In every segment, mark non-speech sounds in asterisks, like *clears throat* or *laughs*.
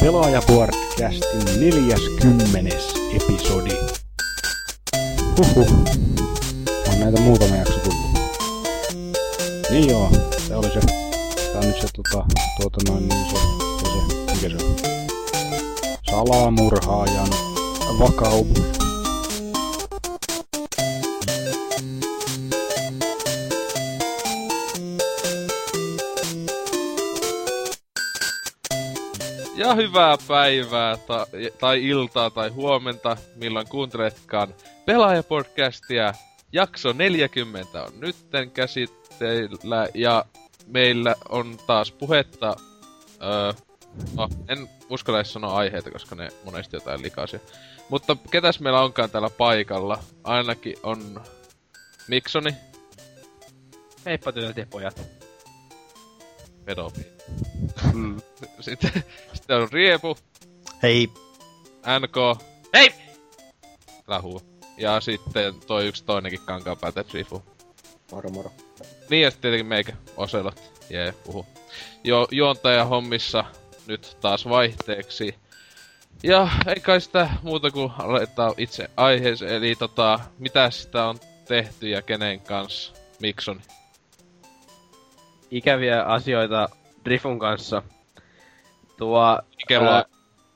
Pelaaja-podcastin 40. episodi. Huhhuh. On näitä muutama jakso tullut. Niin joo, se oli se. Tää on nyt se tota, tuota noin niin se, se, se mikä se on? Salamurhaajan vakaumus. Hyvää päivää ta- tai iltaa tai huomenta, milloin kuunteletkaan Pelaajapodcastia. Jakso 40 on nytten käsitteillä ja meillä on taas puhetta... Öö, no, en uskalla edes sanoa aiheita, koska ne monesti jotain likaisia. Mutta ketäs meillä onkaan täällä paikalla? Ainakin on Miksoni, Heippa ja pojat. Pedofi. Mm. Sitten, sitten on Riepu, Hei, NK, Hei! Lahu. Ja sitten toi yksi toinenkin kankaanpäätä Trifu. moro moro. Niin ja sitten tietenkin meikä, Oselot. Jee, puhu. Jo, juontaja hommissa nyt taas vaihteeksi. Ja ei kai sitä muuta kuin aletaan itse aiheeseen, eli tota, mitä sitä on tehty ja kenen kanssa, Mikson. Ikäviä asioita Drifun kanssa. Tuo... Kello, ää,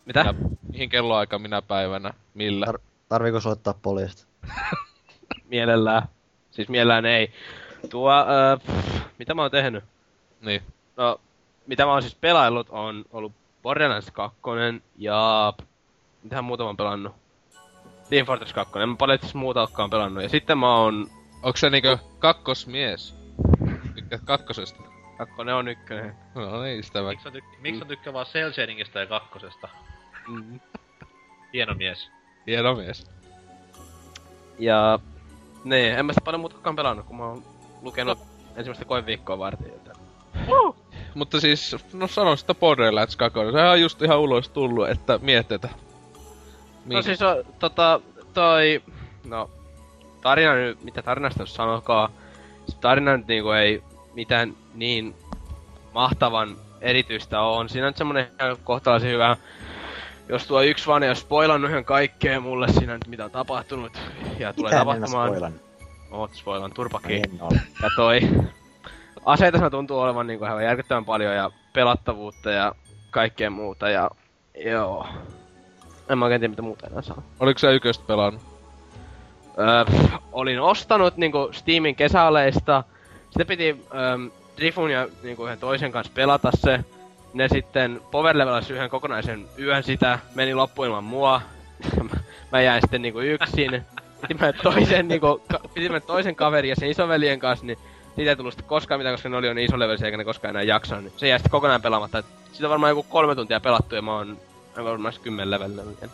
mitä? minä, mihin kelloaika minä päivänä, millä? Tar- Tarviiko soittaa poliista? *laughs* Mielellään. Siis mielellään ei. Tuo... Ää, pff, mitä mä oon tehnyt? Niin. No, mitä mä oon siis pelaillut on ollut Borderlands 2 ja... Mitähän muuta mä oon pelannut? Team Fortress 2. En mä paljon asiassa muuta olekaan pelannut. Ja sitten mä oon... Onko se niinkö kakkosmies? Tykkäät kakkosesta? Kakkonen on ykkönen. No niin, sitä mä... Miksi on, tyk- miksi on tykkää vaan Cell Shadingista ja kakkosesta? Mm. Hieno mies. Hieno mies. Ja... Niin, en mä sitä paljon muutakaan pelannut, kun mä oon lukenut ensimmäistä koeviikkoa varten. Joten... Mutta siis, no sano sitä Borderlands 2, sehän on just ihan ulos tullut, että miettetä. No siis on, tota, toi... No, tarina nyt, mitä tarinasta jos sanokaa. Se tarina nyt niinku ei mitään niin mahtavan erityistä. On siinä nyt semmonen ihan kohtalaisen hyvä... Jos tuo yksi vaan ei oo spoilannut ihan kaikkea mulle siinä nyt mitä on tapahtunut. Ja tulee tapahtumaan... spoilan? Oot spoilan, turpakin. En ole. Ja toi... Aseita siinä tuntuu olevan niinku aivan järkyttävän paljon ja pelattavuutta ja kaikkea muuta ja... Joo. En mä oikein tiedä mitä muuta enää saa. Oliko se yköstä pelannut? Öö, pff, olin ostanut niinku Steamin kesäaleista. Sitten piti öö, Drifun ja niinku yhden toisen kanssa pelata se. Ne sitten powerlevelasi yhden kokonaisen yön sitä, meni loppu ilman mua. *laughs* mä jäin sitten niinku yksin. Piti mennä toisen niinku, ka- piti mennä toisen kaverin ja sen isoveljen kanssa, niin siitä ei tullut sitten koskaan mitään, koska ne oli jo niin isolevelisiä eikä ne koskaan enää jaksanut. Niin se jäi sitten kokonaan pelaamatta. Et Siitä on varmaan joku kolme tuntia pelattu ja mä oon varmaan kymmen levelillä. miten.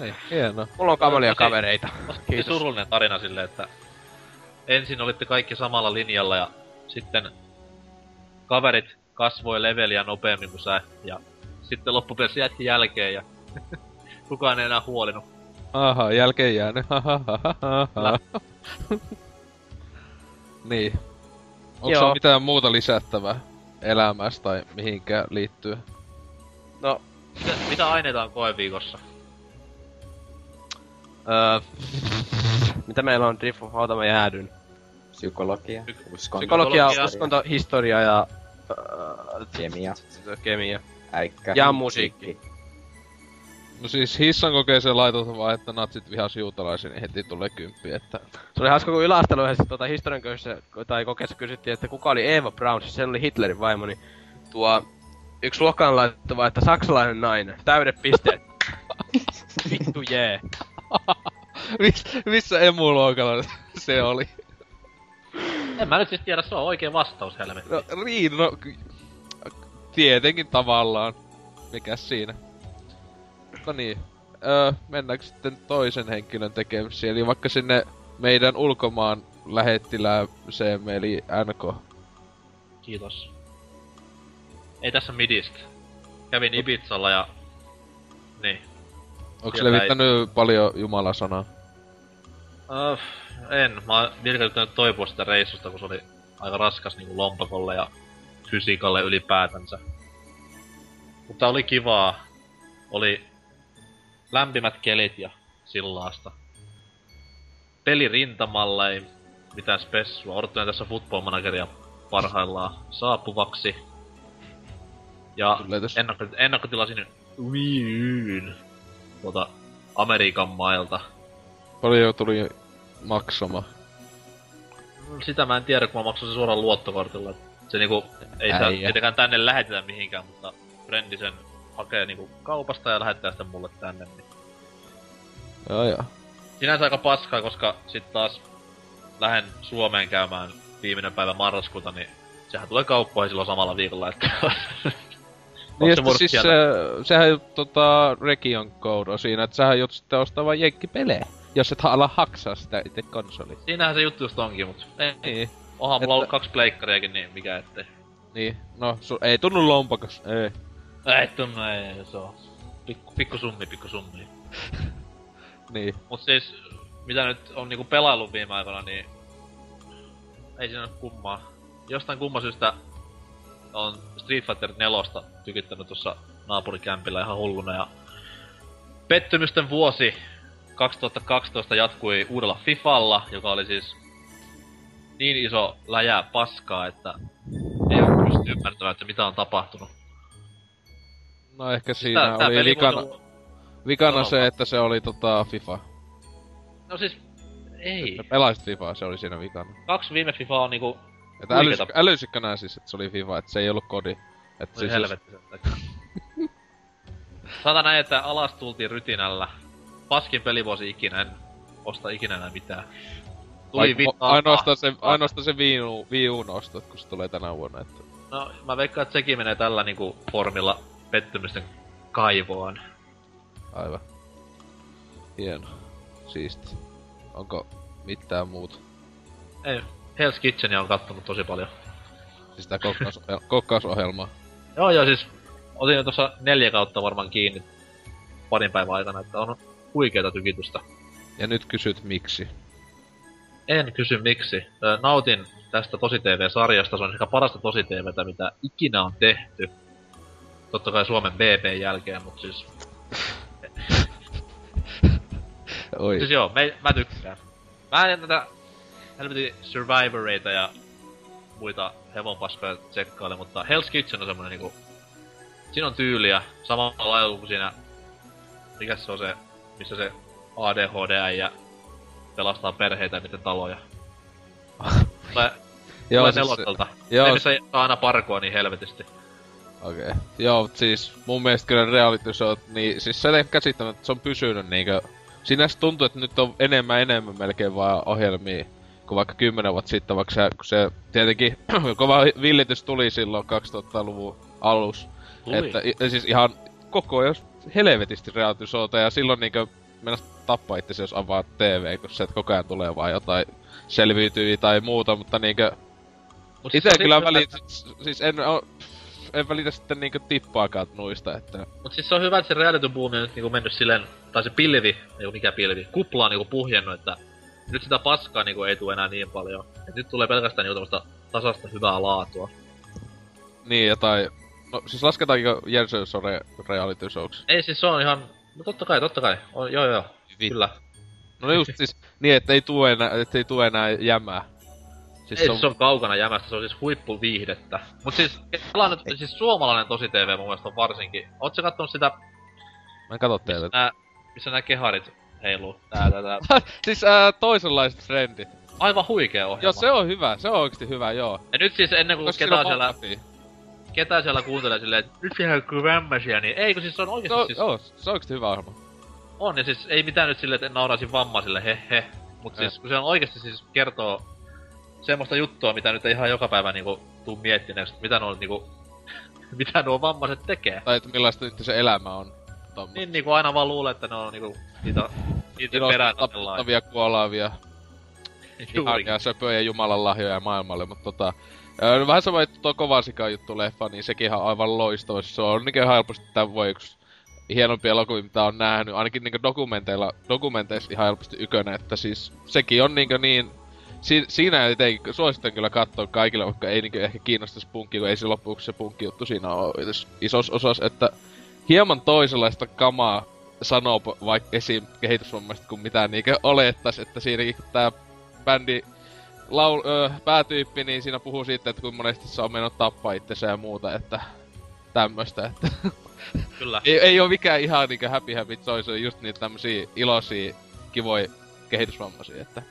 Ei, hieno. Mulla on kamalia Tosi- kavereita. Kiitos. surullinen tarina silleen, että ensin olitte kaikki samalla linjalla ja sitten kaverit kasvoi leveliä nopeammin kuin sä ja sitten loppupeleissä jätti jälkeen ja *laughs* kukaan ei enää huolinut. Aha, jälkeen jäänyt. *laughs* niin. Onko Joo. se mitään muuta lisättävää elämästä tai mihinkään liittyy? No, Mitä, mitä aineita on koeviikossa? Öö, mitä meillä on Drifu? Oota mä jäädyn. Psykologia, uskonto, Psykologia, uskonto, historia ja... Öö, kemia, kemia. äikkä, Ja musiikki. No siis hissan kokeeseen laitot vaan, että natsit vihas juutalaisia, niin heti tulee kymppi, että... Se oli hauska, kun yläasteella yhdessä tuota, historian köydessä, tai kokeessa kysyttiin, että kuka oli Eva Braun, siis se oli Hitlerin vaimo, niin tuo yksi luokkaan laittoi vaan, että saksalainen nainen. Täydet pisteet. *laughs* Vittu jee. Mis, missä emuluokalla se oli? En mä nyt siis tiedä, se on oikea vastaus, helvetti. No, niin, no... Tietenkin tavallaan. Mikäs siinä? No niin. Öö, mennäänkö sitten toisen henkilön tekemisiin, eli vaikka sinne meidän ulkomaan lähettilääseemme, eli NK. Kiitos. Ei tässä midistä. Kävin Ibizalla ja... Niin. Onko Sieltä ei- levittänyt paljon Jumalasanaa? Uh, en. Mä oon vielä toipua sitä reissusta, kun se oli aika raskas niinku lompakolle ja fysiikalle ylipäätänsä. Mutta oli kivaa. Oli lämpimät kelit ja sillaasta. Peli rintamalla ei mitään spessua. Odottelen tässä Football Manageria parhaillaan saapuvaksi. Ja ennakko, ennakkotilasin Wii Uyn tuota Amerikan mailta. Paljon tuli maksamaan. Sitä mä en tiedä, kun mä maksan sen suoraan luottokortilla. Se niinku, ei sitä Äijä. tietenkään tänne lähetetä mihinkään, mutta frendi sen hakee niinku kaupasta ja lähettää sitten mulle tänne. Niin. Joo joo. Sinänsä aika paskaa, koska sit taas lähden Suomeen käymään viimeinen päivä marraskuuta, niin sehän tulee kauppoihin silloin samalla viikolla, että... *laughs* Niin, se siis se, sehän tota, Region Code on siinä, että sähän joudut sitten ostamaan jenkkipelejä. Jos et ala haksaa sitä itse konsoli. Siinähän se juttu just onkin, mut ei, Niin. onhan mulla ollut kaksi pleikkariakin, niin mikä ettei. Niin, no su- ei tunnu lompakas, ei. Ei tunnu, ei, se on. Pikku, pikku summi, pikku summi. *laughs* Niin. Mut siis, mitä nyt on niinku pelaillut viime aikoina, niin... Ei siinä ole kummaa. Jostain kumman syystä on Street Fighter 4 tykittänyt tuossa naapurikämpillä ihan hulluna ja... Pettymysten vuosi 2012 jatkui uudella Fifalla, joka oli siis niin iso läjä paskaa, että ei ole pysty ymmärtämään, että mitä on tapahtunut. No ehkä Tää- siinä tää oli vikana, muuten- vikana se, että se oli tota FIFA. No siis, ei. Sä pelasit FIFAa, se oli siinä vikana. Kaksi viime Fifaa on niinku Että Huikeeta. älys, älysitkö nää siis, että se oli FIFA, että se ei ollut kodi. Että Oi siis helvetti sen *laughs* Saata näin, että alas tultiin rytinällä. Paskin pelivuosi ikinä, en osta ikinä enää mitään. Tuli Vaik- vitaa. ainoastaan se, ainoastaan se Wii U- Wii ostot, kun se tulee tänä vuonna. Että... No, mä veikkaan, että sekin menee tällä niinku formilla pettymysten kaivoon. Aivan. Hieno. Siisti. Onko mitään muuta? Ei, Hell's Kitchenia on kattonut tosi paljon. Siis sitä kokkausohjel- *laughs* kokkausohjelmaa. Joo joo, siis otin jo tuossa neljä kautta varmaan kiinni parin päivän aikana, että on huikeeta tykitystä. Ja nyt kysyt miksi. En kysy miksi. Nautin tästä Tosi TV-sarjasta. Se on ehkä parasta Tosi TVtä, mitä ikinä on tehty. Totta kai Suomen BP jälkeen, mutta siis... *laughs* Oi. Siis joo, me, mä tykkään. Mä en tätä helvetin Survivoreita ja muita hevonpaskoja tsekkaile, mutta Hell's Kitchen on semmonen niinku... Siinä on tyyliä, samalla lailla kuin siinä... Mikäs se on se, missä se ADHD ja pelastaa perheitä niiden taloja. *laughs* Tulee, Joo, tulee siis, neloselta. joo, Ne, missä aina parkoa niin helvetisti. Okei. Okay. Joo, mut siis mun mielestä kyllä reality show, niin siis se ei käsittänyt, että se on pysynyt niinkö... Siinä se tuntuu, että nyt on enemmän enemmän melkein vaan ohjelmia kuin vaikka kymmenen vuotta sitten, vaikka se, kun se tietenkin *clears throat* kova villitys tuli silloin 2000-luvun alus. Tuli. Että siis ihan koko ajan helvetisti reality showta ja silloin niinkö mennä tappaa itse jos avaa TV, kun se koko ajan tulee vaan jotain selviytyy tai muuta, mutta niinkö Mut itse se on kyllä hyvä, väli, että- siis, siis en, o, en välitä sitten niinkö tippaakaan nuista, että Mut siis se on hyvä, että se reality boomi on nyt niinku mennyt silleen, tai se pilvi, ei mikä pilvi, kupla on niinku puhjennut, että nyt sitä paskaa niinku ei tule enää niin paljon. Et nyt tulee pelkästään niinku tämmöstä tasasta hyvää laatua. niin jotain, no siis lasketaanko Jersey Sore reality showksi? Ei siis se on ihan, no totta kai, totta kai, on, joo joo, Vittu. kyllä. No just siis niin, että ei tue enää, ettei tue enää jämää. Siis Ei se on kaukana jämästä, se on siis huippuviihdettä. Mut siis, nyt, siis suomalainen tosi TV mun mielestä on varsinkin. Oot sä kattonut sitä, Mä en katso missä teille. nää, missä nää keharit heiluu? Tää, tää, tää. *laughs* siis ää, toisenlaiset trendit. Aivan huikea ohjelma. Joo, se on hyvä, se on oikeesti hyvä, joo. Ja nyt siis ennen kuin Koska ketään on siellä, Mafia. Ketään siellä kuuntelee silleen, että nyt tehdään kyllä vämmäsiä, niin ei kun siis se on Se oikeesti on, siis joo, se on oikeesti hyvä ohjelma. on, ja siis ei mitään nyt silleen, että nauraisin vammaisille, he he. Mut Eh. siis kun se on oikeesti siis kertoo semmoista juttua, mitä nyt ei ihan joka päivä niinku tuu miettineeksi, että mitä nuo niinku, *laughs* mitä nuo vammaiset tekee. Tai että millaista nyt se elämä on. Tommo. Niin niinku aina vaan luulee, että ne on niinku niitä, niitä perään taputtavia kuolaavia, *laughs* ihania söpöjä Jumalan lahjoja maailmalle, mutta tota... ää, Vähän sama että tuo Kovasikan juttu leffa, niin sekin on aivan loistava. Se on niinkö helposti tämän voi yksi hienompia elokuvia, mitä on nähnyt. Ainakin niinkö dokumenteilla, dokumenteissa ihan helposti ykönä, että siis sekin on niinkö niin si, siinä jotenkin suosittelen kyllä katsoa kaikille, vaikka ei niinku ehkä kiinnostaisi punkki, kun ei se loppuksi se punkki juttu siinä ole isos osas, että hieman toisenlaista kamaa sanoo vaikka esim. kehitysvammaista kuin mitä niinkö olettais, että siinäkin kun tää bändi laul, ö, päätyyppi, niin siinä puhuu siitä, että kuinka monesti se on mennyt tappaa itsensä ja muuta, että tämmöstä, että *laughs* Kyllä. ei, ei oo mikään ihan niinkö happy happy joy, se on just niitä tämmösiä iloisia, kivoja kehitysvammaisia, että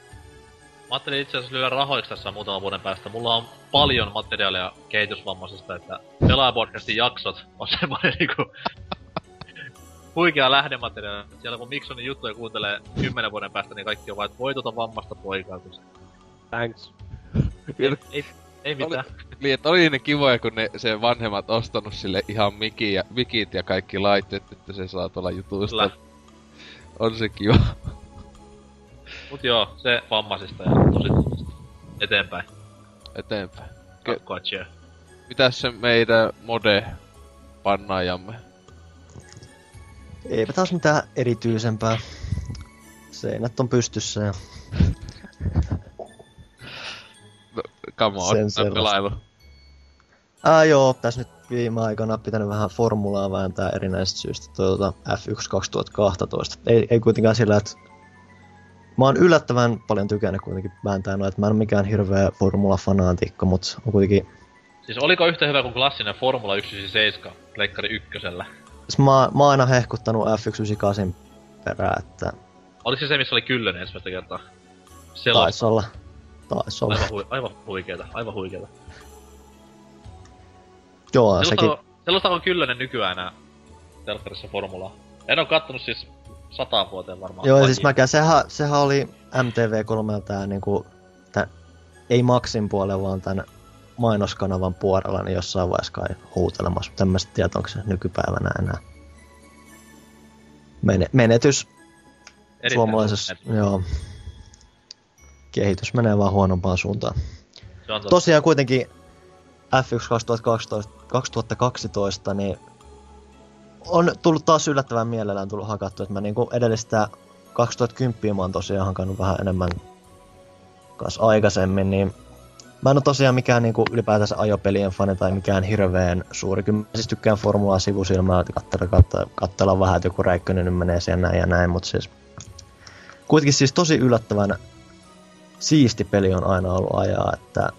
Mä ajattelin itse asiassa lyödä rahoiksi tässä muutaman vuoden päästä. Mulla on paljon materiaalia kehitysvammaisesta, että Pelaajapodcastin jaksot on *laughs* semmoinen niinku huikea lähdemateriaali. Siellä kun Miksonin juttuja kuuntelee kymmenen vuoden päästä, niin kaikki on vaan, että voi tuota vammasta poikaa. Kun se... Thanks. *laughs* ei, ei, ei mitään. Niin, että oli ne kivoja, kun ne se vanhemmat ostanut sille ihan miki ja, mikit ja kaikki laitteet, että se saa tuolla jutuista. Kyllä. On se kiva. Mut joo, se vammaisista ja tosi eteenpäin. Eteenpäin. Ke-. Mitäs se meidän mode pannaajamme? Eipä taas mitään erityisempää. Seinät on pystyssä ja *laughs* come on, Sen pelailu. Ää, joo, tässä nyt viime aikoina pitänyt vähän formulaa vääntää erinäisistä syistä tuota F1 2012. Ei, ei kuitenkaan sillä, että mä oon yllättävän paljon tykännyt kuitenkin vääntää noita. Mä en ole mikään hirveä formula-fanaatikko, mutta on kuitenkin... Siis oliko yhtä hyvä kuin klassinen Formula 197 Pleikkari ykkösellä? siis Mä, mä oon aina hehkuttanut F198 perään, että Oliko se se, missä oli Kyllönen ensimmäistä kertaa? Selosta. taisi olla. Taisi olla. Aivan, hui, aivan huikeeta, aivan huikeeta. Joo, sekin. Sellaista, sellaista on Kyllönen nykyään enää telkkarissa formulaa. En oo kattonut siis sataan vuoteen varmaan. Joo, siis mäkään, sehän, sehän oli MTV3 tää niinku, tää, ei Maxin puolella, vaan tän mainoskanavan puolella, niin jossain vaiheessa kai huutelemassa. sit tiedä, onko se nykypäivänä enää. Mene, menetys Erittäin suomalaisessa, suuri joo. Kehitys menee vaan huonompaan suuntaan. Tosiaan kuitenkin F1 2012, 2012, niin on tullut taas yllättävän mielellään tullut hakattu, että mä niinku edellistä 2010 mä oon tosiaan hankannut vähän enemmän kas aikaisemmin, niin mä en oo tosiaan mikään niinku ylipäätänsä ajopelien fani tai mikään hirveen suuri. Kyllä mä siis tykkään formulaa sivusilmää, että katsella, katsella, katsella vähän, että joku räikkönen nyt menee siellä näin ja näin, mutta siis kuitenkin siis tosi yllättävän siisti peli on aina ollut ajaa, että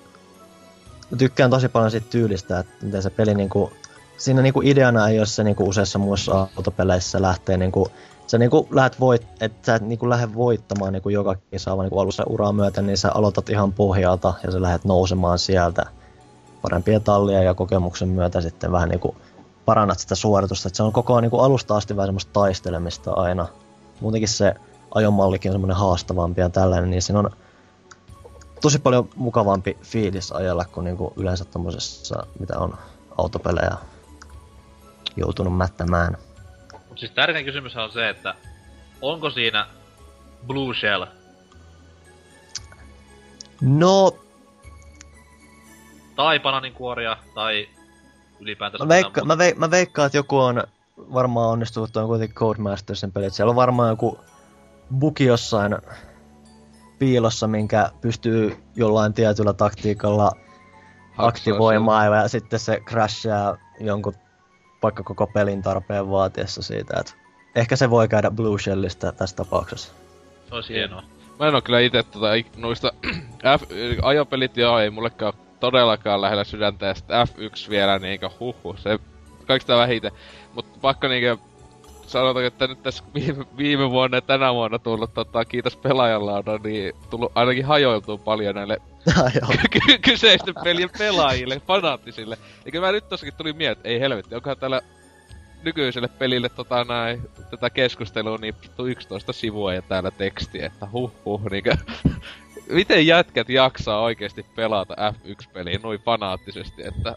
tykkään tosi paljon siitä tyylistä, että miten se peli niinku, siinä niinku ideana ei ole se niinku useissa muissa autopeleissä lähtee niinku, sä niinku lähdet voit, että sä et niinku lähde voittamaan niinku joka kisaa, vaan niinku alussa uraa myöten, niin sä aloitat ihan pohjalta ja sä lähdet nousemaan sieltä parempia tallia ja kokemuksen myötä sitten vähän niinku parannat sitä suoritusta, että se on koko ajan niinku alusta asti vähän semmoista taistelemista aina. Muutenkin se ajomallikin on semmoinen haastavampi ja tällainen, niin siinä on tosi paljon mukavampi fiilis ajella kuin niinku yleensä tommosessa, mitä on autopelejä joutunut mättämään. Mut siis tärkein kysymys on se, että onko siinä Blue Shell? No, Tai bananinkuoria, tai ylipäätänsä... mä, veikka, mä, vei, mä veikkaan, että joku on varmaan onnistunut, toi on kuitenkin Codemastersin peli, siellä on varmaan joku bugi jossain piilossa, minkä pystyy jollain tietyllä taktiikalla aktivoimaan ja sitten se crashaa jonkun vaikka koko pelin tarpeen vaatiessa siitä, että ehkä se voi käydä Blue Shellistä tässä tapauksessa. Se olisi hienoa. Mä en oo kyllä ite tota, noista *clears throat* F, ajopelit joo, ei mullekaan todellakaan lähellä sydäntä, ja sit F1 vielä niinkö huhu, se kaikista vähiten. Mut pakko niinkö sanotaanko, että nyt tässä viime, viime vuonna ja tänä vuonna tullut tota, kiitos pelaajanlaudan, niin tullut ainakin hajoiltua paljon näille Ah, *laughs* ky- kyseisten pelien pelaajille, fanaattisille. Eikä mä nyt tossakin tuli mieleen, että ei helvetti, onkohan täällä nykyiselle pelille tota näin, tätä keskustelua niin vittu 11 sivua ja täällä teksti, että huh huh, niinkö... *laughs* Miten jätkät jaksaa oikeesti pelata F1-peliä noin fanaattisesti, että...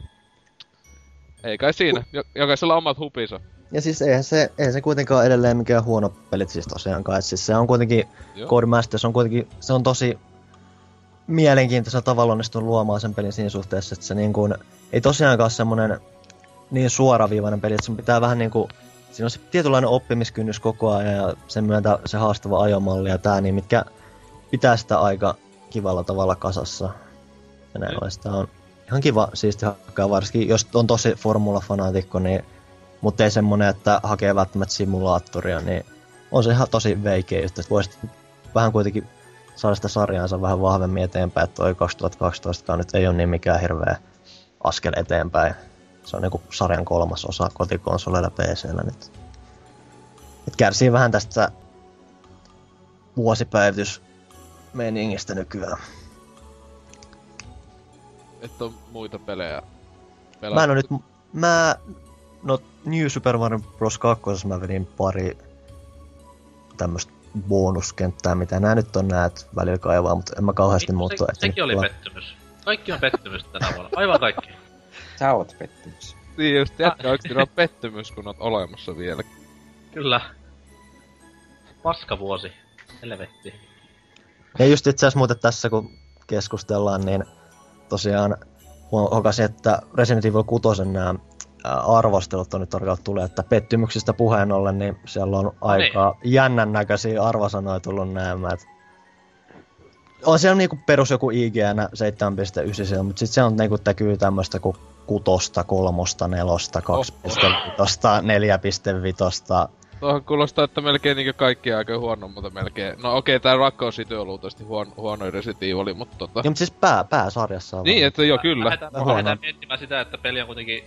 Ei kai siinä, jo- jokaisella omat hupinsa. Ja siis eihän se, eihän se kuitenkaan edelleen mikään huono pelit siis tosiaankaan. Et siis se on kuitenkin, Joo. Codemasters on kuitenkin, se on tosi mielenkiintoisella tavalla onnistunut luomaan sen pelin siinä suhteessa, että se niin kuin, ei tosiaankaan semmonen niin suoraviivainen peli, että sun pitää vähän niin kuin, siinä on se tietynlainen oppimiskynnys koko ajan ja sen myötä se haastava ajomalli ja tää, niin mitkä pitää sitä aika kivalla tavalla kasassa. Ja näin sitä on ihan kiva siisti hakea, varsinkin jos on tosi formula-fanaatikko, niin, mutta ei semmonen, että hakee välttämättä simulaattoria, niin on se ihan tosi veikeä juttu, että voisit vähän kuitenkin saada sitä sarjaansa vähän vahvemmin eteenpäin, että toi 2012 nyt ei ole niin mikään hirveä askel eteenpäin. Se on niinku sarjan kolmas osa kotikonsoleilla PCllä nyt. Et kärsii vähän tästä vuosipäivitys meningistä nykyään. Että on muita pelejä. Mä en nyt... Mä... No New Super Mario Bros. 2. mä vedin pari tämmöstä bonuskenttää, mitä nää nyt on näet välillä kaivaa, mutta en mä kauheasti muuta. Se, sekin oli pettymys. Kaikki on pettymys tänä vuonna. Aivan kaikki. *laughs* Sä oot pettymys. Niin just, jätkä oikeesti on pettymys, kun oot olemassa vielä. Kyllä. Paskavuosi. Helvetti. Ja just itse asiassa muuten tässä, kun keskustellaan, niin tosiaan huokasin, että Resident Evil 6 nämä arvostelut on nyt alkanut tulee, että pettymyksistä puheen ollen, niin siellä on aika niin. jännän näköisiä arvosanoja tullut näemään. On siellä niinku perus joku IGN 7.9, mutta sitten se on niinku tekyy tämmöistä kuin kutosta, kolmosta, nelosta, 2.5, 4.5. Tuohon kuulostaa, että melkein niinku kaikki aika huono, mutta melkein... No okei, okay, tää City on luultavasti huono, huono Resident Evil, mutta tota... Joo, mutta siis pää, pääsarjassa on Niin, että joo, kyllä. Lähdetään, lähdetään miettimään sitä, että peli on kuitenkin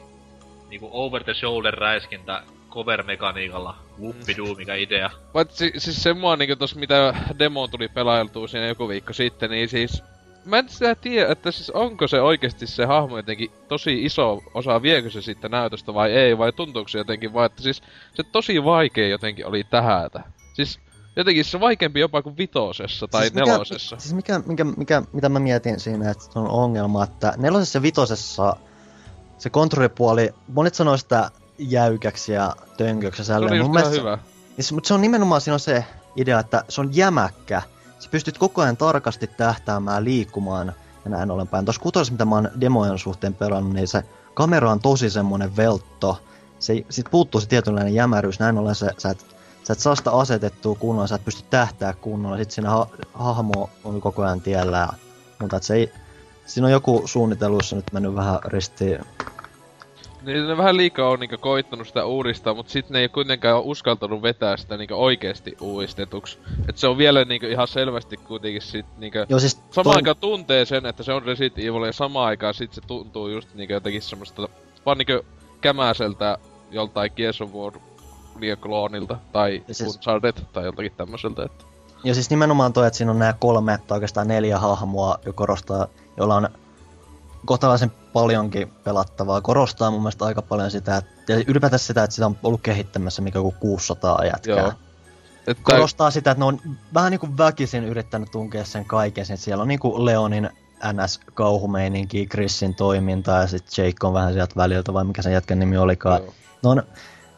niinku over the shoulder räiskintä cover-mekaniikalla. Whoopidoo, mikä idea. Vai si- siis se mua niinku tos mitä demo tuli pelailtua siinä joku viikko sitten, niin siis... Mä en sitä tiedä, että siis onko se oikeasti se hahmo jotenkin tosi iso osa, viekö se sitten näytöstä vai ei, vai tuntuuko se jotenkin vai, että siis se tosi vaikea jotenkin oli tähätä. Siis jotenkin se vaikeampi jopa kuin vitosessa tai siis nelosessa. Mikä, siis mikä, mikä, mikä, mitä mä mietin siinä, että on ongelma, että nelosessa ja vitosessa se kontrollipuoli, monet sanoo sitä jäykäksi ja tönköksi Se oli just ihan hyvä. Se, mutta se on nimenomaan siinä on se idea, että se on jämäkkä. Sä pystyt koko ajan tarkasti tähtäämään, liikkumaan ja näin ollen päin. Tuossa kutosessa, mitä mä oon demojen suhteen pelannut, niin se kamera on tosi semmonen veltto. Se, sit puuttuu se tietynlainen jämäryys, näin ollen se, sä et, sä et saa sitä asetettua kunnolla, sä et pysty tähtää kunnolla. Sitten siinä ha- hahmo on koko ajan tiellä ja mutta se ei, siinä on joku suunnitelussa nyt mennyt vähän ristiin niin ne vähän liikaa on niinku koittanut sitä uudistaa, mutta sitten ne ei kuitenkaan ole uskaltanut vetää sitä niinku oikeesti uudistetuksi. Et se on vielä niinku ihan selvästi kuitenkin sit niinku... Joo, siis samaan toi... aikaan tuntee sen, että se on Resident Evil ja samaan aikaan sit se tuntuu just niinku jotenkin semmoista... Vaan niinku kämäseltä joltain Gears of War kloonilta tai siis... Uncharted tai joltakin tämmöseltä, että... Ja siis nimenomaan toi, että siinä on nämä kolme tai oikeastaan neljä hahmoa, jo korostaa, joilla on kohtalaisen paljonkin pelattavaa. Korostaa mun mielestä aika paljon sitä, että, ja ylipäätään sitä, että sitä on ollut kehittämässä mikä kuin 600 jätkää. Joo. Että... Korostaa sitä, että ne on vähän niin kuin väkisin yrittänyt tunkea sen kaiken. Että siellä on niin kuin Leonin NS-kauhumeininki, Chrisin toiminta ja sitten Jake on vähän sieltä väliltä, vai mikä sen jätkän nimi olikaan. Joo. Ne on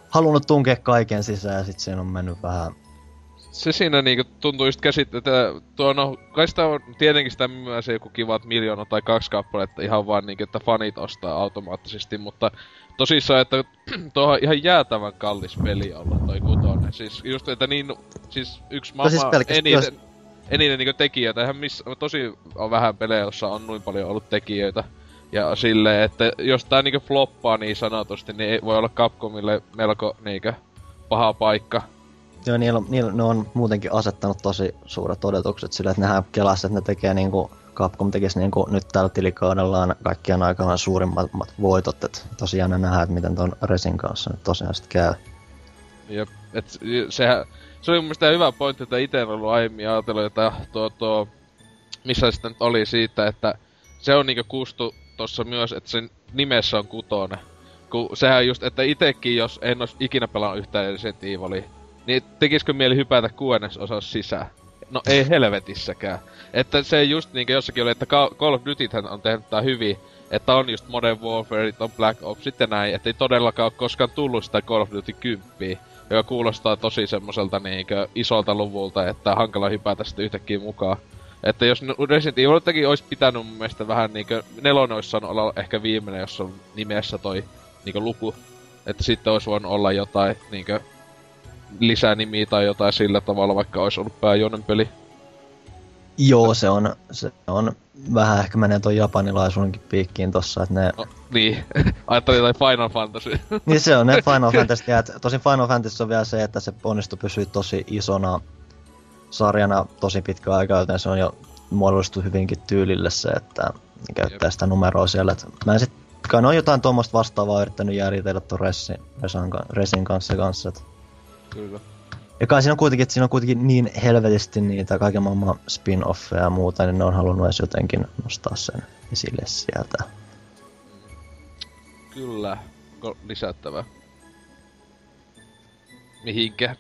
halunnut tunkea kaiken sisään ja sitten siinä on mennyt vähän se siinä niinku tuntuu just käsit, että tuo no, kai sitä on tietenkin sitä myös joku kivat miljoona tai kaksi kappaletta ihan vaan niinku, että fanit ostaa automaattisesti, mutta tosissaan, että *clears throat* tuo on ihan jäätävän kallis peli olla toi kutonen. Siis just, että niin, siis yksi no maailman siis eniten, jos... eniten niinku tekijöitä, ihan missä, tosi on vähän pelejä, jossa on noin paljon ollut tekijöitä. Ja silleen, että jos tää niinku floppaa niin sanotusti, niin ei voi olla Capcomille melko niinkö paha paikka Joo, niillä, niillä, ne on muutenkin asettanut tosi suuret odotukset sille, että nehän kelasivat, että ne tekee niinku, Capcom tekisi niinku nyt tällä tilikaudellaan kaikkien aikaan suurimmat voitot, että tosiaan ne nähdään, että miten ton Resin kanssa nyt tosiaan sitten käy. Jep, et sehän, se oli mun mielestä hyvä pointti, että itse en ollut aiemmin ajatellut, että tuo, tuo, missä sitten nyt oli siitä, että se on niinku kustu tossa myös, että sen nimessä on kutonen. Kun sehän just, että itekin, jos en olisi ikinä pelannut yhtään Resident Evilia, niin tekisikö mieli hypätä kuudennes sisään? No ei helvetissäkään. Että se just niinkö jossakin oli, että Call of Dutyhän on tehnyt tää hyvin, että on just Modern Warfare, on Black Ops, sitten näin, että ei todellakaan ole koskaan tullut sitä Call of Duty 10, joka kuulostaa tosi semmoiselta niinkö isolta luvulta, että hankala hypätä sitten yhtäkkiä mukaan. Että jos Resident Evil teki olisi pitänyt mun mielestä vähän niinkö, nelonen olisi olla ehkä viimeinen, jos on nimessä toi niinkö luku. Että sitten olisi voinut olla jotain niinkö lisänimiä tai jotain sillä tavalla, vaikka olisi ollut pääjonen peli. Joo, se on, se on vähän ehkä menee ton japanilaisuudenkin piikkiin tossa, että ne... No, niin. *laughs* Ajattelin jotain Final Fantasy. *laughs* niin se on ne Final *laughs* Fantasy, ja tosin Final Fantasy on vielä se, että se onnistui pysyä tosi isona sarjana tosi pitkä aika, joten se on jo muodollistu hyvinkin tyylille se, että käyttää sitä numeroa siellä. Et mä en sit, kai on jotain tuommoista vastaavaa yrittänyt järjitellä ton Resin, Resin kanssa kanssa. Et. Kyllä. Ja kai siinä on kuitenkin, että siinä on kuitenkin niin helvetisti niitä kaiken maailman spin-offeja ja muuta, niin ne on halunnut edes jotenkin nostaa sen esille sieltä. Kyllä. Onko lisättävää? Mihinkä?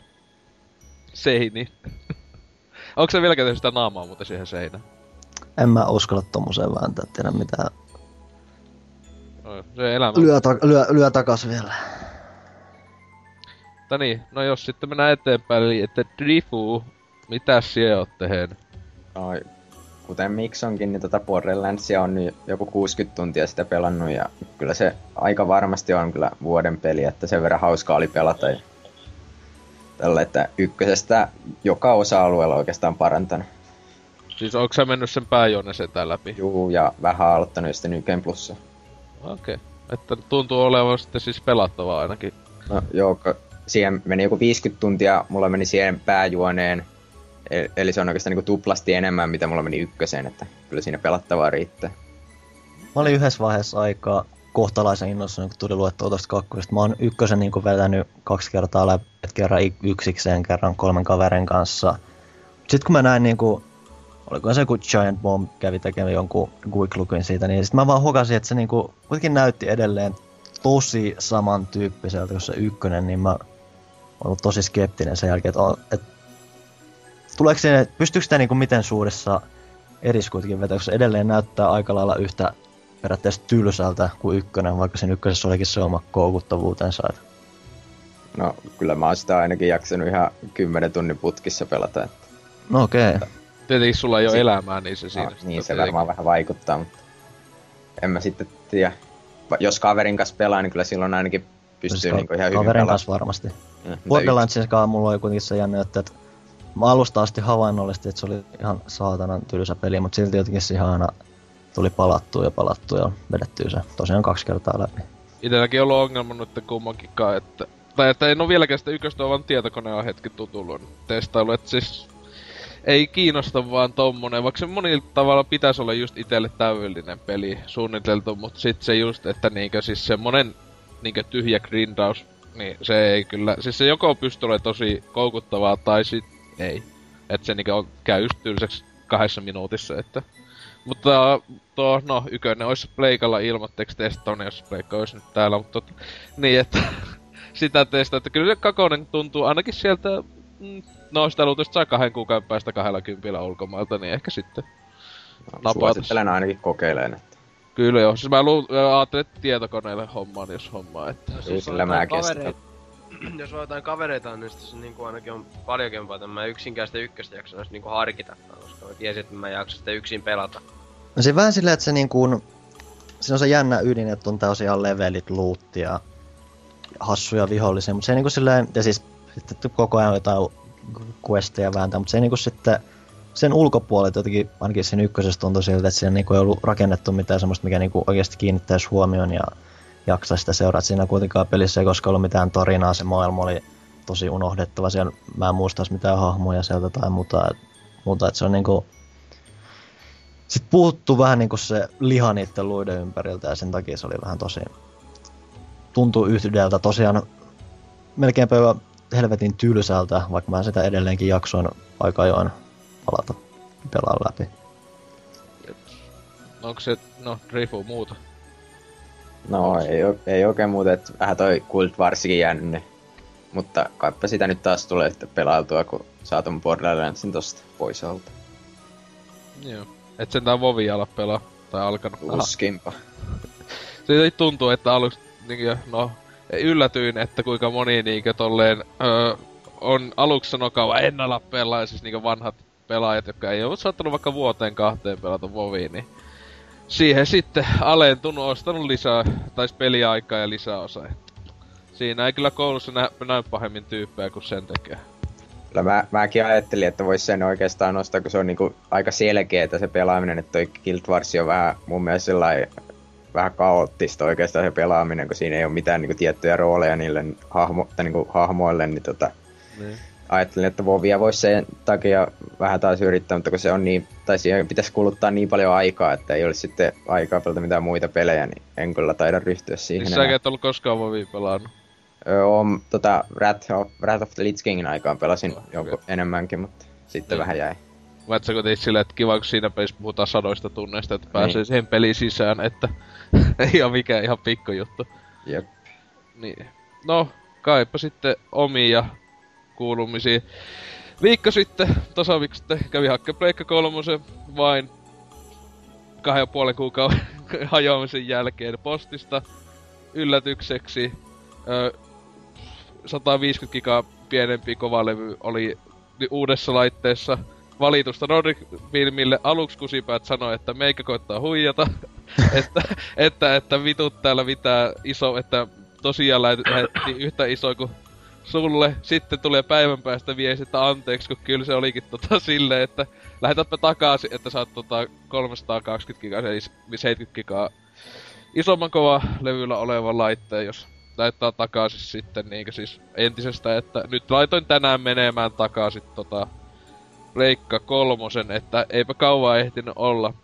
Seini. *laughs* Onko se vielä sitä naamaa muuten siihen seinään? En mä uskalla tommoseen vääntää, tiedä mitä. No, se elämä. Lyö, ta- lyö, lyö takas vielä. Mutta niin, no jos sitten mennään eteenpäin, eli että Drifu, mitä siellä oot tehnyt? No, kuten Miksonkin, niin tota Borderlandsia on nyt joku 60 tuntia sitä pelannut ja kyllä se aika varmasti on kyllä vuoden peli, että sen verran hauskaa oli pelata. Ja tällä, että ykkösestä joka osa-alueella oikeastaan parantanut. Siis onko sä mennyt sen pääjuonen setään läpi? Juu, ja vähän aloittanut sitten Nyken plussa. Okei. Okay. Että tuntuu olevan sitten siis pelattavaa ainakin. No joo, siihen meni joku 50 tuntia, mulla meni siihen pääjuoneen, e- eli se on oikeastaan niin tuplasti enemmän, mitä mulla meni ykköseen, että kyllä siinä pelattavaa riittää. Mä olin yhdessä vaiheessa aikaa kohtalaisen innossa, kun tuli luettua tuosta kakkosesta. Mä oon ykkösen niin vetänyt kaksi kertaa läpi, kerran yksikseen, kerran kolmen kaverin kanssa. Sitten kun mä näin niin kuin, oliko se kun Giant Bomb kävi tekemään jonkun quick siitä, niin sitten mä vaan hukasin, että se niin kuin, kuitenkin näytti edelleen tosi samantyyppiseltä kuin se ykkönen, niin mä ollut tosi skeptinen sen jälkeen, että, että tuleeko se, pystyykö sitä niin miten suurissa eris kuitenkin vetää, koska se edelleen näyttää aika lailla yhtä periaatteessa tylsältä kuin ykkönen, vaikka sen ykkösessä olikin se oma koukuttavuutensa. No, kyllä mä oon sitä ainakin jaksanut ihan 10 tunnin putkissa pelata. Että... No okei. Okay. Tietenkin sulla ei ole elämää, niin se siinä. No, niin, se varmaan vähän vaikuttaa, mutta en mä sitten tiedä. Jos kaverin kanssa pelaa, niin kyllä silloin ainakin pystyy siis niin ihan hyvin Kaverin kanssa varmasti. Borderlandsissa mulla oli kuitenkin se jänne, että, että mä alusta asti havainnollisti, että se oli ihan saatanan tylsä peli, mutta silti jotenkin siihen aina tuli palattua ja palattua ja vedettyä se tosiaan kaksi kertaa läpi. Itelläkin on ollut ongelma nyt kummankinkaan, että... Tai että en ole vieläkään sitä ykköstä vaan tietokoneen hetki tutullut testailu, että siis ei kiinnosta vaan tommonen, vaikka se monilla tavalla pitäisi olla just itelle täydellinen peli suunniteltu, mutta sit se just, että niinkö siis semmonen niinkö tyhjä grindaus, niin se ei kyllä, siis se joko pystyy olemaan tosi koukuttavaa tai sit ei. Että se niinkö on, käy just tylsäksi kahdessa minuutissa, että... Mutta tuo, no, ykönen olisi pleikalla ilmoitteeksi testauna, jos pleikka olisi nyt täällä, mutta tot, niin, että *laughs* sitä testata, että kyllä se kakonen tuntuu ainakin sieltä, mm, no sitä luultavasti saa kahden kuukauden päästä kahdella kympillä ulkomailta, niin ehkä sitten no, Suosittelen ainakin kokeileen, että Kyllä joo, siis mä lu- ajattelin, että tietokoneelle hommaan, jos hommaa, että... No, siis sillä mä kestän. *clears throat* jos on jotain kavereita, niin se niinku ainakin on paljon kempaa, että mä yksinkäistä ykköstä jaksan niinku harkita, koska mä tiesin, että mä jaksan sitä yksin pelata. No se vähän silleen, että se niinku... Se on se jännä ydin, että on tosiaan levelit, luuttia, hassuja vihollisia, mutta se ei niinku silleen, ja siis sitten koko ajan jotain questeja vääntää, mutta se ei niinku sitten sen ulkopuolelta jotenkin, ainakin sen ykkösestä tuntui siltä, että siinä niinku ei ollut rakennettu mitään semmoista, mikä niinku oikeasti kiinnittäisi huomioon ja jaksaa sitä seurata. Siinä kuitenkaan pelissä ei koskaan ollut mitään tarinaa, se maailma oli tosi unohdettava. Siellä mä en muista mitään hahmoja sieltä tai muuta. muuta että se on niinku... Sitten puuttuu vähän niinku se liha niiden luiden ympäriltä ja sen takia se oli vähän tosi... Tuntuu yhdeltä tosiaan melkeinpä helvetin tylsältä, vaikka mä sitä edelleenkin jaksoin aika ajoin palata pelaa läpi. Onko se, no, Drifu muuta? No ei, ei oikein muuta, että vähän toi Cold Warsikin jäänyt ne. Mutta kaipa sitä nyt taas tulee sitten pelailtua, kun saatun Borderlandsin tosta pois alta. Joo. Et sentään Vovi ala pelaa, tai alkanut. Uskinpa. *laughs* Se tuntuu, että aluksi, niin, no, yllätyin, että kuinka moni niinkö tolleen, öö, on aluksi sanokaa en ala pelaa, siis niinkö vanhat pelaajat, jotka ei ole saattanut vaikka vuoteen kahteen pelata Voviin, niin siihen sitten alentunut, ostanut lisää, tai peliaikaa ja lisäosa. Siinä ei kyllä koulussa nä, näy pahemmin tyyppejä kuin sen tekee. Kyllä mä, mäkin ajattelin, että vois sen oikeastaan nostaa, kun se on niinku aika selkeä se pelaaminen, että toi Guild Wars on vähän mun mielestä sellainen vähän kaoottista oikeastaan se pelaaminen, kun siinä ei ole mitään niinku tiettyjä rooleja niille hahmo, tai niinku hahmoille, niin tota, Niin. Ajattelin, että Vovia voisi sen takia vähän taas yrittää, mutta kun se on niin, tai siihen pitäisi kuluttaa niin paljon aikaa, että ei olisi sitten aikaa pelata mitään muita pelejä, niin en kyllä taida ryhtyä siihen Siis säkin et ollut koskaan Vovia pelannut. Öö, on, tota, Wrath of, Wrath of the Lich Kingin aikaan pelasin Oh, jonkun okei. enemmänkin, mutta sitten Niin. vähän jäi. Vai et sä kuitenkin silleen, että kiva kun siinä pelissä puhutaan sadoista tunneista, että pääsee Niin. siihen peliin sisään, että *laughs* ei oo mikään ihan pikkujuttu. Jep. Niin. No, kaipa sitten omia kuulumisia. Viikko sitten, tasaviikko sitten, kävi hakke Pleikka kolmosen vain kahden ja puolen kuukauden *laughs* hajoamisen jälkeen postista yllätykseksi. Ö, 150 gigaa pienempi kovalevy oli uudessa laitteessa valitusta Nordic Filmille. Aluksi kusipäät sanoi, että meikä koittaa huijata. *laughs* että, että, että vitut täällä mitään iso, että tosiaan lähet- lähettiin yhtä iso kuin sulle. Sitten tulee päivän päästä viesti, että anteeksi, kun kyllä se olikin tota silleen, että lähetäpä takaisin, että saat tota 320 gigaa, eli 70 gigaa isomman kova levyllä olevan laitteen, jos laittaa takaisin sitten niinkö siis entisestä, että nyt laitoin tänään menemään takaisin tota Leikka kolmosen, että eipä kauan ehtinyt olla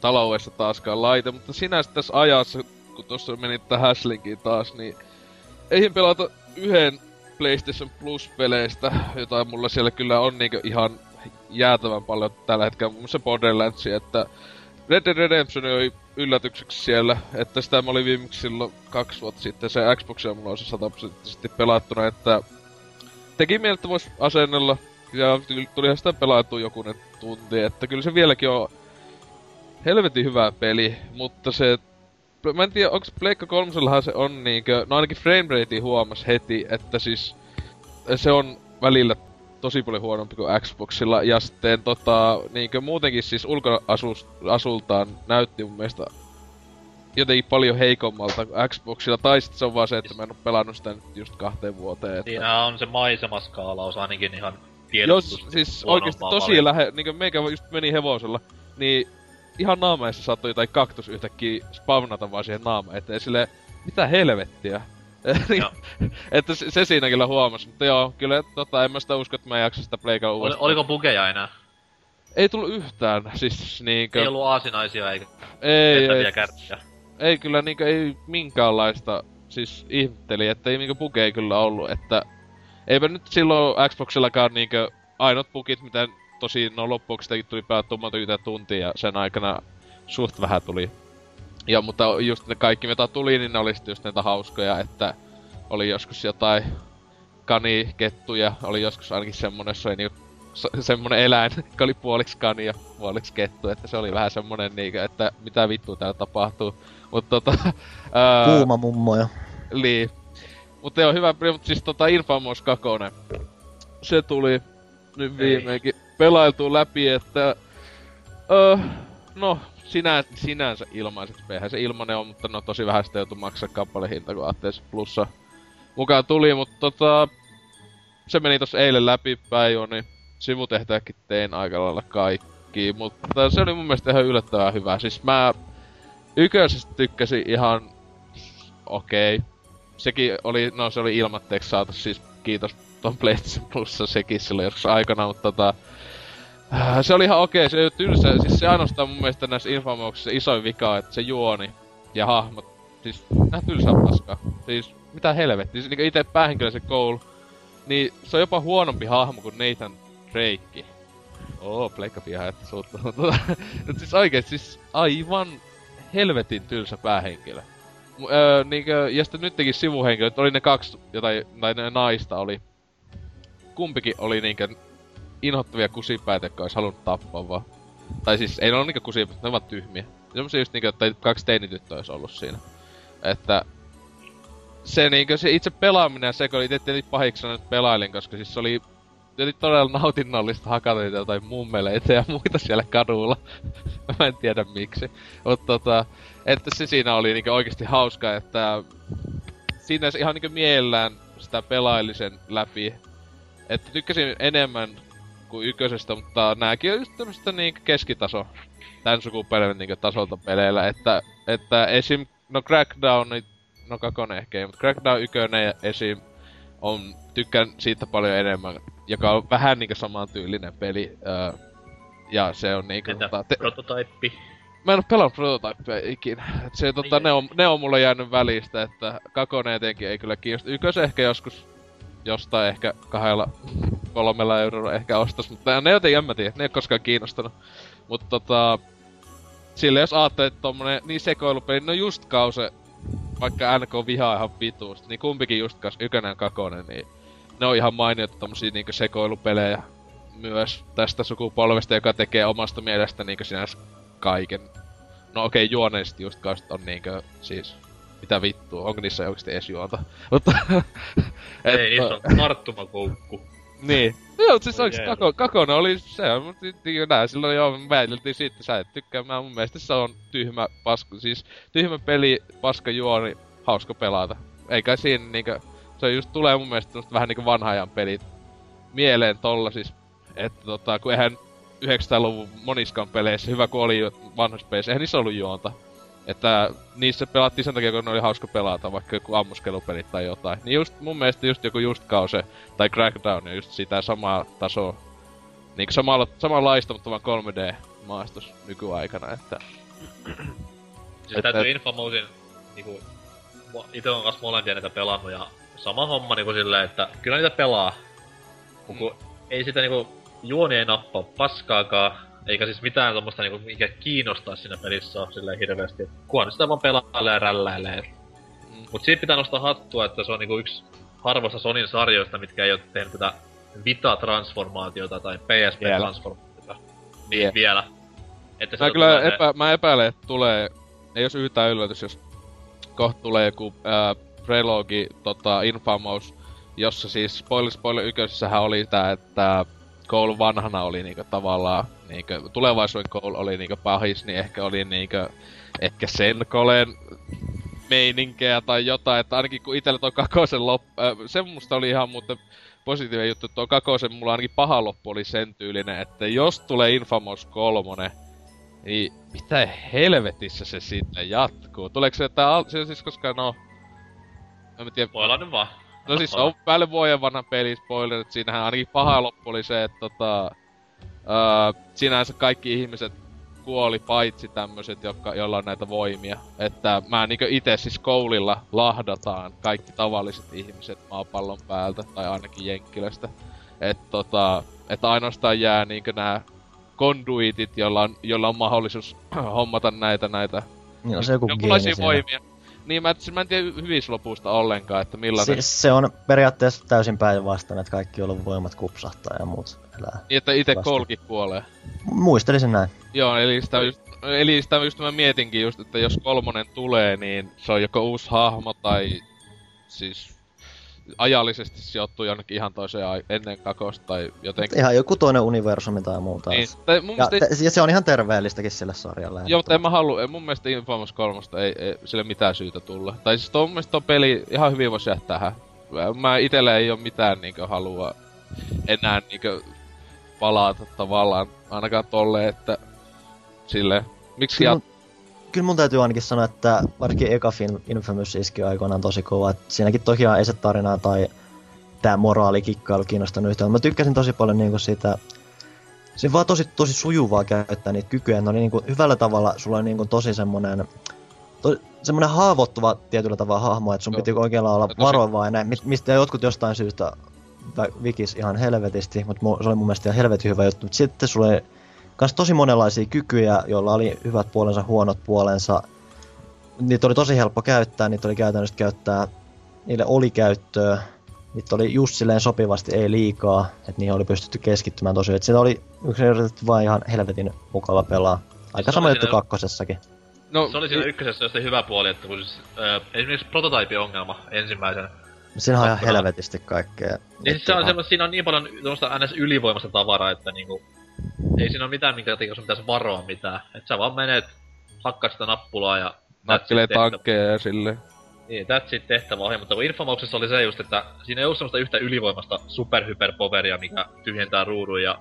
taloudessa taaskaan laite, mutta sinänsä tässä ajassa, kun tuossa meni tähän Häslinkiin taas, niin eihin pelata yhden PlayStation Plus-peleistä, jota mulla siellä kyllä on niinkö ihan jäätävän paljon tällä hetkellä, muun muassa Borderlands, että Red Dead Redemption oli yllätykseksi siellä, että sitä mä olin viimeksi silloin kaksi vuotta sitten, se Xbox on mulla on se sataprosenttisesti pelattuna, että teki mieltä, että vois asennella, ja tulihan sitä pelattua jokunen tunti, että kyllä se vieläkin on helvetin hyvä peli, mutta se Mä en tiedä, onks Pleikka kolmosellahan se on niinkö, no ainakin framerate huomas heti, että siis se on välillä tosi paljon huonompi kuin Xboxilla, ja sitten tota, niinkö muutenkin siis ulkoasultaan näytti mun mielestä jotenkin paljon heikommalta kuin Xboxilla, tai sitten se on vaan se, että mä en oo pelannut sitä nyt just kahteen vuoteen. Että... Siinä on se maisemaskaalaus ainakin ihan Jos siis oikeesti tosi lähe, niinku meikä just meni hevosella, niin ihan naamaissa saattoi jotain kaktus yhtäkkiä spawnata vaan siihen naama eteen, silleen, mitä helvettiä. *laughs* Että se, se siinä kyllä huomasi, mutta joo, kyllä tota, en mä sitä usko, että mä en jaksa sitä Oli, uudestaan. oliko bugeja enää? Ei tullut yhtään, siis niinkö... Ei ollut aasinaisia eikä ei, ei, kärtsiä. ei kyllä niinkö, ei minkäänlaista, siis ihmetteli, että ei niinkö bugeja kyllä ollut, että... Eipä nyt silloin Xboxillakaan niinkö ainoat bugit, mitä tosi no loppuksi sitäkin tuli pelattua monta yhtä tuntia ja sen aikana suht vähän tuli. Ja mutta just ne kaikki mitä tuli, niin ne oli sitten just näitä hauskoja, että oli joskus jotain kanikettuja, oli joskus ainakin semmonen, se oli niinku se- semmonen eläin, *laughs* joka oli puoliksi kani ja puoliksi kettu, että se oli vähän semmonen niinku, että mitä vittua täällä tapahtuu. Mutta tota... *laughs* ää, Kuuma mummo ja niin. Mutta joo, hyvä, mutta siis tota Infamous 2. Se tuli nyt Ei. Pelailtu läpi, että... Öö, no, sinä, sinänsä ilmaiseksi. Eihän se ilmanen on, mutta no tosi vähän sitä joutui maksaa kappalehinta, kun ATS Plussa mukaan tuli, mutta tota... Se meni tossa eilen läpi päin jo, niin sivutehtäväkin tein aika lailla kaikki, mutta se oli mun mielestä ihan yllättävän hyvä. Siis mä yköisestä tykkäsin ihan okei. Okay. Sekin oli, no se oli ilmatteeksi saatu, siis kiitos ton PlayStation Plussa sekin silloin joskus aikana, mutta tota... äh, Se oli ihan okei, se ei tylsä, siis se ainoastaan mun mielestä näissä Infamouksissa isoin vika, että se juoni ja hahmot, siis nää tylsää paskaa. Siis mitä helvettiä, siis niinku ite päähenkilö se Cole, niin se on jopa huonompi hahmo kuin Nathan Drake. Oo, pleikka piha, että suuttuu. *laughs* Mutta siis oikeesti siis aivan helvetin tylsä päähenkilö. Öö, niinkö, ja sitten nytkin sivuhenkilöt, oli ne kaksi, jotain, tai ne naista oli. Kumpikin oli niinkö inhottavia kusipäitä, jotka olisi halunnut tappaa vaan. Tai siis ei ne ole niinkö kusipäitä, ne ovat tyhmiä. Semmosia just niinkö, että kaksi teinityttöä olisi ollut siinä. Että se niinkö se itse pelaaminen ja se, kun itse pahiksi nyt pelailin, koska siis se oli tietysti todella nautinnollista hakata niitä jotain mummeleita ja muita siellä kadulla. *laughs* Mä en tiedä miksi. Mutta tota, että se siinä oli niinku oikeasti hauska, että siinä ihan niinku mielellään sitä pelailisen läpi. Että tykkäsin enemmän kuin ykkösestä, mutta nääkin on just tämmöstä niinku keskitaso tän sukupolven niinku tasolta peleillä, että, että esim. no Crackdown, no kakonen ehkä ei, mutta Crackdown ykönen ja esim. on, tykkään siitä paljon enemmän, joka on vähän niinku samantyylinen peli, öö, ja se on niinku... Entä tota, te, prototyppi? Mä en oo pelannut prototypea ikinä. Et se, tota, ne, on, ne on mulle jäänyt välistä, että kakone etenkin ei kyllä kiinnosta. Ykkös ehkä joskus jostain ehkä kahdella, kolmella eurolla ehkä ostas, mutta ne jotenkin en mä tiedä, ne ei koskaan kiinnostanut. Mutta tota, sille jos ajattelee, että tommonen niin sekoilupeli, no just kause, vaikka NK vihaa ihan vituusti, niin kumpikin just kas ykönen kakonen, niin ne on ihan mainioita tommosia niinku sekoilupelejä myös tästä sukupolvesta, joka tekee omasta mielestä niinku sinänsä kaiken. No okei, okay, juoneisesti just kanssa on niinkö, siis, mitä vittua, onko niissä oikeesti edes juonta? Mutta, Ei, niissä on tarttumakoukku. Niin. Joo, siis Oi oikeesti kako, kakona oli se, mutta näin silloin jo väiteltiin siitä, sä et tykkää, mä mun mielestä se on tyhmä paska, siis tyhmä peli, paska juoni, hauska pelata. Eikä siinä niinkö, se just tulee mun mielestä vähän niinku vanha ajan pelit mieleen tolla siis, että tota, kun eihän 900-luvun moniskaan peleissä, hyvä kun oli vanhoissa peleissä, eihän niissä ollut juonta. Että niissä pelattiin sen takia, kun ne oli hauska pelata, vaikka joku ammuskelupelit tai jotain. Niin just mun mielestä just joku just kause tai Crackdown on just sitä samaa tasoa. Niinku samalla, samanlaista, mutta vaan 3D-maastos nykyaikana, että... Että- täytyy Infamousin, niinku, mo- ite on kanssa molempia niitä pelannut ja sama homma niinku silleen, että kyllä niitä pelaa. Mut kun ei sitä niinku, juoni ei nappaa paskaakaan, eikä siis mitään tommosta niinku, mikä kiinnostaa siinä pelissä on silleen hirveesti. Et Kunhan sitä vaan pelailee ja rälläilee. Mm. Mut siitä pitää nostaa hattua, että se on niinku yksi harvoista Sonin sarjoista, mitkä ei oo tehnyt tätä Vita-transformaatiota tai PSP-transformaatiota. Niin, Vie- vielä. Että Mä kyllä epä, mä epäilen, että tulee, ei jos yhtään yllätys, jos kohta tulee joku ää, prelogi, tota, Infamous, jossa siis spoiler spoiler ykkösessähän oli tää, että Cole vanhana oli niinku tavallaan, niinku, tulevaisuuden Cole oli niinku pahis, niin ehkä oli niinku, ehkä sen Colen meininkeä tai jotain, että ainakin kun itellä tuo kakosen loppu, äh, se musta oli ihan muuten positiivinen juttu, että tuo kakosen mulla ainakin paha loppu oli sen tyylinen, että jos tulee Infamous 3, niin mitä helvetissä se sitten jatkuu? Tuleeko se, että al- se siis koska no... En mä tiedä. Voi olla nyt vaan. No siis on päälle vuoden vanha peli, spoiler, että siinähän ainakin paha loppu oli se, että tota... Öö, sinänsä kaikki ihmiset kuoli paitsi tämmöiset, jotka, joilla on näitä voimia. Että mä niinkö itse siis koulilla lahdataan kaikki tavalliset ihmiset maapallon päältä, tai ainakin Jenkkilästä. Että tota, että ainoastaan jää niinkö nää konduitit, joilla on, joilla on mahdollisuus *clears throat* hommata näitä näitä Niin on se joku jonkunlaisia voimia. Niin mä, siis mä en tiedä hyvislopusta ollenkaan, että millainen... Se, se on periaatteessa täysin päinvastainen, että kaikki, joilla on voimat kupsahtaa ja muut elää. Niin, että itse kolki kuolee. Muistelisin näin. Joo, eli sitä just, eli sitä just mä mietinkin just, että jos kolmonen tulee, niin se on joko uusi hahmo tai siis ajallisesti sijoittuu jonnekin ihan toiseen ai- ennen kakosta tai jotenkin. Ihan joku toinen universumi tai muuta. Niin, tai mun Ja, te, ja se on ihan terveellistäkin sille sarjalle. joo, mutta en mä halua, mun mielestä Infamous 3 ei, ei sille mitään syytä tulla. Tai siis mun mielestä peli ihan hyvin voisi jättää tähän. Mä itelle ei ole mitään niinkö halua enää niinkö palata tavallaan ainakaan tolle, että sille miksi Kyllä, jat- mun, kyllä mun täytyy ainakin sanoa, että varsinkin eka film Infamous iski aikoinaan tosi kova. Et siinäkin tosiaan ei se tarina tai tämä moraalikikkailu kiinnostanut yhtään. Mä tykkäsin tosi paljon niinku siitä, se vaan tosi, tosi sujuvaa käyttää niitä kykyjä. Ne oli niinku hyvällä tavalla, sulla oli niinku tosi semmonen, to, semmonen haavoittuva tietyllä tavalla hahmo, että sun Joo. piti oikealla olla Tosi- varovainen, mistä jotkut jostain syystä vikis ihan helvetisti, mutta mu- se oli mun mielestä ihan helvetin hyvä juttu. Mut sitten sulla oli kans tosi monenlaisia kykyjä, joilla oli hyvät puolensa, huonot puolensa. Niitä oli tosi helppo käyttää, niitä oli käytännössä käyttää, niille oli käyttöä. Niitä oli just silleen sopivasti, ei liikaa, että niihin oli pystytty keskittymään tosi. Että sitä oli yksinkertaisesti vaan ihan helvetin mukava pelaa. Aika Se sama juttu siinä- kakkosessakin. No, Se oli siinä ykkösessä just se hyvä puoli, että kun siis, äh, esimerkiksi prototype-ongelma ensimmäisenä. Siinä on ihan helvetisti kaikkea. Niin siis se on semmoista, siinä on niin paljon semmoista ns. ylivoimasta tavaraa, että niinku... Ei siinä ole mitään, minkä takia sun pitäisi varoa mitään. Et sä vaan menet, hakkaat sitä nappulaa ja... nakkelee tankkeja ja silleen. Niin, that's it tehtävä ohi, mutta kun Infamouksessa oli se just, että siinä ei ollut semmoista yhtä ylivoimasta superhyperpoveria, mikä tyhjentää ruudun ja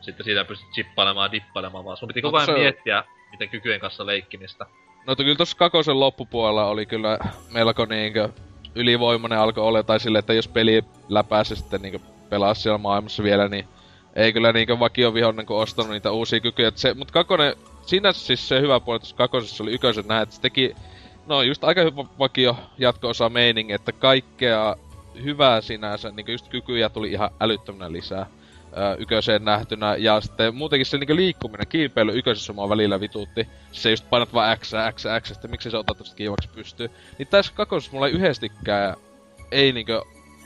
sitten siitä pystyt chippailemaan ja dippailemaan, vaan sun piti koko Onko ajan se- miettiä, miten kykyjen kanssa leikkimistä. No kyllä tossa kakosen loppupuolella oli kyllä melko niinkö ylivoimainen alkoi olla, tai sille, että jos peli läpäisi sitten niinkö pelaa siellä maailmassa vielä, niin ei kyllä niinkö vakiovihollinen kun ostanut niitä uusia kykyjä. Se, mut kakonen, siinä siis se hyvä puoli tuossa kakosessa oli yköisen näin, että se teki, no just aika hyvä vakio jatko-osa meiningi, että kaikkea hyvää sinänsä, niinkö just kykyjä tuli ihan älyttömänä lisää yköiseen nähtynä. Ja sitten muutenkin se niinku liikkuminen, kiipeily yköisessä mua välillä vituutti. Se just painat vaan X, X, X, sitten miksi se otat tosta kiivaksi pystyy. Niin tässä kakosessa mulla ei yhdestikään ei niinkö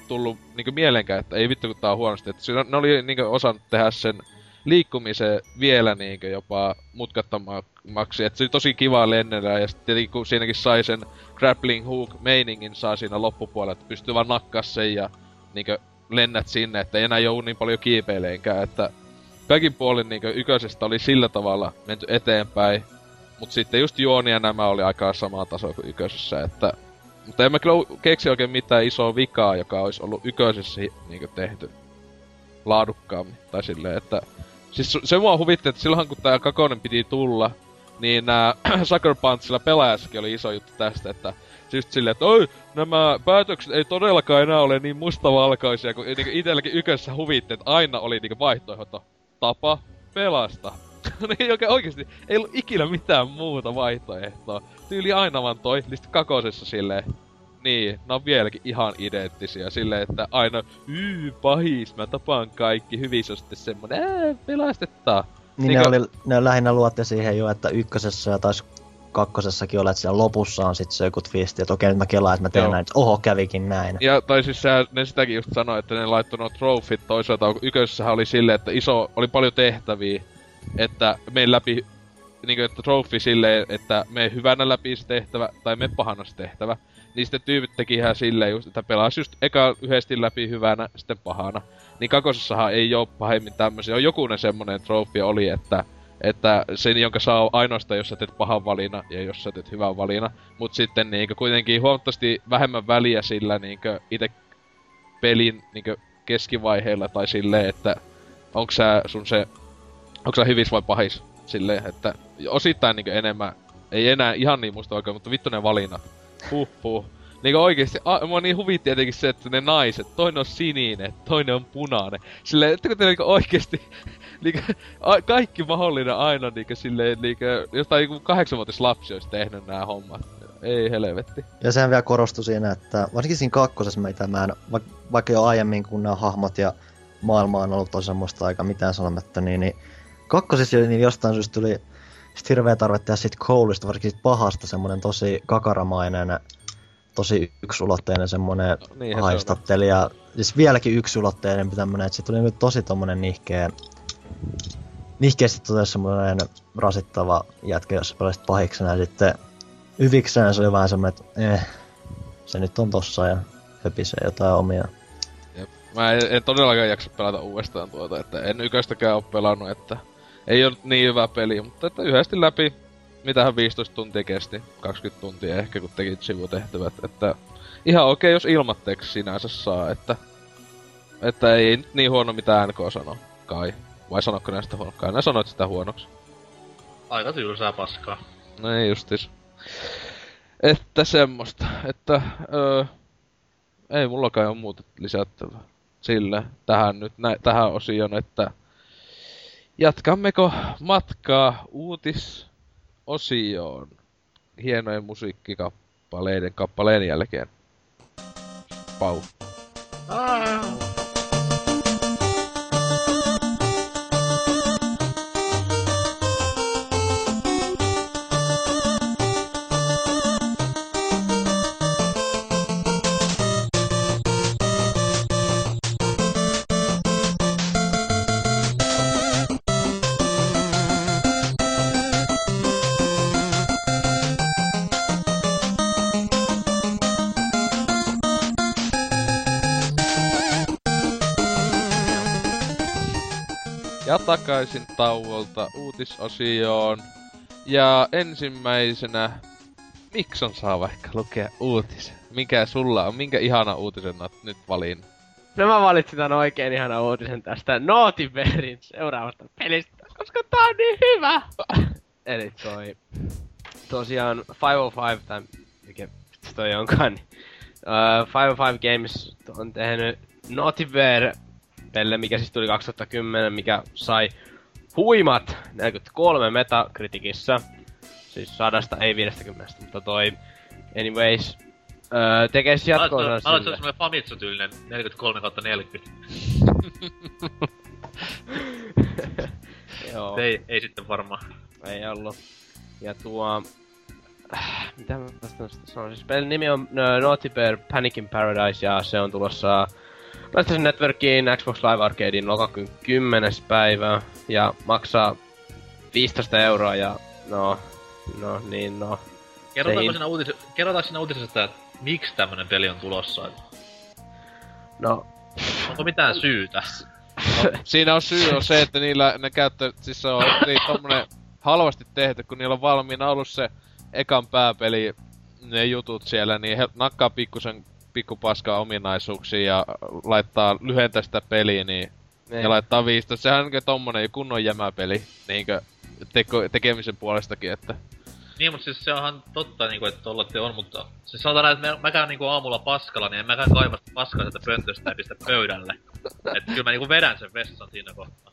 tullut niinkö mielenkään, että ei vittu kun tää on huonosti. Että siinä, ne oli niinkö osannut tehdä sen liikkumisen vielä niinkö jopa mutkattomaksi. Että se oli tosi kiva lennellä ja sitten tietenkin kun siinäkin sai sen grappling hook meiningin saa siinä loppupuolella, että pystyy vaan nakkaa sen ja niinkö lennät sinne, että ei enää joudu niin paljon kiipeileenkään, että kaikin puolin niinkö yköisestä oli sillä tavalla menty eteenpäin, mut sitten just juoni ja nämä oli aika sama taso kuin yköisessä, että mutta en mä kyllä keksi oikein mitään isoa vikaa, joka olisi ollut yköisessä niinkö tehty laadukkaammin, tai silleen, että Siis se mua huvitti, että silloin kun tää kakonen piti tulla, niin nää *clears throat* Sucker Punchilla pelaajassakin oli iso juttu tästä, että siis silleen, että oi, nämä päätökset ei todellakaan enää ole niin mustavalkoisia, kun niinku itelläkin ykössä huvitti, että aina oli niinku vaihtoehto tapa, pelasta. *laughs* niin oikein oikeesti ei ollut ikinä mitään muuta vaihtoehtoa. Tyyli aina vaan toi, niin sitten kakosessa silleen, niin, ne on vieläkin ihan identtisiä silleen, että aina yy, pahis, mä tapaan kaikki, hyvissä on sitten semmonen, ää, pelastetaan. Niin Niinkö- ne, oli, ne lähinnä luotti siihen jo, että ykkösessä ja taas kakkosessakin oli, että siellä lopussa on sit se joku twisti, että okei nyt mä kelaan, että mä teen Joo. näin, että oho kävikin näin. Ja, tai siis sä, ne sitäkin just sanoi, että ne laittoi nuo trofit toisaalta, yköisessähän oli silleen, että iso, oli paljon tehtäviä, että me läpi, niinku että trofi silleen, että me hyvänä läpi se tehtävä, tai me pahana se tehtävä. Niin sitten tyypit teki ihan silleen just, että pelas just eka yhdesti läpi hyvänä, sitten pahana. Niin kakosessahan ei oo pahemmin tämmösiä. On jokunen semmonen trofi oli, että että sen, jonka saa ainoastaan, jos sä teet pahan valina ja jos sä teet hyvän valina. Mut sitten niinkö kuitenkin huomattavasti vähemmän väliä sillä niinkö ite pelin niinkö keskivaiheilla tai silleen, että onko sä sun se, onko sä hyvis vai pahis silleen, että osittain niinkö enemmän, ei enää ihan niin musta oikein, mutta vittu ne valinnat. Huh, huh. Niinku oikeesti, a, mua niin huvitti tietenkin se, että ne naiset, toinen on sininen, toinen on punainen. Silleen, että kun te niinku oikeesti, *laughs* niinku, a, kaikki mahdollinen aina niinku silleen, niinku, jostain joku kahdeksanvuotias lapsi olisi tehnyt nämä hommat. Ei helvetti. Ja sehän vielä korostui siinä, että varsinkin siinä kakkosessa mitä mä en, va, vaikka jo aiemmin kun nämä hahmot ja maailma on ollut tosi semmoista aika mitään sanomatta, niin, niin kakkosessa niin jostain syystä tuli sit hirveä tarve tehdä siitä koulusta, varsinkin siitä pahasta semmonen tosi kakaramainen, tosi yksulotteinen semmonen No, niinhän se on. haistatteli ja siis vieläkin yksulotteinen tämmönen, että se tuli niinku tosi tommonen nihkeä, nihkeästi totesi semmonen rasittava jätkä, jos pelasit pahiksena ja sitten hyvikseen se oli vähän semmonen, että eh, se nyt on tossa ja höpisee jotain omia. Jep. Mä en, en todellakaan jaksa pelata uudestaan tuota, että en yköistäkään oo pelannut, että ei ole niin hyvä peli, mutta että yhdesti läpi, mitähän 15 tuntia kesti, 20 tuntia ehkä kun teki sivutehtävät, että ihan okei jos ilmatteeksi sinänsä saa, että että ei nyt niin huono mitä NK sanoo, kai. Vai sanokko näistä huono? Kai ne sanoit sitä huonoksi. Aika tylsää paskaa. No ei justis. Että semmoista, että öö, ei mullakaan ole muuta lisättävää. Sille tähän nyt, nä, tähän osioon, että jatkammeko matkaa uutisosioon hienojen musiikkikappaleiden kappaleen jälkeen. Pau. Ja takaisin tauolta uutisosioon. Ja ensimmäisenä Mikson saa vaikka lukea uutisen. Mikä sulla on? Minkä ihana uutisen oot nyt valin? No mä valitsin tämän oikein ihana uutisen tästä Naughty Bearin seuraavasta pelistä, koska tää on niin hyvä! *laughs* Eli toi... Tosiaan 505, tai mikä toi onkaan, niin... Uh, 505 Games on tehnyt Naughty Bear pelle, mikä siis tuli 2010, mikä sai huimat 43 metakritikissä. Siis sadasta, ei 50, mutta toi... Anyways, öö, tekee siis jatko Aloittaa sille. semmonen Famitsu-tyylinen 43 kautta 40. *laughs* Joo, Ei, ei sitten varmaan. ei ollut. Ja tuo... Äh, mitä mä tästä sanon? Siis pelin nimi on uh, Naughty Bear Panic in Paradise ja se on tulossa PlayStation Networkiin, Xbox Live Arcadein lokakuun 10. päivä ja maksaa 15 euroa ja no, no niin no. Kerrotaanko Sein. siinä, uutis... Kerrotaanko siinä uutisessa, että miksi tämmönen peli on tulossa? No, Onko mitään syytä? *laughs* Siinä on syy on se, että niillä ne käyttö, siis se on niin tommonen halvasti tehty, kun niillä on valmiina ollut se ekan pääpeli, ne jutut siellä, niin he nakkaa pikkusen pikkupaskaa ominaisuuksia ja laittaa lyhentää sitä peliä, niin ei. ja laittaa 15. Sehän on niinku tommonen kunnon jämäpeli, niinkö teko, tekemisen puolestakin, että Niin, mutta siis se onhan totta, niinku, että tolla te on, mutta... Siis sanotaan näin, että mä, mä käyn niinku aamulla paskalla, niin en mäkään kaiva paskaa sieltä pöntöstä ja pistä pöydälle. Et kyllä mä niinku vedän sen vessan siinä kohtaa.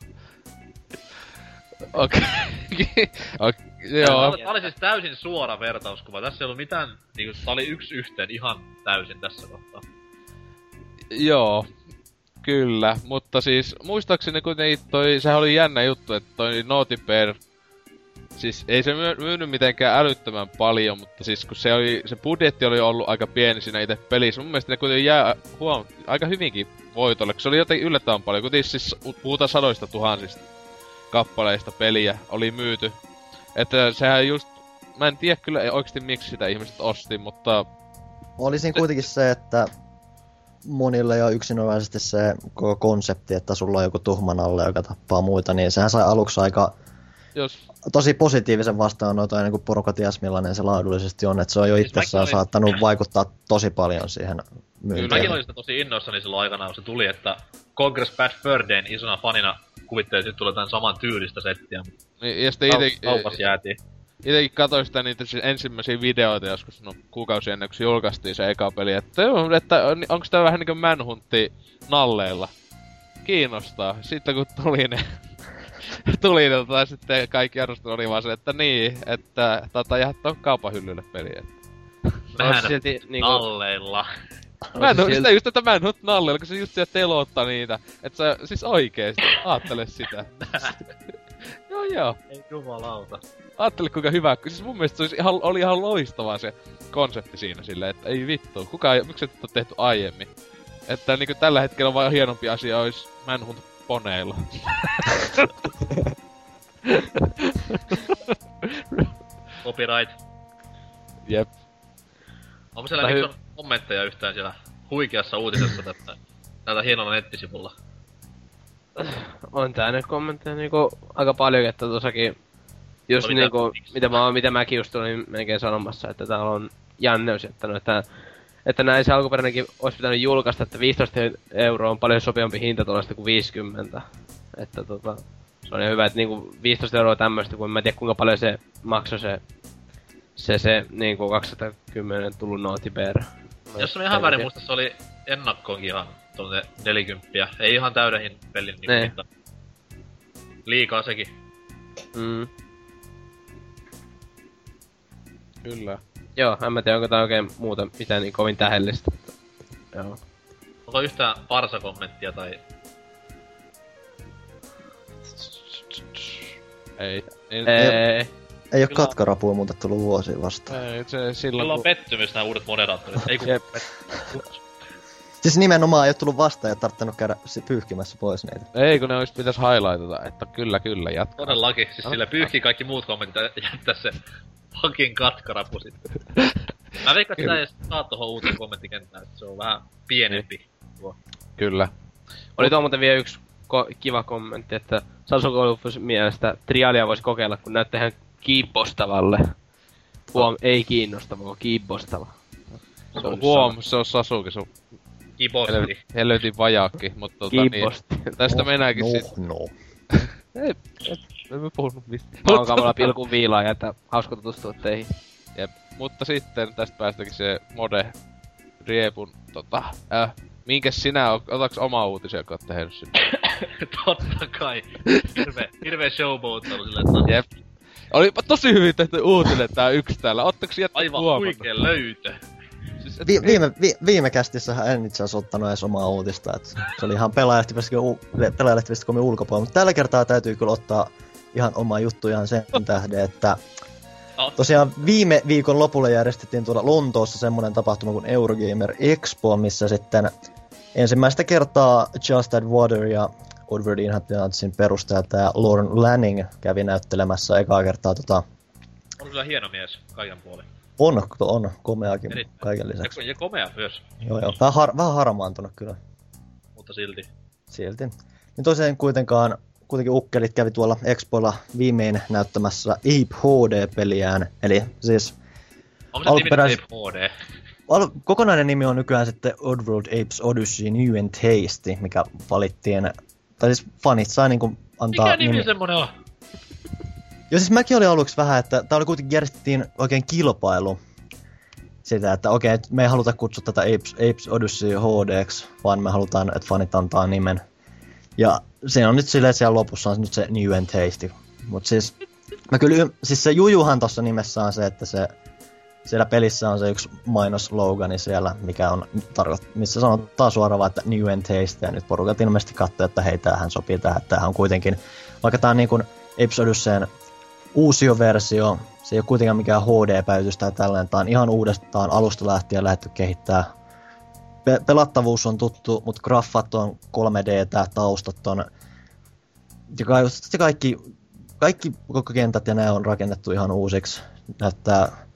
okei. *laughs* Okay. Joo, tää oli siis täysin suora vertauskuva. Tässä ei ollut mitään, niinku, tää oli yksi yhteen ihan täysin tässä kohtaa. Joo, kyllä, mutta siis muistaakseni kuitenkin toi, sehän oli jännä juttu, että toi Naughty Bear, siis ei se myy- myynyt mitenkään älyttömän paljon, mutta siis kun se oli, se budjetti oli ollut aika pieni siinä itse pelissä, mun mielestä ne kuitenkin jää huom, aika hyvinkin voitolle, kun se oli jotenkin yllättävän paljon, kuitenkin siis puhutaan sadoista tuhansista kappaleista peliä oli myyty. Että sehän just, mä en tiedä kyllä oikeasti miksi sitä ihmiset osti, mutta Oli siinä kuitenkin se, että monille jo yksinomaisesti se koko konsepti, että sulla on joku tuhman alle, joka tappaa muita, niin sehän sai aluksi aika jos tosi positiivisen vastaanoton, ennen kuin porukka ties millainen se laadullisesti on, että se on jo Siis itsessään olin- saattanut vaikuttaa tosi paljon siihen Kyllä myyntiin. mäkin olin sitä tosi innoissani silloin aikana, kun se tuli, että Congress Bad Fur Dayn isona fanina kuvittelin, että nyt tulee jotain saman tyylistä settiä, mutta niin, ja sitten ite, kaupas jäätiin. Itekin katsoin sitä niitä siis ensimmäisiä videoita joskus no, kuukausi ennen kuin se julkaistiin se eka peli, että, että on, onko tää vähän niinku Manhuntti nalleilla. Kiinnostaa. Sitten kun tuli ne, *laughs* tuli ne, tota, sitten kaikki arvostelu oli vaan se, että niin, että tota jää ton kaupan hyllylle peli. Että. Mehän Olisi silti niinku... nalleilla. Mä en sitä just, että Manhunt nalleilla, kun se just siellä telottaa niitä. Että sä siis oikeesti, aattele sitä. *laughs* *laughs* joo joo. Ei jumalauta. Aattele kuinka hyvä, siis mun mielestä se olisi ihan, oli ihan loistavaa se konsepti siinä silleen, että ei vittu, kuka ei, miksi et ole tehty aiemmin? Että niinku tällä hetkellä vaan hienompi asia olisi Manhunt poneilla. *laughs* Copyright. Jep. Onko siellä Tai kommentteja yhtään siellä huikeassa uutisessa tästä, täältä hienolla nettisivulla? On tää nyt kommentteja niinku aika paljon, että tossakin just No mitä- niinku, miksi? mitä, mä, mitä mäkin just olin melkein sanomassa, että täällä on Janne on jättänyt, että että näin se alkuperäinenkin olisi pitänyt julkaista, että 15 euroa on paljon sopivampi hinta tuollaista kuin 50. Että tota, se on ihan hyvä, että niinku 15 euroa tämmöistä, kun en mä tiedä kuinka paljon se maksoi se, se, se niinku 210 tullut Naughty Bear. Jos mä ihan väärin muista, se oli ennakkoonkin ihan tuonne 40. Ei ihan täyden pelin niin hinta. Liikaa sekin. Mm. Kyllä. Joo, en mä tiedä, onko tää oikein muuta mitään niin kovin tähdellistä. Joo. Onko yhtään parsa-kommenttia tai... Ei. Ei, Ei. Ei ole Kyllä- katkarapua muuten tullut vuosiin vastaan. ei se silloin Kyllä on kun... pettymys nämä uudet moderaattorit. Ei kun... Siis nimenomaan ei ole tullut vastaan ja tarvinnut käydä pyyhkimässä pois niitä. Ei kun ne olisi pitäis highlightata, että kyllä kyllä jatka. Todellakin. Siis sillä pyyhkii kaikki muut kommentit ja jättää se fucking katkarapu sitten. *laughs* Mä veikkaan, että sitä ei saa tohon uuteen kommenttikenttään, että se on vähän pienempi. Tuo. Kyllä. Oli tuo muuten vielä yksi ko- kiva kommentti, että Samsung Golfus mielestä trialia voisi kokeilla, kun näyttää ihan kiipostavalle. Huom, ei kiinnostava, vaan kiibbostava. Se on huom, se on Sasuke, se on Kiposti. helvetin, helvetin vajaakki, mutta tota niin, Kiibbosti. tästä mennäänkin no, sit, no. *laughs* ei, et, en mä puhunut mistään. Mä oon kamalla pilkun viilaa ja että hauska tutustua teihin. Jep. Mutta sitten tästä päästäkin se Mode Riepun, tota, äh, minkäs sinä otaks oma uutisia, kun oot tehnyt sinne? *laughs* Totta kai. Hirve, hirve showboat oli silleen, että no, Jep. Olipa tosi hyvin tehty uutinen tää yksi täällä, oottaks jättä aivan huomannut? huikea löytö. Siis, et, Vi- viime, vi- viime kästissähän en itse asiassa ottanut edes omaa uutista, että se oli ihan pelaajalehtivistikommin ulkopuolella, mutta tällä kertaa täytyy kyllä ottaa ihan oma juttu ihan sen tähden, että No. tosiaan viime viikon lopulla järjestettiin tuolla Lontoossa semmoinen tapahtuma kuin Eurogamer Expo, missä sitten ensimmäistä kertaa Just Add Water ja Woodward Inhabitantsin perustaja tämä Lauren Lanning kävi näyttelemässä ekaa kertaa tota, On kyllä hieno mies kaiken puolin. On, on komeakin Erittäin. kaiken lisäksi. ja komea myös, Joo, joo. Vähän, har, vähän harmaantunut kyllä. mutta silti. silti. Niin tosiaan kuitenkaan, kuitenkin ukkelit kävi tuolla Expoilla viimein näyttämässä Ape HD-peliään. Eli siis Onko se Alkuperäis- nimi HD? al- kokonainen nimi on nykyään sitten Oddworld Apes Odyssey New and Tasty, mikä valittiin, tai siis fanit sai niinku antaa Mikä nimi semmonen on? Joo, siis mäkin olin aluksi vähän, että tää oli kuitenkin järjestettiin oikein kilpailu sitä, että okei, että me ei haluta kutsua tätä Apes, Apes Odyssey HDX, vaan me halutaan, että fanit antaa nimen. Ja se on nyt silleen, että siellä lopussa on nyt se New and Tasty. Mut siis, mä kyllä, siis se jujuhan tossa nimessä on se, että se siellä pelissä on se yksi mainoslogani siellä, mikä on tarkoit, missä sanotaan suoraan vaan, että New and Tasty, ja nyt porukat ilmeisesti katsoo, että hei, tämähän sopii tähän, tämähän on kuitenkin, vaikka tää on niin kuin uusioversio, se ei ole kuitenkaan mikään HD-päivitys tai tällainen, tämä on ihan uudestaan alusta lähtien lähdetty kehittää. Pe- pelattavuus on tuttu, mutta graffat on 3D, tää taustat on... Ja kaikki, kaikki koko kentät ja nämä on rakennettu ihan uusiksi. Näyttää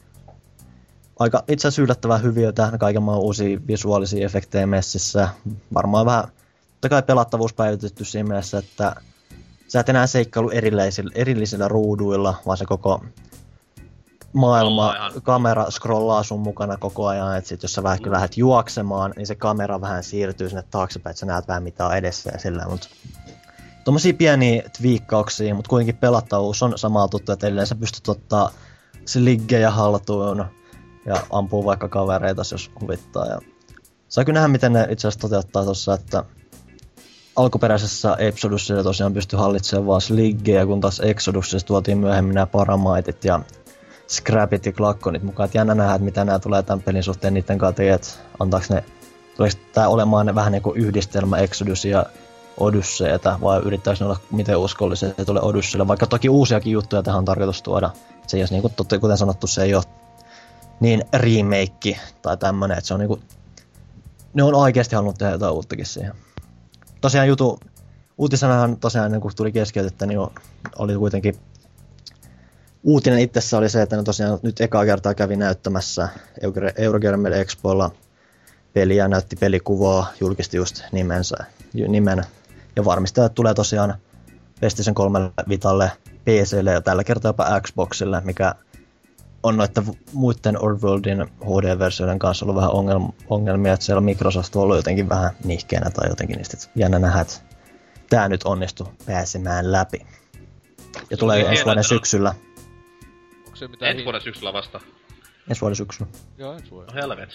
aika itse asiassa yllättävän hyviä tähän kaiken maan uusia visuaalisia efektejä messissä. Varmaan vähän, totta kai pelattavuus päivitetty siinä mielessä, että sä et enää seikkailu erillisillä, erillisillä ruuduilla, vaan se koko maailma, kamera scrollaa sun mukana koko ajan, että sit jos sä vähän mm. lähdet juoksemaan, niin se kamera vähän siirtyy sinne taaksepäin, että sä näet vähän mitä on edessä ja sillä, mutta Tuommoisia pieniä twiikkauksia, mutta kuitenkin pelattavuus on samaa tuttu, että edelleen sä pystyt ottaa sliggejä haltuun ja ampuu vaikka kavereita, jos huvittaa. Ja saa kyllä nähdä, miten ne itse asiassa toteuttaa tuossa, että alkuperäisessä Exodusissa tosiaan pystyi hallitsemaan vaan sliggejä, kun taas Exodusissa tuotiin myöhemmin nämä paramaitit ja scrapit ja klakkonit mukaan. Et jännä nähdä, että mitä nämä tulee tämän pelin suhteen niiden kanssa, että antaako ne, tuleeko tämä olemaan vähän niin kuin yhdistelmä Exodus ja Odysseetä, vai yrittäisi olla miten uskollisia, että tulee Odysseylle, vaikka toki uusiakin juttuja tähän on tarkoitus tuoda. Se ei ole, niin kuin, totta, kuten sanottu, se ei ole niin remake tai tämmönen, että se on niinku, ne on oikeasti halunnut tehdä jotain uuttakin siihen. Tosiaan jutu, uutisanahan tosiaan ennen kuin tuli keskeytettä, niin oli kuitenkin uutinen itsessä oli se, että ne tosiaan nyt ekaa kertaa kävi näyttämässä Euro- Eurogamer Expoilla peliä, näytti pelikuvaa, julkisti just nimensä, nimen. Ja varmistaa, että tulee tosiaan PlayStation 3 Vitalle, PClle ja tällä kertaa jopa Xboxille, mikä on noiden muiden Oddworldin HD-versioiden kanssa ollut vähän ongelm- ongelmia, että siellä Microsoft on ollut jotenkin vähän nihkeänä tai jotenkin niistä, että jännä nähdä, että tämä nyt onnistu pääsemään läpi. Ja tulee ensi vuoden syksyllä. Onko se mitään Ensi vuoden syksyllä vasta. Ensi vuoden syksyllä. Joo, ensi vuoden. No helvet.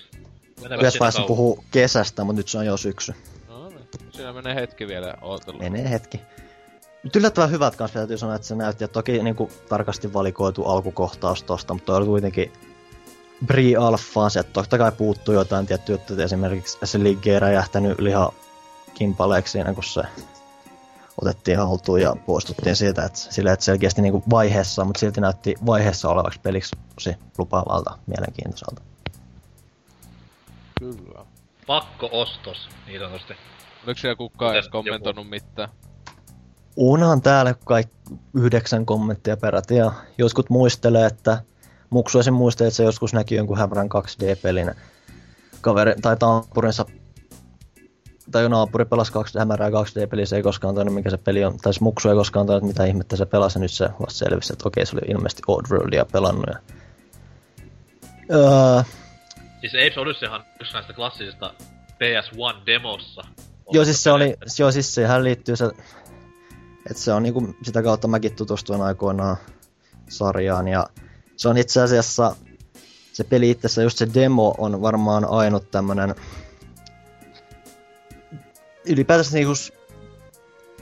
PS vaiheessa puhuu kesästä, mutta nyt se on jo syksy. No niin. Siinä menee hetki vielä ootella. Menee hetki. Nyt yllättävän hyvät kanssa täytyy sanoa, että se näytti, että toki niin kuin, tarkasti valikoitu alkukohtaus tosta, mutta toi oli kuitenkin pre-alfaan, se, että totta kai puuttuu jotain tiettyä että esimerkiksi se ligge ei räjähtänyt liha kimpaleeksi siinä, kun se otettiin haltuun ja poistuttiin siitä, että sillä että selkeästi niin kuin vaiheessa, mutta silti näytti vaiheessa olevaksi peliksi tosi lupaavalta, mielenkiintoiselta. Kyllä. Pakko ostos, niin sanotusti. Oliko siellä kukaan edes Joku- kommentoinut mitään? Onhan täällä kaikki yhdeksän kommenttia peräti ja joskus muistelee, että Muksu esim. muistelee, että se joskus näki jonkun hämärän 2D-pelin kaveri tai naapurinsa tai jo naapuri pelasi kaksi, hämärää 2D-peliä, se ei koskaan tainnut mikä se peli on, tai siis Muksu ei koskaan tainnut mitä ihmettä se pelasi, nyt se vasta selvisi, että okei, se oli ilmeisesti Oddworldia pelannut. Ja Öö, Siis Apes Odysseyhan yksi näistä klassisista PS1-demossa. joo, siis se oli, joo, siis siihen liittyy se, että se on niinku, sitä kautta mäkin tutustuin aikoinaan sarjaan, ja se on itse asiassa, se peli itse just se demo on varmaan ainut tämmönen, ylipäätänsä niinku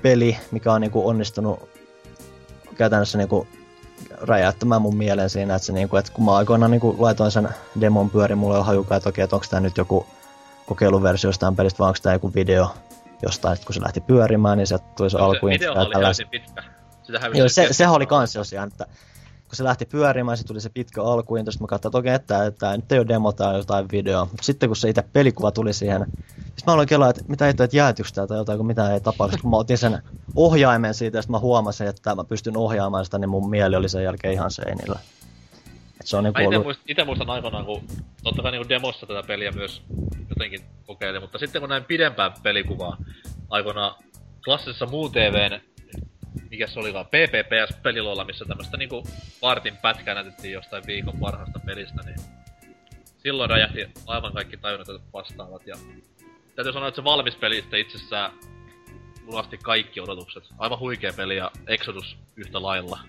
peli, mikä on niinku onnistunut käytännössä niinku räjäyttämään mun mieleen siinä, että, se niinku, että kun mä aikoinaan niinku laitoin sen demon pyöri, mulla ei ole hajukaan, että okei, että onko tää nyt joku kokeiluversio jostain pelistä, vai onko tää joku video jostain, sit kun se lähti pyörimään, niin sieltä tuli se alku. Se videohan oli helvetin pitkä. Joo, se, sehän oli kans jossain, että kun se lähti pyörimään, se tuli se pitkä alku, niin mä katsoin, että okei, että tämä nyt ei ole demo tai jotain videoa. Mutta sitten kun se itse pelikuva tuli siihen, sitten mä aloin kelaa, että mitä ei että jäätyks tai jotain, kun mitä ei tapahdu. Kun mä otin sen ohjaimen siitä, ja sitten mä huomasin, että mä pystyn ohjaamaan sitä, niin mun mieli oli sen jälkeen ihan seinillä. Et se on niinku ite, ollut... muist, ite muistan aikoinaan, kun totta kai niinku demossa tätä peliä myös jotenkin kokeilin, mutta sitten kun näin pidempää pelikuvaa aikoinaan klassisessa muun TVn, mikä se olikaan, PPPS-pelilolla, missä tämmöstä niinku vartin pätkää näytettiin jostain viikon parhaasta pelistä, niin silloin räjähti aivan kaikki tajunnat vastaavat. Ja täytyy sanoa, että se valmis peli sitten itsessään lunasti kaikki odotukset. Aivan huikea peli ja Exodus yhtä lailla.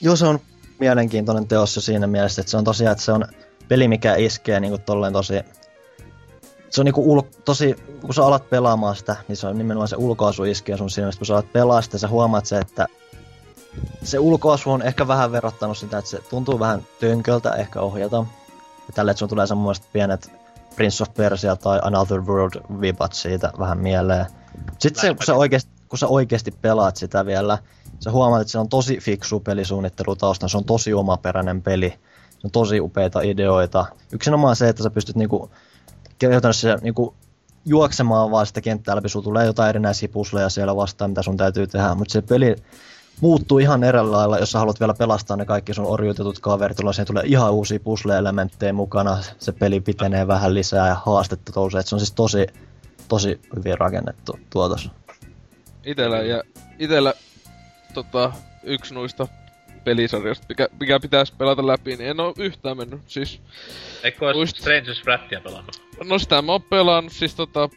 Joo, se on mielenkiintoinen teos jo siinä mielessä, että se on tosiaan, että se on peli, mikä iskee niinku tolleen tosi... Se on niinku ul... tosi, kun sä alat pelaamaan sitä, niin se on nimenomaan se ulkoasu iskee sun silmistä, kun sä alat pelaa sitä, sä huomaat se, että se ulkoasu on ehkä vähän verrattanut sitä, että se tuntuu vähän tönköltä ehkä ohjata. Ja tälle, että sun tulee semmoiset pienet Prince of Persia tai Another World vibat siitä vähän mieleen. Sitten se, kun sä, oikeasti, kun sä oikeasti pelaat sitä vielä, sä huomaat, että se on tosi fiksu pelisuunnittelu taustalla, se on tosi omaperäinen peli, se on tosi upeita ideoita. Yksinomaan se, että sä pystyt niinku, käytännössä niinku, juoksemaan vaan sitä kenttää läpi, sulla tulee jotain erinäisiä pusleja siellä vastaan, mitä sun täytyy tehdä, mutta se peli muuttuu ihan eri lailla, jos sä haluat vielä pelastaa ne kaikki sun orjuutetut kaverit, jolloin siihen tulee ihan uusia puzzle-elementtejä mukana, se peli pitenee vähän lisää ja haastetta tousee, että se on siis tosi, tosi hyvin rakennettu tuotos. Itellä ja itellä tota, yksi noista pelisarjoista, mikä, mikä pitäisi pelata läpi, niin en oo yhtään mennyt. Siis, Eikö ois Muist- Stranger's Wrattia pelannut? no sitä mä oon pelannut, siis tota,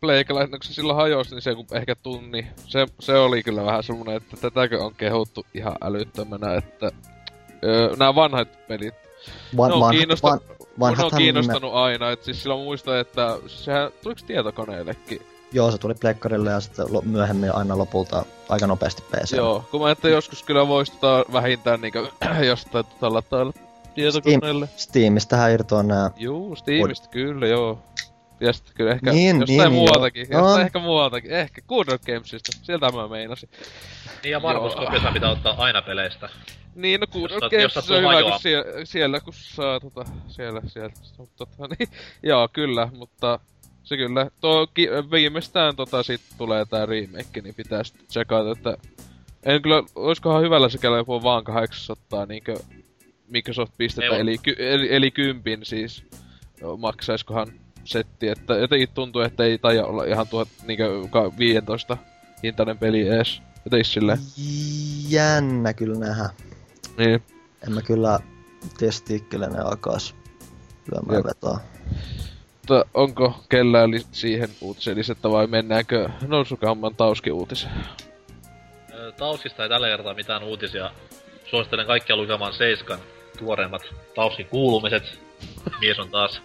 Pleikalla, kun se silloin hajosi, niin se kun ehkä tunni. Se, se oli kyllä vähän semmonen, että tätäkö on kehuttu ihan älyttömänä, että öö, nämä vanhat pelit. Van, Ne on van, kiinnosta- van, Mun on kiinnostanut aina, että siis silloin muistan, että sehän tuliko tietokoneellekin? Joo, se tuli plekkarille ja sitten lo, myöhemmin aina lopulta aika nopeasti PC. Joo, kun mä että joskus kyllä vois tota vähintään niinku *clears throat* jostain tota latailla tietokoneelle. Steamistähän irtoaa nää. Juu, Steamista kyllä, joo. Ja sitten kyllä ehkä Niin, jostain niin, muualtakin, joo. jostain No. ehkä muualtakin, ehkä Good Gamesista, sieltä mä meinasin. Niin ja varmuuskopiota pitää ottaa aina peleistä. Niin, no Good Gamesissa sattuu on hyvä, kun siellä, siellä kun saa tota, siellä, siellä, tota, niin, *laughs* joo, kyllä, mutta se kyllä, tuo ki- viimeistään tota sit tulee tää remake, niin pitää sitten tsekata, että en kyllä, oiskohan hyvällä sekällä jopa vaan 800 niinkö Microsoft pistettä, eli, ky- eli, eli kympin siis, maksaiskohan setti, että jotenkin tuntuu, että ei taida olla ihan tuot niinkö ka- 15 hintainen peli ees, jotenkin silleen, Jännä kyllä nähdä. niin. En mä kyllä testiikkele ne alkaas lyömään vetoa. Mutta onko kellään li- siihen uutiseen lisättä vai mennäänkö nousukamman tauski uutiseen? Ö, Tauskista ei tällä kertaa mitään uutisia. Suosittelen kaikkia lukemaan Seiskan tuoreimmat Tauskin kuulumiset. Mies on taas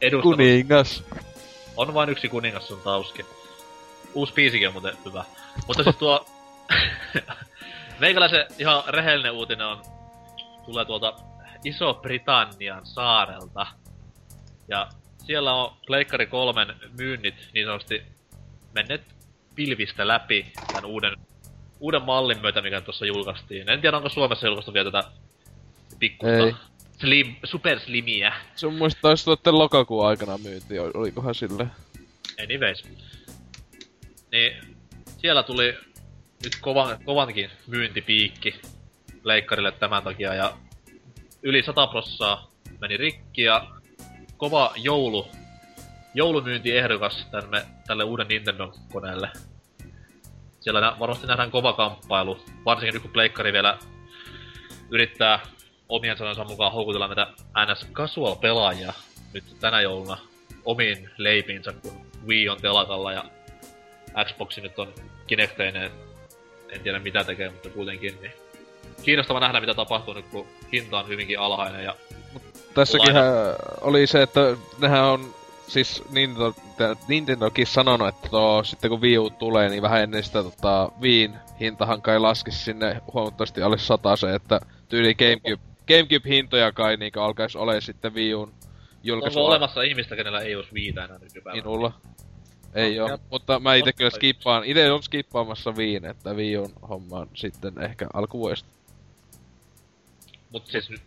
edustanut. Kuningas. On vain yksi kuningas sun Tauski. Uusi biisikin on muuten hyvä. Mutta siis tuo... *laughs* Meikäläisen ihan rehellinen uutinen on... Tulee tuolta Iso-Britannian saarelta. Ja siellä on Pleikkari kolmen myynnit niin sanotusti menneet pilvistä läpi tämän uuden, uuden mallin myötä, mikä tuossa julkaistiin. En tiedä, onko Suomessa julkaistu vielä tätä pikkusta Ei. slim, superslimiä. Se mun mielestä taisi tuotten lokakuun aikana myynti, ol- olikohan sille. Anyways. Niin, siellä tuli nyt kovan, kovankin myyntipiikki leikkarille tämän takia ja yli 100 prossaa meni rikki ja kova joulu, joulumyyntiehdokas tänne, tälle uuden Nintendo-koneelle. Siellä nä, varmasti nähdään kova kamppailu, varsinkin nyt kun pleikkari vielä yrittää omien sanansa mukaan houkutella näitä NS casual-pelaajia nyt tänä jouluna omiin leipiinsä, kun Wii on telakalla ja Xbox nyt on Kinecteineen. En tiedä mitä tekee, mutta kuitenkin. Niin. Kiinnostava nähdä mitä tapahtuu nyt, kun hinta on hyvinkin alhainen ja Tässäkin oli se, että nehän on siis Nintendo, Nintendokin sanonut, että tuo, sitten kun Wii U tulee, niin vähän ennen sitä tota, Viin hintahan kai laskisi sinne huomattavasti alle se, että tyyli Gamecube, Gamecube-hintoja kai niin alkaisi ole sitten Wii Uun julkaisu. Onko olemassa ihmistä, kenellä ei olisi Viitä enää nykypäivänä? Minulla. Ei no, oo, mutta mä ite kyllä skippaan, ite on skippaamassa Viin, että Wii Uun hommaan sitten ehkä alkuvuodesta. Mut siis nyt,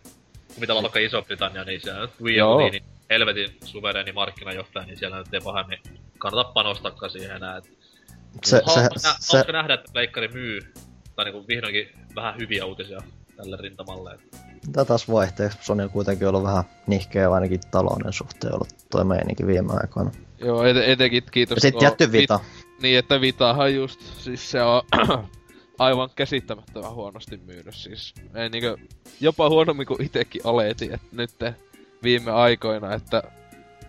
kun mitä on vaikka Iso-Britannia, niin se Wii U niin helvetin suvereeni markkinajohtaja, niin siellä nyt ei pahemmin kannata panostakaan siihen enää. Et... Se, se, se, se, nähdä, että Pleikkari myy, tai niinku vihdoinkin vähän hyviä uutisia tälle rintamalle. Tätä taas vaihteeksi Sony on kuitenkin ollut vähän nihkeä ainakin talouden suhteen ollut toi meininki viime aikoina. Joo, et, etenkin kiitos. Ja sit jätty Vita. Vit, niin, että Vitahan just, siis se on aivan käsittämättömän huonosti myynyt. Siis ei niinkö, jopa huonommin kuin itekin oletin, että nyt viime aikoina, että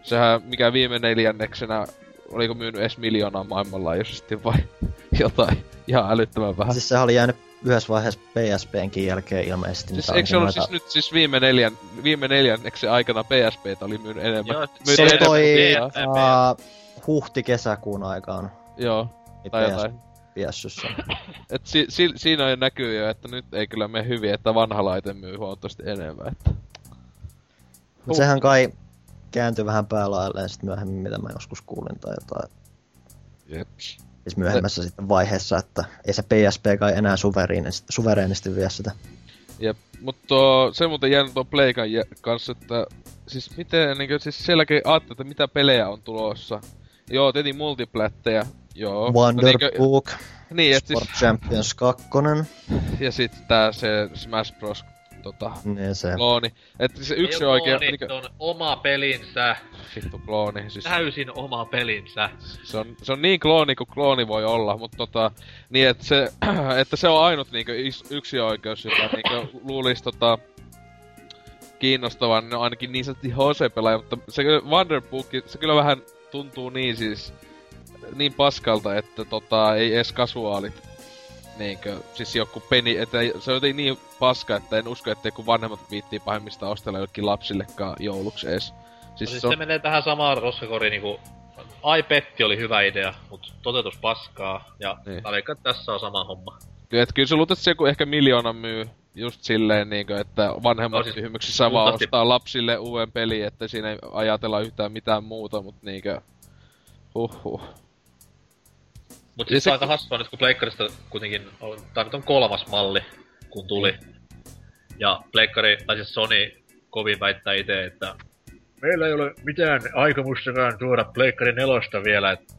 sehän mikä viime neljänneksenä, oliko myynyt edes miljoonaa maailmanlaajuisesti vai *laughs* jotain ihan älyttömän vähän. Siis sehän oli jäänyt yhdessä vaiheessa PSPnkin jälkeen ilmeisesti. Siis eikö se ollut noita... siis nyt siis viime, neljän, viime neljänneksen aikana PSP oli myynyt enemmän? Joo, myynyt se enemmän toi uh, huhti-kesäkuun aikaan. Joo, tai jotain. Piessyssä. *laughs* Et si, si, siinä näkyy jo, että nyt ei kyllä mene hyvin, että vanha laite myy huomattavasti enemmän. Että... Mut sehän kai kääntyi vähän päälailleen sitten myöhemmin, mitä mä joskus kuulin tai jotain. Jeps. Siis myöhemmässä sitten vaiheessa, että ei se PSP kai enää suvereenisti, suvereenisti vie sitä. Jep, mutta se muuten jäänyt tuon Playkan kanssa, että siis miten, niin kuin, siis sielläkin ajattelee, että mitä pelejä on tulossa. Joo, tietenkin multiplättejä, joo. Wonder niin, Book, niin, Sport siis... Champions 2. Ja sitten tää se Smash Bros tota, niin se. klooni. Et se yksi on oikein... Niin, on oma pelinsä. Vittu klooni. Siis... Täysin oma pelinsä. Se on, se on niin klooni kuin klooni voi olla, mutta tota, niin että se, *clears throat* että se on ainut niinku yksi oikeus, jota niinku luulisi tota, kiinnostavan, no ainakin niin sanotusti HC-pelaaja, mutta se Wonderbook, se kyllä vähän tuntuu niin siis, niin paskalta, että tota, ei edes kasuaalit niinkö, siis joku peni, että se on niin paska, että en usko, että kun vanhemmat viittii pahemmista ostella jollekin lapsillekaan jouluksi edes. Siis, no siis se, on... se menee tähän samaan roskakoriin niinku iPetti oli hyvä idea, mutta toteutus paskaa, ja niin. Veikkaan, tässä on sama homma. Kyllä, että kyllä se luulet, että se joku ehkä miljoona myy just silleen, niin kuin, että vanhemmat no, siis, vaan ostaa lapsille uuden peli, että siinä ei ajatella yhtään mitään muuta, mutta niinkö... Huhhuh. Mut siis se... aika hassua nyt, kun Pleikkarista kuitenkin on, tää nyt on kolmas malli, kun tuli. Ja Pleikkari, tai siis Sony kovin väittää itse, että meillä ei ole mitään aikomustakaan tuoda Pleikkari nelosta vielä, että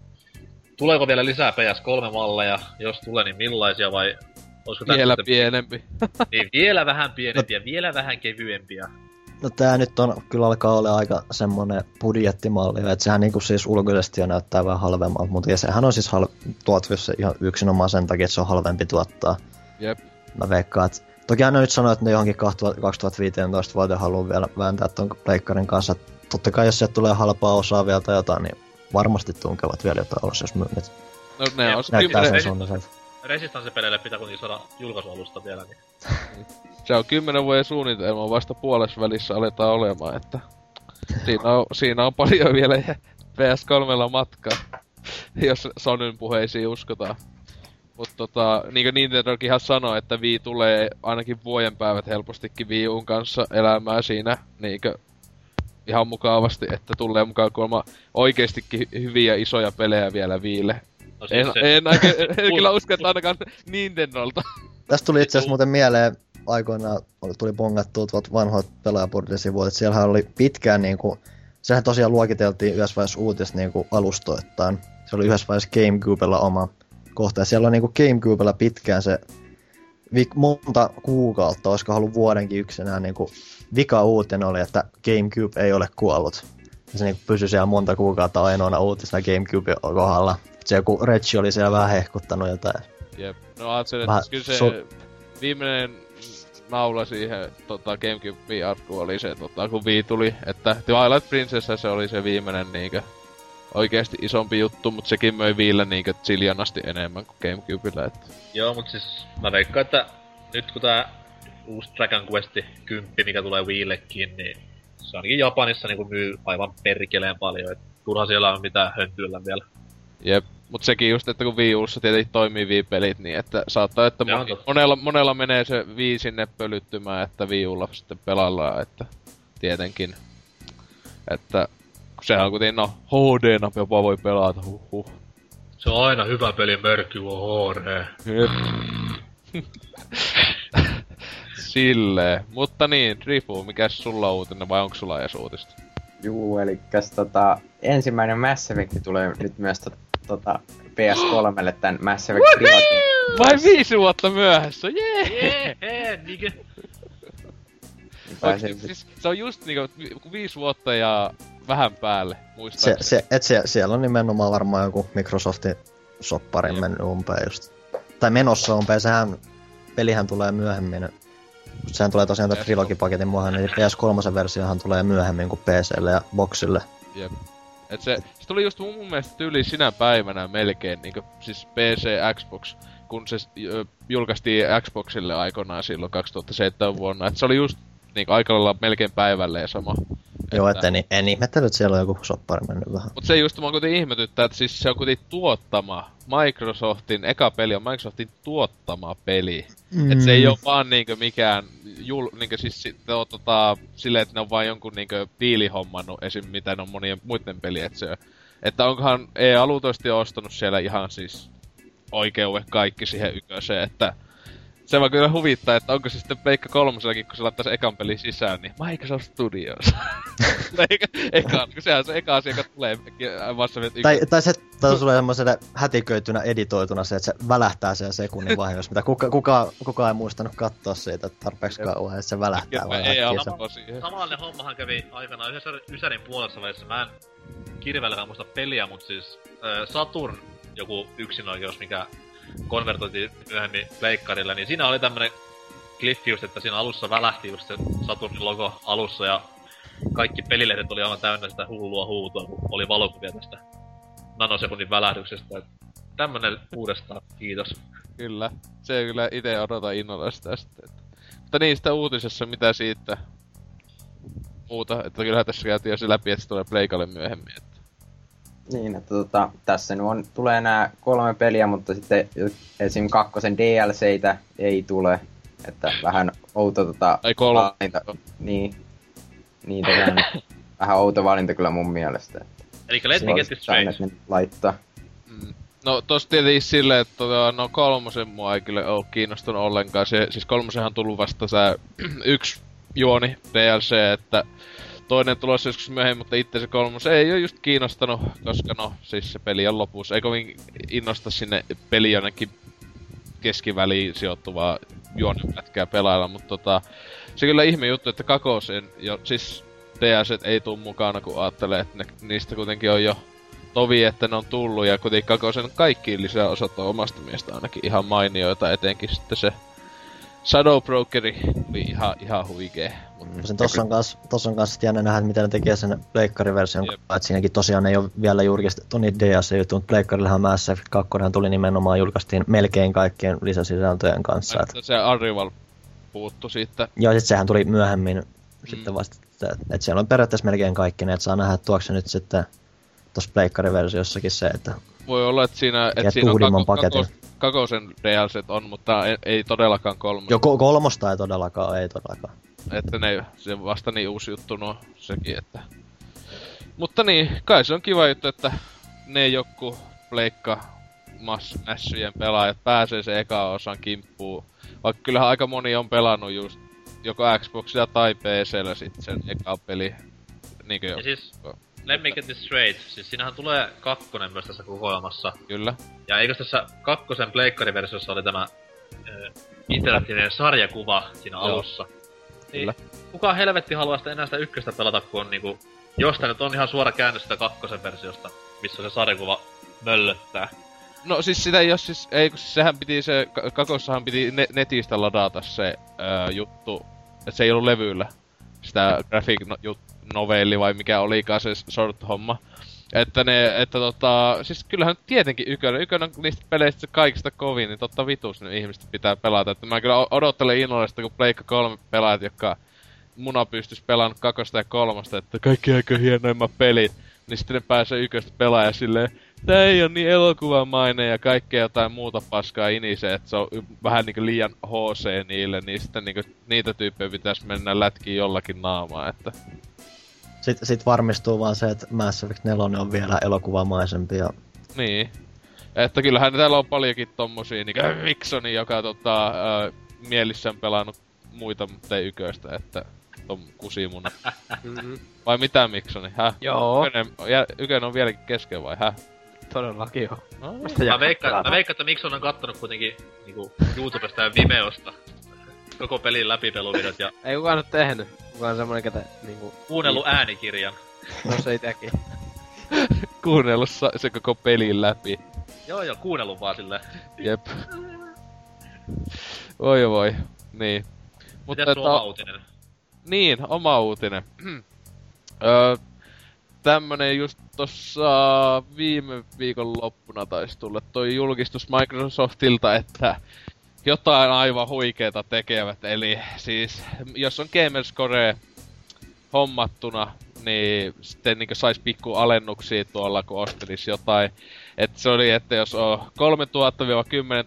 tuleeko vielä lisää PS3-malleja, jos tulee, niin millaisia vai olisiko Vielä sitten... pienempi. niin, vielä vähän *laughs* pienempiä, no, vielä vähän kevyempiä. No tää nyt on, kyllä alkaa olla aika semmonen budjettimalli, että sehän niinku siis ulkoisesti jo näyttää vähän halvemmalta, mutta sehän on siis hal- tuottavissa ihan yksinomaan sen takia, että se on halvempi tuottaa. Jep. Mä veikkaan, että toki aina nyt sanoo, että ne johonkin 2015 vuoteen haluaa vielä vääntää ton pleikkarin kanssa. Totta kai jos sieltä tulee halpaa osaa vielä tai jotain, niin varmasti tunkevat vielä jotain osa, jos myynnit. No ne on Näyttää sen suunnitelta. Resistance-peleille pitää kuitenkin saada julkaisualusta vielä, niin... *laughs* Se on kymmenen vuoden suunnitelma, vasta puolessa välissä aletaan olemaan, että... Siinä on, siinä on paljon vielä PS3 matkaa, jos Sonyn puheisiin uskotaan. Mutta tota, niin kuin Nintendokin ihan sanoi, että Wii tulee ainakin vuoden päivät helpostikin Wii Uun kanssa elämään siinä niinkö ihan mukavasti, että tulee mukaan kuulemma oikeestikin hyviä isoja pelejä vielä Viille. No siis en, se... en, en, en kyllä usko, että ainakaan Nintendolta. Tästä tuli itse asiassa muuten mieleen aikoinaan, tuli bongattua tuolta vanhoit pelaajapordin sivuilta, että siellähän oli pitkään niinku, sehän tosiaan luokiteltiin yhdessä vaiheessa uutista niinku alustoittain. Se oli yhdessä vaiheessa Gamecubella oma kohta, ja siellä on niinku Gamecubella pitkään se vik, monta kuukautta, olisiko ollut vuodenkin yksinään niinku vika uutinen oli, että Gamecube ei ole kuollut. Ja se niinku pysyi siellä monta kuukautta ainoana uutisena Gamecube kohdalla se joku Reggie oli siellä vähän hehkuttanut jotain. Jep. No ajattelin, että kyllä se su- viimeinen naula siihen tota, Gamecube VR, kun oli se, tota, kun Wii tuli. Että Twilight Princess se oli se viimeinen niinkö oikeesti isompi juttu, mutta sekin möi Viille niinkö ziljonasti enemmän kuin Gamecubella. Että... Joo, mut siis mä veikkaan, että nyt kun tää uusi Dragon Quest 10, mikä tulee Wiillekin, niin se ainakin Japanissa niinku myy aivan perkeleen paljon, et turha siellä on mitään höntyillä vielä. Jep, mut sekin just, että kun Wii Ussa tietenkin toimii Wii-pelit, niin että saattaa, että Se on moni, totta. monella, monella menee se Wii sinne pölyttymään, että Wii Ulla sitten pelaillaan, että tietenkin. Että kun sehän on kuitenkin, no HD jopa voi pelata, huhhuh. Se on aina hyvä peli, Mörky on HD. *laughs* Silleen. Mutta niin, Drifu, mikäs sulla on uutinen vai onko sulla edes uutista? Juu, eli tota, ensimmäinen Mass Effect tulee nyt myös tota, tota PS3 tän Mass Effect Trilogy. Vai viisi vuotta myöhässä, jee! Jee, nigga. Pääsin Oikeesti, siis se on just niinku viisi vuotta ja vähän päälle, Se, muistaakseni. se, et se, siellä on nimenomaan varmaan joku Microsoftin sopparin Jep. mennyt umpeen just. Tai menossa umpeen, sehän, pelihän tulee myöhemmin. Sehän tulee tosiaan tämän PS3. trilogipaketin mukaan, eli PS3-versiohan tulee myöhemmin kuin PClle ja Boxille. Jep. Et se, se tuli just mun, mielestä tyyli sinä päivänä melkein, niinku, siis PC, Xbox, kun se julkaistiin Xboxille aikoinaan silloin 2007 vuonna. Et se oli just niinku aika lailla melkein päivälleen sama. Joo, että en, en ihmettely, että siellä on joku soppari mennyt vähän. Mut se just mua kuitenkin ihmetyttää, että siis se on kuitenkin tuottama. Microsoftin, eka peli on Microsoftin tuottama peli. Mm. Et se ei oo vaan niinkö mikään, jul, niinkö siis sitten on tota, silleen, että ne on vaan jonkun niinkö diili hommannut esim. mitä ne on monien muiden peli, et se, että onkohan EA luultavasti ostanut siellä ihan siis oikeudet kaikki siihen yköseen, että se vaan kyllä huvittaa, että onko se sitten Peikka kolmosellakin, kun se laittaa se ekan pelin sisään, niin Microsoft Studios. *laughs* Eikä, eka, kun sehän se eka asia, joka tulee vasta nyt Tai, tai se tai sulle semmoiselle hätiköitynä editoituna se, että se välähtää siellä sekunnin vahingossa, mitä kuka, kuka, kuka ei muistanut katsoa siitä tarpeeksi kauan, että se välähtää vaan ei se. Samanlainen hommahan kävi aikanaan yhdessä Ysärin puolessa välissä. Mä en kirveellä muista peliä, mut siis äh, Saturn, joku yksinoikeus, mikä konvertoitiin myöhemmin pleikkarille, niin siinä oli tämmönen kliffi just, että siinä alussa välähti just se Saturnin logo alussa ja kaikki pelilehdet oli aivan täynnä sitä hullua huutoa, kun oli valokuvia tästä nanosekunnin välähdyksestä. Et tämmönen uudestaan, kiitos. Kyllä. Se kyllä itse odotan innolla sitä sitten. Mutta niin, sitä uutisessa mitä siitä muuta, että kyllähän tässä käytiin jo se läpi, että se tulee Pleikalle myöhemmin. Että. Niin, että tota, tässä nyt on, tulee nämä kolme peliä, mutta sitten esim. kakkosen DLCitä ei tule. Että vähän outo tota... Ai kolme. Valinta. Niin. Niin tota, *laughs* vähän outo valinta kyllä mun mielestä. Eli let me get this straight. Ne laittaa. Mm. No tossa tietenkin silleen, että tota, no kolmosen mua ei kyllä oo kiinnostunut ollenkaan. Se, siis kolmosenhan tullut vasta se *clears throat* yksi juoni DLC, että toinen tulossa joskus myöhemmin, mutta itse se kolmos ei oo just kiinnostanut, koska no siis se peli on lopussa. Ei kovin innosta sinne peli jonnekin keskiväliin sijoittuvaa juonipätkää pelailla, mutta tota, se kyllä ihme juttu, että kakosen jo, siis DS ei tuu mukana, kun ajattelee, että ne, niistä kuitenkin on jo tovi, että ne on tullut, ja kuitenkin kakosen kaikki lisäosat on omasta mielestä ainakin ihan mainioita, etenkin sitten se Shadow Brokeri oli ihan, ihan huikee. Mut, Sen tossa on kans, tossa on kans sit jännä nähdä, että miten ne tekee sen pleikkariversion, Jep. että siinäkin tosiaan ei ole vielä julkistettu niitä DLC-juttuja, mutta pleikkarillahan Mass Effect 2 tuli nimenomaan julkaistiin melkein kaikkien lisäsisältöjen kanssa. Et, että se Arrival puuttu siitä. joo, sit sehän tuli myöhemmin Mm. sitten vasta, että et siellä on periaatteessa melkein kaikki ne, että saa nähdä, että tuoko se nyt sitten tuossa pleikkariversiossakin se, että Voi olla, että siinä, että siinä on kako, paketin. kako, kakosen DLCt on, mutta ei, ei todellakaan kolme. joko kolmosta ei todellakaan, ei todellakaan. Että ne, se vasta niin uusi juttu no sekin, että... Mutta niin, kai se on kiva juttu, että ne joku pleikka mässyjen pelaajat pääsee se eka osan kimppuun. Vaikka kyllähän aika moni on pelannut just joko Xboxilla tai PCllä sit sen eka peli. Niinkö jo? Ja siis, let me get this straight. Siis siinähän tulee kakkonen myös tässä kokoelmassa. Kyllä. Ja eikö tässä kakkosen pleikkariversiossa oli tämä ö, interaktiivinen sarjakuva siinä Joo. alussa? Niin, Kyllä. kuka helvetti haluaa sitä enää sitä ykköstä pelata, kun on niinku... Jostain nyt on ihan suora käännös sitä kakkosen versiosta, missä se sarjakuva möllöttää. No siis sitä ei oo siis, ei kun siis sehän piti se, ka- kakossahan piti ne, netistä ladata se ää, juttu, että se ei ollut levyllä. Sitä graphic no, jut, novelli vai mikä olikaan se sort homma. Että ne, että tota, siis kyllähän tietenkin Ykönen, Ykönen on niistä peleistä kaikista kovin, niin totta vitus ne ihmiset pitää pelata. Että mä kyllä odottelen innolla sitä, kun Pleikka 3 pelaat, jotka muna pystyis pelaamaan kakosta ja kolmosta, että kaikki aika hienoimmat pelit. Niin sitten ne pääsee yköstä pelaaja silleen, tää ei on niin elokuvamainen ja kaikkea jotain muuta paskaa inisee, että se on vähän niinku liian HC niille, niin sitten niinku niitä tyyppejä pitäisi mennä lätkiin jollakin naamaa, että Sitten sit varmistuu vaan se, että Mass Effect 4 on vielä elokuvamaisempi ja Niin. Että kyllähän täällä on paljonkin tommosia, niinku Viksoni, joka tota, ää, mielissään pelannut muita, mutta ei yköistä, että ton kusimuna. *laughs* Mm, Vai mitä Miksoni, häh? Joo, Ykönen, jä, Ykönen on vieläkin kesken vai häh? todellakin joo. No, Mistä Mä veikkaan, mä veikkaan, että Mikson on kattonut kuitenkin niinku YouTubesta ja Vimeosta koko pelin läpipeluvideot ja Ei kukaan nyt tehnyt. Kukaan semmonen, ketä niinku... kuunnellut äänikirjan. No se ei teki. *laughs* kuunnellut sa- se koko pelin läpi. Joo joo, kuunnellut vaan silleen. Jep. Voi voi. Niin. Mitäs sun oma uutinen? Niin, oma uutinen. *clears throat* öö, tämmönen just tossa viime viikon loppuna taisi tulla toi julkistus Microsoftilta, että jotain aivan huikeeta tekevät. Eli siis, jos on Gamerscore hommattuna, niin sitten niin sais pikku alennuksia tuolla, kun ostelis jotain. Et se oli, että jos on 3000-10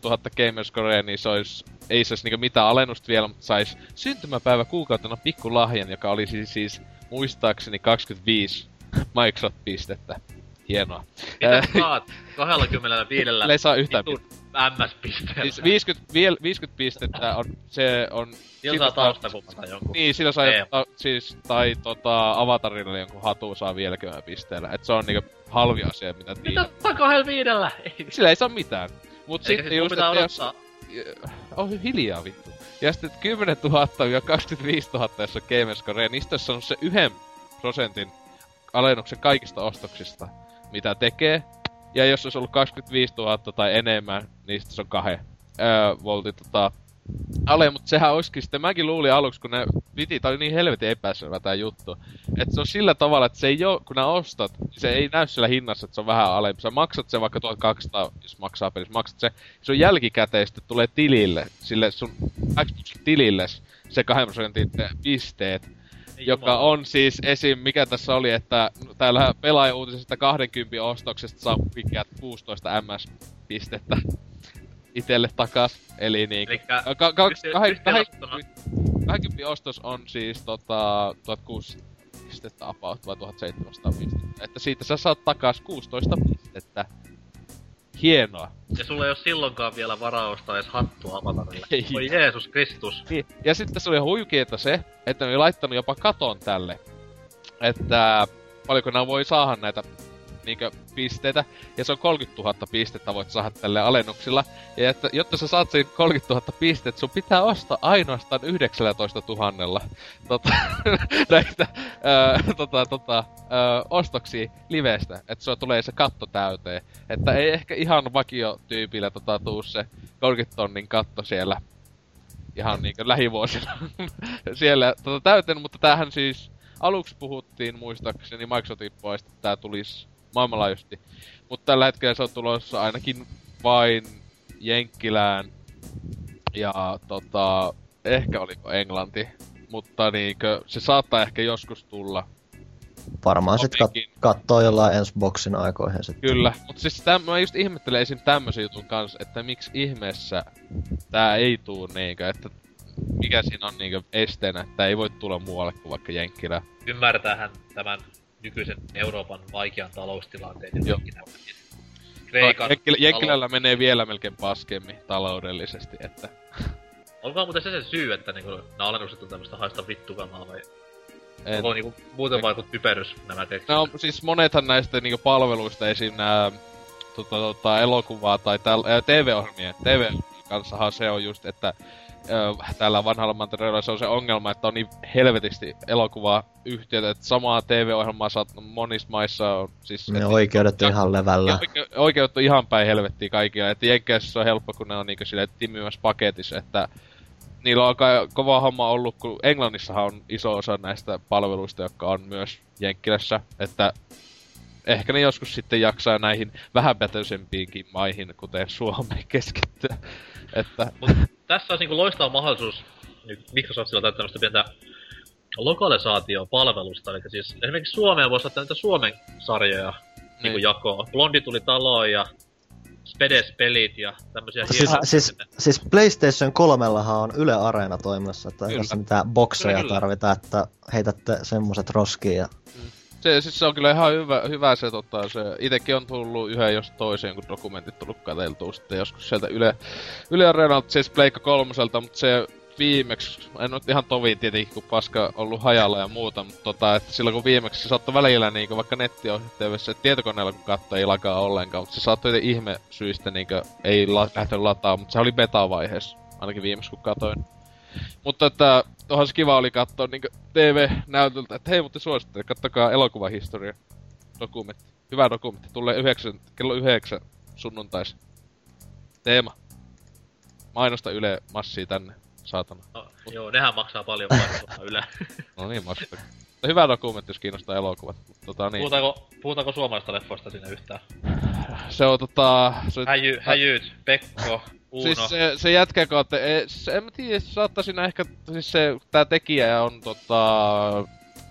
000 Gamerscorea, niin se olisi, ei saisi niinku mitään alennusta vielä, mutta sais syntymäpäivä kuukautena pikku lahjan, joka oli siis, siis muistaakseni 25 Microsoft-pistettä. Hienoa. Mitä Äh, saat 25 Sillä ei saa yhtään MS-pisteellä? Siis 50, viel, 50 pistettä on, se on... Sillä saa taustakuvata jonkun. Niin, sillä saa, ta, siis, tai tota, avatarille jonkun hatu saa 50 pisteellä. Et se on niinku halvi asia, mitä Mitä tiedät. kahdella viidellä? Sillä ei saa mitään. Mut Eikä sitten siis just, että jos... Oh, hiljaa vittu. Ja sitten 10 000 ja 25 000, jos on Gamerscore, niistä saanut se yhden prosentin alennuksen kaikista ostoksista, mitä tekee. Ja jos olisi ollut 25 000 tai enemmän, niin sitten se on kahden öö, voltin tota, ale, mutta sehän olisikin sitten, mäkin luulin aluksi, kun ne piti, tää oli niin helvetin epäselvä tää juttu, että se on sillä tavalla, että se ei oo, kun nää ostat, niin se ei näy siellä hinnassa, että se on vähän alempi. Sä maksat sen vaikka 1200, jos maksaa pelissä, maksat se, se on jälkikäteen sitten tulee tilille, sille sun Xbox-tilille se 2 prosentin pisteet, joka on siis esim. mikä tässä oli, että täällä pelaaja-uutisesta 20 ostoksesta saa pitkät 16 MS-pistettä itelle takas. Eli niin. Elikkä Ka- ka- yhteenlasketuna- kahe- 20 ostos on siis tota 1600 pistettä about vai 1700 pistettä. Että siitä sä saat takas 16 pistettä. Hienoa. Ja sulla ei oo silloinkaan vielä varaa ostaa edes hattua avatarille. Ei. Oi Jeesus Kristus. Niin. Ja sitten se oli huikeeta se, että ne oli laittanut jopa katon tälle. Että paljonko nämä voi saada näitä niinkö pisteitä. Ja se on 30 000 pistettä voit saada tälle alennuksilla. Ja että, jotta sä saat sen 30 000 pistettä, sun pitää ostaa ainoastaan 19 000 tota, *laughs* näitä ää, tota, tota, ää, ostoksia livestä. Että sulla tulee se katto täyteen. Että ei ehkä ihan vakiotyypillä tota, tuu se 30 tonnin katto siellä ihan niinkö lähivuosina *laughs* siellä tota, täyteen, mutta tämähän siis aluksi puhuttiin muistaakseni Microsoftin puolesta, että tää tulisi maailmanlaajuisesti. Mutta tällä hetkellä se on tulossa ainakin vain Jenkkilään ja tota, ehkä oliko Englanti. Mutta niinkö, se saattaa ehkä joskus tulla. varmaan sit kat- kattoo jollain ensi boksin aikoihin sitten. Kyllä, mutta siis täm, mä just ihmettelen esim. tämmösen jutun kanssa, että miksi ihmeessä tää ei tuu niinkö, että mikä siinä on niinkö esteenä, että ei voi tulla muualle kuin vaikka Jenkkilä. Ymmärtäähän tämän nykyisen Euroopan vaikean taloustilanteen. ja. Kreikan Jenkkilä, Jenkkilällä menee vielä melkein paskemmin taloudellisesti, että *laughs* Onkohan muuten se se syy, että niinku, nämä alennukset on tämmöstä haista vittukamaa vai en, onko niinku muuten vaan joku typerys nämä tekstit? No siis monethan näistä niinku palveluista esim. nää tota, tota, elokuvaa tai täl, TV-ohjelmien, TV kanssahan se on just, että ö, täällä vanhalla mantereella se on se ongelma, että on niin helvetisti elokuvaa yhtiötä, että samaa TV-ohjelmaa saat monissa maissa on siis... Ne et- oikeudet on ihan levällä. Oike- oikeudet on ihan päin helvettiä kaikilla, että Jenkeissä se on helppo, kun ne on niinku silleen timimässä paketissa, että niillä on aika kova homma ollut, kun Englannissahan on iso osa näistä palveluista, jotka on myös Jenkkilässä, että ehkä ne joskus sitten jaksaa näihin vähäpätöisempiinkin maihin, kuten Suomeen *laughs* keskittyä. Että Mut tässä olisi niinku loistava mahdollisuus nyt Microsoftilla tai tämmöstä pientä lokalisaatiopalvelusta, eli siis esimerkiksi Suomeen voisi ottaa näitä Suomen sarjoja niinku Niin. jakoa. Blondi tuli taloon ja Spedes-pelit ja tämmösiä Siis, hienoja- siis, siis PlayStation 3 on Yle Areena toiminnassa, että Kyllä. jos mitään bokseja Kyllä, kyllä. tarvitaan, että heitätte semmoset roskiin ja se, siis se on kyllä ihan hyvä, hyvä se, tota, se itekin on tullut yhden jos toiseen, kun dokumentit tullut katseltua sitten joskus sieltä Yle, Yle Areenalta, siis Pleikka kolmoselta, mutta se viimeksi, en nyt ihan toviin tietenkin, kun paska ollut hajalla ja muuta, mutta tota, että silloin kun viimeksi se saattoi välillä niinku, vaikka netti on yhteydessä, että tietokoneella kun katsoi ei lakaa ollenkaan, mutta se saattoi ihme syistä niinku, ei la, lähtenyt lataa, mutta se oli beta-vaiheessa, ainakin viimeksi kun katoin. Mutta että onhan se kiva oli katsoa niinku TV-näytöltä, että hei, mutta suosittelen, kattokaa elokuvahistoria dokumentti. Hyvä dokumentti. Tulee yhdeksän, kello yhdeksän sunnuntais. Teema. Mainosta Yle massia tänne, saatana. No, joo, nehän maksaa paljon painoa yle. *laughs* No niin, massia. Hyvä dokumentti, jos kiinnostaa elokuvat. Mut tota niin. Puhutaanko, puhutaanko suomalaista leffoista siinä yhtään? Se on tota... Se, Häjy, häjyt, Pekko, Uno. Siis se, se jätkä kautta, e, se, en mä tiedä, siinä ehkä, siis se, tää tekijä on tota,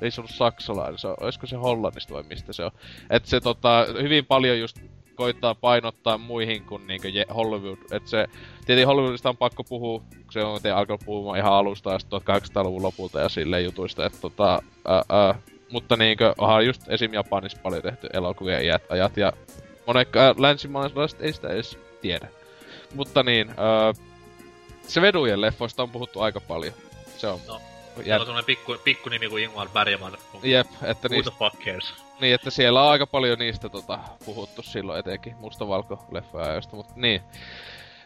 ei se ollut saksalainen, se on, olisiko se Hollannista vai mistä se on. Et se tota, hyvin paljon just koittaa painottaa muihin kuin niinkö je- Hollywood, et se, tietenkin Hollywoodista on pakko puhua, kun se on te alkanut puhumaan ihan alusta asti 1800-luvun lopulta ja silleen jutuista, että tota, ää, ää, mutta niinkö, onhan just esim. Japanissa paljon tehty elokuvia iät ajat ja monet länsimaalaiset ei sitä edes tiedä. Mutta niin, öö, se vedujen leffoista on puhuttu aika paljon. Se on No, Siellä on semmonen pikku, pikku nimi kuin Ingmar Bergman. jep, että, Who niistä, the fuck cares? niin, että siellä on aika paljon niistä tota, puhuttu silloin etenkin mustavalko-leffoja ajoista, mutta niin.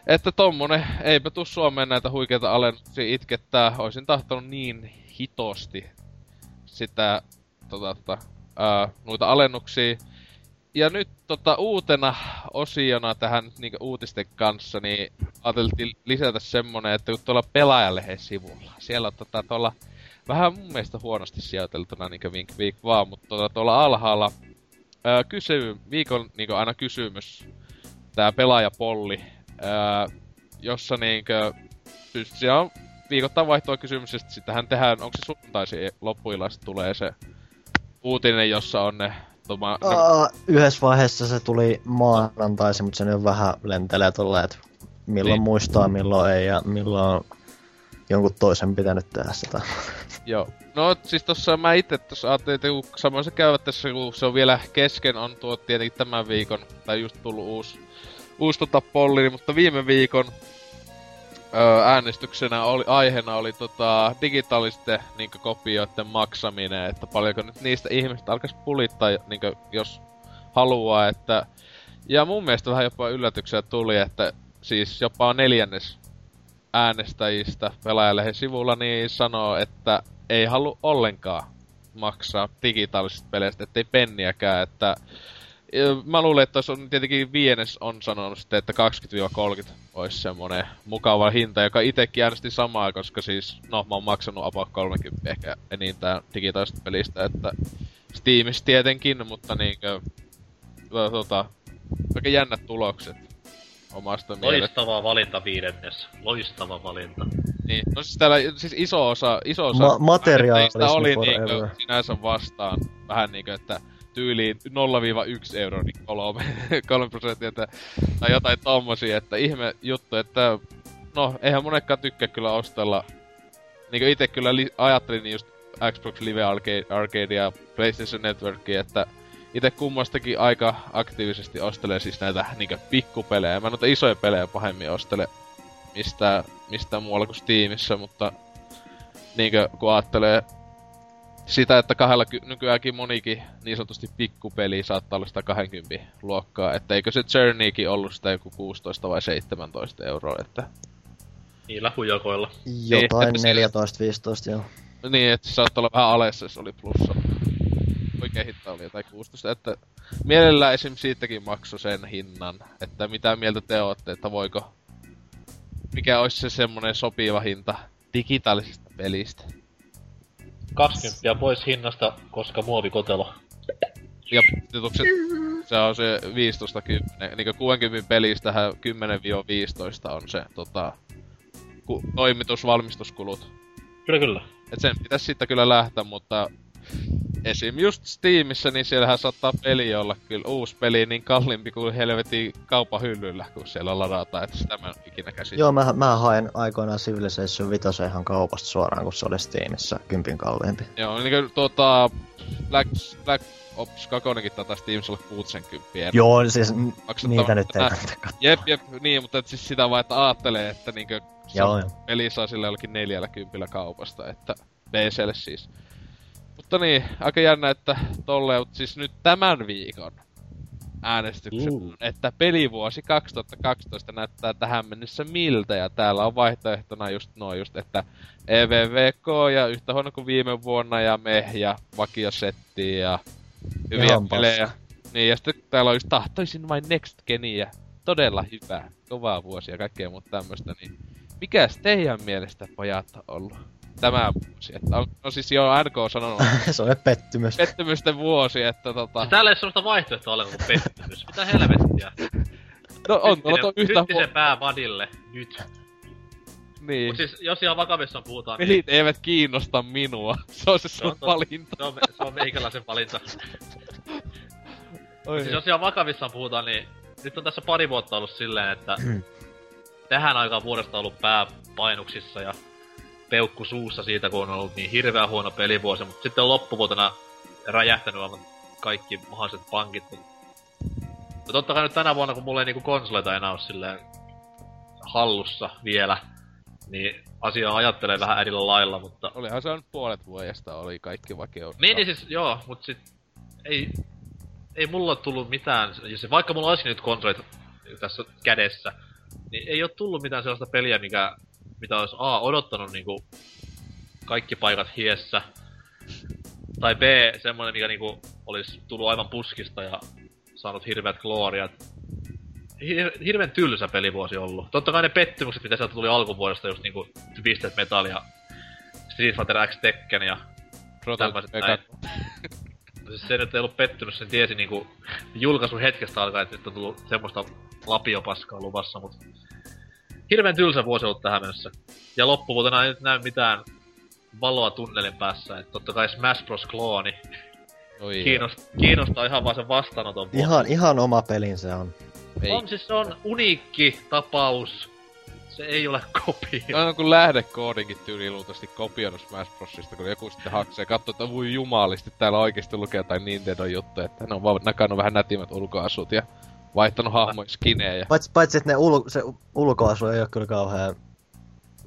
Että tommonen, eipä tuu Suomeen näitä huikeita alennuksia itkettää, oisin tahtonut niin hitosti sitä, tota, tota, ää, noita alennuksia. Ja nyt tota, uutena osiona tähän niin uutisten kanssa, niin ajateltiin lisätä semmonen, että kun tuolla pelaajalehen sivulla, siellä on tota, tuolla vähän mun mielestä huonosti sijoiteltuna, niin vink vink vaan, mutta tuolla, tuolla alhaalla ää, kysy, viikon niin aina kysymys, tää pelaajapolli, ää, jossa niinkö, siis siellä on viikoittain vaihtoa kysymys, ja sit- sitähän tehdään, onko se sunnuntaisin loppuillasta tulee se uutinen, jossa on ne no, Aa, yhdessä vaiheessa se tuli maanantaisin, mutta se nyt vähän lentelee tuolla, että milloin Niin. muistaa, milloin ei ja milloin on jonkun toisen pitänyt tehdä sitä. *laughs* Joo. No siis tossa mä itse tossa ajattelin, että kun samoin se käyvät tässä, kun se on vielä kesken, on tuo tietenkin tämän viikon, tai just tullut uusi, uusi tota polli, mutta viime viikon äänestyksenä oli, aiheena oli tota, digitaalisten niin kopioiden maksaminen, että paljonko nyt niistä ihmistä alkaisi pulittaa, niin jos haluaa, että... Ja mun mielestä vähän jopa yllätyksiä tuli, että siis jopa neljännes äänestäjistä pelaajalehen sivulla niin sanoo, että ei halua ollenkaan maksaa digitaalisista peleistä, ettei penniäkään, että Mä luulen, että on tietenkin Vienes on sanonut sitten, että 20-30 olisi semmonen mukava hinta, joka itekin äänesti samaa, koska siis, no mä oon maksanut about 30 ehkä enintään digitaalisesta pelistä, että Steamissa tietenkin, mutta niinkö, to- tota, aika jännät tulokset omasta mielestä. Loistava valinta viidennes. Loistava valinta. Niin, no siis täällä siis iso osa, iso osa Ma- äänestäjistä oli niinkö sinänsä vastaan vähän niinkö, että tyyliin 0-1 euro, niin 3, 3 *laughs* prosenttia, että, tai jotain tommosia, että ihme juttu, että no, eihän monekkaan tykkää kyllä ostella, niinkö ite kyllä li- ajattelin niin just Xbox Live Arcade, Arcade ja PlayStation Networkia, että itse kummastakin aika aktiivisesti ostelee siis näitä niinkö pikkupelejä. Mä noita isoja pelejä pahemmin ostele mistään, mistään muualla kuin Steamissa, mutta niinkö kun ajattelee sitä, että kahdella ky- nykyäänkin monikin niin sanotusti pikkupeli saattaa olla sitä 20 luokkaa, että eikö se Journeykin ollut sitä joku 16 vai 17 euroa, että Niillä hujakoilla. Jotain että 14-15, joo. Niin, että se saattaa olla vähän alessa, jos oli plussa. Oikein hinta oli jotain 16, että mielellään esim. siitäkin maksu sen hinnan. Että mitä mieltä te ootte, että voiko... Mikä olisi se semmonen sopiva hinta digitaalisesta pelistä? 20 pois hinnasta, koska muovikotelo. Ja titukset, se on se 15 10. Niinku 60 pelistähän 10-15 on se tota, ku, toimitus, valmistuskulut. Kyllä, kyllä. Et sen pitäisi sitten kyllä lähteä, mutta esim. just Steamissa, niin siellähän saattaa peli olla kyllä uusi peli niin kalliimpi kuin helvetin kaupan hyllyllä, kun siellä ladataan, että sitä mä en ikinä käsitin. Joo, mä, mä hain aikoinaan Civilization 5 ihan kaupasta suoraan, kun se oli Steamissa kympin kalliimpi. Joo, niin kuin tuota, Black, Black Ops 2 taitaa Steamissa olla 60 euroa. Joo, siis Maksettava- niitä nyt ei kannata katsoa. Jep, jep, niin, mutta et siis sitä vaan, että aattelee, että niinkö Joo, joo. peli saa jollakin neljällä kympillä kaupasta, että PClle siis. Mutta niin, aika jännä, että tolleen, mutta siis nyt tämän viikon äänestykset, Uh. että pelivuosi 2012 näyttää tähän mennessä miltä, ja täällä on vaihtoehtona just noin just, että EVVK ja yhtä huono kuin viime vuonna, ja me ja vakiosetti ja hyviä Ihan pelejä. Niin, ja sitten täällä on just tahtoisin vain Next Geniä. Todella hyvää, kovaa vuosia ja kaikkea muuta tämmöstä, niin mikäs teidän mielestä pojat on ollut tämä vuosi? Että on, no siis joo, NK on sanonut *laughs* se on pettymys. pettymysten vuosi, että tota... Se täällä ei ole semmoista vaihtoehtoa ollenkaan kuin pettymys. Mitä helvettiä? No on tuolla to yhtä Hytti se huo... pää vadille. Nyt. Niin. Mut siis, jos ihan vakavissaan puhutaan, niin Pelit eivät kiinnosta minua. *laughs* Se on se sun totta. valinta. se on, se on meikäläisen valinta. Oi. Siis jos ihan vakavissaan puhutaan, niin nyt on tässä pari vuotta ollut silleen, että tähän aikaan vuodesta on ollut pää painuksissa ja peukku suussa siitä, kun on ollut niin hirveän huono pelivuosi, mutta sitten on loppuvuotena räjähtänyt aivan kaikki mahdolliset pankit. Niin... No totta kai nyt tänä vuonna, kun mulla ei niinku konsoleita enää ole silleen hallussa vielä, niin asiaa ajattelee vähän eri lailla, mutta Olihan se on puolet vuodesta oli kaikki vakeus. niin, niin siis joo, mut sit ei, ei mulla tullut mitään, ja se, vaikka mulla olisi nyt konsolit tässä kädessä, niin ei ole tullut mitään sellaista peliä, mikä, mitä olisi A, odottanut niinku kaikki paikat hiessä, tai B, semmoinen, mikä niinku olisi tullut aivan puskista ja saanut hirveät glooriat. Hir- hirveän tylsä pelivuosi ollut. Totta kai ne pettymykset, mitä sieltä tuli alkuvuodesta, just niinku Twisted Metal ja Street Fighter X Tekken ja tämmöiset näin. Siis se nyt ei ollut pettynyt, sen tiesi niinku julkaisun hetkestä alkaen, että nyt on tullut semmoista lapiopaskaa luvassa, mut hirveän tylsä vuosi ollut tähän mennessä. Ja loppuvuotena ei nyt näy mitään valoa tunnelin päässä, että totta kai Smash Bros. klooni Oi, kiinnost, kiinnostaa ihan vaan sen vastaanoton vuoksi. Ihan, ihan oma pelin se on. ei. On siis se on uniikki tapaus. Se ei ole kopio. No, on kun lähdekoodinkin tyyli luultavasti kopioinut Smash Brosista, kun joku sitten haksee ja katsoo, että voi jumalisti, täällä oikeesti lukee jotain Nintendo juttuja, että ne on vaan nakannut vähän nätimmät ulkoasut ja vaihtanut hahmoja skinejä. Paitsi, paitsi että ne ul, se ulkoasu ei ole kyllä kauhean...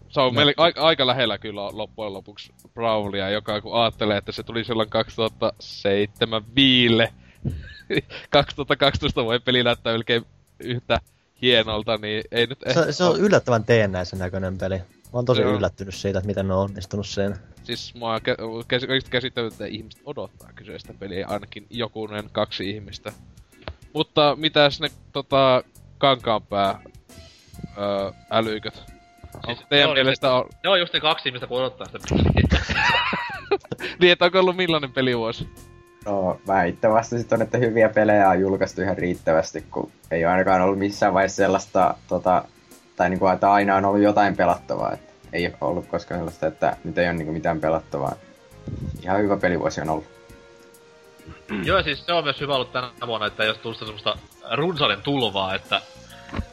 Se on meillä aika, aika lähellä kyllä loppujen lopuksi Brawlia, joka kun ajattelee, että se tuli silloin 2007 viille. *laughs* 2012 voi peli näyttää melkein yhtä hienolta, niin ei nyt Se, se on yllättävän teennäisen näköinen peli. Mä oon tosi Joo. yllättynyt siitä, että miten ne on onnistunut sen. Siis mua kä- käs- kaikista käsittänyt, että ihmiset odottaa kyseistä peliä, ainakin jokunen kaksi ihmistä. Mutta mitäs ne tota kankaanpää öö, älyköt? Siis Siis teidän ne on mielestä on... Ne on just ne kaksi ihmistä, kun odottaa sitä. *laughs* Niin, että onko ollut millainen pelivuosi? No väittävästi sit on, että hyviä pelejä on julkaistu ihan riittävästi, kun ei ole ainakaan ollut missään vaiheessa sellaista, tota, tai niinku, että aina on ollut jotain pelattavaa. Et ei ole ollut koskaan sellaista, että nyt ei ole niinku mitään pelattavaa. Ihan hyvä pelivuosi on ollut. Joo, ja siis se on myös hyvä ollut tänä vuonna, että ei tullut sitä semmoista runsauden tulvaa, että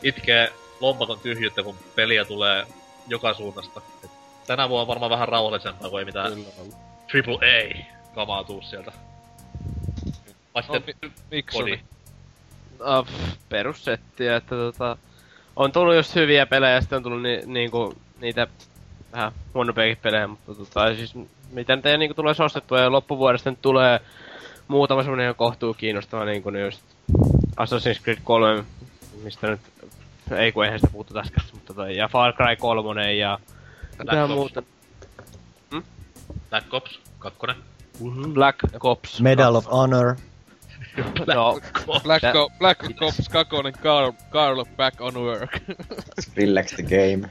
itkee lompakon tyhjyyttä, kun peliä tulee joka suunnasta. Et tänä vuonna on varmaan vähän rauhallisempaa, kun ei mitään triple A kamaa tuu sieltä. Vai No, sitten mi- miksi kodi. No, perussettiä, että tota... On tullut just hyviä pelejä ja sitten on tullut ni, niinku, niitä vähän huonompiakin pelejä, mutta tota, siis miten teidän niinku tulee ostettua ja loppuvuodesta nyt tulee muutama semmonen ihan kohtuu kiinnostava niinku ne just Assassin's Creed 3, mistä nyt ei kun eihän sitä puhuttu tästä, mutta toi, ja Far Cry 3 ja... Mitä Ops. muuta? Black Ops 2. Black Ops. Medal of Honor. *laughs* No, Black, Tä- Co- Black Ops 2, Carl, Carl back on work. *laughs* Relax the game.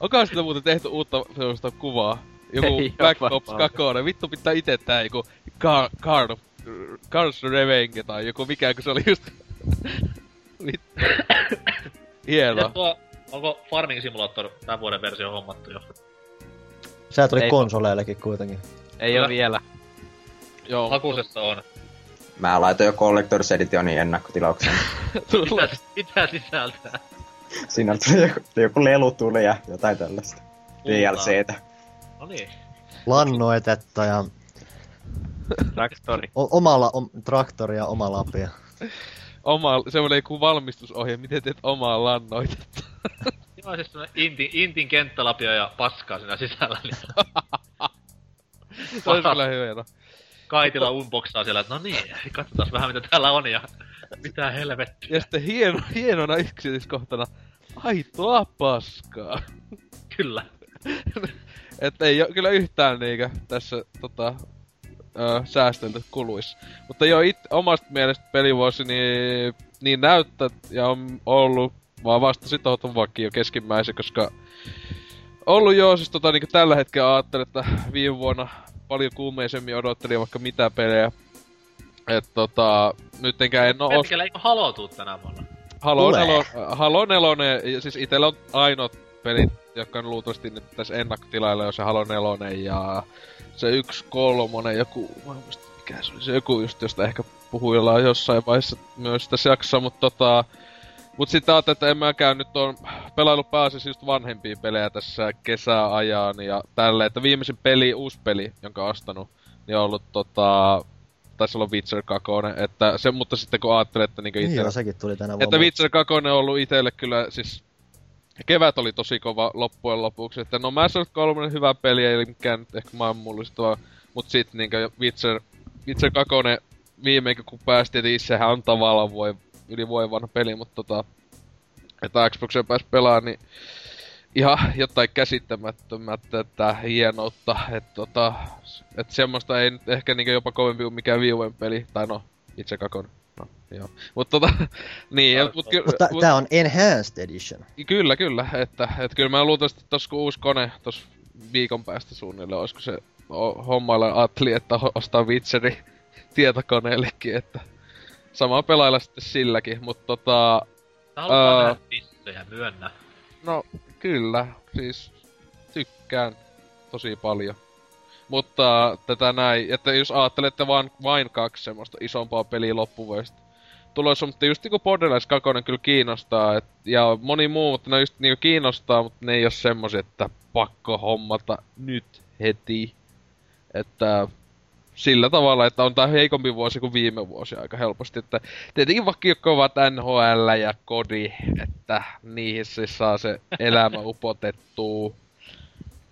Onkohan sitä muuten tehty uutta sellaista kuvaa? Joku Ei Black Ops varmaan. 2, vittu pitää ite tää joku Car, Card of, Carl's Revenge tai joku mikä, kun se oli just... Vittu. Hieno. Miten tuo, onko Farming Simulator tämän vuoden versio hommattu jo? Sehän tuli Ei. konsoleillekin kuitenkin. ei Kyllä. oo vielä. Joo, Hakusessa on. Mä laitoin jo Collector's Editionin ennakkotilauksen. *laughs* tulee. Mitä, mitä sisältää? Siinä tuli joku, joku lelu tuli ja jotain tällaista. DLCtä. No niin. Lannoitetta ja Traktori. o- omalla om, traktori ja oma lapia. Oma, semmonen joku valmistusohje, miten teet omaa lannoitetta. Joo, siis semmonen Intin, Intin kenttälapio ja paskaa siinä sisällä, niin Se olisi kyllä hieno. Kaitila unboxaa siellä, että no niin, katsotaan vähän mitä täällä on ja mitä helvettiä. Ja sitten hieno, hienona yksityiskohtana, aitoa paskaa. Kyllä. *laughs* Että ei oo kyllä yhtään niinkö tässä tota, ö, säästelty kuluissa. Mutta joo, it, omasta mielestä pelivuosi niin, niin näyttää ja on ollut vaan vasta sitoutunut vakio keskimmäisen, koska ollut joo, siis tota niinku tällä hetkellä ajattelin, että viime vuonna paljon kuumeisemmin odottelin vaikka mitä pelejä. Et tota, nyt enkä en oo Hetkellä eikö Halo tuu tänä vuonna? Halo, nelo, Halo 4, ja siis itellä on ainoat pelit, jotka on luultavasti nyt tässä ennakkotilailla, jos se Halo 4 ja se yksi kolmonen, joku, mä en muista mikä se oli, se joku just, josta ehkä puhuillaan jossain vaiheessa myös tässä jaksossa, mutta tota, mut sitten ajattelin, että en mäkään nyt on pelaillut pääasiassa just vanhempia pelejä tässä kesäajan ja tälle, että viimeisin peli, uusi peli, jonka on ostanut, niin on ollut tota, taisi olla Witcher 2, että se, mutta sitten kun ajattelin, että niinku Niin itse joo, sekin tuli tänä vuonna. että Witcher 2 on ollut itelle kyllä siis... Kevät oli tosi kova loppujen lopuksi, että no Mass Effect 3 on hyvä peli, ei mikään nyt ehkä mullistava, mut sit niinkö Witcher, Witcher 2 viimeinkin kun päästiin, että sehän on tavallaan voi, yli vuoden vanha peli, mutta tota, että Xboxia pääsi pelaamaan, niin ihan jotain käsittämättömättä hienoutta, että tota, että semmoista ei nyt ehkä niinkö jopa kovempi kuin mikään viivojen peli, tai no, itse kakon. No, joo. Mut tota, *laughs* niin, ja, mut, ky- Mutta mut, tää on Enhanced Edition. kyllä, kyllä, että, että kyllä mä luultavasti tos kun uusi kone tos viikon päästä suunnilleen, olisiko se o- hommailla Atli, että ostaa Witcheri *laughs* tietokoneellekin, että sama pelailla sitten silläkin, mutta tota, pissejä, myönnä. No, kyllä. Siis tykkään tosi paljon. Mutta tätä näin, että jos ajattelette vaan, vain kaksi semmoista isompaa peliä loppuvuodesta tulossa, mutta just niinku Borderlands 2 kyllä kiinnostaa, et, ja moni muu, mutta ne just niinku kiinnostaa, mutta ne ei oo semmosia, että pakko hommata nyt heti. Että sillä tavalla, että on tää heikompi vuosi kuin viime vuosi aika helposti, että tietenkin vakio kovat NHL ja kodi, että niihin siis saa se elämä upotettua.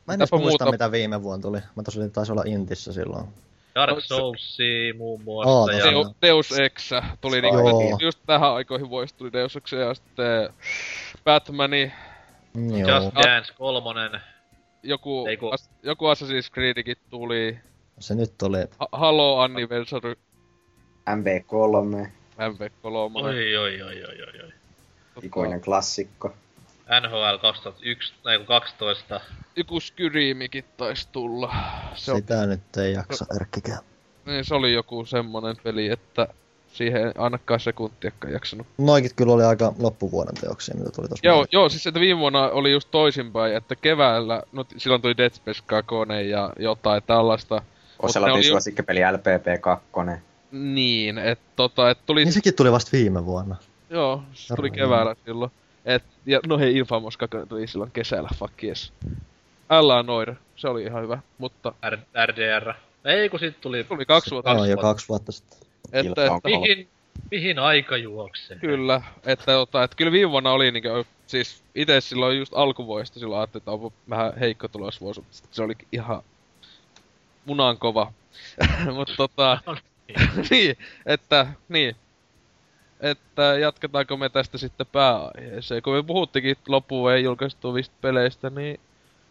Mä en edes muista, muuta? mitä viime vuonna tuli. Mä tosiaan taisi olla Intissä silloin. Dark Soulsia muun muassa. Oo, ja... Deus, Ex tuli Joo. niinku, just tähän aikoihin vuosi tuli Deus Ex ja sitten Batmani, Mm, Just Joo. Dance kolmonen. joku, Ei kun- as, joku Assassin's Creedikin tuli, Se nyt oli... ha- Halo Anniversary, MV3, MV3, Oi, oi, oi, oi, oi, oi. ikuinen klassikko. NHL 2001, tai kun 12. joku Skyrimmikin taisi tulla. Se, on, Sitä nyt ei jaksa Erkkikään. niin, se oli joku semmonen peli, että siihen ei ainakaan sekuntiakaan jaksanut Noikin kyllä oli aika loppuvuoden teoksia, mitä tuli tossa. Joo, joo, siis että viime vuonna oli just toisinpäin, että keväällä, no silloin tuli Dead Space 2 ja jotain tällaista. ju- suosikkipeli LPP2. Niin, että tota, et tuli, Niin sekin tuli vasta viime vuonna. joo, se tuli keväällä silloin. Et, ja no hei, Infamous 2 tuli silloin kesällä, fuck yes. Älä noida, se oli ihan hyvä, mutta R- RDR. Ei kun sit tuli... tuli kaksi vuotta. Joo, jo kaksi vuotta sitten. Että, että. Mihin, mihin aika juoksee? kyllä, että, tota, että kyllä viime vuonna oli niinkö, siis itse silloin just alkuvuodesta silloin ajattelin, että on vähän heikko tulosvuosi, mutta se oli ihan munan kova. *laughs* mutta tota, *laughs* *laughs* niin, että, niin. Että jatketaanko me tästä sitten pääaiheeseen. Kun me puhuttikin loppuun ei julkaistuvista peleistä, niin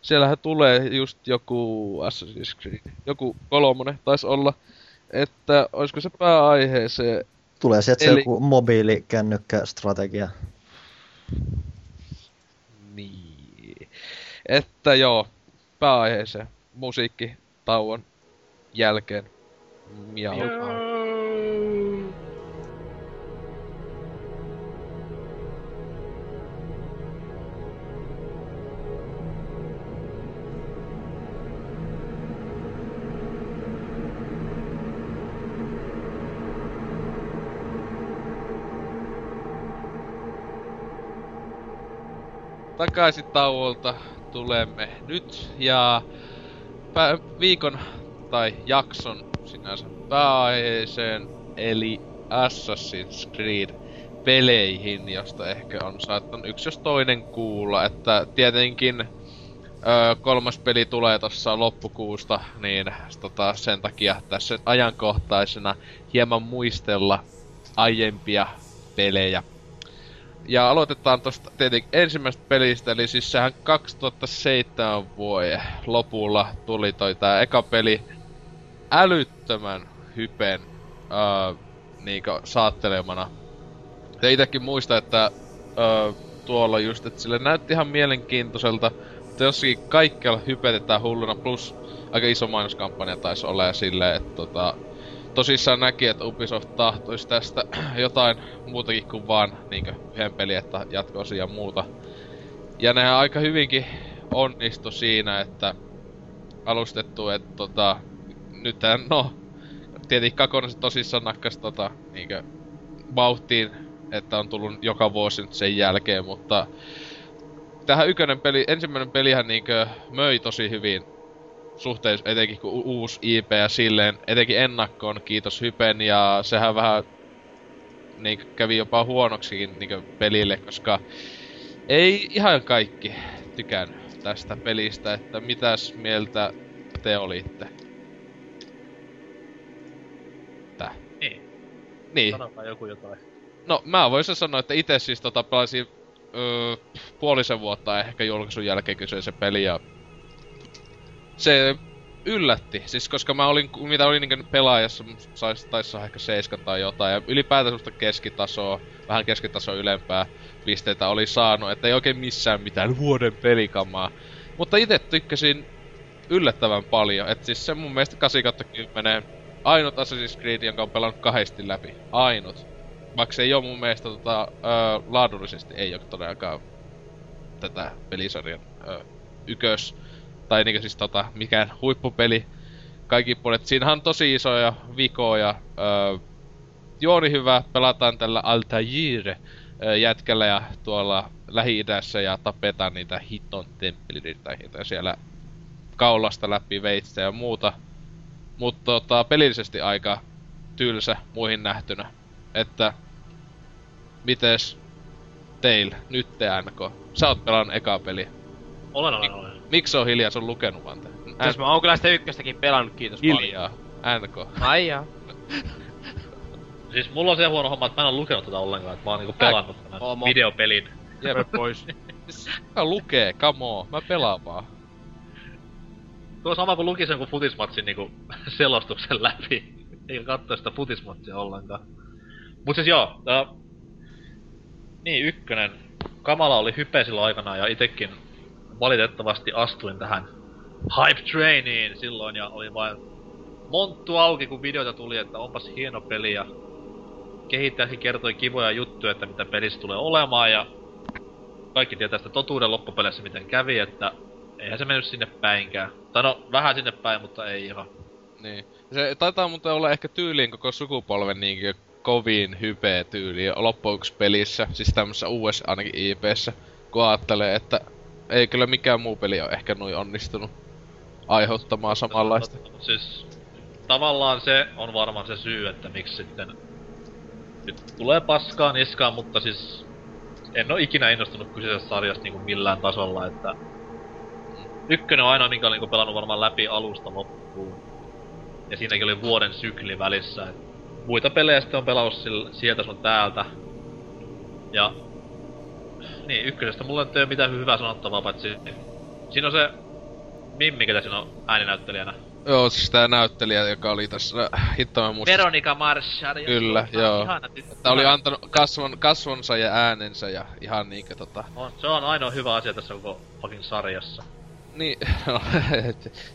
siellähän tulee just joku Assassin's Creed, joku kolmonen taisi olla. Että olisiko se pääaiheeseen? Tulee sieltä Eli- se joku mobiilikännykkästrategia. Niin. Että joo, pääaiheeseen. Musiikkitauon jälkeen. Miau. Takaisin tauolta tulemme nyt ja pä- viikon tai jakson sinänsä pääaiheeseen eli Assassin's Creed peleihin, josta ehkä on saattanut yksi jos toinen kuulla, että tietenkin öö, kolmas peli tulee tossa loppukuusta, niin tota, sen takia tässä ajankohtaisena hieman muistella aiempia pelejä ja aloitetaan tosta tietenkin ensimmäisestä pelistä, eli siis sehän 2007 vuoden lopulla tuli toi tää eka peli älyttömän hypen öö, niinkö saattelemana. Ja itekin muista, että öö, tuolla just, että sille näytti ihan mielenkiintoiselta, mutta jossakin kaikkialla hypetetään hulluna, plus aika iso mainoskampanja taisi olla ja silleen, että tota, tosissaan näki, että Ubisoft tahtoisi tästä *clears throat* jotain muutakin kuin vaan niinkö yhden pelin, että jatkoosia ja muuta. Ja nehän aika hyvinkin onnistu siinä, että alustettu, että tota, nythän no, tietenkin Kakonen se tosissaan nakkas tota, niinkö vauhtiin, että on tullut joka vuosi nyt sen jälkeen, mutta tähän ykönen peli, ensimmäinen pelihän niinkö möi tosi hyvin suhteessa, etenkin kun uusi IP ja silleen, etenkin ennakkoon, kiitos Hypen, ja sehän vähän niin kävi jopa huonoksikin niin pelille, koska ei ihan kaikki tykännyt tästä pelistä, että mitäs mieltä te olitte? Tää. Niin, Niin. sanokaa joku jotain. No, mä voisin sanoa, että itse siis tota pelasin öö, puolisen vuotta ehkä julkaisun jälkeen kyseisen peli ja se yllätti, siis koska mä olin, mitä olin niin pelaajassa, sais, taisi ehkä seiskan tai jotain, ja ylipäätään semmoista keskitasoa, vähän keskitasoa ylempää pisteitä oli saanut, että ei oikein missään mitään *laughs* vuoden pelikamaa. Mutta itse tykkäsin yllättävän paljon, että siis se mun mielestä 8 10 ainut Assassin's Creed, jonka on pelannut kahdesti läpi. Ainut. Vaikka se ei oo mun mielestä tota, ö, laadullisesti ei oo todellakaan tätä pelisarjan ö, ykös tai niinku siis tota, mikään huippupeli kaikki puolet. Siinähän on tosi isoja vikoja. Öö, juoni hyvä, pelataan tällä Altair jätkällä ja tuolla Lähi-idässä ja tapetaan niitä hiton temppelirittäjiä siellä kaulasta läpi veitstä ja muuta. Mutta tota, pelillisesti aika tylsä muihin nähtynä. Että mites teillä nyt te NK? Sä oot pelannut eka peli. Olen, olen, olen. Miksi on hiljaa? Se on lukenut vaan te. Jos mä oon kyllä sitä ykköstäkin pelannut, kiitos paljon. Hiljaa. NK. Ai jaa. *laughs* Siis mulla on se huono homma, että mä en oo lukenut tätä ollenkaan, että mä oon niinku pelannut tämän Homo. videopelin. Jep. pois. *laughs* Mä lukee, come on. Mä pelaan vaan. Tuo on sama kuin luki sen kun futismatsin niinku *laughs* selostuksen läpi. Eikä katso sitä futismatsia ollenkaan. Mut siis joo, tää... Niin, ykkönen. Kamala oli hype silloin aikana ja itekin valitettavasti astuin tähän hype trainiin silloin ja oli vain monttu auki kun videota tuli, että onpas hieno peli ja kehittäjäkin kertoi kivoja juttuja, että mitä pelissä tulee olemaan ja kaikki tietää sitä totuuden loppupeleissä miten kävi, että eihän se mennyt sinne päinkään. Tai no, vähän sinne päin, mutta ei ihan. Niin. Se taitaa muuten olla ehkä tyyliin koko sukupolven niinkö kovin hype tyyli loppujen pelissä, siis tämmössä uudessa ainakin IPssä, kun ajattelee, että ei kyllä mikään muu peli ole ehkä noin onnistunut aiheuttamaan samanlaista. Mut Siis tavallaan se on varmaan se syy, että miksi sitten nyt tulee paskaa niskaan, mutta siis en oo ikinä innostunut kyseisestä sarjasta niinku millään tasolla, että ykkönen on aina minkä olen niinku pelannut varmaan läpi alusta loppuun. Ja siinäkin oli vuoden sykli välissä, muita pelejä sitten on pelannut sieltä sun täältä. Ja... Niin, ykkösestä mulla ei ole mitään hyvää sanottavaa, paitsi... Siinä on se... Mimmi, ketä siinä on ääninäyttelijänä. Joo, siis tää näyttelijä, joka oli tässä, hitto mä muistan. Veronica Marshall. Kyllä, joo. ihana tyttö. Tää oli antanut kasvon, kasvonsa ja äänensä ja ihan niinkö tota... On, se on ainoa hyvä asia tässä koko fucking sarjassa. Niin, no,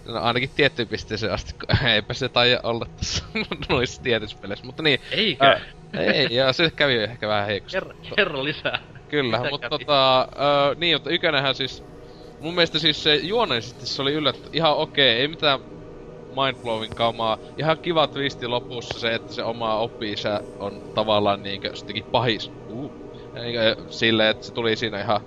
*laughs* no ainakin tiettyyn pisteeseen asti, kun *laughs* eipä se taida olla tässä *laughs* noissa tietyissä peleissä, mutta niin. Eikö? Ää, ei, ja se kävi ehkä vähän heikosti. Kerro, kerro lisää. Kyllä, Mitä mutta tota, ö, niin, mutta ykönenhän siis, mun mielestä siis se juoneisesti se oli yllät, ihan okei, ei mitään mindblowing kamaa. Ihan kiva twisti lopussa se, että se oma oppi-isä on tavallaan niinkö sittenkin pahis. Uh. Niinkö, silleen, että se tuli siinä ihan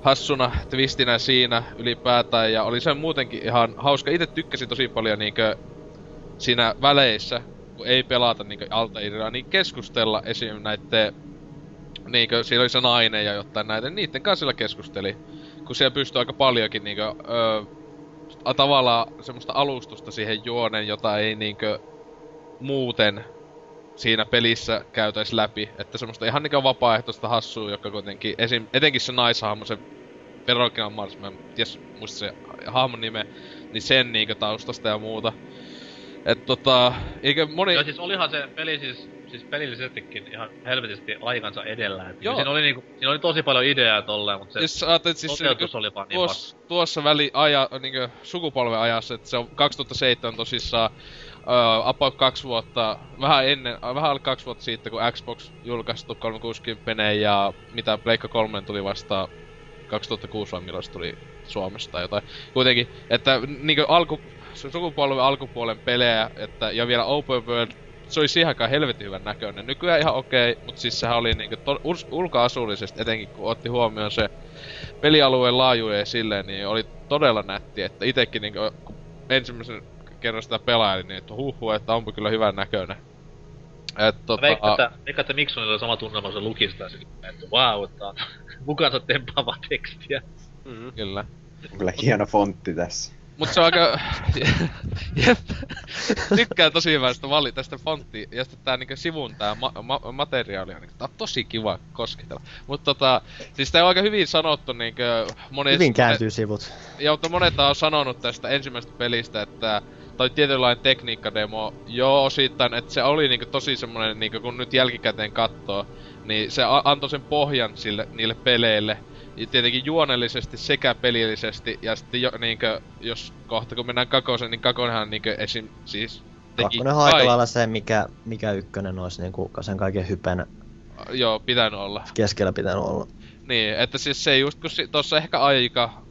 hassuna twistinä siinä ylipäätään ja oli se muutenkin ihan hauska. Itse tykkäsin tosi paljon niinkö siinä väleissä, kun ei pelata niinkö Altairilla, niin keskustella esim. näitten niinkö, siellä oli se nainen ja jotain näitä, niin niitten kanssa siellä keskusteli. Kun siellä pystyy aika paljonkin niinkö, öö, tavallaan semmoista alustusta siihen juoneen, jota ei niinkö muuten siinä pelissä käytäis läpi. Että semmoista ihan niinkö vapaaehtoista hassua, joka kuitenkin, esim, etenkin se naishahmo, se Veronica Mars, mä en ties, muista se hahmon nime, niin sen niinkö taustasta ja muuta. Et tota, eikö moni... Joo, siis olihan se peli siis, siis pelillisestikin ihan helvetisti aikansa edellä. Et Joo. Siinä oli niinku, siinä oli tosi paljon ideaa tolleen, mutta se Jos sä ajattelet siis se niinku oli vaan niin tuossa, tuossa väli aja, niinkö sukupolven ajassa, että se on 2007 tosissaan uh, about kaksi vuotta, vähän ennen, vähän alle kaksi vuotta siitä, kun Xbox julkaistu 360 ja mitä Pleikka 3 tuli vasta 2006 vai milloin se tuli Suomesta tai jotain. Kuitenkin, että niinkö alku, sukupolven alkupuolen pelejä, että, ja vielä open world, se oli siihen aikaan helvetin hyvän näköinen. Nykyään ihan okei, mutta siis sehän oli niinkö to, ul- ulkoasullisesti, etenkin kun otti huomioon se pelialueen laajuuden ja silleen, niin oli todella nätti, että itekin niin kun ensimmäisen kerran sitä pelailin, niin että huhu, että onpa kyllä hyvän näköinen. Et, tota, Veikka, että, veikka, että Miksonilla oli sama tunnelma, se luki sitä silleen, että wow, että on *laughs* mukansa tempaavaa tekstiä. Mm-hmm. Kyllä. On kyllä hieno fontti tässä. Mut se on aika... *laughs* Jep. Tykkään tosi hyvää sitä vali, tästä fontti, ja sitten tää niinku sivun tää ma- ma- materiaali on niinku, tää on tosi kiva kosketella. Mut tota, siis tää on aika hyvin sanottu niinkö monet... Hyvin kääntyy sivut. Ja mutta monet on sanonut tästä ensimmäisestä pelistä, että toi tietynlainen tekniikkademo, joo osittain, että se oli niinku tosi semmonen, niinku kun nyt jälkikäteen katsoo, niin se antoi sen pohjan sille, niille peleille. Ja tietenkin juonellisesti sekä pelillisesti, ja sitten jo, niinkö, jos kohta kun mennään kakosen, niin kakonenhan niinkö esim. siis teki Kakkonen on aika lailla se, mikä, mikä ykkönen olisi niinku sen kaiken hypen Joo, pitänyt olla. keskellä pitänyt olla. Niin, että siis se just kun si- tossa ehkä aika,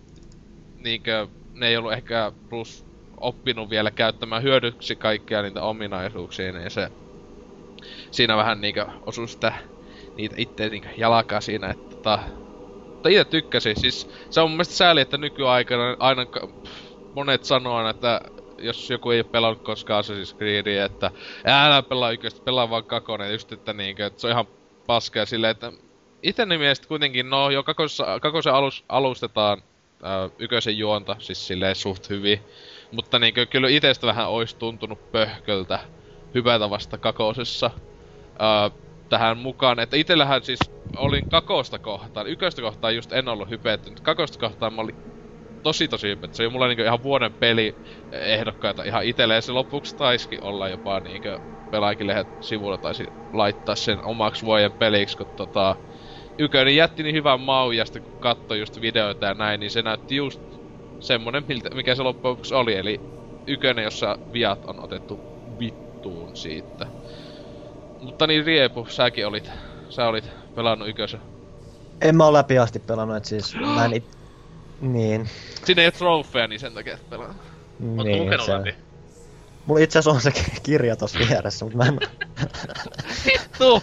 niinkö, ne ei ollut ehkä plus oppinut vielä käyttämään hyödyksi kaikkia niitä ominaisuuksia, niin se siinä vähän niinkö osui sitä niitä itse niinkö jalkaa siinä, että tota, mutta itse tykkäsin, siis se on mun mielestä sääli, että nykyaikana aina monet sanoo, että jos joku ei ole pelannut koskaan Assassin's Creedia, että älä pelaa ykköstä, pelaa vaan kakonen, just että niinkö, että se on ihan paskaa silleen, että iteni mielestä kuitenkin, no jo kakossa, kakosen alus, alustetaan ää, ykösen juonta, siis silleen suht hyvin. Mutta niinkö kyllä itestä vähän ois tuntunut pöhköltä hypätä vasta kakosessa ää, tähän mukaan. Että itellähän siis olin kakosta kohtaan, yköstä kohtaan just en ollut hypettynyt. Kakosta kohtaan mä olin tosi tosi hypetty. Se oli mulla niinku ihan vuoden peli ehdokkaita ihan itelle. Ja se lopuksi taisikin olla jopa niinkö pelaajakin sivulla taisi laittaa sen omaksi vuoden peliksi, kun tota... Ykönen jätti niin hyvän maun ja sitten kun katsoi just videoita ja näin, niin se näytti just semmonen, mikä se loppujen oli. Eli Ykönen, jossa viat on otettu vittuun siitä. Mutta niin Riepu, säkin olit, sä olit pelannut Ykösen. En mä oo läpi asti pelannut, et siis mä en it... Niin, Siinä ei ole trofeja, niin sen takia et pelannut. Oot niin lukenut se... läpi. Mulla itse asiassa on se *laughs* kirja tossa vieressä, mutta mä en... *laughs* Vittu!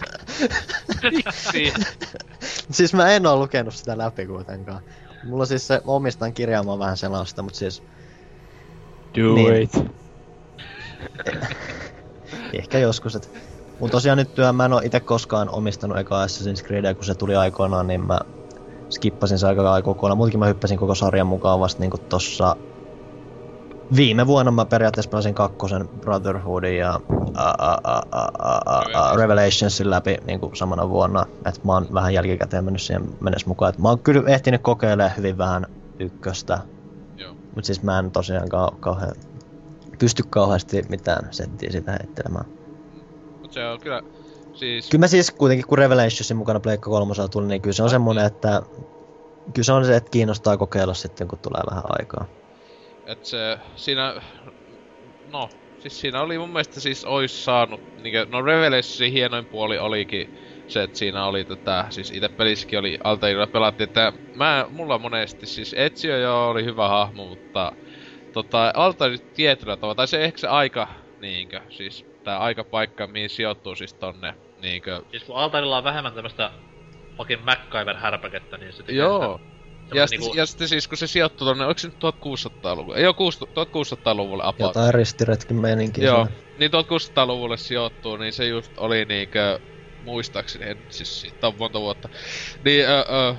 Miksi? *laughs* siis mä en oo lukenut sitä läpi kuitenkaan. Mulla siis se, omistan kirjaa, mä oon vähän sitä, mut siis Do Niin. it. ehkä joskus, et... Mut tosiaan nyt mä en oo ite koskaan omistanut eka Assassin's Creedia, kun se tuli aikoinaan, niin mä skippasin se aika kokonaan. Muutenkin mä hyppäsin koko sarjan mukaan vasta niinku tossa viime vuonna mä periaatteessa pelasin kakkosen Brotherhoodin ja a, a, a, Revelationsin läpi niin kuin samana vuonna. Et mä oon vähän jälkikäteen mennyt siihen mennessä mukaan. Et mä oon kyllä ehtinyt kokeilemaan hyvin vähän ykköstä. Joo. Mut siis mä en tosiaankaan kauhean pysty kauheasti mitään settiä sitä heittelemään. Mut se on kyllä, siis... Kyllä mä siis kuitenkin, kun Revelationsin mukana Pleikka kolmosella tuli, niin kyllä se on semmonen, että kyllä se on se, että kiinnostaa kokeilla sitten, kun tulee vähän aikaa. Et se, siinä, no, siis siinä oli mun mielestä siis ois saanut, niinkö, no Revelationsin hienoin puoli olikin se, että siinä oli tätä, siis itse pelissäkin oli Altairilla pelattiin, että mä, mulla monesti, siis Ezio jo oli hyvä hahmo, mutta tota, Altair tietyllä tavalla, tai se ehkä se aika, niinkö, siis tää aikapaikka, mihin sijoittuu siis tonne, niinkö, Siis kun Altarilla on vähemmän tämmöstä fucking MacGyver-härpäkettä, niin se joo, sitä, ja, niinku... ja sitten siis kun se sijoittuu tonne, onko se nyt 1600-luvulle? Ei oo 1600-luvulle about. Jotain ristiretkin meininkiä. Joo, siinä. niin 1600-luvulle sijoittuu, niin se just oli niinkö, muistaakseni, en siis siitä on monta vuotta. Niin, öö, öö,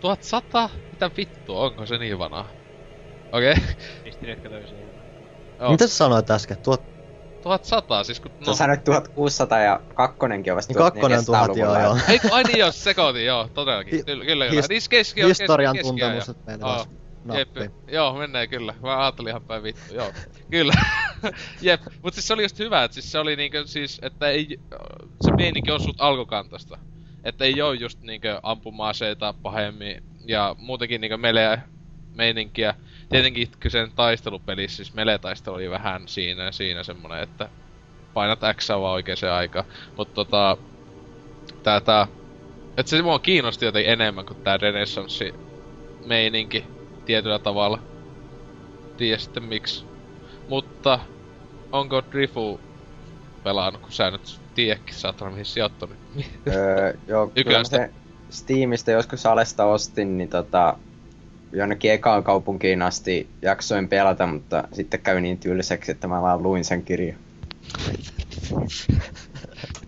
1100? Mitä vittua, onko se niin vanha? Okei, okay. Ristiretka toiseen. joo. Mitä sä sanoit äsken? Tuot, 1100, siis kun... Sä sanoit 1600 ja kakkonenkin on vasta niin kakkonen tuhat, joo 1400-luvulla. joo. Ei, ai niin jos sekoitin, joo, todellakin. Hi- Kyllä, kyllä. his- kyllä. Niin keski, joo, Historian keski, tuntemus, että Jep, joo, menee kyllä. Mä ajattelin ihan päin vittu, joo. kyllä. *laughs* Jep, mut siis se oli just hyvä, että siis se oli niinkö siis, että ei, se meininki on suht alkukantasta. Että ei oo just niinkö ampuma-aseita pahemmin ja muutenkin niinkö melee meininkiä. Tietenkin kyseinen taistelupelissä, siis melee-taistelu oli vähän siinä siinä semmonen, että painat X vaan oikeeseen aikaan. Mut tota, tää tää, et se mua kiinnosti jotenkin enemmän kuin tää renessanssi meininki tietyllä tavalla. Tiedä sitten miksi. Mutta onko Drifu pelannut, kun sä nyt tiedäkin saatana mihin sijoittunut? öö, joo, *laughs* kyllä se Steamista joskus Alesta ostin, niin tota, jonnekin ekaan kaupunkiin asti jaksoin pelata, mutta sitten kävi niin tylsäksi, että mä vaan luin sen kirjan.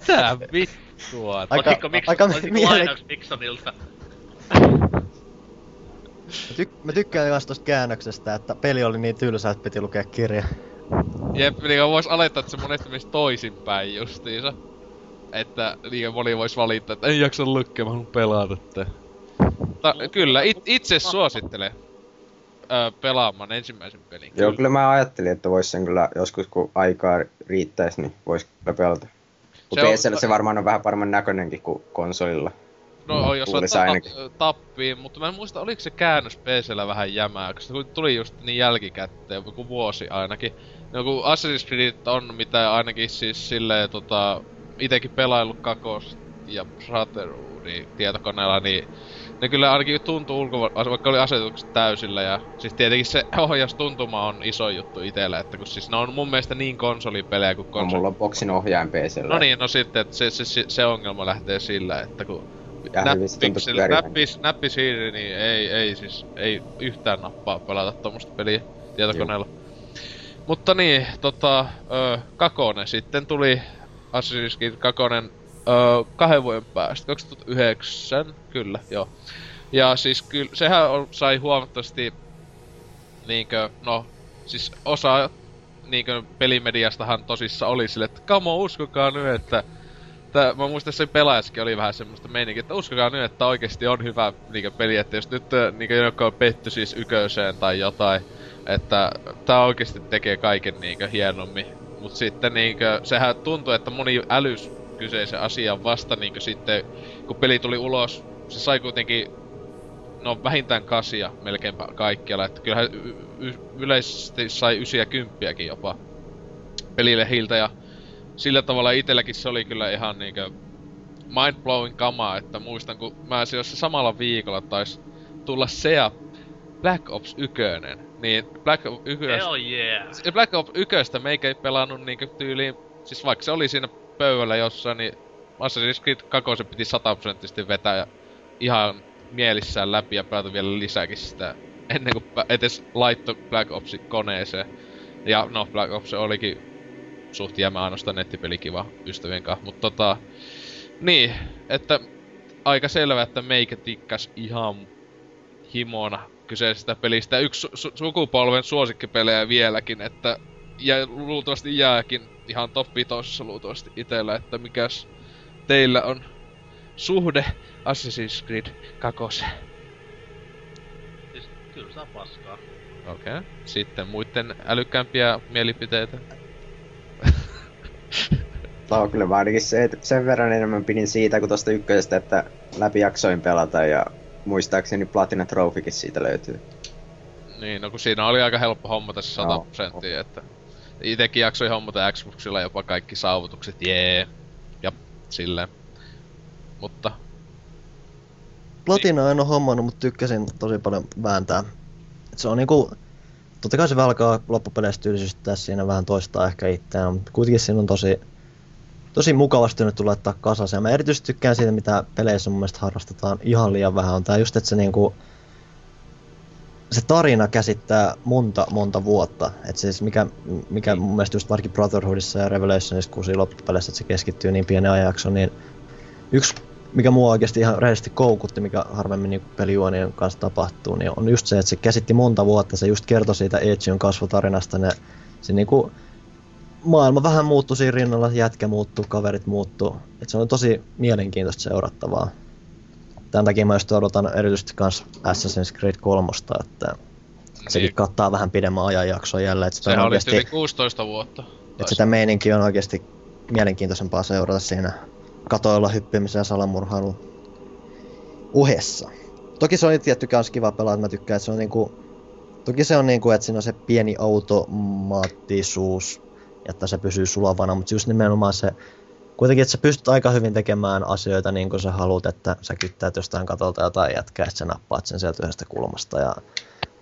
Tää vittua. Aika- Olisiko, miksi, aika olisiko miele- lainaus Miksonilta? Mä, tyk- mä tykkään myös tosta käännöksestä, että peli oli niin tylsä, että piti lukea kirja. Jep, niin vois alettaa, että se monesti menisi toisinpäin justiinsa. Että liian moni vois valita, että ei jaksa lukea, mä haluan pelata että. Ta- kyllä, it- itse suosittelen öö, pelaamaan ensimmäisen pelin. Joo, kyllä mä ajattelin, että vois sen kyllä joskus, kun aikaa riittäisi, niin vois kyllä pelata. Kun Se on- se varmaan on vähän paremman näköinenkin kuin konsolilla. No jos Luulisi ottaa ainakin. ta- tappiin, mutta mä en muista oliko se käännös PCllä vähän jämää, koska se tuli just niin jälkikäteen, joku vuosi ainakin. No kun Assassin's Creed on mitä ainakin siis silleen tota, itekin pelaillut kakos ja Brotherhoodin tietokoneella, niin ne kyllä ainakin tuntuu ulko, vaikka oli asetukset täysillä ja siis tietenkin se *laughs* ohjaustuntuma on iso juttu itellä, että kun siis ne on mun mielestä niin konsolipelejä kuin No, konsoli. mulla on boksin ohjaajan PCllä. No niin, no sitten, että se, se, se, se ongelma lähtee sillä, että kun Ja hyvin se tuntuu näppiksel, pyörivän. näppis, näppisiiri, niin ei, ei siis, ei yhtään nappaa pelata tuommoista peliä tietokoneella. Mutta niin, tota, ö, Kakone sitten tuli Assassin's Creed Kakonen ö, kahden vuoden päästä, 2009, kyllä, joo. Ja siis kyllä, sehän on, sai huomattavasti niinkö, no, siis osa niinkö pelimediastahan tosissa oli sille, että kamo uskokaa nyt, että Tää, mä muistan sen pelaajassakin oli vähän semmoista meininkiä, että uskokaa nyt, että oikeesti on hyvä niinkö peli, että jos nyt niinkö joku on petty siis yköiseen tai jotain, että tää oikeesti tekee kaiken niinkö hienommin. Mut sitten niinkö, sehän tuntuu, että moni älys kyseisen asian vasta niinkö sitten, kun peli tuli ulos, se sai kuitenkin no vähintään kasia melkeinpä kaikkialla, että kyllähän y- y- yleisesti sai ysiä kymppiäkin jopa pelille hiltä ja sillä tavalla itelläkin se oli kyllä ihan niinkö mindblowing kamaa, että muistan kun mä se samalla viikolla tais tulla SEA Black Ops 1, niin Black Ops 1, Hell yeah! se Black Ops 1 meikä ei pelannut niinkö tyyliin, siis vaikka se oli siinä pöydällä jossain, niin Assassin's Creed 2 piti sataprosenttisesti vetää ja ihan mielissään läpi ja pelata vielä lisääkin sitä ennen kuin edes laitto Black Opsin koneeseen. Ja no, Black Ops olikin suht jämä ainoastaan nettipeli kiva ystävien kanssa, mutta tota... Niin, että aika selvä, että meikä tikkas ihan himona kyseisestä pelistä. Yksi su- sukupolven suosikkipelejä vieläkin, että ja luultavasti jääkin ihan top 5 luultavasti itellä, että mikäs teillä on suhde Assassin's Creed 2. Siis kyllä saa paskaa. Okei. Okay. Sitten muiden älykkäämpiä mielipiteitä. *laughs* No kyllä mä ainakin se, että sen verran enemmän pidin siitä kuin tosta ykkösestä, että läpi jaksoin pelata ja muistaakseni Platina Trophykin siitä löytyy. Niin, no kun siinä oli aika helppo hommata se 100 Joo. prosenttia, että itekin jaksoi hommata Xboxilla jopa kaikki saavutukset, jee. Ja silleen. Mutta Platina en oo hommannut, mutta tykkäsin tosi paljon vääntää. Et se on niinku... Totta kai se velkaa loppupeleissä tylsistyttää siinä vähän toistaa ehkä itseään, mutta kuitenkin siinä on tosi, tosi mukavasti nyt laittaa kasassa. Ja mä erityisesti tykkään siitä, mitä peleissä mun mielestä harrastetaan ihan liian vähän. On tää just, että se niinku... Se tarina käsittää monta, monta vuotta. Et siis mikä, mikä mun mielestä just varsinkin Brotherhoodissa ja Revelationissa, kun siinä loppupeleissä, että se keskittyy niin pienen ajanjakson, niin yksi mikä mua oikeasti ihan rehellisesti koukutti, mikä harvemmin niin pelijuonien kanssa tapahtuu, niin on just se, että se käsitti monta vuotta, se just kertoi siitä Ezioin kasvutarinasta, ne, se niinku, maailma vähän muuttui siinä rinnalla, jätkä muuttuu, kaverit muuttuu, että se on tosi mielenkiintoista seurattavaa. Tämän takia mä just odotan erityisesti kans Assassin's Creed 3, että sekin niin, kattaa vähän pidemmän ajanjakson jälleen, että sehän oli oikeasti, yli 16 vuotta. että sitä meininki on oikeasti mielenkiintoisempaa seurata siinä katoilla hyppimisen ja salamurhailun uhessa. Toki se on tietty kans kiva pelaa, että mä tykkään, että se on niinku... Toki se on niinku, että siinä on se pieni automaattisuus, että se pysyy sulavana, mutta just nimenomaan se... Kuitenkin, että sä pystyt aika hyvin tekemään asioita niin kuin sä haluat, että sä kyttäät jostain katolta jotain jätkää, että sä nappaat sen sieltä yhdestä kulmasta. Ja,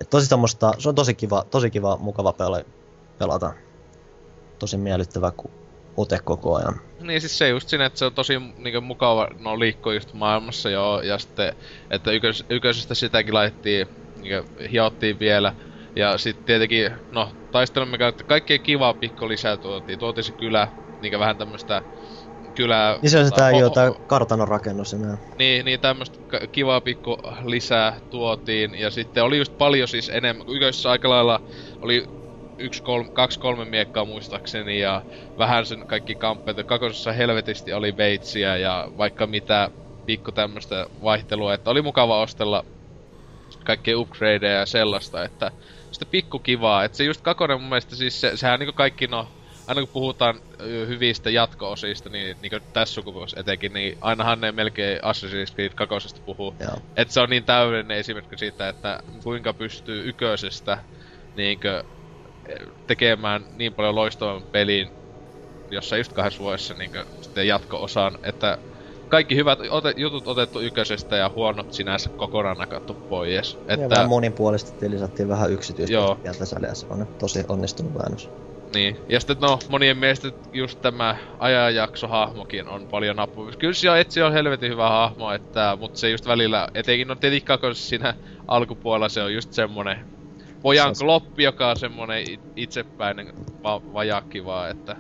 et tosi tommosta, se on tosi kiva, tosi kiva, mukava peli pelata. Tosi miellyttävä ote koko ajan. Niin siis se just siinä, että se on tosi niinku mukava, no liikkuu just maailmassa joo, ja sitten, että ykös, yköisestä sitäkin laitettiin, niinku hiottiin vielä. Ja sitten tietenkin, no taistelumme kautta kaikkea kivaa pikku lisää tuotiin. Tuotiin se kylä, niinku vähän tämmöstä kylää... Niin se on sitä jotain ho- kartanon rakennus ja näin. Niin, niin tämmöstä kivaa pikku lisää tuotiin. Ja sitten oli just paljon siis enemmän. Yköisessä aika lailla oli yksi, kolme, kaksi, kolme miekkaa muistaakseni ja vähän sen kaikki kamppeet. Kakosessa helvetisti oli veitsiä ja vaikka mitä pikku tämmöstä vaihtelua, että oli mukava ostella kaikkea upgradeja ja sellaista, että sitten pikku kivaa, että se just kakonen mun mielestä siis se, sehän niinku kaikki no, aina kun puhutaan hyvistä jatko-osista, niin niinku tässä sukupuolessa etenkin, niin ainahan ne melkein Assassin's Creed 2 puhuu. Joo. Et se on niin täydellinen esimerkki siitä, että kuinka pystyy yköisestä niinkö tekemään niin paljon loistavan pelin, jossa just kahdessa vuodessa niinkö sitten jatko-osan, että kaikki hyvät ote, jutut otettu yköisestä ja huonot sinänsä kokonaan nakattu pois. Ja Että, vähän monipuolisesti lisättiin vähän yksityistä Joo. se on tosi onnistunut väännös. Niin. Ja sitten no, monien mielestä just tämä ajanjaksohahmokin on paljon apu. Kyllä se on, Etsi on helvetin hyvä hahmo, että, mutta se just välillä, etenkin no tietenkin kakoisessa siinä alkupuolella se on just semmonen pojan Se- kloppi, joka on semmonen itsepäinen va- vajakki vaan, että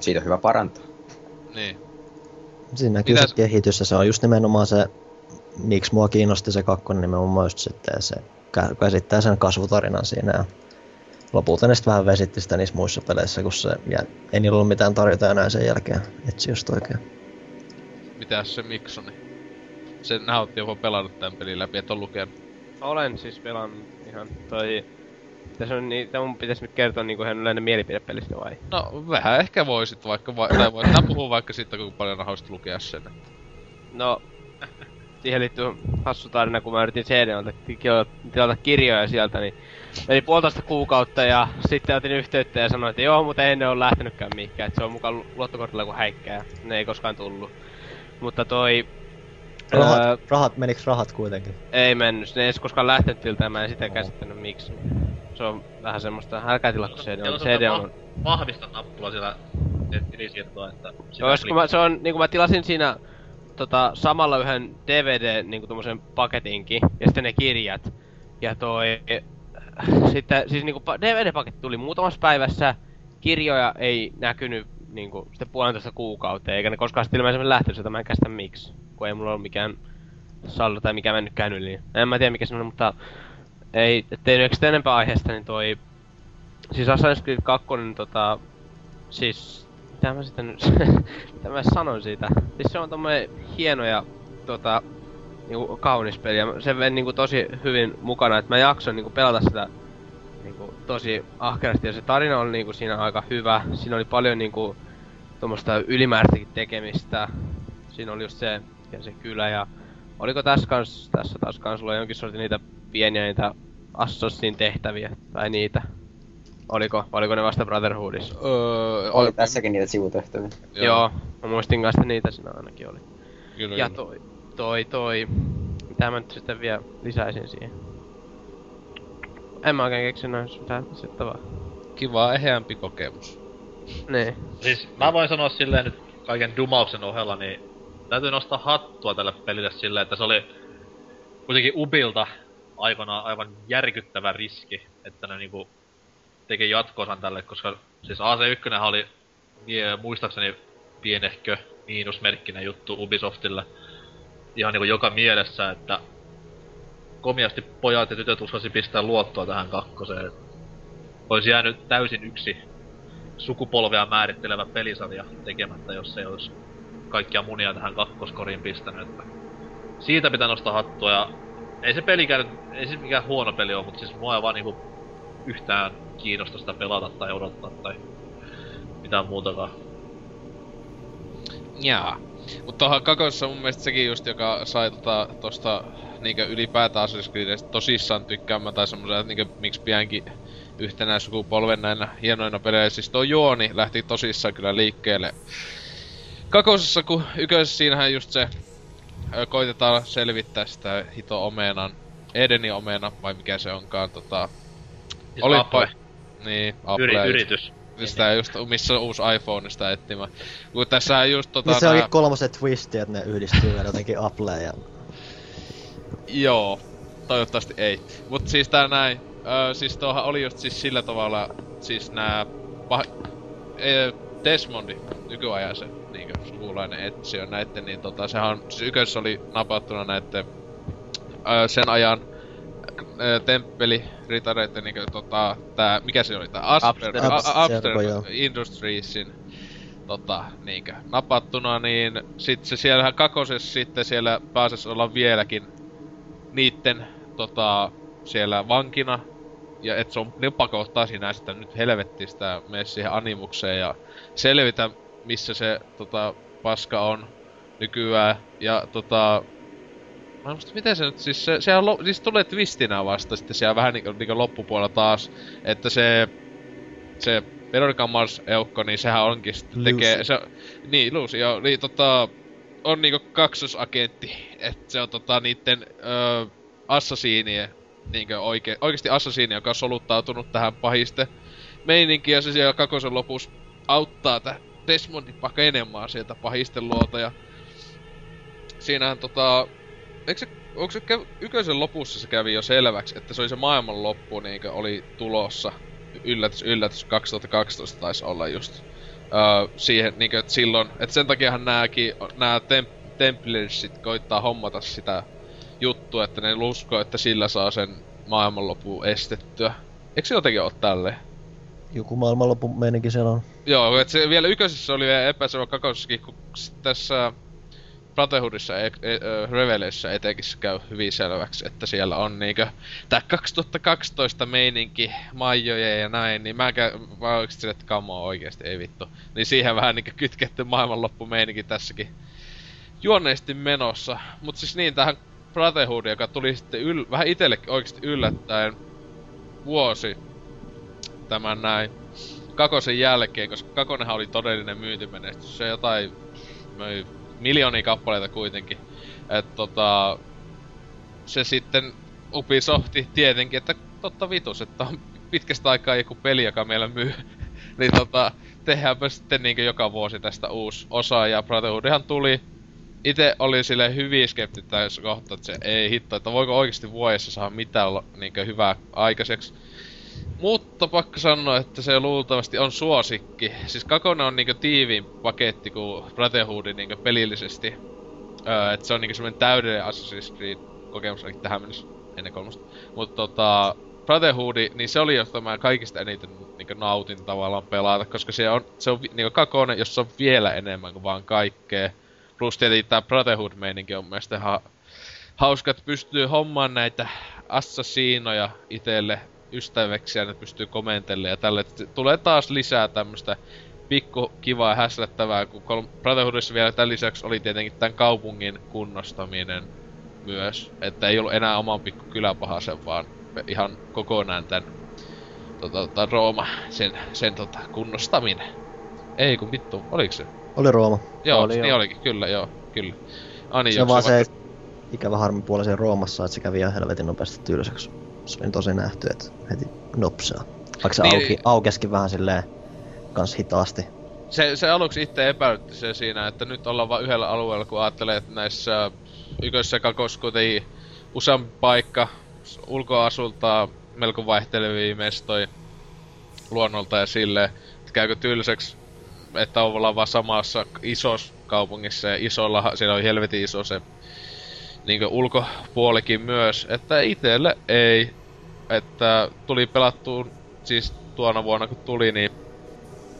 Siitä on hyvä parantaa. niin. Siinä näkyy Mitäs- se kehitys ja se on just nimenomaan se, miksi mua kiinnosti se kakkonen nimenomaan just sitten se kä- käsittää sen kasvutarinan siinä ja lopulta ne sitten vähän vesitti sitä niissä muissa peleissä, kun se, ja ei niillä ollut mitään tarjota enää sen jälkeen, etsi just oikein. Mitäs se Miksoni? Sen ootte jopa pelannut tän pelin läpi, et on lukenut. Olen siis pelannut ihan toi... Tässä on niin, tää mun pitäis nyt kertoa niinku ihan yleinen mielipide pelistä vai? No, vähän ehkä voisit vaikka, va- tai voit puhua vaikka siitä, kuinka paljon haluaisit lukea sen. No, siihen liittyy hassu tarina, kun mä yritin CD-alta tilata kirjoja sieltä, niin meni puolitoista kuukautta ja sitten otin yhteyttä ja sanoin, että joo, mutta ei ne ole lähtenytkään mihinkään, että se on mukaan luottokortilla kuin häikkää ne ei koskaan tullut. Mutta toi... öö, Rahat, rahat, meniks rahat kuitenkin? ei mennyt, ne ei koskaan lähtenyt siltä mä en sitä käsittänyt miksi. Se on vähän semmoista, älkää tilaa kun CD on. CD on va- vahvista nappula siellä tilisiirtoa, että... Joo, jos kun mä, se on, niin kun mä tilasin siinä tota, samalla yhden DVD niin tommosen paketinkin, ja sitten ne kirjat. Ja toi... Sitten, siis niinku pa- DVD-paketti tuli muutamassa päivässä, kirjoja ei näkynyt niinku sitten puolentoista kuukauteen, eikä ne koskaan sitten ilmeisesti lähtenyt sieltä, mä en käsitä miksi. Kun ei mulla ollut mikään saldo tai mikä mennytkään yli. En mä tiedä mikä se on, mutta ei, ettei nyt enempää aiheesta, niin toi... Siis Assassin's Creed 2, niin tota... Siis... Mitä mä sitten nyt... *laughs* mitä mä sanon siitä? Siis se on tommonen hieno ja tota... Niinku kaunis peli ja se vei niinku tosi hyvin mukana, että mä jaksoin niinku pelata sitä niinku tosi ahkerasti ja se tarina oli niinku siinä aika hyvä. Siinä oli paljon niinku tuommoista ylimääräistäkin tekemistä. Siinä oli just se ja se kylä ja oliko tässä kans, tässä taas kans sulla jonkin sortin niitä pieniä niitä Assassin tehtäviä tai niitä? Oliko, oliko ne vasta Brotherhoodissa? Öö, Oli tässäkin niitä sivutehtäviä. Joo. Joo, mä muistin kanssa, että niitä siinä ainakin oli. Kyllä, Ja kyllä. toi, toi, toi, mitä mä nyt sitten vielä lisäisin siihen? En mä oikein keksi näin mitään lisättävää. Kiva eheämpi kokemus. Niin. Siis mä voin sanoa silleen nyt kaiken dumauksen ohella, niin täytyy nostaa hattua tälle pelille silleen, että se oli kuitenkin Ubilta aikanaan aivan järkyttävä riski, että ne niinku teki jatkoosan tälle, koska siis AC1 oli mie- muistaakseni pienehkö miinusmerkkinen juttu Ubisoftille. Ihan niinku joka mielessä, että komiasti pojat ja tytöt uskalsi pistää luottoa tähän kakkoseen. Olisi jäänyt täysin yksi sukupolvea määrittelevä pelisarja tekemättä, jos ei olisi kaikkia munia tähän kakkoskoriin pistänyt. Että siitä pitää nostaa hattua ja ei se pelikään, nyt- ei se mikään huono peli ole, mutta siis mua ei vaan niinku yhtään kiinnosta sitä pelata tai odottaa tai mitään muutakaan. Jaa. Mut tuohon kakosessa mun mielestä sekin just, joka sai tota, tosta niinkö ylipäätään Assassin's Creedistä tosissaan tykkäämään tai semmoisen, että niinkö miksi piankin yhtenä sukupolven näinä hienoina pelejä. Siis tuo juoni lähti tosissaan kyllä liikkeelle. Kakosessa, kun yköisessä siinähän just se ö, koitetaan selvittää sitä hito omenan, Edeni omena, vai mikä se onkaan, tota... Siis Apple, Niin, Apple. yri, yritys. Sitä just, missä on uusi iPhone sitä etsimään. Kun tässähän just tota... Niin se onkin kolmoset twisti, että ne yhdistyy vielä jotenkin Appleen ja... Joo, toivottavasti ei. Mut siis tää näin, öö, siis tuohan oli just siis sillä tavalla, siis nää pah- e, Desmondi, nykyajan se niinkö sukulainen etsijä näitten, niin tota, sehän on, siis ykössä oli napattuna näitten öö, sen ajan temppeli ritareitten niinkö tota, tää, mikä se oli tää Asper, Abstergo. A- A- Abstergo, joo. Abstergo Industriesin tota, niinkö, napattuna, niin sit se siellähän kakosessa sitten siellä pääsisi olla vieläkin niitten tota, siellä vankina. Ja et se on, ne pakottaa sinä sitä nyt helvettistä mene siihen animukseen ja selvitä missä se tota, paska on nykyään. Ja tota, Mä en muista, miten se nyt, siis se, sehän lo, siis tulee twistinä vasta sitten siellä vähän niinku, niinku loppupuolella taas, että se, se Veronica Mars eukko, niin sehän onkin sitten tekee, se, niin Lucy, joo, niin tota, on niinku kaksosagentti, että se on tota niitten öö, assasiinien, niinkö oike, oikeesti assasiini, joka on soluttautunut tähän pahiste meininkiin, ja se siellä kakosen lopussa auttaa tä Desmondin pakenemaan sieltä pahisten luota, ja siinähän tota, eikö se, onko se käv, yköisen lopussa se kävi jo selväksi, että se oli se maailman loppu niinkö oli tulossa, yllätys, yllätys, 2012 taisi olla just, öö, siihen niinkö, että silloin, että sen takiahan nääkin, nää temp, Templarsit koittaa hommata sitä juttua, että ne uskoo, että sillä saa sen maailmanlopun estettyä. Eikö se jotenkin ole tälleen? Joku maailmanlopun meininki siellä on. Joo, et se vielä ykkösessä oli vielä epäselvä kakosessakin, kun tässä Brotherhoodissa, e- e- ö, Reveleissä etenkin se käy hyvin selväksi, että siellä on niinkö tää 2012 meininki, maijoja ja näin, niin mä käyn, mä että kamo oikeesti, ei vittu. Niin siihen vähän niinkö kytketty maailmanloppu meininki tässäkin juonneesti menossa. Mut siis niin, tähän Brotherhood, joka tuli sitten yl, vähän itsellekin oikeesti yllättäen vuosi tämän näin kakosen jälkeen, koska kakonenhan oli todellinen myyntimenestys. Se jotain möi miljoonia kappaleita kuitenkin. Et tota, se sitten Ubisofti tietenkin, että totta vitus, että on pitkästä aikaa joku peli, joka meillä myy. *laughs* niin tota, tehdäänpä sitten niinkö joka vuosi tästä uusi osa, ja Brotherhoodihan tuli. Itse oli sille hyvin skeptinen tässä kohtaa, että se ei hitto, että voiko oikeasti vuodessa saada mitään niinkö hyvää aikaiseksi. Mutta pakko sanoa, että se luultavasti on suosikki. Siis Kakona on niinku tiiviin paketti kuin Brotherhood niinku pelillisesti. Öö, että se on niinku semmonen täydellinen Assassin's Creed kokemus ainakin tähän mennessä ennen kolmosta. Mutta tota, Brotherhood, niin se oli jota mä kaikista eniten niinku nautin tavallaan pelata, koska se on, se on niinku kakone, jossa on vielä enemmän kuin vaan kaikkea. Plus tietenkin tää Brotherhood-meininki on mielestä ihan hauska, että pystyy hommaan näitä assassinoja itelle ystäväksi ja ne pystyy komentelemaan ja tälle. Tulee taas lisää tämmöstä pikku kivaa häslättävää, kun kol- Brotherhoodissa vielä tämän lisäksi oli tietenkin tämän kaupungin kunnostaminen myös. Että ei ollut enää oman pikku kyläpahasen, vaan ihan kokonaan tän tota, tota, Rooma, sen, sen tota, kunnostaminen. Ei kun vittu, oliks se? Oli Rooma. Joo, Oli, niin joo. olikin, kyllä, joo, kyllä. Ani, Se on vaan se ikävä harmi siinä Roomassa, että se kävi ihan helvetin nopeasti tylsäksi. Se oli tosi nähty, että heti nopsaa. Vaikka se Niin. auki, aukeskin vähän silleen kans hitaasti. se, se aluksi itse epäilytti se siinä, että nyt ollaan vain yhdellä alueella, kun ajattelee, että näissä ykössä ja kakossa kuitenkin useampi paikka, ulkoasulta melko vaihtelevia mestoja luonnolta ja silleen, että käykö tylsäksi, että ollaan vaan samassa isossa kaupungissa ja isolla, siinä on helvetin iso se niinkö ulkopuolikin myös, että itelle ei, että tuli pelattuun siis tuona vuonna kun tuli, niin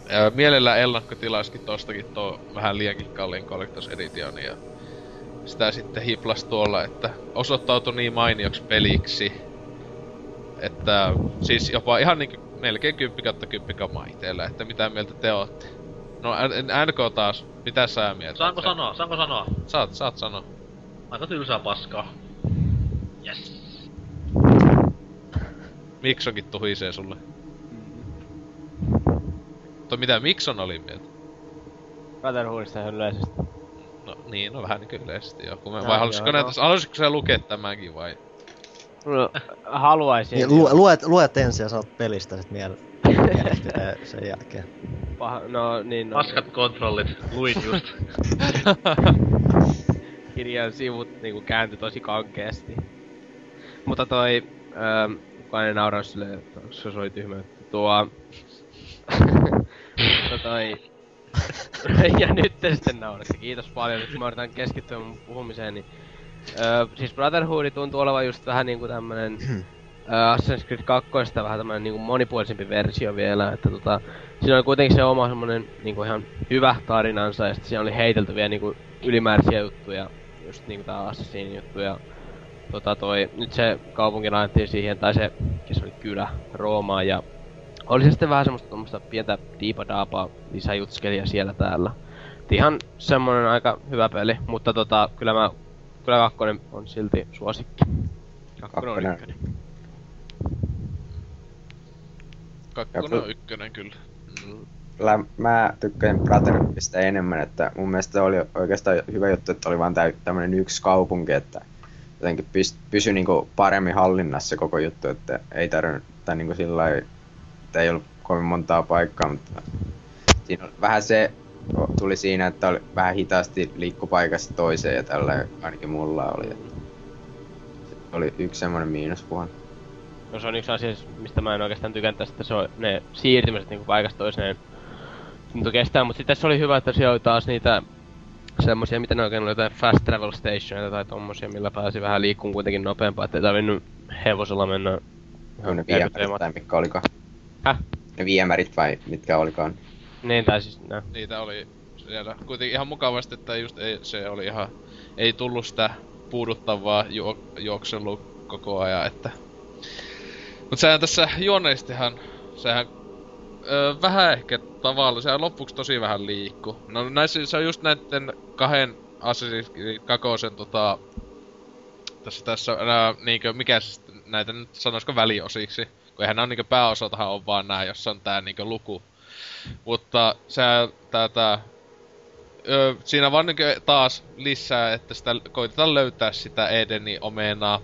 Ää, mielellään ennakkotilaiskin tostakin tuo vähän liiankin kalliin Collectors Edition ja sitä sitten hiplas tuolla, että osoittautui niin mainioksi peliksi, että siis jopa ihan niinku melkein 10 kautta 10 kamaa itellä, että mitä mieltä te ootte? No NK taas, mitä sä mieltä? Saanko sanoa? Saanko sanoa? Saat, saat sanoa. Aika tylsää paskaa. Yes. Miksonkin tuhisee sulle. Mutta mitä Mikson oli mieltä? Brotherhoodista yleisesti. No niin, no vähän niin yleisesti joo. Kun me, Ah, vai halusitko joo, näitä, halusitko sä lukea tämänkin vai? No, haluaisin. Niin, lu, luet, luet ensin ja sanot pelistä sit miel, sen jälkeen. Paha, no niin, no, Paskat kontrollit. Luin just. *laughs* kirjan sivut niinku kääntyi tosi kankeasti. Mutta toi, ähm, kukaan ei nauraa silleen, että se soi tyhmä. Tuo... Mutta toi... ja nyt te sitten nauratte. Kiitos paljon. Nyt mä yritän keskittyä mun puhumiseen, niin... Öö, siis Brotherhood tuntuu olevan just vähän niinku tämmönen... öö, Assassin's Creed 2 vähän tämmönen niinku monipuolisempi versio vielä, että tota... Siinä oli kuitenkin se oma semmonen niinku ihan hyvä tarinansa ja sitten siinä oli heitelty vielä niinku ylimääräisiä juttuja, just niinku tää Assassinin juttu ja tota toi, nyt se kaupunki laitettiin siihen, tai se, se oli kylä, Roomaan ja oli se sitten vähän semmoista tommoista pientä diipadaapaa lisäjutskelia siellä täällä. Et ihan semmonen aika hyvä peli, mutta tota, kyllä mä, kyllä kakkonen on silti suosikki. Kakkonen on Kakkonen. ykkönen. Kakkonen on ykkönen kyllä. Mm. Kyllä mä tykkäsin Brotherhoodista enemmän, että mun mielestä oli oikeastaan hyvä juttu, että oli vaan tä- tämmönen yksi kaupunki, että jotenkin pys- pysyi niinku paremmin hallinnassa koko juttu, että ei tarvinnut, tai niinku sillä että ei ollut kovin montaa paikkaa, mutta siinä oli vähän se tuli siinä, että oli vähän hitaasti liikku paikasta toiseen ja tällä ainakin mulla oli. Se oli yksi semmoinen miinuspuoli. No se on yksi asia, mistä mä en oikeastaan tykännyt tästä, että se on ne siirtymiset niinku paikasta toiseen tuntuu kestää, mutta sitten tässä oli hyvä, että siellä oli taas niitä semmosia, mitä ne oikein oli, jotain fast travel stationeita tai tommosia, millä pääsi vähän liikkuun kuitenkin nopeampaa, ettei tarvinnut hevosella mennä Ihan ne viemärit tai mitkä olikaan. Häh? Ne viemärit vai mitkä olikaan. Niin, tai siis nää. Niitä oli siellä kuitenkin ihan mukavasti, että just ei, se oli ihan, ei tullut sitä puuduttavaa juo, juokselua koko ajan, että... Mut sehän tässä juoneistihan, sehän öö, vähän ehkä tavalla, sehän loppuksi tosi vähän liikku. No näissä se on just näitten kahden Assassin's Creed kakosen tota... Tässä tässä nää, niinkö, mikä se sitten näitä nyt sanoisiko väliosiksi? Kun eihän nää on niinkö pääosatahan on vaan nää, jossa on tää niinkö luku. Mutta se tää, tää Öö, siinä vaan niinku taas lisää, että sitä koitetaan löytää sitä Edenin omenaa.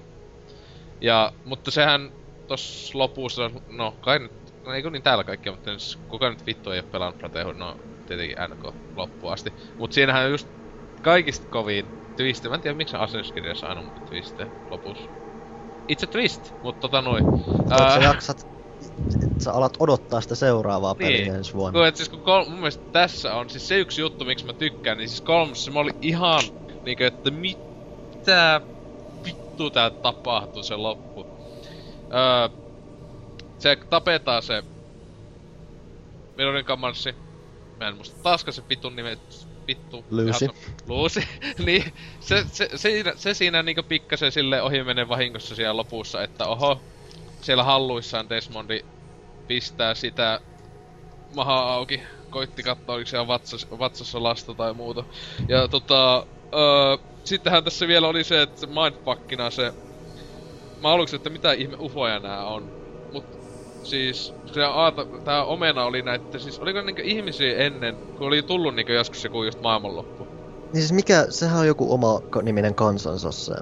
Ja, mutta sehän tossa lopussa, no kai nyt, no eikö niin täällä kaikki, mutta siis, kuka nyt vittu ei oo pelannut Brotherhood, no tietenkin NK loppuun asti. Mut siinähän on just kaikista kovin twist, mä en tiedä miksi Assassin's Creedissä aina mutta twist lopussa. Itse twist, mutta tota noin. Ää... Sä jaksat, sä alat odottaa sitä seuraavaa Niin. peliä ensi vuonna. Kun, siis kun kol- mun mielestä tässä on siis se yksi juttu, miksi mä tykkään, niin siis kolmossa mä oli ihan niinkö, että mitä vittu tää tapahtuu se loppu. Öö, se tapetaan se Mironin kamanssi. Mä en muista taaskaan se vitun nime, vittu. Lucy. Ihan- Lucy. *laughs* niin, se, se, se, siinä, se siinä niinku pikkasen sille ohi menee vahingossa siellä lopussa, että oho, siellä halluissaan Desmondi pistää sitä maha auki. Koitti katsoa, oliko siellä vatsas, vatsassa lasta tai muuta. Ja tota, öö, sittenhän tässä vielä oli se, että se mindfuckina se... Mä aluksi, että mitä ihme ufoja nää on. Siis, se aata, tää omena oli näitä, siis oliko niinkö ihmisiä ennen, kun oli tullut niinkö joskus joku just maailmanloppu. Niin siis mikä, sehän on joku oma niminen kansansa se.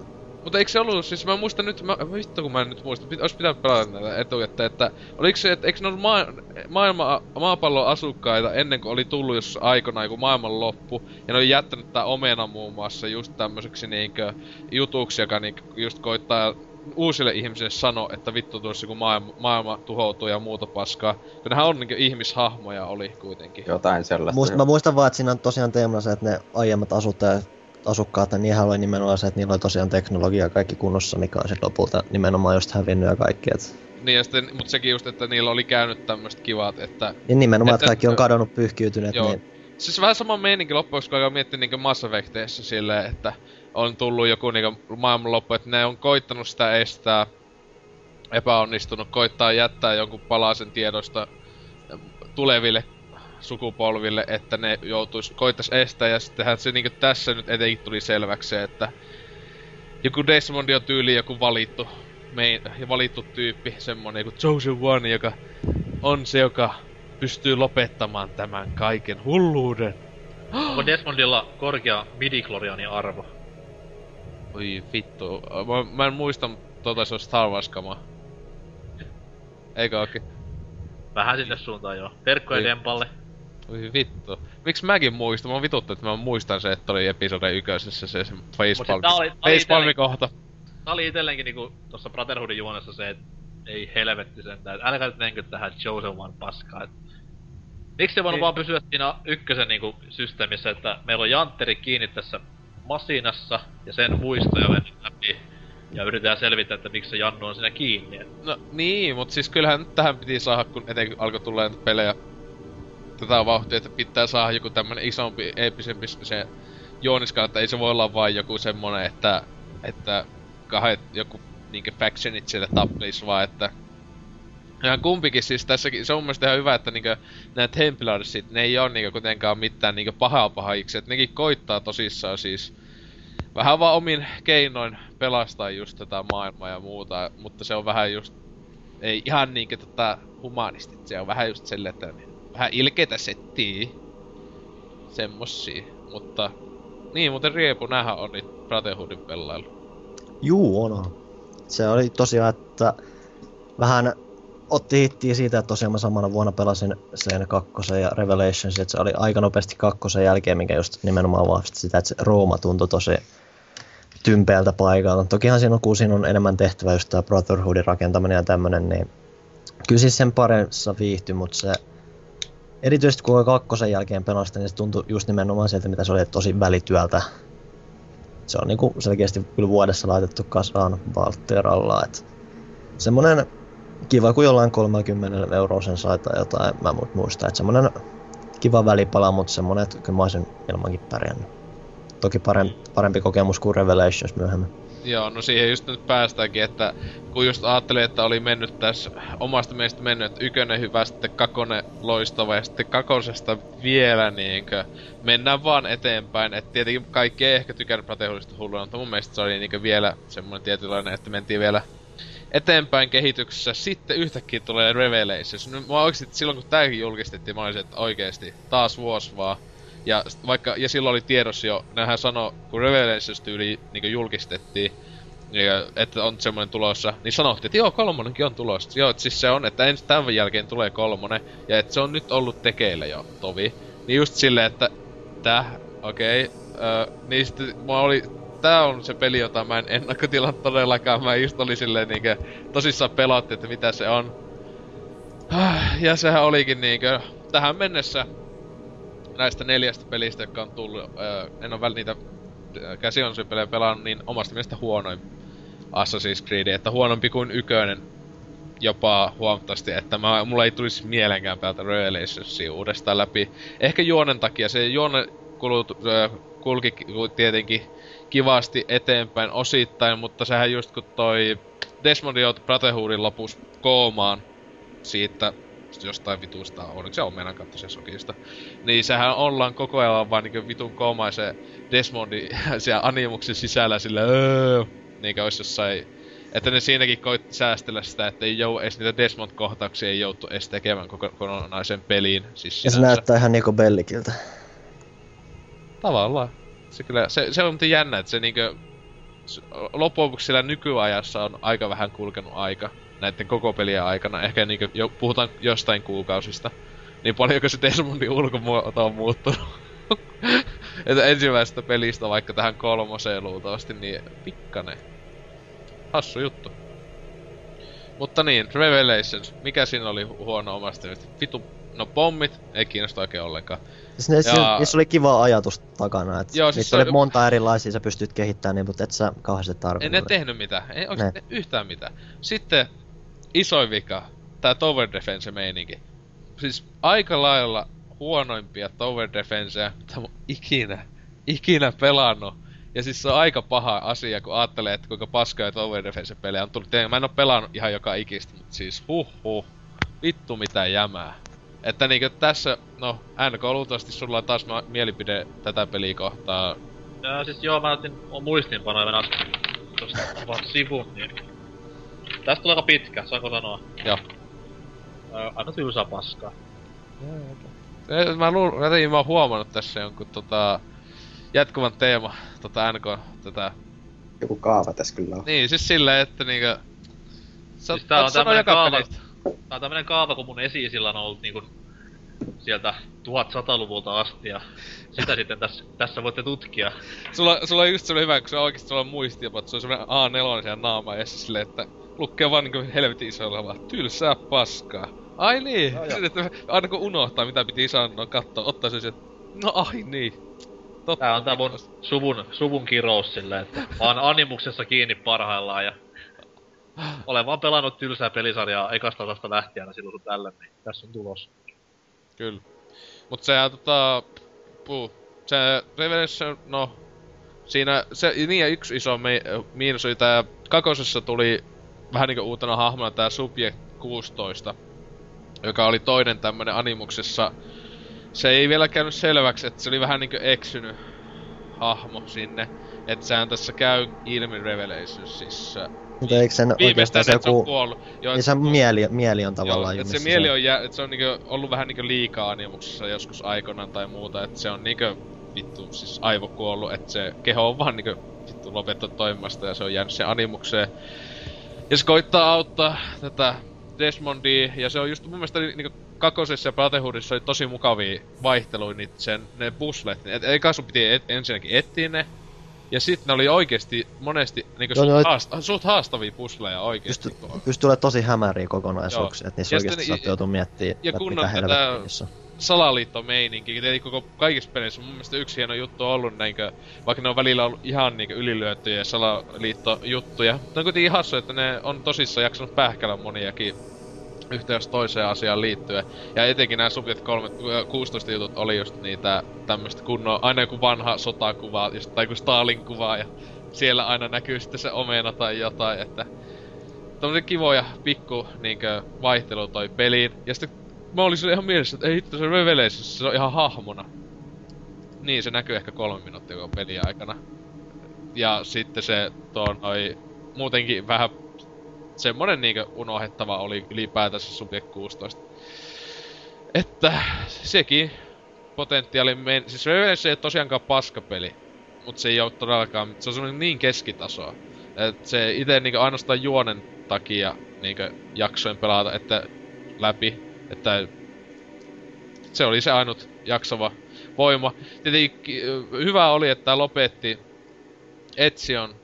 Mutta eikö se ollut, siis mä muistan nyt, mä, vittu kun mä en nyt muista, pit, olisi pitänyt pelata näitä etukäteen, että oliko se, että eikö ne ollut maa, maailma, maapallon asukkaita ennen kuin oli tullut jos aikana joku maailman loppu, ja ne oli jättänyt tää omena muun muassa just tämmöiseksi niinkö jutuksi, joka niinkö just koittaa uusille ihmisille sanoa, että vittu tuossa kun maailma, maailma tuhoutuu ja muuta paskaa. Kun nehän on niinkö ihmishahmoja oli kuitenkin. Jotain sellaista. Muist, mä muistan vaan, että siinä on tosiaan teemana se, että ne aiemmat asuttajat, asukkaat, niin niinhän oli nimenomaan se, että niillä oli tosiaan teknologia kaikki kunnossa, mikä on sitten lopulta nimenomaan just hävinnyt ja kaikki. Et... Niin ja sitten, mut sekin just, että niillä oli käynyt tämmöiset kivat, että Ja nimenomaan, että Että- kaikki on kadonnut, pyyhkiytyneet, Joo. niin Siis vähän sama meininki loppujen lopuksi, kun alkaa miettiä niinku Mass Effecteissä silleen, että on tullut joku niinku maailmanloppu, että ne on koittanut sitä estää, epäonnistunut, koittaa jättää jonkun palasen tiedosta tuleville sukupolville, että ne joutuis, koittais estää, ja sittenhän se niinku tässä nyt etenkin tuli selväksi se, että joku Desmondi on tyyli joku valittu, mein, valittu tyyppi, semmonen joku Chosen One, joka on se, joka pystyy lopettamaan tämän kaiken hulluuden. Onko Desmondilla korkea midichlorianin arvo? Oi vittu. Mä, mä en muista, tota se on Star Wars kama. Eikö ookin? Vähän sinne suuntaan joo. Terkkoja Niin. Dempalle. Oi vittu. Miksi mäkin muistan? Mä vituttu, että mä muistan se, että oli episode ykkösessä se, se facepalm. tää oli- tää oli Facepalmi itelleen- kohta. Tää oli itellenkin niinku tossa Brotherhoodin juonessa se, että ei helvetti sentään. Älkää nyt menkö tähän Chosen One paskaa. Et Miksi se voinut Ei. vaan pysyä siinä ykkösen niinku systeemissä, että meillä on Jantteri kiinni tässä masinassa ja sen muistoja mennä läpi. Ja yritetään selvittää, että miksi se Jannu on siinä kiinni. No niin, mut siis kyllähän nyt tähän piti saada, kun etenkin alkoi näitä pelejä tätä vauhtia, että pitää saada joku tämmönen isompi, eeppisempi se juoniska, että ei se voi olla vain joku semmonen, että, että kahdet joku niinkö factionit siellä tappelis vaan, että ja kumpikin siis tässäkin, se on mun mielestä ihan hyvä, että niinkö nämä Templarsit, ne ei oo niinkö kuitenkaan mitään niinkö pahaa pahiksi, että nekin koittaa tosissaan siis vähän vaan omin keinoin pelastaa just tätä maailmaa ja muuta, mutta se on vähän just, ei ihan niinkö tota humanistit, se on vähän just silleen, että vähän ilkeitä settiä, semmosia, mutta niin muuten Riepu, näähän on niitä Brotherhoodin pelailu. Juu, on. Se oli tosiaan, että vähän otti hittiä siitä, että tosiaan mä samana vuonna pelasin sen kakkosen ja Revelations, että se oli aika nopeasti kakkosen jälkeen, mikä just nimenomaan vahvisti sitä, että se Rooma tuntui tosi tympeältä paikalta. Tokihan siinä on, kun siinä on enemmän tehtävä just tää Brotherhoodin rakentaminen ja tämmönen, niin kyllä siis sen paremmassa viihtyi, mutta se erityisesti kun kakkosen jälkeen pelastin, niin se tuntui just nimenomaan sieltä, mitä se oli, että tosi välityöltä se on niinku selkeästi kyllä vuodessa laitettu kasaan Valteralla, et semmonen kiva, kun jollain 30 euroa sen sai tai jotain, mä mut muista, että semmonen kiva välipala, mutta semmonen, että kyllä mä olisin ilmankin pärjännyt. Toki parempi, parempi kokemus kuin Revelations myöhemmin. Joo, no siihen just nyt päästäänkin, että kun just ajattelin, että oli mennyt tässä omasta mielestä mennyt, että ykönen hyvä, sitten kakonen loistava ja sitten kakosesta vielä niinkö mennään vaan eteenpäin. että tietenkin kaikki ei ehkä tykännyt Brotherhoodista hulluna, mutta mun mielestä se oli niinkö vielä semmoinen tietynlainen, että mentiin vielä eteenpäin kehityksessä. Sitten yhtäkkiä tulee Revelations. No, mä oikeesti silloin kun tääkin julkistettiin, mä olisin, että oikeesti taas vuosi vaan. Ja vaikka, ja silloin oli tiedossa jo, nehän sano, kun Revelations tyyli niin julkistettiin, ja, että on semmoinen tulossa, niin sanottiin, että joo, kolmonenkin on tulossa. Joo, että siis se on, että ensi tämän jälkeen tulee kolmonen, ja että se on nyt ollut tekeillä jo, tovi. Niin just silleen, että täh, okei, okay, niin sitten mä oli, tää on se peli, jota mä en ennakkotilannut todellakaan, mä just oli silleen niinkö, tosissaan pelotti, että mitä se on. Ah, Ja sehän olikin niinkö, tähän mennessä näistä neljästä pelistä, jotka on tullut, öö, en ole väl niitä käsionsi-pelejä pelannut, niin omasta mielestä huonoin Assassin's Creed, että huonompi kuin ykönen jopa huomattavasti, että mä, mulla ei tulisi mielenkään päältä Revelationsia uudestaan läpi. Ehkä juonen takia, se juone kulut, äh, kulki tietenkin kivasti eteenpäin osittain, mutta sehän just kun toi Desmond joutui Brotherhoodin lopussa koomaan siitä jostain vitusta, oliko se omenan se sokista, niin sehän ollaan koko ajan vaan niinku vitun kooma se Desmondi *laughs* siellä animuksen sisällä sillä öö, niinkö olisi jossain että ne siinäkin koitti säästellä sitä, että ei jou edes niitä Desmond-kohtauksia ei joutu edes tekemään koko, kokonaisen peliin. Siis ja se näyttää ihan Niko Bellikiltä. Tavallaan. Se, kyllä, se, se on jännä, että se niinkö... Loppujen lopuksi sillä nykyajassa on aika vähän kulkenut aika näiden koko pelien aikana. Ehkä niinkö, jo, puhutaan jostain kuukausista. Niin paljonko se Desmondin ulkomuoto on muuttunut. *laughs* että ensimmäisestä pelistä vaikka tähän kolmoseen luultavasti, niin pikkanen hassu juttu. Mutta niin, Revelations. Mikä siinä oli huono omasta? Vitu, no pommit, ei kiinnosta oikein ollenkaan. Ne, ja... niissä oli kiva ajatus takana, että Joo, siis niitä oli monta erilaisia, sä pystyt kehittämään niin, mutta et sä kauheasti tarvitse. Ei ne tehnyt mitään, ei oikeesti ne. yhtään mitään. Sitten isoin vika, tää Tower Defense meininki. Siis aika lailla huonoimpia Tower Defenseja, mitä mä ikinä, ikinä pelannut. Ja siis se on aika paha asia, kun ajattelee, että kuinka paskoja Tower Defense-pelejä on tullut. Mä en oo pelannut ihan joka ikistä, mutta siis huh huh. Vittu mitä jämää. Että niinkö tässä, no NK luultavasti sulla on taas mielipide tätä peliä kohtaa. Ja siis joo, mä otin muistiinpanoja mennä tosta vaan sivun, niin... Tästä tulee aika pitkä, saanko sanoa? Joo. Öö, aina tylsää paskaa. Mä luulen, mä oon huomannut tässä jonkun tota jatkuvan teema, tota NK, tätä... Joku kaava tässä kyllä on. Niin, siis silleen, että niinkö... Sä, siis tää on tämmönen kaava, tää on tämmönen kaava, kun mun esi on ollut niinku sieltä 1100-luvulta asti ja sitä *laughs* sitten tässä, tässä voitte tutkia. Sulla, sulla on just semmonen hyvä, kun se oikeesti sulla on muistiapa, että se on semmonen A4 siellä naama ja silleen, että lukee vaan niinku helvetin isolla vaan tylsää paskaa. Ai niin, no, sitten, että aina kun unohtaa mitä piti sanoa, katsoa, ottaa se että no ai niin. Totta. Tää on tää mun suvun, suvun kirous silleen, että mä oon animuksessa kiinni parhaillaan ja olen vaan pelannut tylsää pelisarjaa ekasta osasta lähtien silloin sun tällä, niin tässä on tulos. Kyllä. Mut se tota... Puu. Se Revelation, no... Siinä se, niin ja yksi iso me, miinus oli tää kakosessa tuli vähän niinku uutena hahmona tää Subject 16, joka oli toinen tämmönen animuksessa se ei vielä käynyt selväksi, että se oli vähän niinkö eksynyt hahmo sinne. Että sehän tässä käy ilmi Revelationsissa. Mutta eikö sen oikeastaan se joku... Se niin se mieli, mieli on tavallaan joo, että se mieli on, jä, että se on niinku ollut vähän niinku liikaa animuksessa joskus aikoinaan tai muuta, että se on niinku vittu siis aivokuollut, että se keho on vaan niinku vittu lopettu toimimasta ja se on jäänyt sen animukseen. Ja se koittaa auttaa tätä Desmondia, ja se on just mun mielestä niinku kakosessa ja Brotherhoodissa oli tosi mukavia vaihteluja niitä sen, ne puslet. Et, eikä sun piti et, ensinnäkin etsiä ne. Ja sitten ne oli oikeesti monesti niinku suht, no, haast, suht haastavia pusleja oikeesti. Pystyy olemaan tosi hämäriä kokonaisuuksia, että niissä oikeesti saat joutua miettimään, ja kun mikä tätä salaliittomeininki, eli koko kaikissa peleissä mun mielestä yksi hieno juttu on ollut näinkö, vaikka ne on välillä ollut ihan niinkö ylilyöttyjä salaliittojuttuja. Ne on kuitenkin hassu, että ne on tosissaan jaksanut pähkällä moniakin yhteys toiseen asiaan liittyen. Ja etenkin nämä Subject 3, 16 jutut oli just niitä tämmöistä kunnon, aina joku vanha sotakuva, just, tai joku Stalin kuva, ja siellä aina näkyy sitten se omena tai jotain, että tämmöisiä kivoja pikku niinkö vaihtelu toi peliin. Ja sitten mä olin ihan mielessä, että ei hitto se Revelations, se on ihan hahmona. Niin, se näkyy ehkä kolme minuuttia koko aikana. Ja sitten se tuo noi muutenkin vähän semmonen niinkö unohettava oli ylipäätänsä Subject 16. Että sekin potentiaali men... Siis Revelation ei tosiaankaan paskapeli. Mut se ei oo todellakaan... Se on semmonen niin keskitasoa. Et se ite niinkö ainoastaan juonen takia niinkö jaksoin pelata, että läpi. Että se oli se ainut jaksava voima. Tietenkin hyvä oli, että lopetti Etsion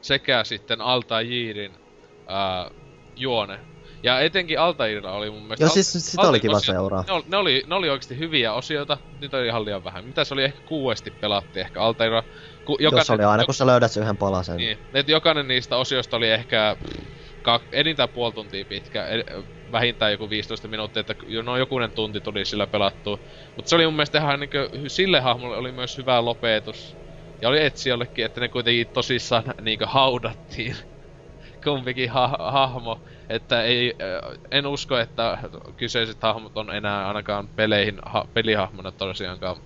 sekä sitten Altairin ää, juone. Ja etenkin Altairilla oli mun mielestä... Joo, siis sitä Altair- oli kiva seuraa. Ne oli, ne, oli, ne oli oikeasti hyviä osioita, niitä oli ihan liian vähän. Mitä se oli, ehkä kuuesti pelattiin ehkä Altaira. Ku, Jos oli aina, kun sä löydät sen yhden palasen. Niin, et jokainen niistä osioista oli ehkä kak, enintään puoli tuntia pitkä, ed- vähintään joku 15 minuuttia, että jo- no jokunen tunti tuli sillä pelattua. Mutta se oli mun mielestä ihan niinkö, sille hahmolle oli myös hyvä lopetus. Ja oli etsijöillekin, että ne kuitenkin tosissaan *laughs* niinkö haudattiin kumpikin ha- hahmo. Että ei, äh, en usko, että kyseiset hahmot on enää ainakaan peleihin ha- pelihahmona tosiaankaan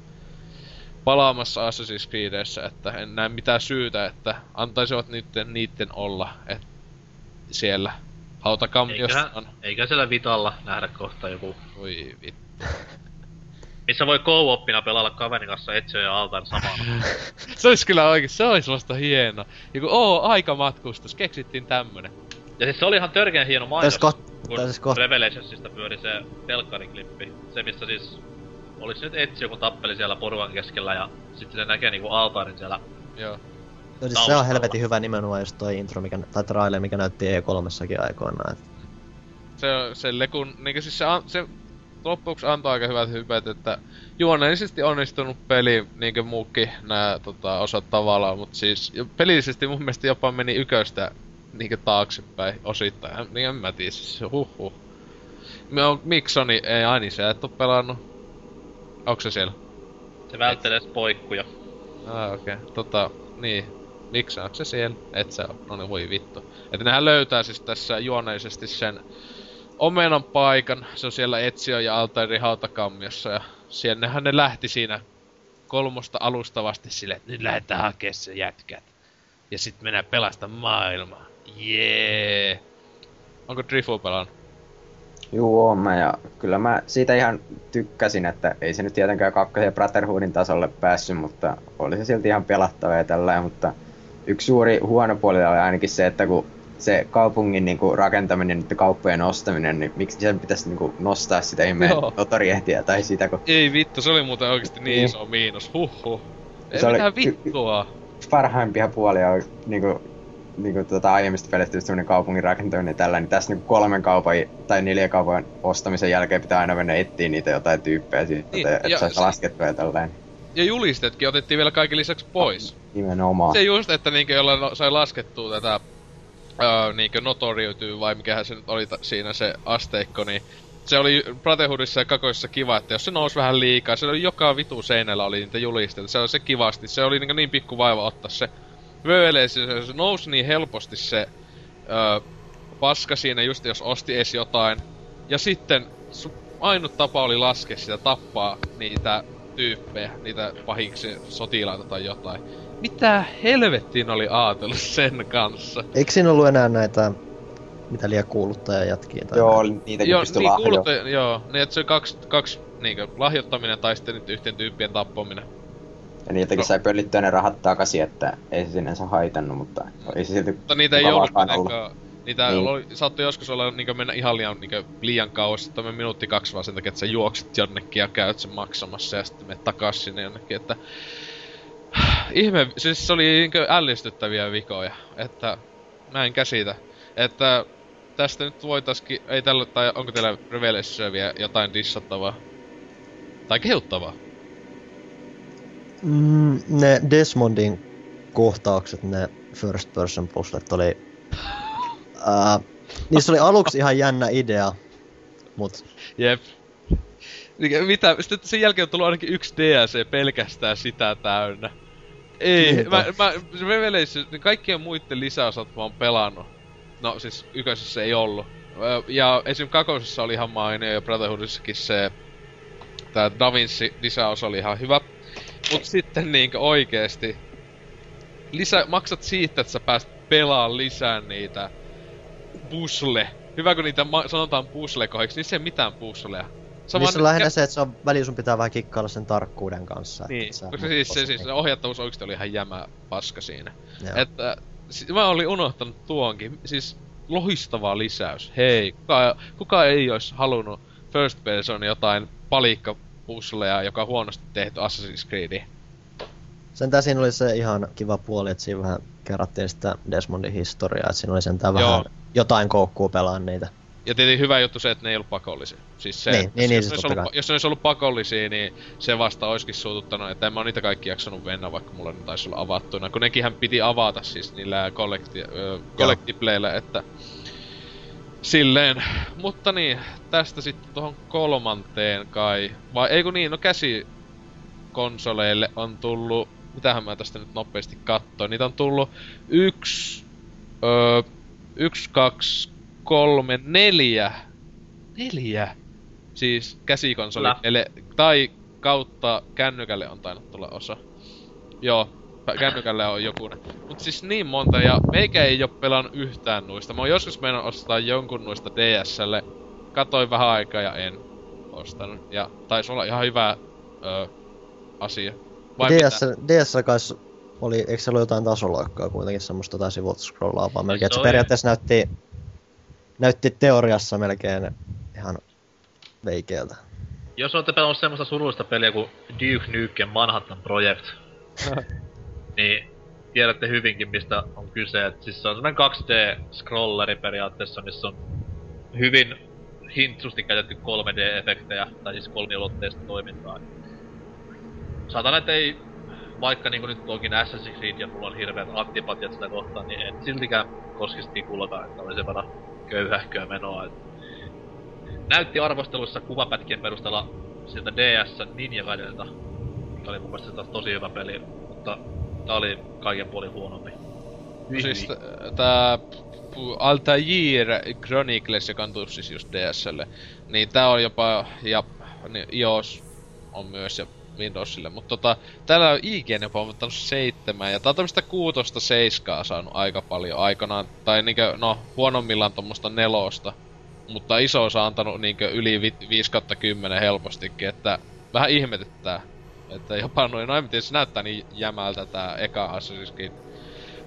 palaamassa Assassin's Creedissä, että en näe mitään syytä, että antaisivat niitten, niitten olla et siellä hautakammiossa on. eikä siellä Vitalla nähdä kohta joku, Voi vittu. Missä voi co-oppina pelailla kaverin kanssa etsiä ja altaan samana. *laughs* Se olisi kyllä oikein, se olisi vasta hieno. Joku, oo, aikamatkustus, keksittiin tämmönen. Ja siis se oli ihan törkeän hieno mainos, ko- kun ko- Revelationsista pyöri se telkkariklippi. Se missä siis olis nyt etsi joku tappeli siellä porukan keskellä ja sitten se näkee niinku altaarin siellä. Joo. No siis se on helvetin hyvä nimenomaan just toi intro, mikä, tai trailer, mikä näytti E3-sakin aikoinaan. Et Se, se lekun, niinkö siis se, se loppuksi antoi aika hyvät hypet, että juonellisesti onnistunut peli, niinkö muukin nää tota, osat tavallaan, mut siis pelillisesti mun mielestä jopa meni yköstä niinkö taaksepäin osittain, niin en mä tiedä, siis huhhuh. Me on Miksoni, ei aini sä et oo pelannut. Onks se siellä? Se välttelee poikkuja. Ah, okei. Okay. Tota, niin. Miksi onko se siellä? Et sä oo. No niin, voi vittu. Et nehän löytää siis tässä juoneisesti sen omenan paikan. Se on siellä Etsiö ja Altairi hautakammiossa. Ja siennehän ne lähti siinä kolmosta alustavasti sille, että nyt lähdetään hakemaan se jätkät. Ja sit mennään pelasta maailmaa. Jee. Yeah. Onko Drifu pelannut? Juu, oon mä ja kyllä mä siitä ihan tykkäsin, että ei se nyt tietenkään kakkosen Brotherhoodin tasolle päässyt, mutta oli se silti ihan pelattava ja tällä mutta yksi suuri huono puoli oli ainakin se, että kun se kaupungin niinku rakentaminen, nyt kauppojen ostaminen, niin miksi sen pitäisi niinku nostaa sitä ihmeen notoriehtiä tai sitä, kun Ei vittu, se oli muuten oikeesti niin Niin. iso miinus. Huhhuh. Ei Se oli- mitään vittua. parhaimpia puolia on niinku, niinku tota aiemmista peleistä just semmonen kaupungin rakentaminen ja tällä, niin tässä niinku kolmen kaupan tai neljän kaupan ostamisen jälkeen pitää aina mennä etsiä niitä jotain tyyppejä siitä, Niin, niin, että ja saisi se- laskettua ja tällainen. Ja julistetkin otettiin vielä kaiken lisäksi pois. Nimenomaan. Se just, että niinkö jolla no- sai laskettua tätä niinkö notoriutyy vai mikähän se nyt oli ta- siinä se asteikko, niin se oli Brotherhoodissa ja Kakoissa kiva, että jos se nousi vähän liikaa, se oli joka vitu seinällä oli niitä julisteita, se oli se kivasti, se oli niin, niin pikku vaiva ottaa se vööleä, se, se nousi niin helposti se öö, paska siinä just jos osti edes jotain. Ja sitten su- ainut tapa oli laskea sitä, tappaa niitä tyyppejä, niitä pahiksi sotilaita tai jotain. Mitä helvettiin oli ajatellut sen kanssa? Eikö siinä ollut enää näitä, mitä liian kuuluttaja jätkiä? Tai Joo, oli niitäkin Joo, pystyi niin lahjoa. kuulutte, joo, niin että se kaksi, kaksi niinkö, lahjoittaminen tai sitten nyt yhteen tyyppien tappaminen. Ja niiltäkin No. sai pöllittyä ne rahat takaisin, että ei se sinänsä haitannut, mutta ei se silti Mutta niitä ei ollut vaan ollut. mitenkään, niitä Niin. oli, saattoi joskus olla niinkö mennä ihan liian, niinkö, liian kauas, että me minuutti kaksi vaan sen takia, että sä juokset jonnekin ja käyt sen maksamassa ja sitten menet takas sinne jonnekin, että... *sighs* Ihme, siis se oli niinkö ällistyttäviä vikoja, että mä en käsitä, että tästä nyt voitaskin, ei tällä, tai onko teillä Revelationsia vielä jotain dissattavaa? Tai kehuttavaa? Mm, ne Desmondin kohtaukset, ne first person puzzlet oli... *laughs* Ää, niissä oli aluksi ihan jännä idea, mut Jep. Mikä- Mitä? Sitten sen jälkeen on tullut ainakin yksi DLC pelkästään sitä täynnä. Ei, Niinpä. mä, mä, Revelation, niin kaikkien muiden lisäosat mä oon pelannut. No siis ykkösessä ei ollut. Ja esim. kakosessa oli ihan mainio ja Brotherhoodissakin se tää Da Vinci lisäosa oli ihan hyvä. Mut sitten niinkö oikeesti lisä, maksat siitä, että sä pääst pelaa lisää niitä puzzle. Hyvä kun niitä ma- sanotaan puzzle-kohdiksi, niin se ei mitään puzzleja. Sama niissä on lähinnä se, että se on, välillä sun pitää vähän kikkailla sen tarkkuuden kanssa. Niin, sä- koska siis se, siis se ohjattavuus oikeesti oli ihan jämä paska siinä. Joo. Että si- mä olin unohtanut tuonkin. Siis lohistava lisäys. Hei, kuka, kuka ei olisi halunnut first person jotain palikkapusleja, joka on huonosti tehty Assassin's Creed. Sentään siinä oli se ihan kiva puoli, että siinä vähän kerrattiin sitä Desmondin historiaa, että siinä oli sentään Joo. vähän jotain koukkuu pelaa niitä. Ja tietenkin hyvä juttu se, että ne ei ollut pakollisia. Siis se, Niin, jos, niin, niin, jos, se ne olisi totta ollut, jos ne olisi ollut pakollisia, niin se vasta olisikin suututtanut, että en mä niitä kaikki jaksanut mennä, vaikka mulla ne taisi olla avattuna. Kun nekinhän piti avata siis niillä kollekti, ö, kollektiipleillä, että silleen. Mutta niin, tästä sitten tuohon kolmanteen kai. Vai ei kun niin, no käsikonsoleille on tullut, mitähän mä tästä nyt nopeasti katsoin, niitä on tullut yksi, öö, yksi, kaksi, kolme, neljä, neljä, siis käsikonsoli, ele, tai kautta kännykälle on tainnut tulla osa. Joo, kännykälle on joku. Mut siis niin monta, ja meikä ei oo pelannut yhtään nuista. Mä oon joskus mennyt ostaa jonkun nuista DSlle. Katoin vähän aikaa ja en ostanut. Ja taisi olla ihan hyvä ö, asia. Vai DS, mitä? DS kai oli, eikö se ollut jotain tasoloikkaa kuitenkin semmoista jotain sivulta scrollaavaa melkein, että se oli. periaatteessa näytti, näytti teoriassa melkein ihan veikeältä. Jos olette pelannut semmoista surullista peliä kuin Duke Nukem Manhattan Project, *laughs* niin tiedätte hyvinkin mistä on kyse. Et siis se on semmonen 2D-scrolleri periaatteessa, missä on hyvin hintsusti käytetty 3D-efektejä, tai siis kolmiulotteista toimintaa. Saatan, että ei, vaikka niinku nyt onkin Assassin's Creed ja mulla on hirveät antipatiat sitä kohtaan, niin en siltikään koskisi tikullakaan, että oli sen verran köyhähköä menoa. Et näytti arvosteluissa kuvapätkien perusteella siltä DS Ninja Gaidenilta, mikä oli mun mielestä taas tosi hyvä peli, mutta tää oli kaiken puolin huonompi. Hyi Siis t- tää Altair Chronicles, joka on tullut siis just DSlle, niin tää on jopa, ja niin iOS on myös ja Windowsille, mutta tota, täällä on IGN jopa ottanut seitsemän, ja tää on tämmöstä kuutosta seiskaa saanut aika paljon aikanaan, tai niinkö, no, huonommillaan tommosta nelosta, mutta iso osa antanut niinkö yli vi- 5 kautta 10 helpostikin, että vähän ihmetyttää, että jopa noin, no en tiedä, se näyttää niin jämältä tää eka Assassin's Creed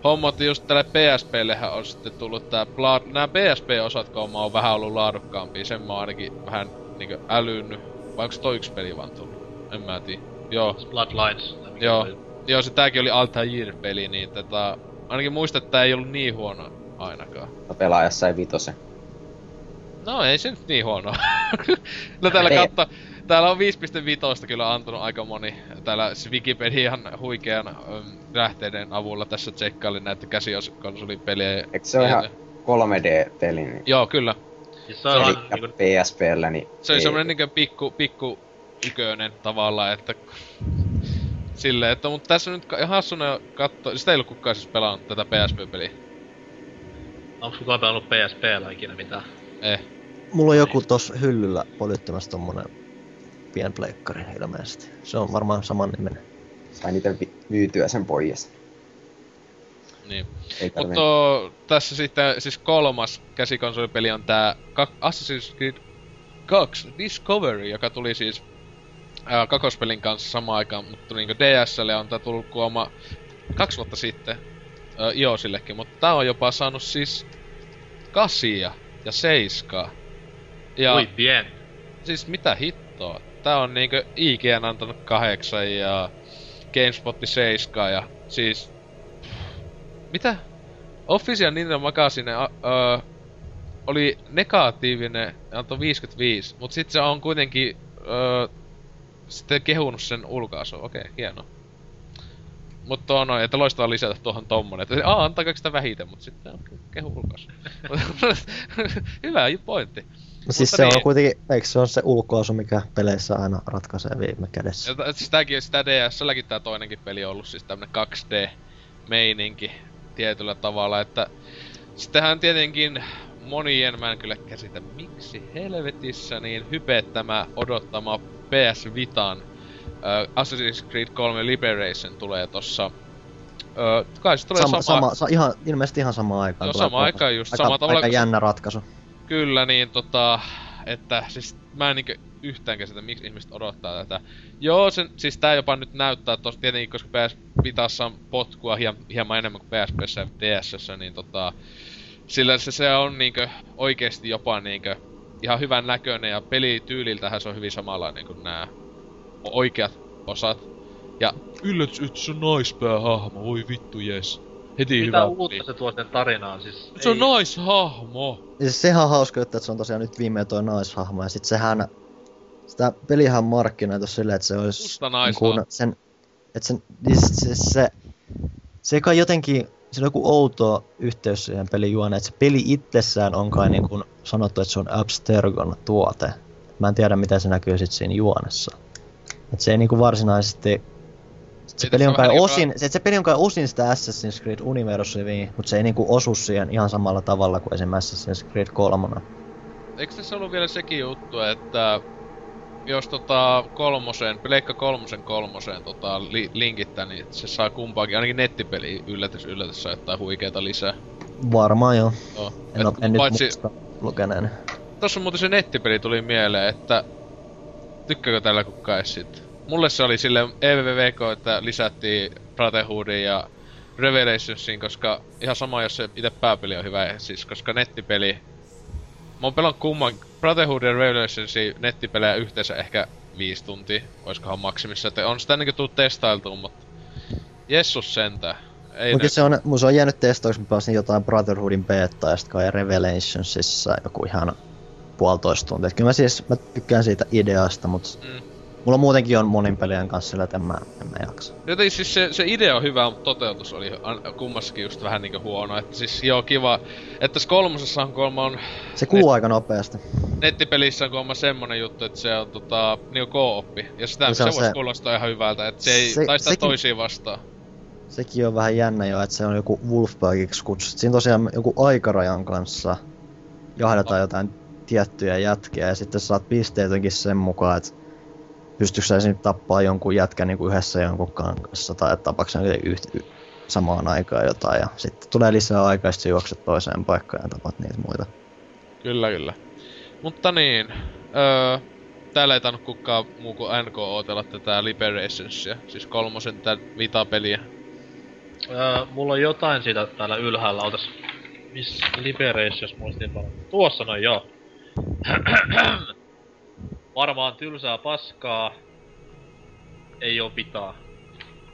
hommat just tälle PSPllehän on sitten tullut tää Blood... Nää PSP-osat, kun mä oon vähän ollut laadukkaampia, sen mä oon ainakin vähän niinkö älynnyt. Vai onks toi yksi peli vaan tullut? En mä tiedä. Joo, Bloodlines. Joo. se oli. joo se tääkin oli Altair-peli, niin tätä... Ainakin muista, että tää ei ollut niin huono ainakaan. Pelaaja sai vitosen. No ei se nyt niin huono. *laughs* no täällä Ei. katto, täällä on 5.5 kyllä antanut aika moni. Täällä siis Wikipedian huikean äm, lähteiden avulla tässä tsekkailin näitä käsikonsolipelejä. Eikö se ole ihan 3D-peli? Niin Joo, kyllä. Siis se on Eli ihan niinku, PSPllä, niin Se oli ei- semmonen niinkö pikku, pikku ykönen tavallaan, että... Silleen, että mut tässä nyt hassuna katto... Sitä ei ollut kukaan siis pelannut tätä PSP-peliä. onks kukaan pelannut PSPllä ikinä mitään? Eh. Mulla on joku tossa hyllyllä polyttamassa tommonen pienpleikkari ilmeisesti. Se on varmaan saman nimenen. Sain itse vi- myytyä sen pois. Niin. Mutta tässä sitten siis kolmas käsikonsolipeli on tää Assassin's Creed 2 Discovery, joka tuli siis ää, kakospelin kanssa samaan aikaan, mutta niinku DSlle on tää tullut kuoma kaksi vuotta sitten ää, iOSillekin, mutta tää on jopa saanut siis kasia ja seiskaa. Ja Ui, bien. siis mitä hittoa? Tää on niinkö IGN antanut kahdeksan ja GameSpotti seiskaa ja siis... Mitä? Official Ninja Magazine a, ö, oli negatiivinen, antoi 55, mut sit se on kuitenkin ö, sitten kehunut sen ulkaisu. Okei, okay, hieno. Mutta on noin, että loistavaa lisätä tuohon tommonen, että aa, antaako sitä vähiten, mut sitten on kehu ulkaisu. *laughs* Hyvä pointti. No siis Mutta se niin. on kuitenkin, eikö se on se ulkoasu, mikä peleissä aina ratkaisee viime kädessä? Ja siis tääkin, sitä DSLläkin tää toinenkin peli on ollut siis tämmönen 2D-meininki tietyllä tavalla, että sittenhän tietenkin monien, mä en kyllä käsitä miksi helvetissä, niin hypettämä odottama PS Vitan äh, Assassin's Creed 3 Liberation tulee tossa äh, kai se tulee Sama, sama, sama, sa, ihan, ilmeisesti ihan samaan aikaan. Joo, kolmas. aikaan just, aika, samalla tavalla aika jännä ratkaisu. Kyllä, niin tota, että siis mä en niinkö yhtään käsitä, miksi ihmiset odottaa tätä. Joo, sen, siis tää jopa nyt näyttää tossa tietenkin, koska PS Vitassa on potkua hiem, hieman enemmän kuin PSPssä ja DSssä, niin tota, sillä se, se on niinkö oikeesti jopa niinkö ihan hyvän näköinen ja pelityyliltähän se on hyvin samanlainen kuin nämä oikeat osat. Ja yllätys, että se on naispäähahmo, voi vittu jes. Heti Mitä hyvä uutta peli. se tuo sen tarinaan, siis... Se on ei- naishahmo. Ja siis sehän on hauska, että se on tosiaan nyt viimein toi naishahmo, ja sit sehän, sitä pelihän markkinoitu silleen, että se olisi Musta niin naishahmo. kuin sen, että sen, niin se, se, se, se kai jotenkin, siinä on joku outo yhteys siihen pelin juoneen, että se peli itsessään on kai niin kuin sanottu, että se on Abstergon tuote. Mä en tiedä, miten se näkyy sit siinä juonessa. Että se ei niinku varsinaisesti se peli on kai osin, se, se peli on kai osin sitä Assassin's Creed universumia, mutta se ei niinku osu siihen ihan samalla tavalla kuin esimerkiksi Assassin's Creed 3. Eikö tässä ollut vielä sekin juttu, että jos tota kolmosen, Pleikka kolmosen kolmoseen tota, li, linkittää, niin se saa kumpaakin, ainakin nettipeli yllätys yllätys saa jotain huikeeta lisää. Varmaan joo. Joo. En, oo, en nyt paitsi, muista lukeneeni. tossa muuten se nettipeli tuli mieleen, että tykkääkö tällä kukaan edes sit? Mulle se oli sille EVVK, että lisättiin Brotherhoodin ja Revelationsiin, koska ihan sama jos se itse pääpeli on hyvä, siis koska nettipeli... Mä oon pelannut kumman Brotherhood ja Revelationsin nettipelejä yhteensä ehkä viisi tuntia, oiskohan maksimissa, että on sitä niinku tullut testailtua, mutta... Jessus sentään. Ei Mutta se on, mun se on jäänyt testauksi, mä pelasin jotain Brotherhoodin beta ja sitten kai Revelationsissa joku ihan puolitoista tuntia. Et kyllä mä siis, mä tykkään siitä ideasta, mutta Mm. Mulla muutenkin on monin pelien kanssa sillä, että en mä, en mä jaksa. Joten siis se, se idea on hyvä, mutta toteutus oli kummassakin just vähän niinku huono. Että siis joo kiva, että tässä kolmosessa on kolma on Se kuluu aika nopeasti. nettipelissä on kolma semmonen juttu, että se on tota niinku co-oppi. Ja sitä Ja se, se voisi se- kuulostaa ihan hyvältä, että se ei Se- taista sekin- toisiin vastaan. Sekin on vähän jännä jo, että se on joku Wolfpackiksi kutsuttu. Siinä tosiaan joku aikarajan kanssa jahdataan jotain tiettyjä jätkiä ja sitten saat pisteet jotenkin sen mukaan, että pystyykö sä esim. tappaa jonkun jätkän niin kuin yhdessä jonkun kanssa tai tapaako sä yht, y, samaan aikaan jotain ja sitten tulee lisää aikaa ja sitten juokset toiseen paikkaan ja tapat niitä muita. Kyllä, kyllä. Mutta niin, öö, täällä ei tainnut kukaan muu kuin NK ootella tätä Liberationsia, siis kolmosen tätä Vita-peliä. Öö, mulla on jotain siitä täällä ylhäällä, otas... Miss Liberations muistiinpano? Tuossa noin joo. *clears throat* Varmaan tylsää paskaa. Ei oo vitaa.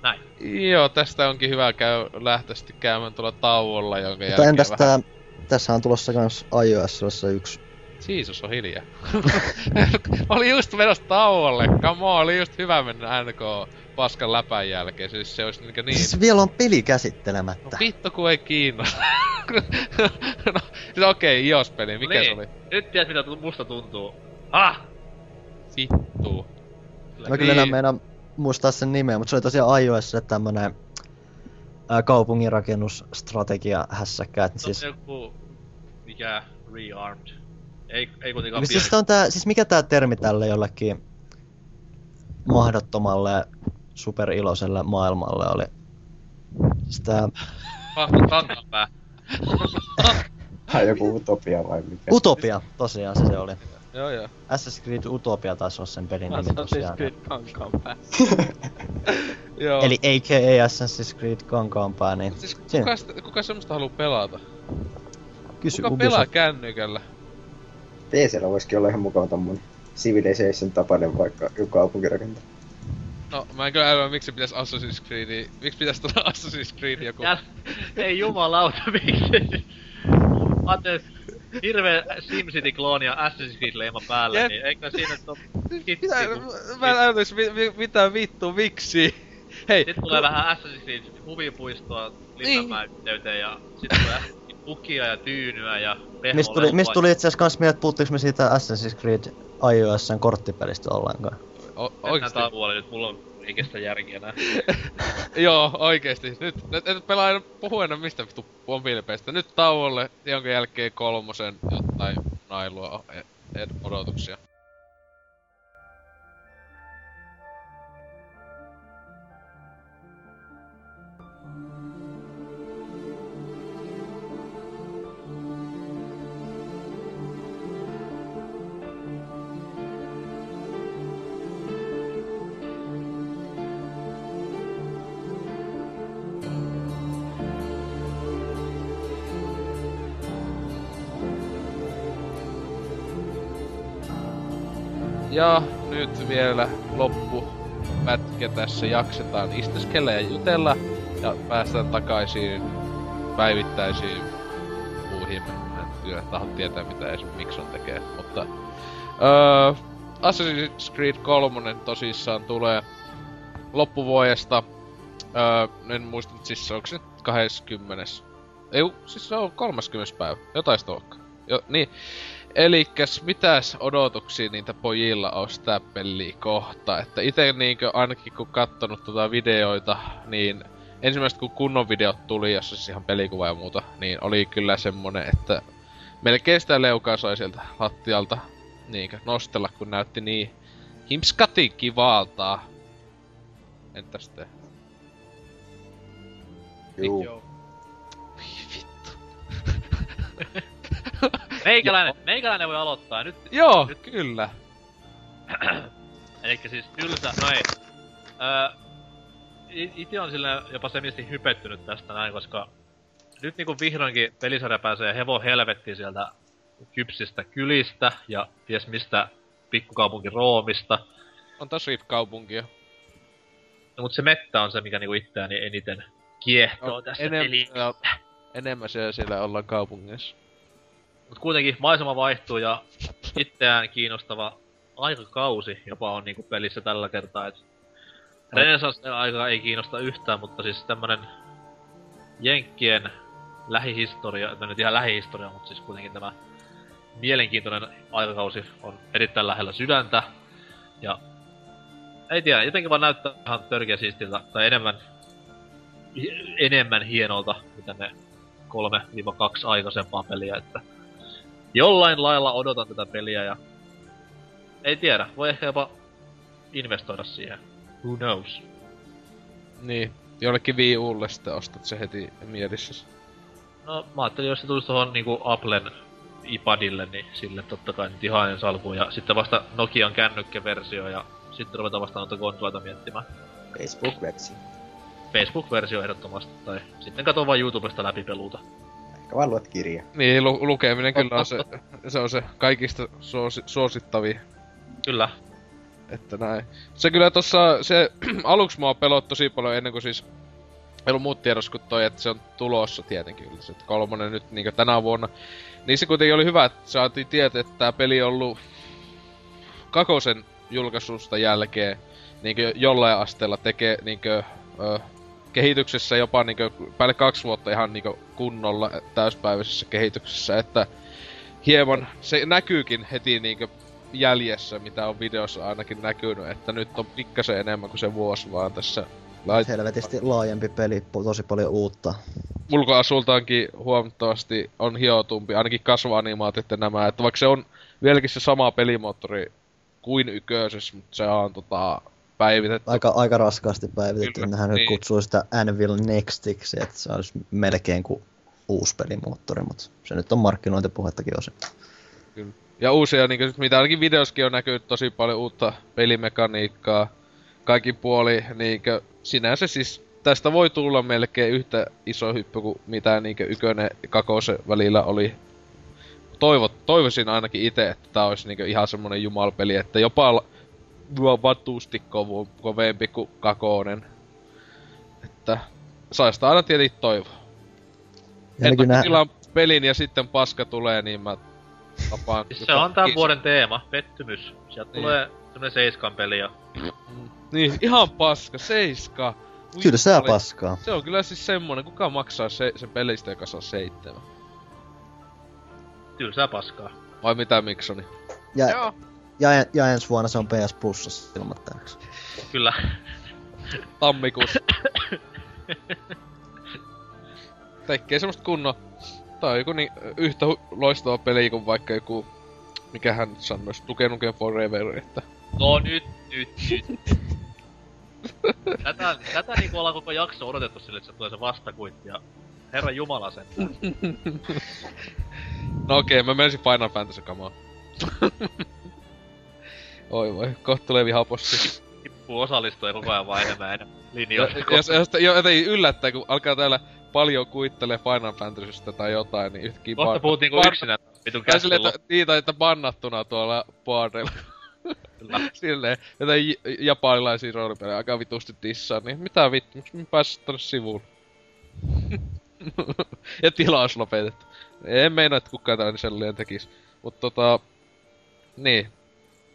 Näin. Joo, tästä onkin hyvä käy, lähteä sitten käymään tuolla tauolla, jonka Mutta jälkeen entäs vähän... tää, tässä on tulossa kans iOS yksi Jeesus on hiljaa. *laughs* Mä olin just menossa tauolle, come on, oli just hyvä mennä NK paskan läpän jälkeen, siis se olisi niinkö niin... Siis vielä on peli No käsittelemättä. vittu kun ei kiinnosta. *laughs* no, siis okei, okay, iOS-peli, mikä niin. se oli? Nyt tiedät mitä tu- musta tuntuu. Ah! Vittu. Mä kyllä enää Niin. meinaan muistaa sen nimeä, mutta se oli tosiaan iOS tämmönen ää, kaupunginrakennusstrategia hässäkkä. Et Siis... siis, joku... Mikä? Rearmed. Ei, ei kuitenkaan niin siis, tää on tää, siis mikä tää termi tälle jollekin mahdottomalle superiloiselle maailmalle oli? Siis tää Vahva kankanpää. Tai *laughs* joku utopia vai mikä? Utopia, tosiaan se se oli. Joo joo. Assassin's Creed Utopia taisi olla sen pelin nimi Assassin's tosiaan. Creed kankaanpää. *laughs* Joo. Eli a.k.a. Assassin's Creed kankaanpää, niin Siis kuka, sitä, kuka semmoista haluu pelata? kysy Kuka pelaa kännykällä? PCllä voisikin olla ihan mukava tommonen Civilization tapainen vaikka joku kaupunkirakentaa. No, mä en kyllä älyä, miksi pitäis Assassin's Creed, miksi pitäis tulla Assassin's Creed joku... Jäl... Ei jumalauta, miksi? Antees, hirveä SimCity-klooni ja Assassin's Creed-leima päällä, Jep. niin eikö siinä nyt Mitä, kun... mä en älyis, mi, mi, mitä vittu, miksi? Hei, Sitten tulee vähän Assassin's Creed huvipuistoa Linnanmäen yhteyteen ja sitten tulee *laughs* pukia ja tyynyä ja Mistä tuli, mistä tuli itse asiassa kans mieleen, että puhuttiinko me siitä Assassin's Creed iOSn korttipelistä ollenkaan? o, Oikeesti. oikeesti. tauolle nyt, mulla on ei kestä järkiä enää. *laughs* Joo, oikeesti. Nyt, nyt et pelaa enää puhu enää mistä vittu mobiilipeistä. Nyt tauolle, jonka jälkeen kolmosen jotain nailua e- ed- odotuksia. Ja nyt vielä loppu pätkä tässä jaksetaan isteskellä ja jutella. Ja päästään takaisin päivittäisiin muihin. Tiedä, taho tietää mitä edes Mikson tekee, mutta... Öö, Assassin's Creed 3 tosissaan tulee loppuvuodesta. Öö, en muista nyt siis onko se nyt 20. Ei, siis se on 30. päivä. Jotain sitä. Jo, niin. Elikkäs mitäs odotuksia niitä pojilla on sitä peliä kohta. Että ite niinkö ainakin kun kattonut tota videoita, niin ensimmäiset kun kunnon videot tuli, jossa siis ihan pelikuva ja muuta, niin oli kyllä semmonen, että melkein sitä leukaa sai sieltä lattialta niinkö nostella, kun näytti niin himskatin kivaltaa. Entäs te? Juu. *laughs* Meikäläinen, meikäläinen voi aloittaa nyt. Joo, Nyt- kyllä. *clears throat* Elikkä siis tylsä, no ei. Öö, ite on sillä jopa semisti hypettynyt tästä näin, koska nyt niinku vihdoinkin pelisarja pääsee hevo helvettiin sieltä kypsistä kylistä ja ties mistä pikkukaupunki Roomista. On taas Rift-kaupunkia. No, mut se mettä on se, mikä niinku itseäni eniten kiehtoo On tässä enem- pelissä. ja enemmän siellä, siellä ollaan kaupungissa. Mut kuitenkin maisema vaihtuu ja itseään kiinnostava aikakausi jopa on niinku pelissä tällä kertaa, et Renesans aika ei kiinnosta yhtään, mutta siis tämmönen Jenkkien lähihistoria, no nyt ihan lähihistoria, mutta siis kuitenkin tämä mielenkiintoinen aikakausi on erittäin lähellä sydäntä. Ja ei tiedä, jotenkin vaan näyttää ihan törkeä siistiltä, tai enemmän, enemmän hienolta, mitä ne 3-2 aikaisempaa peliä, että jollain lailla odotan tätä peliä ja ei tiedä, voi ehkä jopa investoida siihen. Who knows? Niin, jollekin Wii Ulle sitten ostat se heti mielessä. No mä ajattelin, jos se tulisi tuohon niinku Applen iPadille, niin sille totta kai nyt ihan ensi alkuun. Ja sitten vasta Nokian kännykkäversio ja sitten ruvetaan vasta noita konsoleita miettimään. Facebook-versio. Facebook-versio ehdottomasti, tai sitten kato vaan YouTubesta läpi peluuta. Ehkä vaan luet kirja. Niin, lu- lukeminen kyllä on se, *laughs* se on se kaikista suosi- suosittavin Kyllä. Että näin. Se kyllä tossa, se *clears throat* aluksi mua pelot tosi paljon ennen kuin siis ei ollut muut tiedossa kuin toi, että se on tulossa tietenkin kyllä se, kolmonen nyt niin tänä vuonna. Niin se kuitenkin oli hyvä, että saatiin tietää, että tää peli on ollut kakosen julkaisusta jälkeen niin jollain asteella tekee niin kuin, ö, kehityksessä jopa niin päälle kaksi vuotta ihan niin kunnolla täyspäiväisessä kehityksessä, että hieman se näkyykin heti niin jäljessä, mitä on videossa ainakin näkynyt, että nyt on pikkasen enemmän kuin se vuosi vaan tässä lait- Helvetisti laajempi peli, tosi paljon uutta. ulkoasultaankin huomattavasti on hiotumpi, ainakin kasva-animaatit ja nämä, että vaikka se on vieläkin se sama pelimoottori kuin yköisessä, mutta se on tota päivitetty. Aika, aika raskaasti päivitetty. Kyllä, Nehän niin. nyt kutsuu sitä Anvil Nextiksi, että se olisi melkein kuin uusi pelimoottori, mutta se nyt on markkinointipuhettakin osin. Ja uusia, niin kuin, mitä ainakin videoskin on näkynyt tosi paljon uutta pelimekaniikkaa. Kaikki puoli, niin kuin, sinänsä siis tästä voi tulla melkein yhtä iso hyppy kuin mitä niin ykönen ja kakose välillä oli. Toivot, toivoisin ainakin itse, että tää olisi niin ihan semmonen jumalpeli, että jopa vatusti kovu, kovempi kuin kakonen. Että saisi aina tietenkin toivoa. Ja Että niin kun tilaan pelin ja sitten paska tulee, niin mä tapaan... Siis se on tämän vuoden teema, pettymys. Sieltä Niin. tulee semmonen seiskan peli ja Niin, ihan paska, seiska. Ui, Kyllä se oli- paskaa. Se on kyllä siis semmonen, kuka maksaa se, sen pelistä, joka saa seitsemän. tylsää paskaa. Vai mitä Miksoni? Ja, Joo. Ja, ja ensi vuonna se on PS Plusassa ilmoittaakseni. Kyllä. Tammikuussa. Tekee semmoista kunnon... Tää on joku niin, yhtä loistava peli kuin vaikka joku... Mikähän nyt sanois, Duke Nukem Forever, että... No nyt, nyt, nyt. tätä, tätä niinku ollaan koko jakso odotettu sille, että se tulee se vastakuitti ja Herra Jumala sen. No okei, mä menisin Final Fantasy kamaa. Oi voi, kohta tulee vihaposti. *laughs* Tippuu osallistua koko ajan vaan enemmän enemmän linjoista. ja, ja sitten jo jotenkin yllättää, kun alkaa täällä paljon kuittelee Final Fantasystä tai jotain, niin yhtäkkiä... Kohta ban- puhut niinku ban- yksinään vitun käsillä. että, niin, tai että bannattuna tuolla baarilla. *laughs* Silleen, jotain j- japanilaisia roolipelejä aika vitusti dissaa, niin mitä vittu, miksi mä pääsis tonne sivuun? *laughs* ja tilaus lopetettu. En meina, että kukaan tällainen sellainen tekis. Mutta tota... Niin.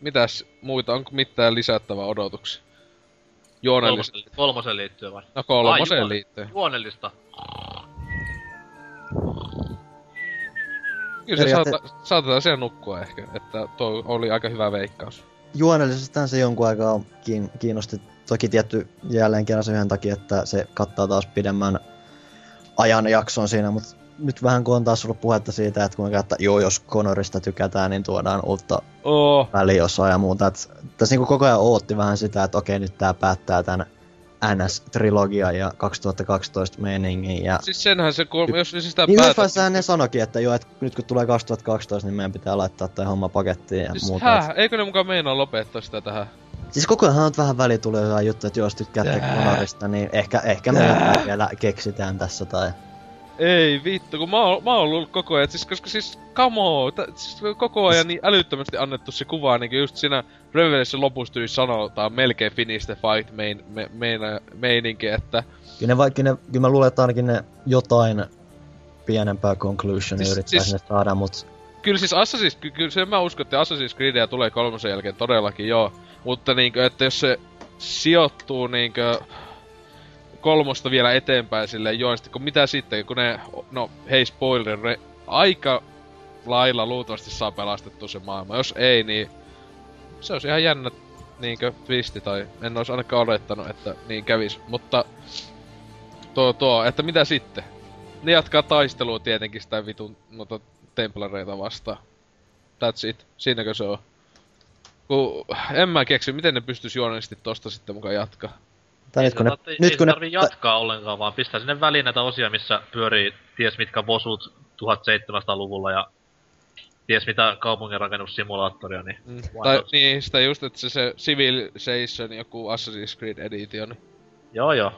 Mitäs muita, onko mitään lisättävää odotuksia? Juonellista. Kolmosen, kolmosen liittyen vai? No kolmoseen Ai, liittyen. Juonellista. Kyllä se saata, saatetaan siellä nukkua ehkä, että tuo oli aika hyvä veikkaus. Juonellisestihan se jonkun aikaa kiin- kiinnosti. Toki tietty jälleen kerran se yhden takia, että se kattaa taas pidemmän ajanjakson siinä, mutta nyt vähän kun on taas ollut puhetta siitä, että kuinka, että joo, jos Conorista tykätään, niin tuodaan uutta Oo, väliosaa ja muuta. Et tässä niinku koko ajan ootti vähän sitä, että okei, nyt tää päättää tämän NS-trilogia ja 2012 meningin. Ja... siis senhän se, kun, jos se sitä Niin päätä... ne sanoikin, että joo, että nyt kun tulee 2012, niin meidän pitää laittaa toi homma pakettiin ja Siis muuta. häh, eikö ne mukaan meinaa lopettaa sitä tähän? Siis koko ajan on vähän väli tulee jotain juttu, että jos tykkäätte Conorista, niin ehkä, ehkä me vielä keksitään tässä tai... Ei vittu, kun mä oon, mä oon ollut koko ajan, siis, koska siis, tä, siis koko ajan niin älyttömästi annettu se kuva, niin just siinä Revelation lopussa tyyli sanotaan melkein finish the fight main, me, meina, meininki, että Kyllä, ne, vaikka ne, kyllä mä luulen, että ainakin ne jotain pienempää conclusionia Siis- siis, siis- siis... saada, mutta kyllä siis Assassin's, ky, kyllä sen mä uskon, että Assassin's Creedia tulee kolmosen jälkeen todellakin joo, mutta niinkö, että jos se sijoittuu niinkö kolmosta vielä eteenpäin silleen joisesti, kun mitä sitten, kun ne, no hei spoiler, ne aika lailla luultavasti saa pelastettua se maailma. Jos ei, niin se olisi ihan jännä niinkö twisti, tai en olisi ainakaan olettanut, että niin kävis. Mutta tuo, tuo, että mitä sitten? Ne jatkaa taistelua tietenkin sitä vitun noita templareita vastaan. That's it. Siinäkö se on? Kun en mä keksi, miten ne pystyis juonellisesti tosta sitten mukaan jatkaa. Tai Ei nyt kun ne, se tarvii- nyt ei kun se ne, jatkaa ollenkaan, vaan pistää sinne väliin näitä osia, missä pyörii ties mitkä bosut 1700-luvulla ja ties mitä kaupunginrakennussimulaattoria, niin Mm. Tai not? niin, sitä just, että se, se Civilization joku Assassin's Creed Edition. Joo joo.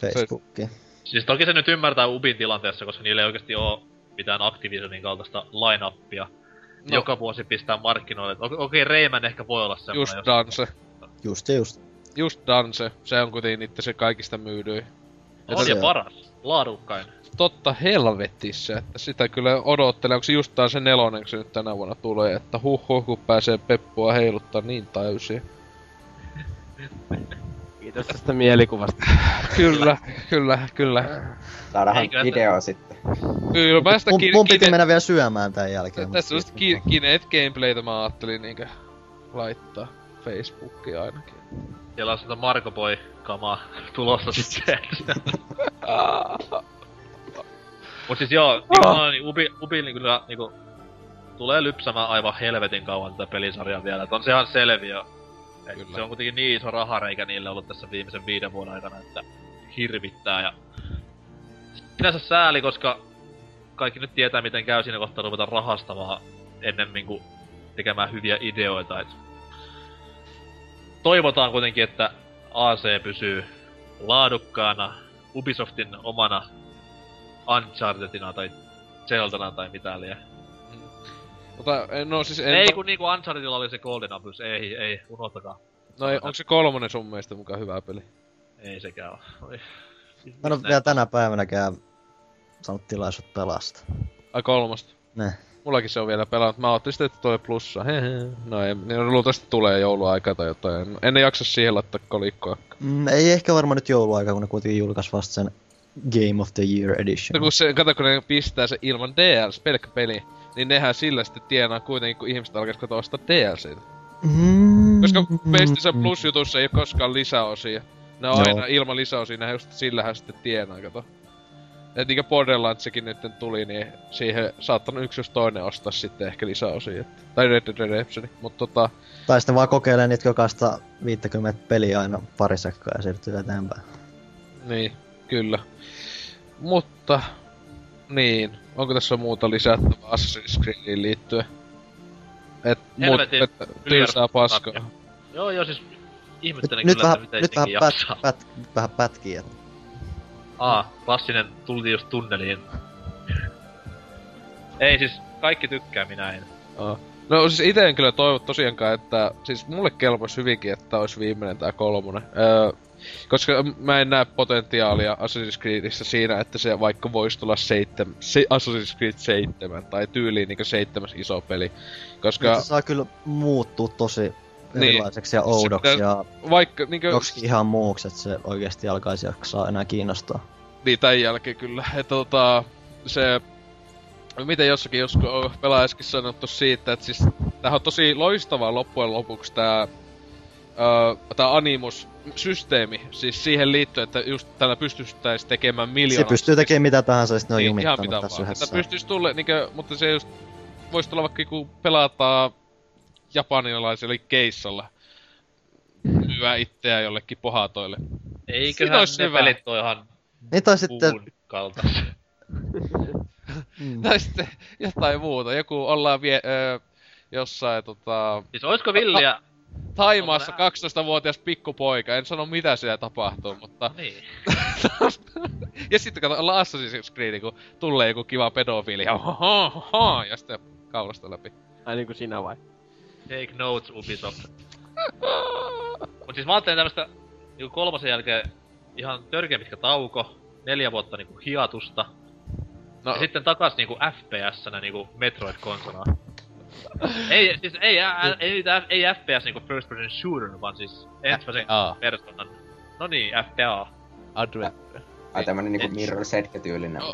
Facebookiin. Siis toki se nyt ymmärtää Ubin tilanteessa, koska niillä ei oikeasti oo mitään Activisionin kaltaista line-upia. No. Joka vuosi pistää markkinoille. Okei, okay, Rayman ehkä voi olla semmoinen. Just jos- Danse. Just just. Just Danse. Se on kuitenkin niitä se kaikista myydyi. On se paras. Laadukkain. Totta helvetissä, että sitä kyllä odottelee, onko se just se nelonen, kun se nyt tänä vuonna tulee, että huh huh, kun pääsee Peppua heiluttaa niin täysin. *laughs* Kiitos tästä mielikuvasta. *laughs* Kyllä, kyllä, kyllä. Saadaan video sitten. Kyllä mä sitä Mun, mun piti kine, mennä vielä syömään tän jälkeen. tässä on ki, Kinect gameplaytä mä ajattelin niinkö laittaa Facebookiin ainakin. Siellä on sitä Marko Boy kamaa tulossa *laughs* sitten. *laughs* Mut siis joo, oh. niin Ubi, Ubi niin kyllä niinku tulee lypsämään aivan helvetin kauan tätä pelisarjaa vielä. Et on se ihan selviö. Et Kyllä. se on kuitenkin niin iso rahareikä niille ollut tässä viimeisen viiden vuoden aikana, että hirvittää ja... Sinänsä sääli, koska kaikki nyt tietää miten käy siinä kohtaa ruveta rahastamaan ennemmin kuin tekemään hyviä ideoita. Et toivotaan kuitenkin, että AC pysyy laadukkaana Ubisoftin omana Unchartedina tai Zeldana tai mitä liian. Mutta no siis en... Ei kun niinku Unchartedilla oli se Golden Abyss, ei, ei, unohtakaa. No ei, onko se kolmonen sun mielestä mukaan hyvä peli? Ei sekään oo. Oi. Mä en oo vielä tänä päivänäkään saanut tilaisuutta pelastaa. Ai kolmosta. Ne. Mullakin se on vielä pelannut. Mä ajattelin sitten, että tulee plussa. Hehe. No ei, niin luultavasti tulee jouluaika tai jotain. En, en jaksa siihen laittaa kolikkoa. Mm, ei ehkä varmaan nyt jouluaika, kun ne kuitenkin julkaisi vasta sen Game of the Year Edition. No kun se, kato kun ne pistää se ilman DLC, pelkkä peli, niin nehän sillä sitten tienaa kuitenkin, kun ihmiset alkaisi katsoa ostaa DLCtä. Mm, Koska PlayStation Plus-jutussa ei ole koskaan lisäosia. Ne on Joo. aina ilman lisäosia, nehän just sillähän sitten tienaa, kato. Et niinkö Borderlandsikin nyt tuli, niin siihen saattanut yksi jos toinen ostaa sitten ehkä lisäosia. Että. Tai Red Dead Redemption, mutta tota... Tai sitten vaan kokeilee niitä jokaista 50 peliä aina pari sekkaa ja siirtyy eteenpäin. Niin, kyllä. Mutta, niin, onko tässä muuta lisättävää Assassin's Creediin liittyen? Et muut, Helvetin että tylsää paskaa. Joo joo siis Nyt, ihmettelen nyt kyllä, vähän, että nyt miten vähän, senkin pät, jaksaa. pät, vähän pätkii. Että. Aa, klassinen tultiin just tunneliin. Ei siis, kaikki tykkää, minä en. Aa. No siis ite en kyllä toivo tosiaankaan, että... Siis mulle kelpaisi hyvinkin, että olisi viimeinen tää kolmonen. Öö, Koska mä en näe potentiaalia Assassin's Creedissä siinä, että se vaikka voisi tulla seitsemän, se, Assassin's Creed 7 tai tyyliin niinku seitsemäs iso peli. Koska Se saa kyllä muuttua tosi Niin. erilaiseksi ja oudoksi Se- ja vaikka niinku... joksikin ihan muuksi, että se oikeasti alkaisi jaksaa enää kiinnostaa. Niin, tämän jälkeen kyllä. Että tota, se... Miten jossakin joskus on pelaajaskin sanottu siitä, että siis tämähän on tosi loistava loppujen lopuksi tää, öö, tää Animus-systeemi. Siis siihen liittyen, että just tällä pystyttäisiin tekemään Se miljoona... pystyy tekemään mitä tahansa, sitten ne on Niin, ihan jumittanut mitä tässä vaan. yhdessä. Että pystyis tulla, niinkö, mutta se just... Voisi tulla vaikka kun pelataan japanilaiselle keissalla. Myyä itseä jollekin pohatoille. Eiköhän olisi ne hyvä. pelit ole ihan Niin tai sitten... kaltaisia. Mm. Tai sitten jotain muuta. Joku ollaan vie, öö, jossain tota... Siis oisko villiä... Taimaassa Onko 12-vuotias pikkupoika, en sano mitä siellä tapahtuu, mutta... Niin. *laughs* ja sitten kato, ollaan Assassin's Creed, kun tulee joku kiva pedofiili, ja, ja sitten kaulasta läpi. Ai niinku sinä vai? Take notes Ubisoft. Mut siis mä ajattelin tämmöstä niinku kolmosen jälkeen ihan törkeä pitkä tauko, neljä vuotta niinku hiatusta, No, ja sitten takas niinku FPS-nä niinku Metroid-konsolaa. ei, siis ei, ä, ä, ei, F- ei FPS niinku first person shooter, vaan siis ensimmäisen persoonan. No niin, FPA. Advent. Ai tämmönen niinku Et- Mirror Edge-tyylinen No?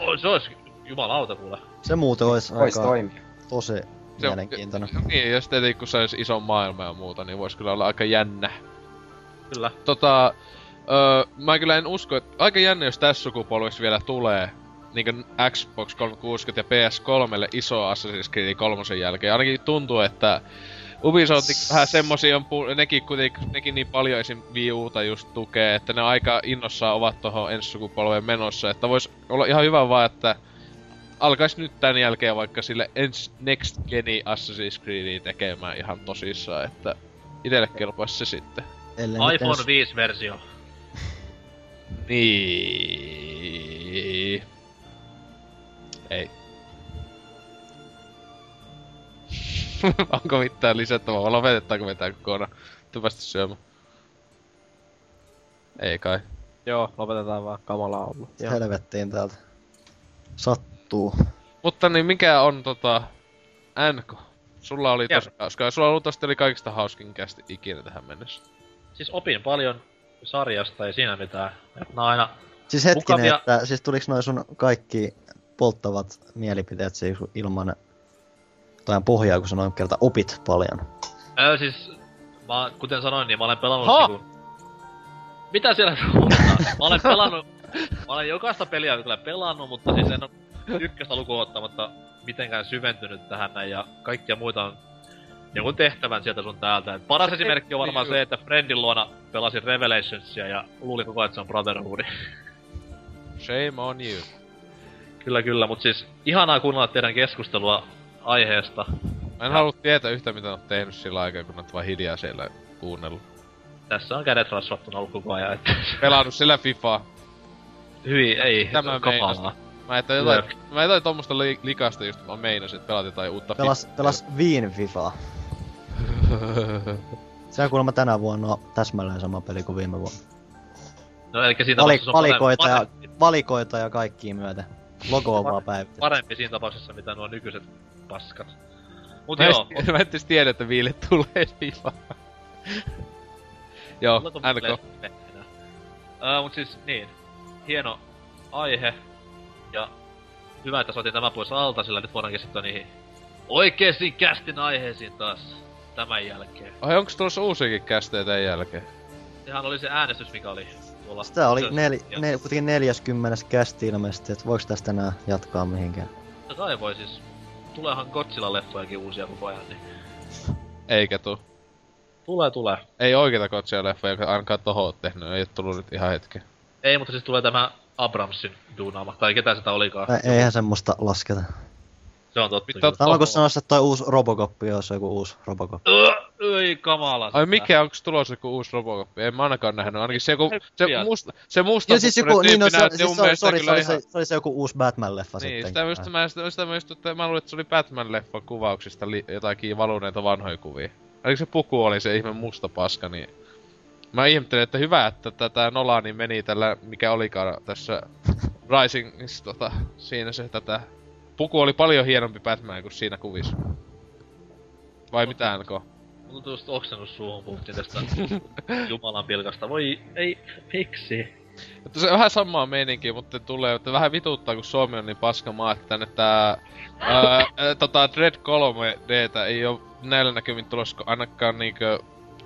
Oh, se ois jumalauta kuule. Se muuten olisi Vois aika toimia. tosi se on, mielenkiintoinen. niin, jos tietenkin kun se olisi iso maailma ja muuta, niin voisi kyllä olla aika jännä. Kyllä. Tota, öö, mä kyllä en usko, että aika jännä, jos tässä sukupolvessa vielä tulee niinku Xbox 360 ja PS3 iso Assassin's Creed 3 jälkeen. Ainakin tuntuu, että Ubisoft vähän semmosia on, pu- nekin kuitenkin, nekin niin paljon esim. Wii Uta just tukee, että ne aika innossaan ovat tohon ensi sukupolveen menossa, että vois olla ihan hyvä vaan, että alkais nyt tän jälkeen vaikka sille ens Next Geni Assassin's Creedia tekemään ihan tosissaan, että itelle kelpaisi se sitten. Ellei nyt iPhone ens- 5-versio. *laughs* Niin. Ei. *laughs* Onko mitään lisättävää? Lopetetaanko me tää kokonaan? Tuu päästä syömään. Ei kai. Joo, lopetetaan vaan. Kamalaa ollut. Helvettiin täältä. Sattuu. Mutta niin mikä on tota... NK? Sulla oli tosi hauskaa. Sulla luultavasti oli kaikista hauskin kästi ikinä tähän mennessä. Siis opin paljon sarjasta, ei siinä mitään. Et nää on aina Siis hetkinen, Mukavia- että siis tuliks noin sun kaikki polttavat mielipiteet siis ilman jotain pohjaa, kun sanoin kerta opit paljon. Öö, siis, mä, kuten sanoin, niin mä olen pelannut Ha! niinku... Mitä siellä? *laughs* Mä olen pelannut... Mä olen jokaista peliä kyllä pelannut, mutta siis en ole ykköstä lukuun ottamatta mitenkään syventynyt tähän näin, ja kaikkia muita on jonkun tehtävän sieltä sun täältä. Et paras esimerkki on varmaan se, että Friendin luona pelasin Revelationsia ja luulin koko ajan, että se on Brotherhood. Shame on you. kyllä, kyllä, mut siis ihanaa kuunnella teidän keskustelua aiheesta. Mä en halua tietää yhtä mitä oot tehnyt sillä aikaa, kun oot vaan hiljaa siellä kuunnellut. Tässä on kädet rasvattuna ollut koko ajan, että Pelannut sillä FIFAa. hyvin, ei, Tämä kapalaa. Mä et jotain, mä jotain tommosta li- likasta just mä meinasin, että pelat jotain uutta Pelas, pelas Viin Fifaa. *laughs* Se on kuulemma tänä vuonna täsmälleen sama peli kuin viime vuonna. No eli siinä Vali, tapauksessa on valikoita, ja, valikoita ja kaikkia myöten. Logo on vaan päivitetty. parempi siinä tapauksessa, mitä nuo nykyiset paskat. Mut Mä joo, tii- mä en edes tiedä, että viille tulee FIFA. Joo, NK. Öö, mut siis niin, hieno aihe. Ja hyvä, että saatiin tämä pois alta, sillä nyt voidaan keskittyä niihin oikeisiin kästin aiheisiin taas tämän jälkeen. Ai onks tulossa uusiakin kästejä tän jälkeen? Sehän oli se äänestys, mikä oli tuolla... Sitä oli nel, mediassa. ne, kuitenkin 40 kästi ilmeisesti, että voiko tästä enää jatkaa mihinkään. Totta kai voi siis. Tuleehan Godzilla-leffojakin uusia koko ajan, niin... Eikä tuu. Tulee, tulee. Ei oikeita Godzilla-leffoja, joka ainakaan toho oot tehnyt. Ei tullut nyt ihan hetken. Ei, mutta siis tulee tämä Abramsin duunaama, tai ketä sitä olikaan. Ei, eihän semmoista lasketa. Se on totta. Mitä. Sama kuin sanoisi, että toi uusi Robocop olisi joku uusi Robocop. Öö, Ei kamala. Ai mikä, onks tulossa joku uusi Robocop? En mä ainakaan nähnyt. Ainakin se, joku, se, musta, se musta Joo, siis joku, niin no, se, siis se, sorry, se, oli ihan... se, se, oli se joku uusi Batman-leffa Niin, sitten. sitä just, mä, sitä, sitä mä just, että mä luulin, että se oli Batman-leffan kuvauksista li, jotakin valuneita vanhoja kuvia. Oliko se puku oli se ihme musta paska, niin Mä ihmettelin, että hyvä, että tätä Nolani meni tällä, mikä olikaan tässä Risingissa, tota, siinä se tätä... Puku oli paljon hienompi Batman kuin siinä kuvissa. Vai mitä, NK? Mulla tuntuu just oksennut suuhun puhuttiin tästä Jumalan pilkasta. Voi, ei, miksi? Että se on vähän samaa meininkiä, mutta tulee, että vähän vituttaa, kun Suomi on niin paska maa, että tänne tää... ää, tota Dread 3Dtä ei oo näillä näkymin tulossa ainakaan niinkö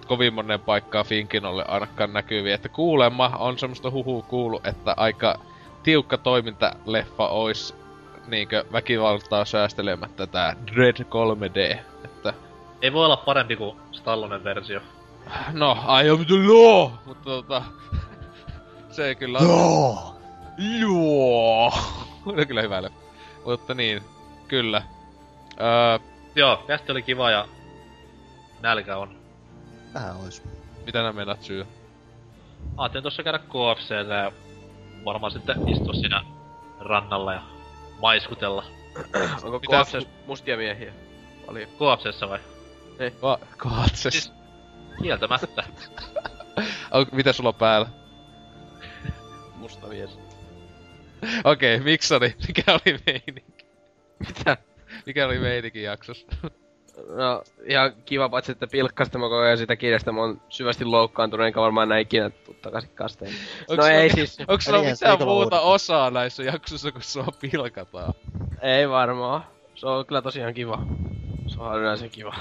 kovin monen paikkaa Finkinolle ainakaan näkyviä. Että kuulemma on semmoista huhuu kuulu, että aika tiukka toimintaleffa ois niinkö väkivaltaa säästelemättä tää Dread 3D. Että Ei voi olla parempi kuin Stallonen versio. no, I am the law! Mutta tota... Se kyllä on... Joo! Joo! on kyllä hyvä leffa. Mutta niin, kyllä. Öö, Joo, kästi oli kiva ja nälkä on. Vähän ois. mitä nää meinaat syö? Ajattelin tossa käydä KFCllä ja varmaan sitten istua siinä rannalla ja maiskutella. *clears throat* Onko Mitä- koapsessa mustia miehiä? Paljon. KFCssä vai? Va- Kaatses. Siis- Kieltämättä. *laughs* On, mitä sulla on päällä? *laughs* Musta mies. Okei, okay, miksi oli? *laughs* Mikä oli meininki? Mitä? Mikä oli meininki jaksossa? No, ihan kiva paitsi, että pilkkasta mä koko ajan sitä kirjasta. Mä oon syvästi loukkaantunut, enkä varmaan näin ikinä tuu takaisin kasteen. Onks no sulla- ei siis, Onko sulla mitään muuta uudestaan. osaa näissä jaksoissa, kun sua pilkataan? ei varmaan. Se on kyllä tosiaan kiva. Se on yleensä kiva.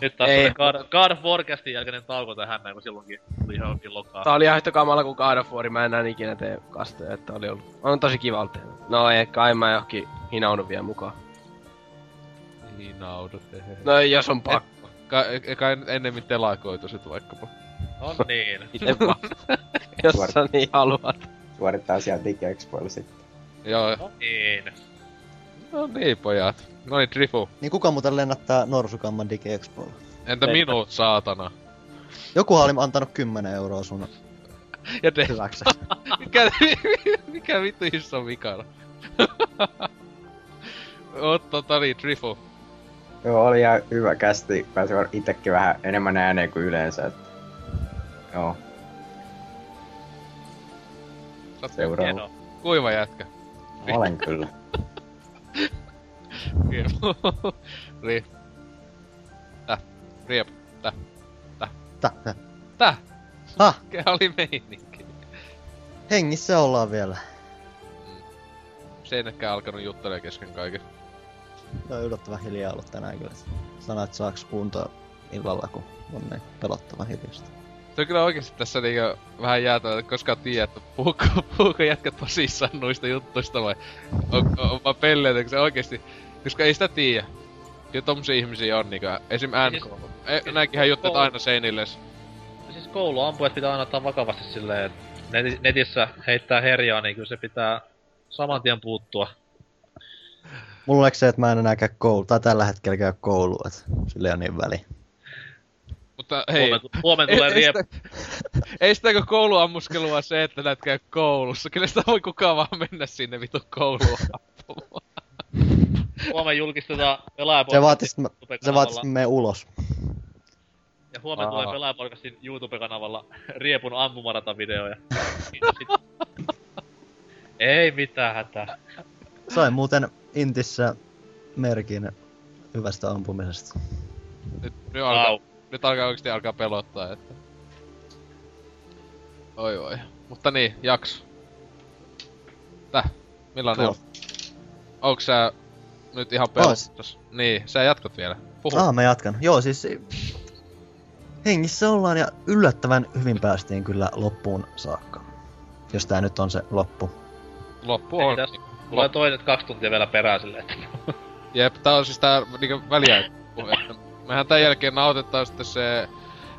Nyt taas Ei. God, God of Warcastin jälkeinen tauko tähän näin, kun silloinkin tuli ihan lokaa. Tää oli ihan yhtä kamala kuin God of War, mä en enää ikinä tee kasteja, että oli ollut. On tosi kiva ollut. No ei, kai mä johonkin hinaudun vielä mukaan. Hinaudut. No jos on pakko. Kai, kai ennemmin telakoitu sit vaikkapa. No *laughs* niin. Ite vaan. *laughs* jos sä niin haluat. Suorittaa siellä digiexpoilla sitten. Joo, No niin. no niin pojat. No niin, Drifu. Niin kuka muuten lennättää Norsukamman DigiExpolla? Entä Ei. minut, saatana? Jokuhan oli antanut 10 euroa sun Ja de, hyväksi. *laughs* mikä, mikä vittu iso on vikana? Oot tota niin, Drifu. Joo, oli ihan hyvä kästi. Pääsi itsekin vähän enemmän ääneen kuin yleensä. Että... Joo, seuraava. Hienoa. kuiva jätkä. Olen kyllä. *laughs* Riep. Riep. Täh. Riep. Täh. Täh, täh. Täh. Ah, Mikä oli meininki? hengissä ollaan vielä. Se ei nekään alkanut juttelemaan kesken kaiken. Joo, yllättävän hiljaa ollut tänään kyllä. Sanoit, että saaks kuntoa illalla, kun on niin pelottavan hiljasta. Se on kyllä oikeesti tässä niinku vähän jäätävä, että koskaan tiedä, että puhuuko, puhuuko jätkä tosissaan noista juttuista vai on, on, on vaan pelleitä, kun se oikeesti, koska ei sitä tiedä. Kyllä tommosia ihmisiä on niinku, esim. NK. E, näinkinhän juttuja aina seinille. Siis kouluampujat pitää aina ottaa vakavasti silleen, että neti- netissä heittää herjaa, niin kyllä se pitää saman tien puuttua. Mulla on se, että mä en enää käy koulu, tai tällä hetkellä käy koulua, että sillä ei ole niin väliä. Mutta hei, Huomen, huomen tulee ei, riep... ei, sitä, sitäkö kouluammuskelua se, että näet käy koulussa. Kyllä sitä voi kukaan vaan mennä sinne vitu kouluun ampumaan. huomen julkistetaan pelaajapodcastin Se vaatis, se vaatis, menen ulos. Ja huomenna Aa. tulee pelaajapodcastin YouTube-kanavalla Riepun ampumarata-videoja. Sit... *laughs* Ei mitään hätää. Sain muuten Intissä merkin hyvästä ampumisesta. Nyt, nyt, alkaa, Au. nyt alkaa oikeesti alkaa pelottaa, että... Oi oi. Mutta niin, jakso. Täh? Millainen on? Tuo. Onks sä nyt ihan pelottas? Niin, sä jatkat vielä. Puhu. Ah, mä jatkan. Joo, siis hengissä ollaan ja yllättävän hyvin päästiin kyllä loppuun saakka. Jos tää nyt on se loppu. Loppu Ei on. tässä- Tulee toiset kaksi tuntia vielä perään silleen, että *laughs* Jep, tää on siis tää niinku väliä. että Mehän tän jälkeen nautetaan sitten se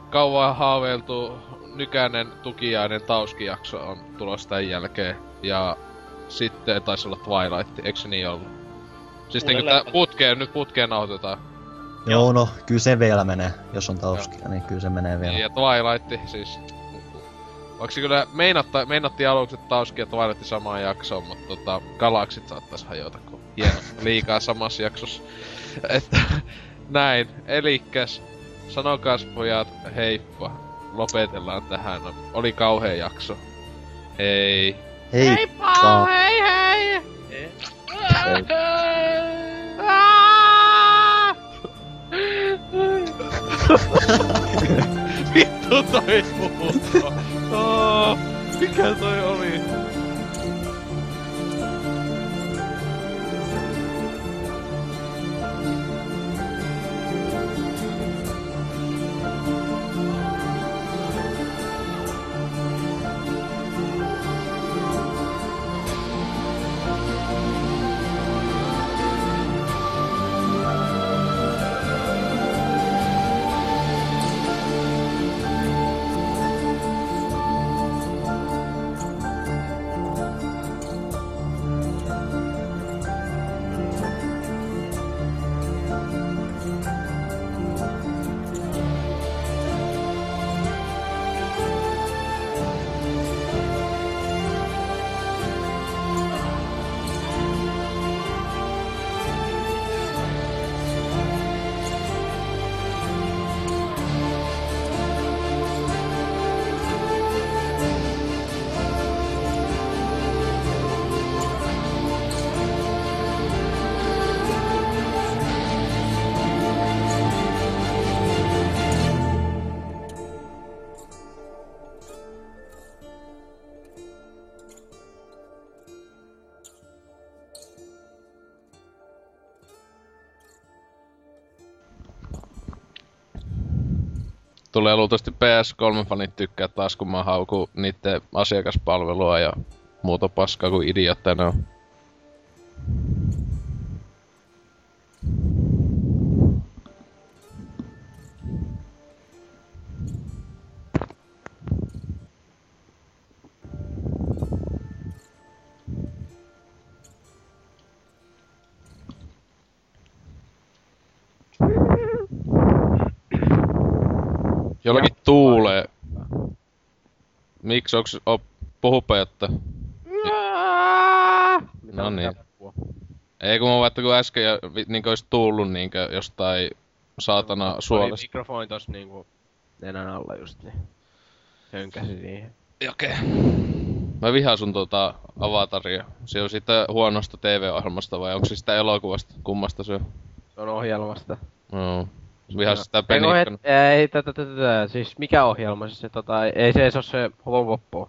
kauan haaveiltu nykäinen tukiainen tauskijakso on tulossa tän jälkeen. Ja sitten taisi olla Twilight, eikö se niin ollut? Siis niinku tää putkeen, nyt putkeen nautetaan. Joo, no, kyllä se vielä menee. Jos on tauskia, niin kyllä se menee vielä. Ja Twilight, siis... Vaikka kyllä meinatta, meinattiin aluksi, että Tauski ja Twilight samaan jaksoon, mutta tota, galaksit saattais hajota, kun hieno *laughs* liikaa samassa jaksossa. Että näin, elikkäs, sanokaas pojat heippa. lopetellaan tähän. Oli kauhea jakso. Hei. Heippa! hei hei! *laughs* Vittu toi huuto. Oh, mikä toi oli? Tulee luultavasti PS3-fanit tykkää taas, kun mä haukun niitten asiakaspalvelua ja muuta paskaa kuin idiotteina on. Jollakin tuulee. Miksi onks... O, puhupa jotta... No niin. Ei kun mä vaikka kun äsken ja, vi- niinkö ois tullut niinkö jostain saatana suolesta. mikrofoni tossa niinku nenän alla just niin. Hönkäsi siihen. Okei. Mä vihaan sun tota avataria. Se on siitä huonosta TV-ohjelmasta vai onko se sitä elokuvasta? Kummasta se on? Se on ohjelmasta. No. Vihaan sitä penikkana. het- ei, tätä, tätä, tätä, siis mikä ohjelma se, se tota, ei se ees oo se Hovopoppo.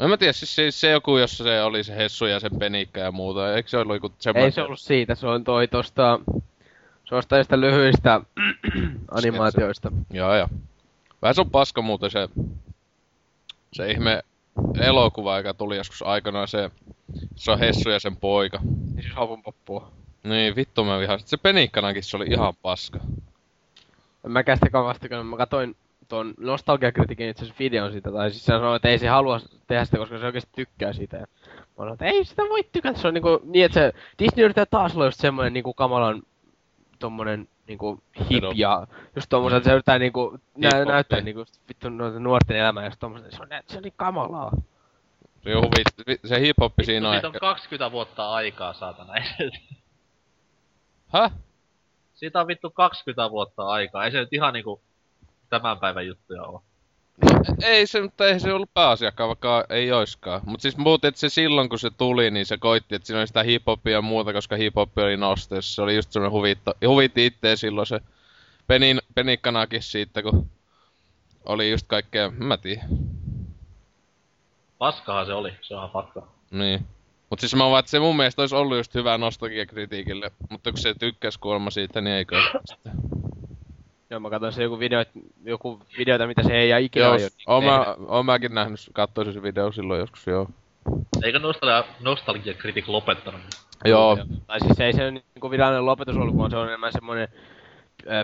En mä tiedä, siis se, se joku, jossa se oli se Hessu ja sen penikka ja muuta. Eikö se ollut joku semmoinen? Ei se ollut siitä, se on toi tosta, se on sitä lyhyistä *clears throat* animaatioista. Joo, joo. Vähän se on paska muuten se, se ihme elokuva, joka tuli joskus aikanaan se, se on Hessu ja sen poika. Siis Hovopoppua. Niin, vittu mä vihaan. Se penikkanakin, se oli ihan paska. Mä kästä kovasti, kun mä katsoin tuon nostalgiakritiikin itse asiassa videon siitä, tai siis se sanoi, että ei se halua tehdä sitä, koska se oikeesti tykkää siitä. Ja mä sanoin, että ei sitä voi tykätä, se on niinku niin, että se Disney yrittää taas olla just semmonen niinku kamalan tommonen niinku hip Edo. ja just tommosen, että se yrittää niinku nä- näyttää niinku vittu noiden nuorten elämää ja just tommosen, se on, se on niin kamalaa. Se, on huvi, se hip-hoppi siinä on Siitä on ehkä... 20 vuotta aikaa, saatana. *laughs* Häh? Siitä on vittu 20 vuotta aikaa. Ei se nyt ihan niinku tämän päivän juttuja oo. Ei se, mutta ei se ollut pääasiakkaan, vaikka ei oiskaan. Mut siis muuten, että se silloin kun se tuli, niin se koitti, että siinä oli sitä hip-hopia ja muuta, koska hip-hop oli nosteessa. Se oli just semmonen huvitto, huvitti itteen silloin se penin, penikkanakin siitä, kun oli just kaikkea, mä tiedä. Paskahan se oli, se onhan fakta. Niin. Mut siis mä vaan, että se mun mielestä olisi ollut just hyvä nostalgiakritiikille, mutta kun se tykkäs kuulemma siitä, niin eikö sitten. Joo, mä katsoin se joku video, joku videota, mitä se ei ja ikinä Joo, oon, mä, oon mäkin nähnyt, katsoisin se video silloin joskus, joo. Eikö nostalgia, nostalgia kritik lopettanut? Joo, Tai siis ei se niinku virallinen lopetus ollut, vaan se on enemmän semmoinen ö,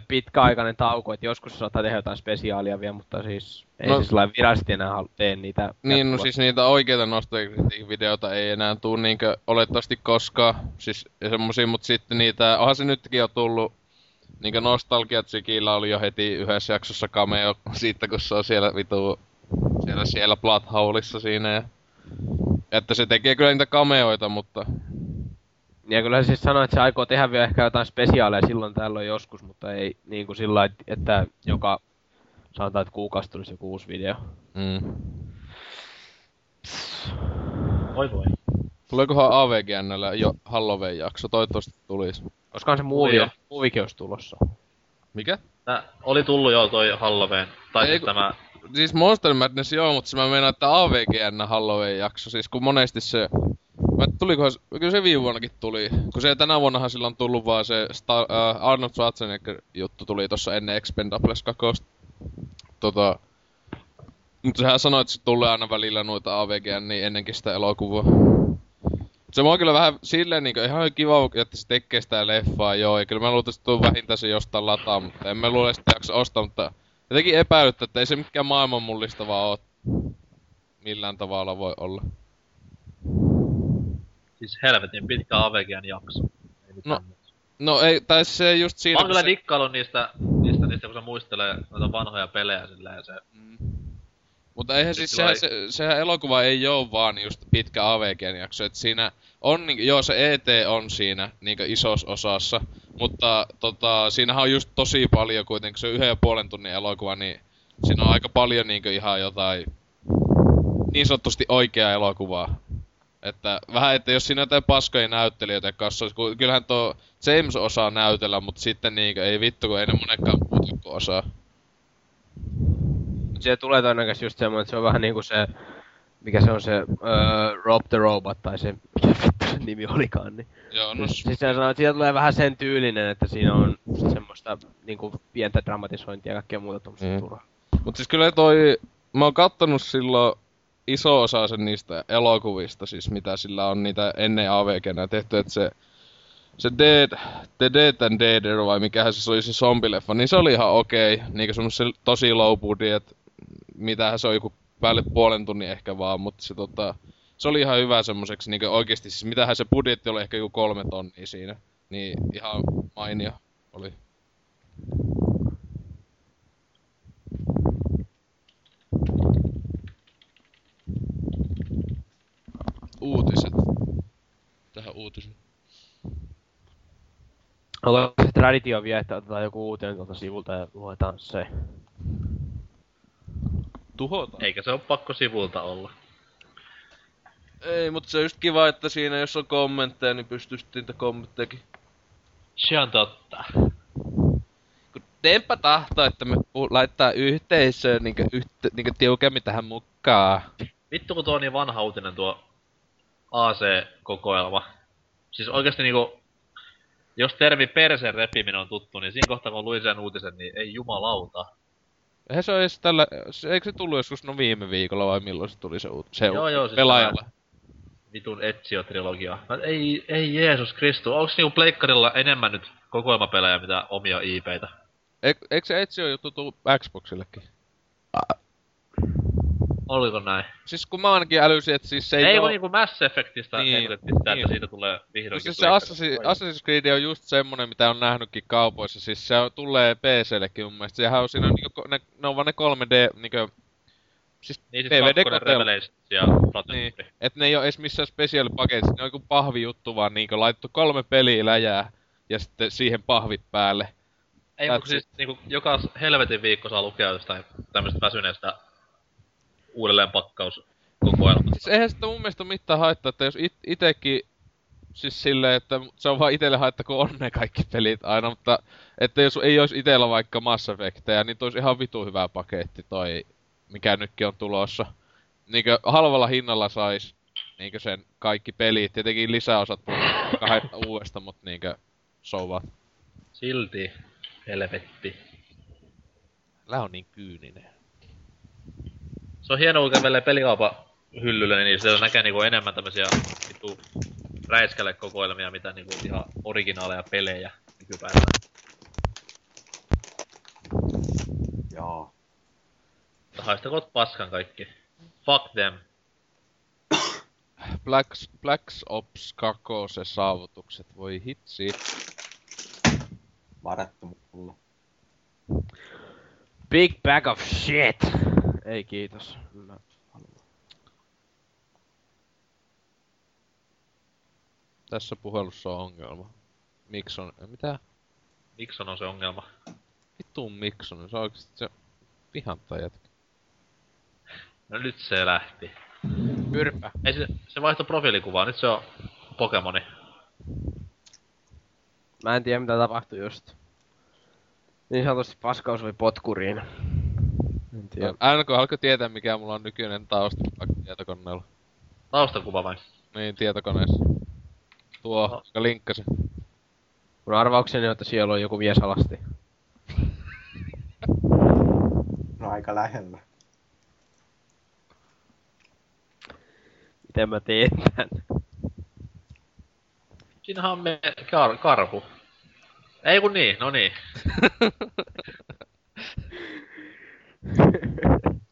pitkäaikainen tauko, että joskus saattaa tehdä jotain spesiaalia vielä, mutta siis ei No- sellainen virallisesti enää tee niitä. Niin, no siis niitä oikeita nostalgiakritiikin videoita ei enää tuu niinkö olettavasti koskaan. Siis semmosia, mut sitten niitä, onhan se nytkin jo tullut niinkö nostalgiat Sikillä oli jo heti yhdessä jaksossa cameo *laughs* siitä, kun se on siellä vitu, siellä siellä Bloodhowlissa siinä ja että se tekee kyllä niitä cameoita, mutta Ja kyllä se siis sanoi, että se aikoo tehdä vielä ehkä jotain spesiaaleja silloin tällöin joskus, mutta ei niin kuin sillä lailla, että joka sanotaan, että kuukausi tulisi joku uusi video. Mm. Voi voi. Tuleekohan AVGNllä jo Halloween-jakso? Toivottavasti tulisi. Koskahan se jo. moviekin olisi tulossa. Mikä? Tää oli tullut jo toi Halloween. Tai Ei siis tämä... Siis Monster Madness joo, mutta se mä meinaan, että AVGN Halloween-jakso, siis kun monesti se... Tulikohan, se- kyllä se viime vuonnakin tuli. Kun se tänä vuonnahan sillä on tullut vaan se Star, äh, Arnold Schwarzenegger juttu tuli tossa ennen Expendables 2. Tota... Mutta sehän sanoi, että se tulee aina välillä noita AVGN niin ennenkin sitä elokuvaa. Se on kyllä vähän silleen niinku ihan kiva, että se tekee sitä leffaa, joo. Ja kyllä mä luultavasti tuu vähintään se jostain lataa, mutta en mä luule että sitä jaksa ostaa, mutta jotenkin epäilyttä, että ei se mikään maailman mullistavaa oo. Millään tavalla voi olla. Siis helvetin pitkä AVGn jakso. Ei No. No ei, tai se just Mä siinä... oon kun kyllä se... dikkaillut niistä, niistä, niistä, kun se muistelee noita vanhoja pelejä silleen se... Mm. Mutta eihän siis sehän, se, sehän elokuva ei oo vaan just pitkä AVGn jakso, että siinä on niinku, joo se ET on siinä niinku isossa osassa, mutta tota, siinähän on just tosi paljon kuitenkin, se on yhden ja puolen tunnin elokuva, niin siinä on aika paljon niinku ihan jotain niin sanotusti oikeaa elokuvaa. Että vähän, että jos siinä jotain paskoja näyttelijöitä kanssa olisi, kun kyllähän tuo James osaa näytellä, mutta sitten niinku ei vittu, kun ei ne monetkaan muuta osaa. Se tulee todennäköisesti just semmoinen, että se on vähän niinku se, mikä se on se, öö, Rob the Robot, tai se, mikä *laughs* vittu sen nimi olikaan, niin. Joo, no Siis, siis se sanoo, että siitä tulee vähän sen tyylinen, että siinä on semmoista niinku pientä dramatisointia ja kaikkea muuta tommoista Mm. mm. turhaa. Mut siis kyllä toi, mä oon kattonut silloin iso osa sen niistä elokuvista, siis mitä sillä on niitä ennen AVGnä tehty, että se, se Dead, The Dead and Deader vai mikähän se oli se zombileffa, niin se oli ihan okei, okay. niinku semmosel tosi low budget, mitähän se on joku päälle puolen tunnin ehkä vaan, mutta se tota, se oli ihan hyvä semmoseksi niinku oikeesti, siis mitähän se budjetti oli ehkä joku kolme tonnia siinä, niin ihan mainio oli. Uutiset. Tähän uutiset. Onko se traditio vielä, että otetaan joku uutinen tuolta sivulta ja luetaan se? Tuhotaan. Eikä se oo pakko sivulta olla. Ei, mutta se on just kiva, että siinä jos on kommentteja, niin pystyisi niitä kommenttejakin. Se on totta. Kun teempä tahto, että me laittaa yhteisöön niinkö, yhte, niinkö tiukemmin tähän mukaan. Vittu kun tuo on niin vanha uutinen tuo AC-kokoelma. Siis oikeesti niinku... Jos termi persen repiminen on tuttu, niin siinä kohtaa kun luin sen uutisen, niin ei jumalauta. Eihän se ole edes tällä, eikö se tullut joskus no viime viikolla vai milloin se tuli se, uut, se Joo, joo, siis pelaajalle? Vitun Ezio-trilogia. Mä- Ei, ei Jeesus Kristus. Onks niinku pleikkarilla enemmän nyt kokoelmapelejä mitä omia IPitä? Eik, eikö se Ezio juttu tuu Xboxillekin? Oliko näin? Siis kun mä ainakin älysin, että siis se ei, Ei, oo- kun niinku Mass Effectista Niin, niin, sitä, niin. että siitä tulee No vihdoinkin siis se pleikkarille. Assassin, Assassin's Creed on just semmonen, mitä on nähnytkin kaupoissa. Siis se on, tulee PCllekin mun mielestä. Sehän on siinä niinku, ko- ne, ne on vaan ne 3D, niinku, siis Niin siis DVD. Revelations ja. Niin. Et ne ei oo edes missään special paketissa, ne on joku pahvi juttu vaan niinku laittu kolme peliä läjää ja sitten siihen pahvit päälle. Ei, mutta siis niinku joka helvetin viikko saa lukea jostain tämmöstä väsyneestä uudelleenpakkauskokoelmasta. Siis eihän sitä mun mielestä mitään haittaa, että jos it, itekin siis silleen, että se on vaan itelle haittaa, kun on ne kaikki pelit aina, mutta että jos ei olisi itellä vaikka Mass Effectejä, niin toisi ihan vitu hyvä paketti toi, mikä nytkin on tulossa. Niinkö halvalla hinnalla sais niinkö sen kaikki pelit, tietenkin lisäosat kahden *laughs* uudesta, mut niinkö so what. Silti. Helvetti. Älä on niin kyyninen. Se on hienoa, kun kävelee pelikaupan hyllylle, niin siellä näkee niinku enemmän tämmösiä vitu räiskälle kokoelmia, mitä niinku ihan originaaleja pelejä nykypäivänä. Joo. Haistakoot paskan kaikki. Fuck them. Black, Black Ops 2 se saavutukset, voi hitsi. Varattu mulle. Big bag of shit! Ei kiitos. Mä haluan. Tässä puhelussa on ongelma. Mikson, mitä? Mikson on se ongelma. Vittu Mikson, se on oikeesti se... Pihanta jätkä. No nyt se lähti. Kyrpä. Ei se, se vaihtoi profiilikuvaa, nyt se on Pokemoni. Mä en tiedä mitä tapahtui just. Niin sanotusti paskaus oli potkuriin. En tiedä. NK, haluatko tietää mikä mulla on nykyinen tausta tietokoneella? Taustakuva vai? Niin, tietokoneessa. Tuo, No. joka linkkasin. Mun arvaukseni on, että siellä on joku mies alasti. No aika lähellä. Miten mä teen tän? Siinähän on me kar, karhu. Ei kun niin, no niin. *laughs* *laughs*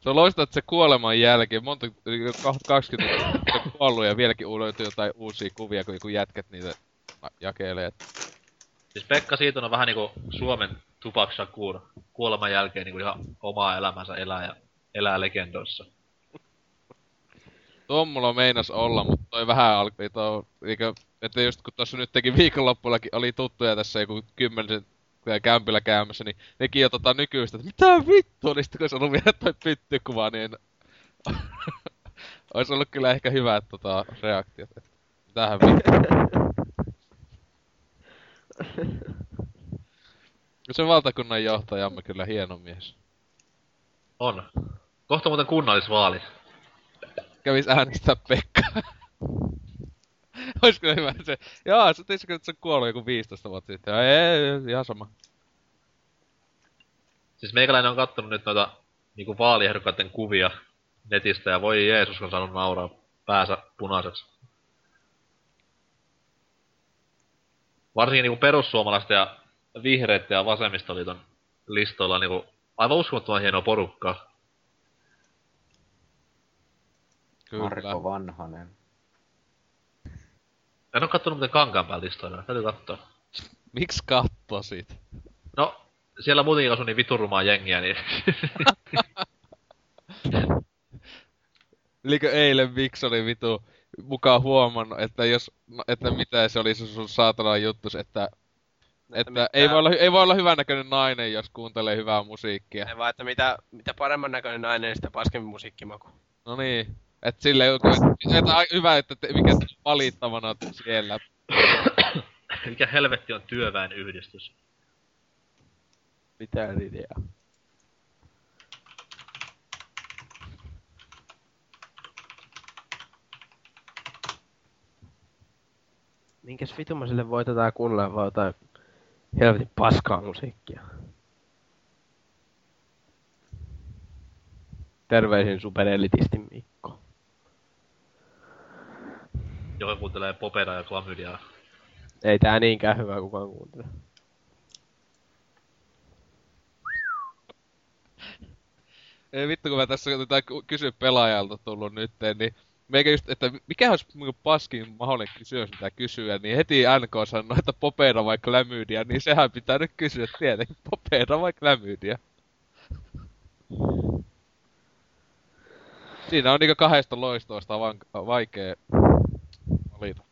Se on loistavaa, että se kuoleman jälkeen, monta, yli 20 vuotta kuollut ja vieläkin löytyy jotain uusia kuvia, kun joku jätkät niitä jakelee. Siis Pekka Siiton on vähän niinku Suomen Tupac Shakur kuoleman jälkeen niinku ihan omaa elämänsä elää ja elää legendoissa. Tuo mulla meinas olla, mutta toi vähän alkoi että just kun tuossa nyt teki viikonloppuillakin oli tuttuja tässä joku kymmenen kämpillä käymässä, niin nekin jo tota nykyistä, että mitä vittua, niin sitten kun se on vielä toi pyttykuva, niin *laughs* Ois ollut kyllä ehkä hyvät tota, reaktiot, että mitähän vittua. *laughs* Se valtakunnan johtajamme kyllä hieno mies. On. Kohta muuten kunnallisvaalit. Kävis äänestää Pekka. *laughs* *laughs* Ois kyllä hyvä se. Jaa, sä teisikö, että se on kuollut joku 15 vuotta sitten? Ei, ei, ei, ihan sama. Siis meikäläinen on kattonut nyt noita niinku vaaliehdokkaiden kuvia netistä ja voi Jeesus on saanut nauraa päänsä punaiseksi. Varsinkin niinku perussuomalaisten ja vihreitten ja vasemmistoliiton listoilla niinku aivan uskomattoman hienoa porukkaa. Kyllä. Marko Vanhanen. En oo kattonut muuten Kankaanpään listoilla, täytyy katsoa. Miksi kattosit? No, siellä muutenkin asuu niin viturumaa jengiä, niin *laughs* Elikö eilen Vix oli vitu mukaan huomannut, että jos, no, että mitä se oli se sun saatana juttus, että, että ei, voi olla, ei voi olla hyvännäköinen nainen, jos kuuntelee hyvää musiikkia. Ei vaan, että mitä, mitä paremman näköinen nainen, niin sitä paskempi musiikkimaku. No niin. Et sille joku, et, et, ai- hyvä, että te, mikä valittavana siellä. *coughs* mikä helvetti on työväen yhdistys. Mitään ideaa. Minkäs vitun mä sille voi tätä kuunnella vaan jotain helvetin paskaa musiikkia. Terveisin superelitisti Mikko. Joka kuuntelee popeda ja klamydiaa. Ei tää niinkään hyvä kukaan kuuntele. Ei vittu, kun mä tässä tätä ky- kysy pelaajalta tullut nyt, niin meikä just, että mikä olisi niinku paskin mahdollinen kysymys, mitä kysyä, niin heti NK sanoi, että popeda vai klamydia, niin sehän pitää nyt kysyä tietenkin, *laughs* popeda vai klamydia. Siinä on niinku kahdesta loistoista vaan vaikea valita.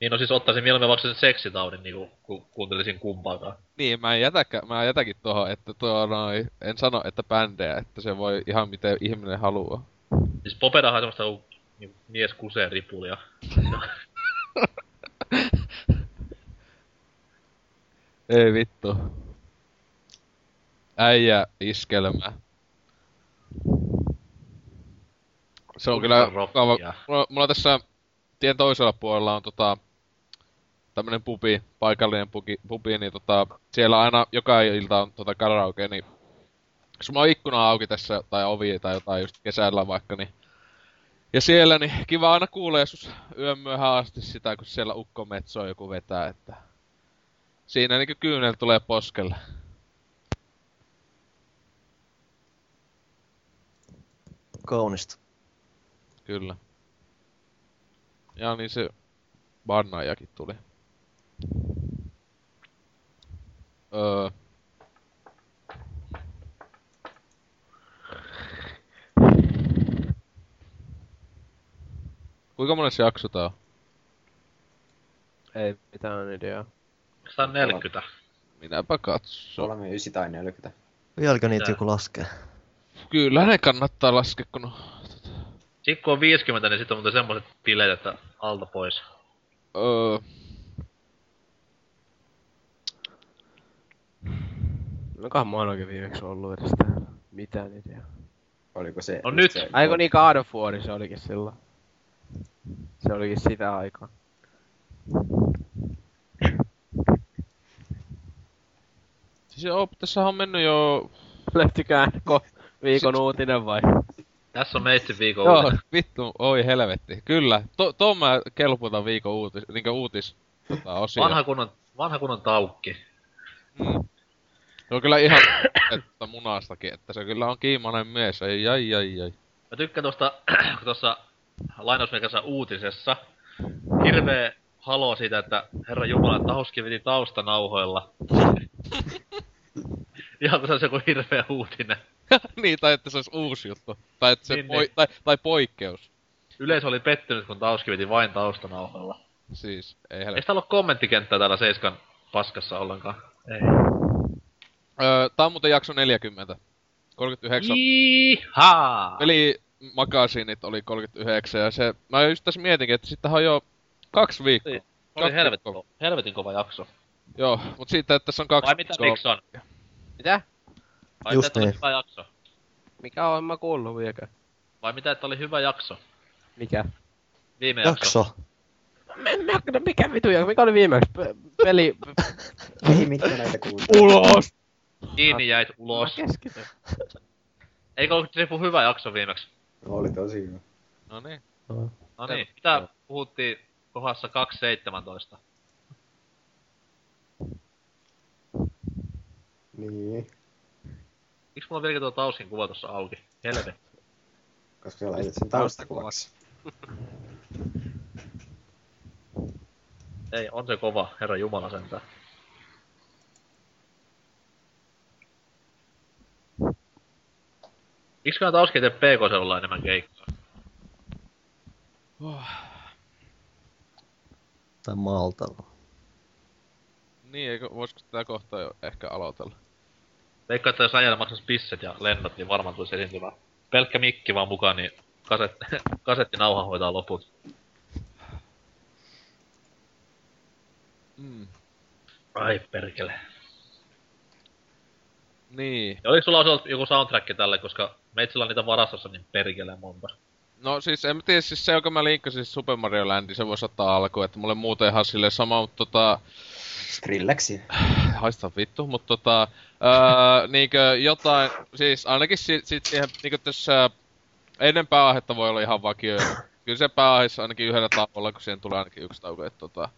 Niin no siis ottaisin mieluummin vaikka sen seksitaudin, niinku, kun kuuntelisin kumpaakaan. Niin, mä, en jätäkä, mä jätäkin tuohon, että tuo noi, en sano, että bändejä, että se voi ihan miten ihminen haluaa. Siis Popedahan on semmoista kun niinku, mies kusee ripulia. *laughs* Ei vittu. Äijä iskelmä. Se on kyllä rockia. Mulla, mulla tässä tien toisella puolella on tota tämmönen pubi, paikallinen pubi, pubi niin tota, siellä aina joka ilta on tota karaoke, niin jos mulla on ikkuna auki tässä, tai ovi tai jotain just kesällä vaikka, niin ja siellä, niin kiva aina kuulee joskus yön myöhään asti sitä, kun siellä ukko metsoo joku vetää, että siinä niinku kyynel tulee poskelle. Kaunista. Kyllä. Ja niin se bannaajakin tuli. Öö. Kuinka monessa jakso tää on? Ei mitään ideaa. Tää 40? Minäpä katso. 39 tai 40. Vieläkö niitä joku laskee? Kyllä ne kannattaa laskea, kun on... Sitten kun on 50, niin sitten on muuten semmoset bileet, että alta pois. Öö, Nokohan mä oon oikein viimeksi ollut edes täällä. Mitään ideaa. Oliko se... No nyt. Se, Aiko niin God of War, se olikin silloin. Se olikin sitä aikaa. siis joo, tässä on mennyt jo... Löytykään ko viikon uutinen vai? Tässä on meitsi viikon Joo, uutinen. vittu, oi helvetti. Kyllä, to, to mä kelputan viikon uutis, niinkö uutis tota, osia. Vanha kunnon, vanha kunnon taukki. Mm. Se on kyllä ihan *coughs* että munastakin, että se kyllä on kiimainen mies, ei ai ai ai. Mä tykkään tosta, *coughs* kun tossa lainausmerkissä uutisessa, hirveä halo siitä, että herra Jumala, Tahuski veti taustanauhoilla. *coughs* Ihan kun se joku hirveä uutinen. *laughs* niin, tai että se olisi uusi juttu. Tai että se Niin, poi, niin. Tai, tai poikkeus. Yleisö oli pettynyt, kun Tauski veti vain taustanauhoilla. Siis, ei Ei helvetti. sitä ollut kommenttikenttää täällä Seiskan paskassa ollenkaan. Ei. Öö, tää on muuten jakso 40. 39. Iihaa! Peli magasiinit oli 39 ja se... Mä just tässä mietinkin, että sitten on jo kaksi viikkoa. Niin. Oli Kaksi helvetin, viikkoa. ko- helvetin kova jakso. Joo, mut siitä, että tässä on kaksi Vai mitä viikkoa-? Mitä? Vai Just mitä, että oli niin. hyvä jakso? Mikä on mä kuullut vieläkään? Vai mitä, että oli hyvä jakso? Mikä? Viime jakso. Jakso. Me, me, no mikä vitu jakso? Mikä oli viimeksi? Pe- peli... Ei mitään näitä kuuluu. Ulos! Kiinni jäit ulos. Mä keskityn. Eikö ollut Trifu hyvä jakso viimeksi? Oli tosi hyvä. No niin. No niin, mitä puhuttiin kohdassa 2.17? Niin. Miksi mulla on vieläkin tuo Tauskin kuva tossa auki? Helvetti. Koska sä laitat sen taustakuvaksi. Ei, on se kova, herra Jumala sentään. Miksi kannattaa Tauski tee PK-seudulla enemmän keikkaa? Tai Maltalla. Niin, eikö, voisiko tää kohta jo ehkä aloitella? Veikkaa, että jos äijällä maksaisi pisset ja lennot, niin varmaan tulisi esiintymään. Pelkkä mikki vaan mukaan, niin kaset, *laughs* kasettinauha hoitaa loput. Mm. Ai perkele. Niin. Ja oliko sulla joku soundtrack tälle, koska meitsillä on niitä varastossa niin perkele monta. No siis en mä tiedä, siis se, joka mä linkkasin siis Super Mario Landin, se voisi ottaa alkuun, että mulle muuten ihan silleen sama, mutta tota... Skrillexia. *sighs* Haista vittu, mutta tota... Öö, niinkö jotain, siis ainakin sit, sit siihen, niinkö tässä... Ennen pääaihetta voi olla ihan vakio. Kyllä se pääaiheessa ainakin yhdellä tauolla, kun siihen tulee ainakin yksi tauko, että tota...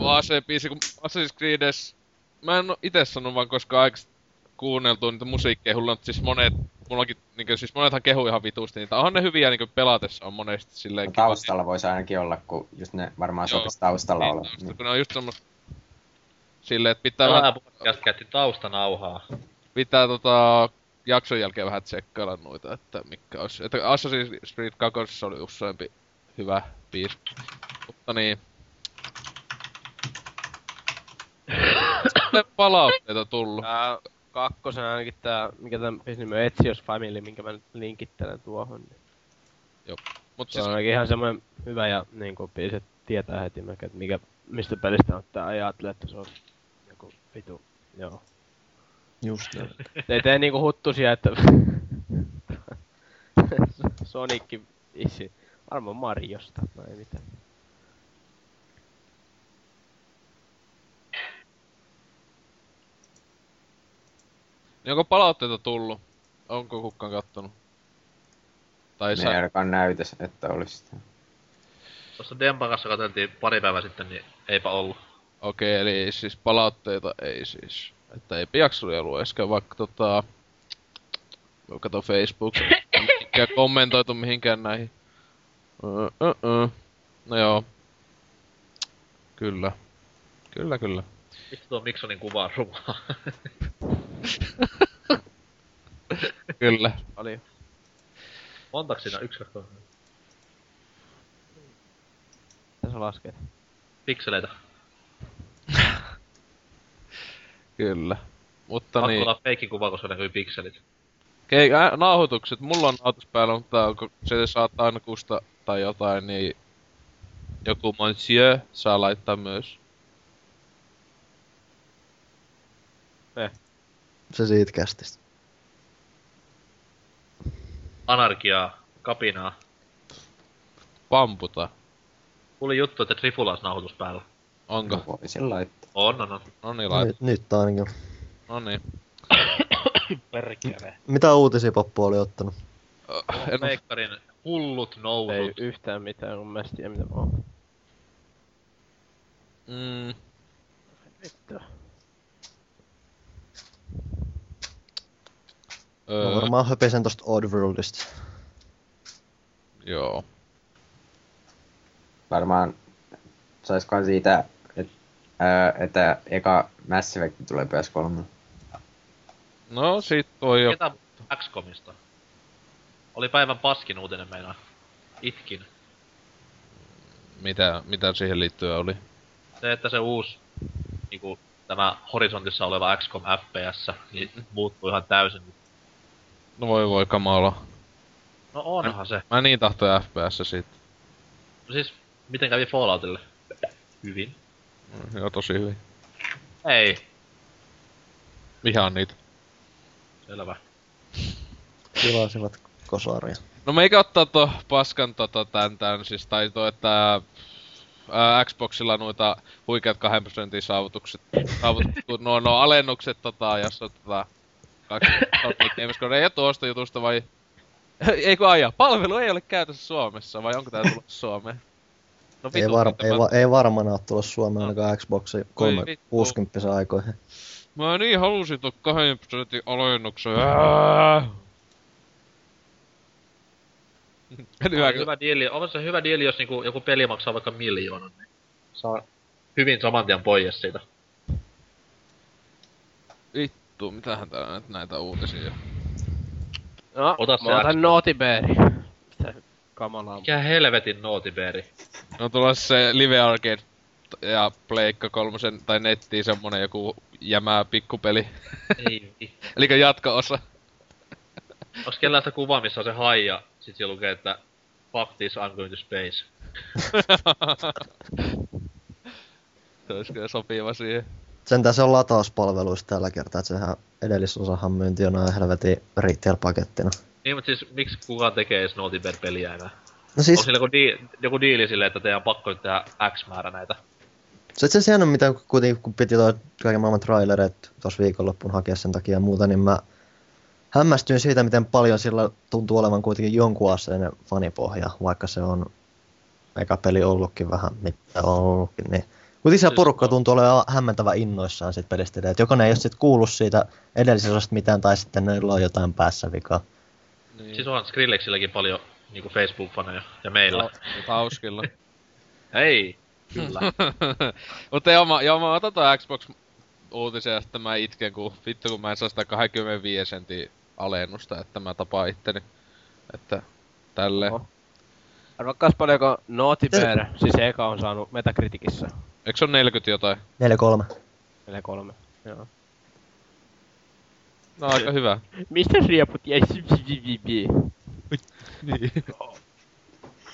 AC-biisi, kun Assassin's Creedes... Mä en oo ite sanonut vaan koskaan aikaisemmin kuunneltu niitä musiikkeja hulluna, mutta siis monet, mullakin, niinkö, siis monethan kehuu ihan vitusti niitä. Onhan ne hyviä niinkö pelatessa on monesti silleen No, kiva- taustalla voisi ainakin olla, kun just ne varmaan sopisi taustalla niin, olla. Niin. kun ne on just semmos... Silleen, että pitää, vähän, podcast käytti taustanauhaa. pitää tota, jakson jälkeen vähän tsekkailla noita, että mikä olisi. Että Assassin's Creed 2 oli useampi hyvä biisi. Mutta niin. Sitten palautteita tullut. Tää kakkosen ainakin tää, mikä tän biisin nimi on Etsios Family, minkä mä nyt linkittelen tuohon. Niin. Mut Se siis, on ainakin ihan semmoinen hyvä ja niinku biisi, että tietää heti melkein, että mikä, mistä pelistä on tää ajattelee, että se on vitu, joo. Just näin. *laughs* Ei tee niinku huttusia, että *laughs* Sonickin isi. Varmaan Marjosta, no ei mitään. niin onko palautteita tullut? Onko kukaan kattonut? Tai sä... ei ainakaan näytä, että olisi sitä. Tuossa Dempan kanssa katseltiin pari päivää sitten, niin eipä ollut. Okei, eli siis palautteita ei siis. Että ei jaksoja äsken, vaikka tota... Mä katson Facebook. Mikä *coughs* kommentoitu mihinkään näihin. Öö, öö. No joo. Kyllä. Kyllä, kyllä. Mistä tuo Miksonin kuva on rumaa? *laughs* Kyllä. Paljon. Montaks siinä? Yksi, kaksi. Mitä sä lasket? Pikseleitä. Kyllä. Mutta Pakko niin, olla feikkikuva, koska näkyy pikselit. Kei, ä, nauhoitukset, mulla on nauhoitus päällä, mutta onko se saattaa aina kusta tai jotain, niin joku monsieur saa laittaa myös. Se siitä kästistä. Anarkiaa, kapinaa. Pamputa. Kuulin juttu, että Trifula olisi nauhoitus päällä. Onko? Voisin laittaa. On, on, on. No niin, laita. Nyt, nyt ainakin. No niin. Perkele. *coughs* Mitä uutisia Poppu oli ottanut? En, Veikkarin hullut nousut. Ei yhtään mitään mun mielestä tiedä mitä mä oon. mm, Vittu. Mä öö, varmaan höpisen tosta Oddworldista. joo. Varmaan saiskohan siitä, ää, että eka Mass Effect tulee PS3. No sit voi jo. Ketä XCOMista? Oli päivän paskin uutinen meinaa. Itkin. Mitä, mitä siihen liittyen oli? Se, että se uusi, niinku, tämä horisontissa oleva XCOM FPS, niin muuttuu ihan täysin. No voi voi kamala. No onhan se. Mä niin tahtoin FPS siitä. No siis, miten kävi Falloutille? Hyvin. Joo, tosi hyvin. Ei. Vihaan niitä. Selvä. Tilasivat kosaria. No meikä ottaa tuo paskan tota tän tän siis, tai tuo, että ää, Xboxilla noita huikeat 2 prosentin saavutukset, kun nuo, nuo alennukset tota, jos on tota, kaksi Gamescom, ei oo tuosta jutusta vai, *laughs* ei kun aja, palvelu ei ole käytössä Suomessa, vai onko tää tullut Suomeen? No Ei, var, ei, va, ei varmaan oo tulossa Suomeen ainakaan Xboxin vittu. 360 aikoihin. Mä niin halusin tuon 2 prosentin alennuksen. Ää! Hyvä, On hyvä diili, on se hyvä diili, jos niinku joku peli maksaa vaikka miljoonan, niin saa hyvin saman tien pois siitä. Vittu, mitähän täällä nyt näitä uutisia. No, Ota se mä otan Xbox. Kamalaa. Mikä helvetin nootibeeri. No tulossa se Live Arcade ja Pleikka kolmosen tai nettiin semmonen joku jämää pikkupeli. Ei *laughs* vittu. Eli jatko-osa. Onks kellään sitä kuvaa, missä on se hai ja sit siellä lukee, että Fuck this, I'm going to space. *laughs* se olisi kyllä sopiva siihen. Sentään se on latauspalveluista tällä kertaa, että sehän edellisosahan myynti on ihan helvetin retail-pakettina. Niin, mut siis miksi kukaan tekee edes Naughty Bear-peliä enää? No Siis... On sillä joku, di- joku diili silleen, että teidän on pakko nyt tehdä X määrä näitä. se itse asiassa on mitä kuitenkin, kun piti toi kaiken maailman trailerit tuossa viikonloppuun hakea sen takia ja muuta, niin mä hämmästyin siitä, miten paljon sillä tuntuu olevan kuitenkin jonkun asteinen fanipohja, vaikka se on eka peli ollutkin vähän, mitä on ollutkin, niin Kuitenkin siellä Siis porukka tuntuu olevan hämmentävän innoissaan siitä pelistä, että joko ne ei ole sit kuullut siitä edellisestä mitään, tai sitten niillä on jotain päässä vikaa. Niin. Siis onhan Skrillexilläkin paljon niinku Facebook-faneja, ja meillä. Ta- Tauskilla. *laughs* Hei! Kyllä. *laughs* Mutta joo, mä, joo, mä otan ton Xbox uutisia ja sitten mä itken, kun vittu kun mä en saa sitä 25 sentin alennusta, että mä tapaan itteni. Että tälleen. Oho. Arvakkaas paljonko Naughty Bear, siis eka on saanut Metacriticissa. Eikö se on 40 jotain? 4-3. 4-3. Joo. No aika hyvä. Mistä rieput jäi *laughs* Niin.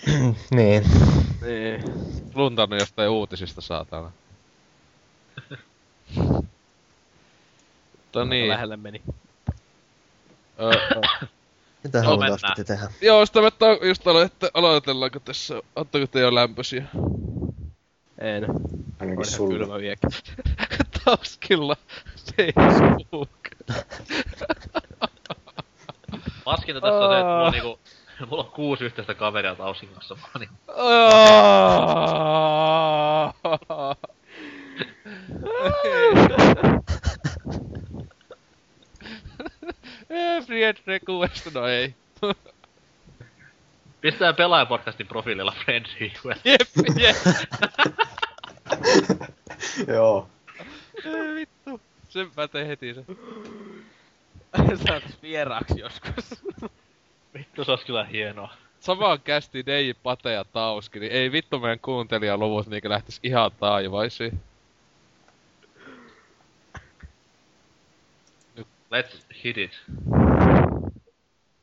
*laughs* niin. Niin. Luntannut jostain uutisista saatana. Mutta niin. Lähelle meni. Mitä halutaan tehdä? joo, sitä ta- just aloitellaanko tässä, ottako te jo lämpösiä? En. Ainakin sulla. kylmä viekin. *laughs* Tauskilla Facebook. Paskinta tässä on se, että mulla on niinku... Mulla on kuusi yhteistä kaveria Tauskin kanssa. Niinku- *laughs* Eh, Friend request, no ei. Pistetään pelaajapodcastin profiililla friend request. Jep, jep. *laughs* Joo. Ei vittu. Sen mä teen heti se. Saatais vieraaksi joskus. *laughs* Vittu, se olisi kyllä hienoa. Samaan kästi Deiji, Pate ja Tauski, niin ei vittu meidän kuuntelijaluvut niinkö lähtis ihan taivaisiin. Let's hit it.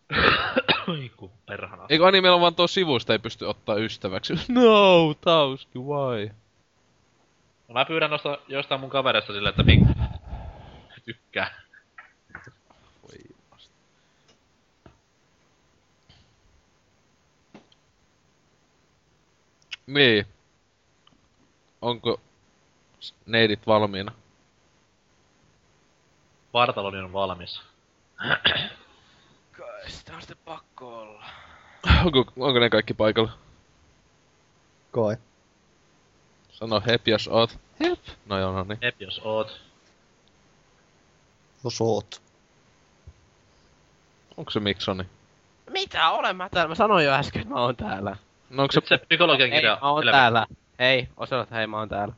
*coughs* Aiku, perhana. Eikö niin meillä on vaan tuo sivusta ei pysty ottaa ystäväksi? *laughs* No, Tauski, why? No mä pyydän noista joistain mun kavereista silleen, että mink... Tykkää. Voi vasta. Niin. Onko neidit valmiina? Vartaloni on valmis. Kai sitä on sitten pakko olla. Onko, onko ne kaikki paikalla? Koi. Sano hep jos oot. Hep. No joo, no niin. Ep jos oot. Jos oot. Onko se Miksoni? Mitä olen mä täällä? Mä sanoin jo äsken, että mä oon täällä. No onko se, Nyt se psykologian Ei, kirja. mä oon Helvetti. täällä. Ei, Oselot, hei mä oon täällä.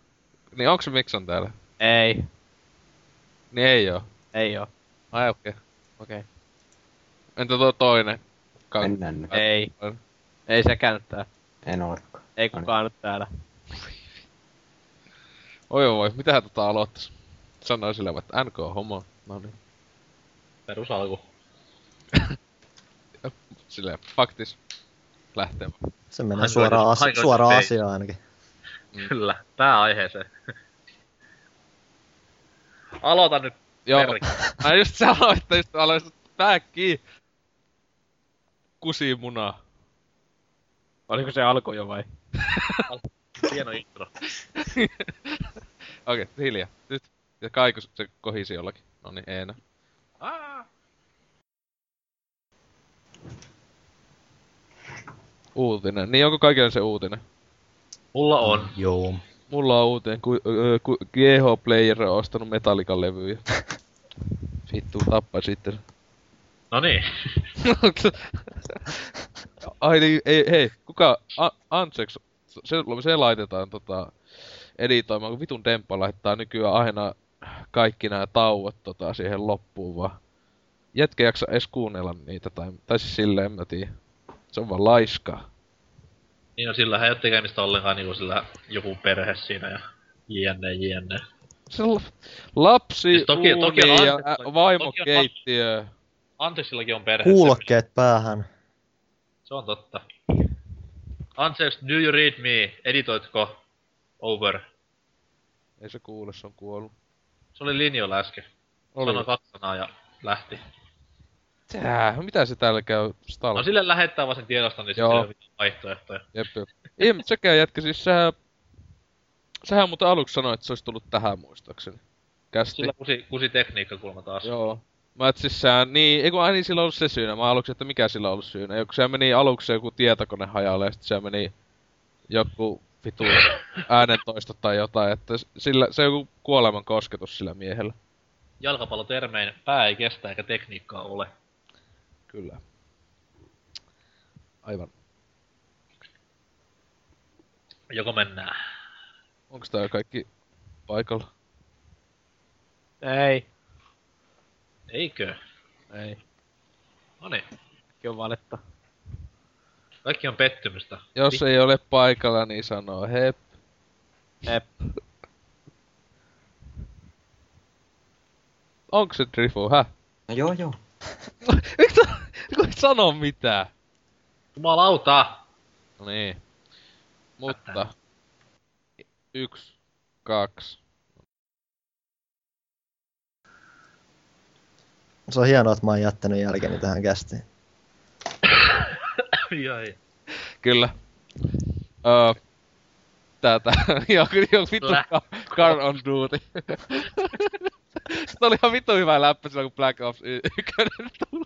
niin onko se Mikson täällä? Ei, Niin ei oo. ei oo. Ai okei. Okay. Okei. Entä tuo toinen? Ka- Mennään nyt. Ei. Ei sekään nyt täällä. En orkka. Ei kukaan nyt täällä. Oi voi, mitä tota aloittais? Sanoi sillä vaan, että NK homo. No niin. Perusalku. *laughs* Silleen, faktis. Lähtee. Se menee I'm suoraan, to suoraan pay. asiaan ainakin. Kyllä, pääaiheeseen. Aloita nyt, Joo. Mä just sanoin, että just aloin. Kusi munaa. Oliko se alku jo vai? Hieno intro. *laughs* Okei, okay, hiljaa. Nyt. Ja kaiku se kohisi jollakin. No niin, ei enää. Uutinen. Niin onko kaikille se uutinen? Mulla on. Joo. Mulla on uutinen, ku, ö, ku GH Player on ostanut Metallican levyjä. *laughs* Vittu, tappa sitten. No niin. *laughs* Ai niin, ei, hei, kuka, A- Anseks, se, se laitetaan tota, editoimaan, kun vitun Demppa laittaa nykyään aina kaikki nämä tauot tota, siihen loppuun vaan. Jätkä jaksa edes kuunnella niitä, tai, tai siis silleen, en mä tiedä. Se on vaan laiskaa. Niin no sillä ei ole tekemistä ollenkaan niinku sillä joku perhe siinä ja jne jne. Se lapsi, Siis toki- toki on uuni ja Anseks- ä, vaimo toki keittiö. Anteeksillakin on perhe. Kuulokkeet päähän. Se on totta. Anteeksi, do you read me? Editoitko? Over. Ei se kuule, se on kuollut. Se oli linjoilla äsken. Oli. Sanoi kaksi sanaa ja lähti. Tää, mitä se täällä käy? Stalk. No sille lähettää vaan sen tiedoston, niin Joo. sitten ei vaihtoehtoja. Jep, jep. Ei, mut sekään jätkä, siis sehän... Sehän muuten aluksi sanoi, että se olisi tullut tähän muistaakseni. Kästi. Sillä kusi, kusi tekniikka kuulemma taas. Joo. Mä et siis sehän, niin, ei kun aina sillä ollut se syynä. Mä aluksi, että mikä sillä on ollut syynä. Joku se meni aluksi joku tietokone hajalle ja sitten se meni joku vitu äänentoisto tai jotain, että sillä, se on joku kuoleman kosketus sillä miehellä. Jalkapallotermein pää ei kestä eikä tekniikkaa ole. Kyllä. Aivan. Joko mennään? Onks tää kaikki paikalla? Ei. Eikö? Ei. Noniin. Kaikki on valetta. Kaikki on pettymystä. Jos ei ole paikalla, niin sanoo hep. Ep. Onko se Drifu, häh? No joo joo. *laughs* Eikö sä, sano mitään? Jumalauta! No niin. Mutta... Yksi, kaksi. Se on hienoa, että mä oon jättänyt jälkeni tähän kästiin. Jai. Kyllä. Öö... Tätä. *laughs* kyllä joo, vittu car on duty. *laughs* Sitten oli ihan vittu hyvä läppä silloin, kun Black Ops 1 tuli.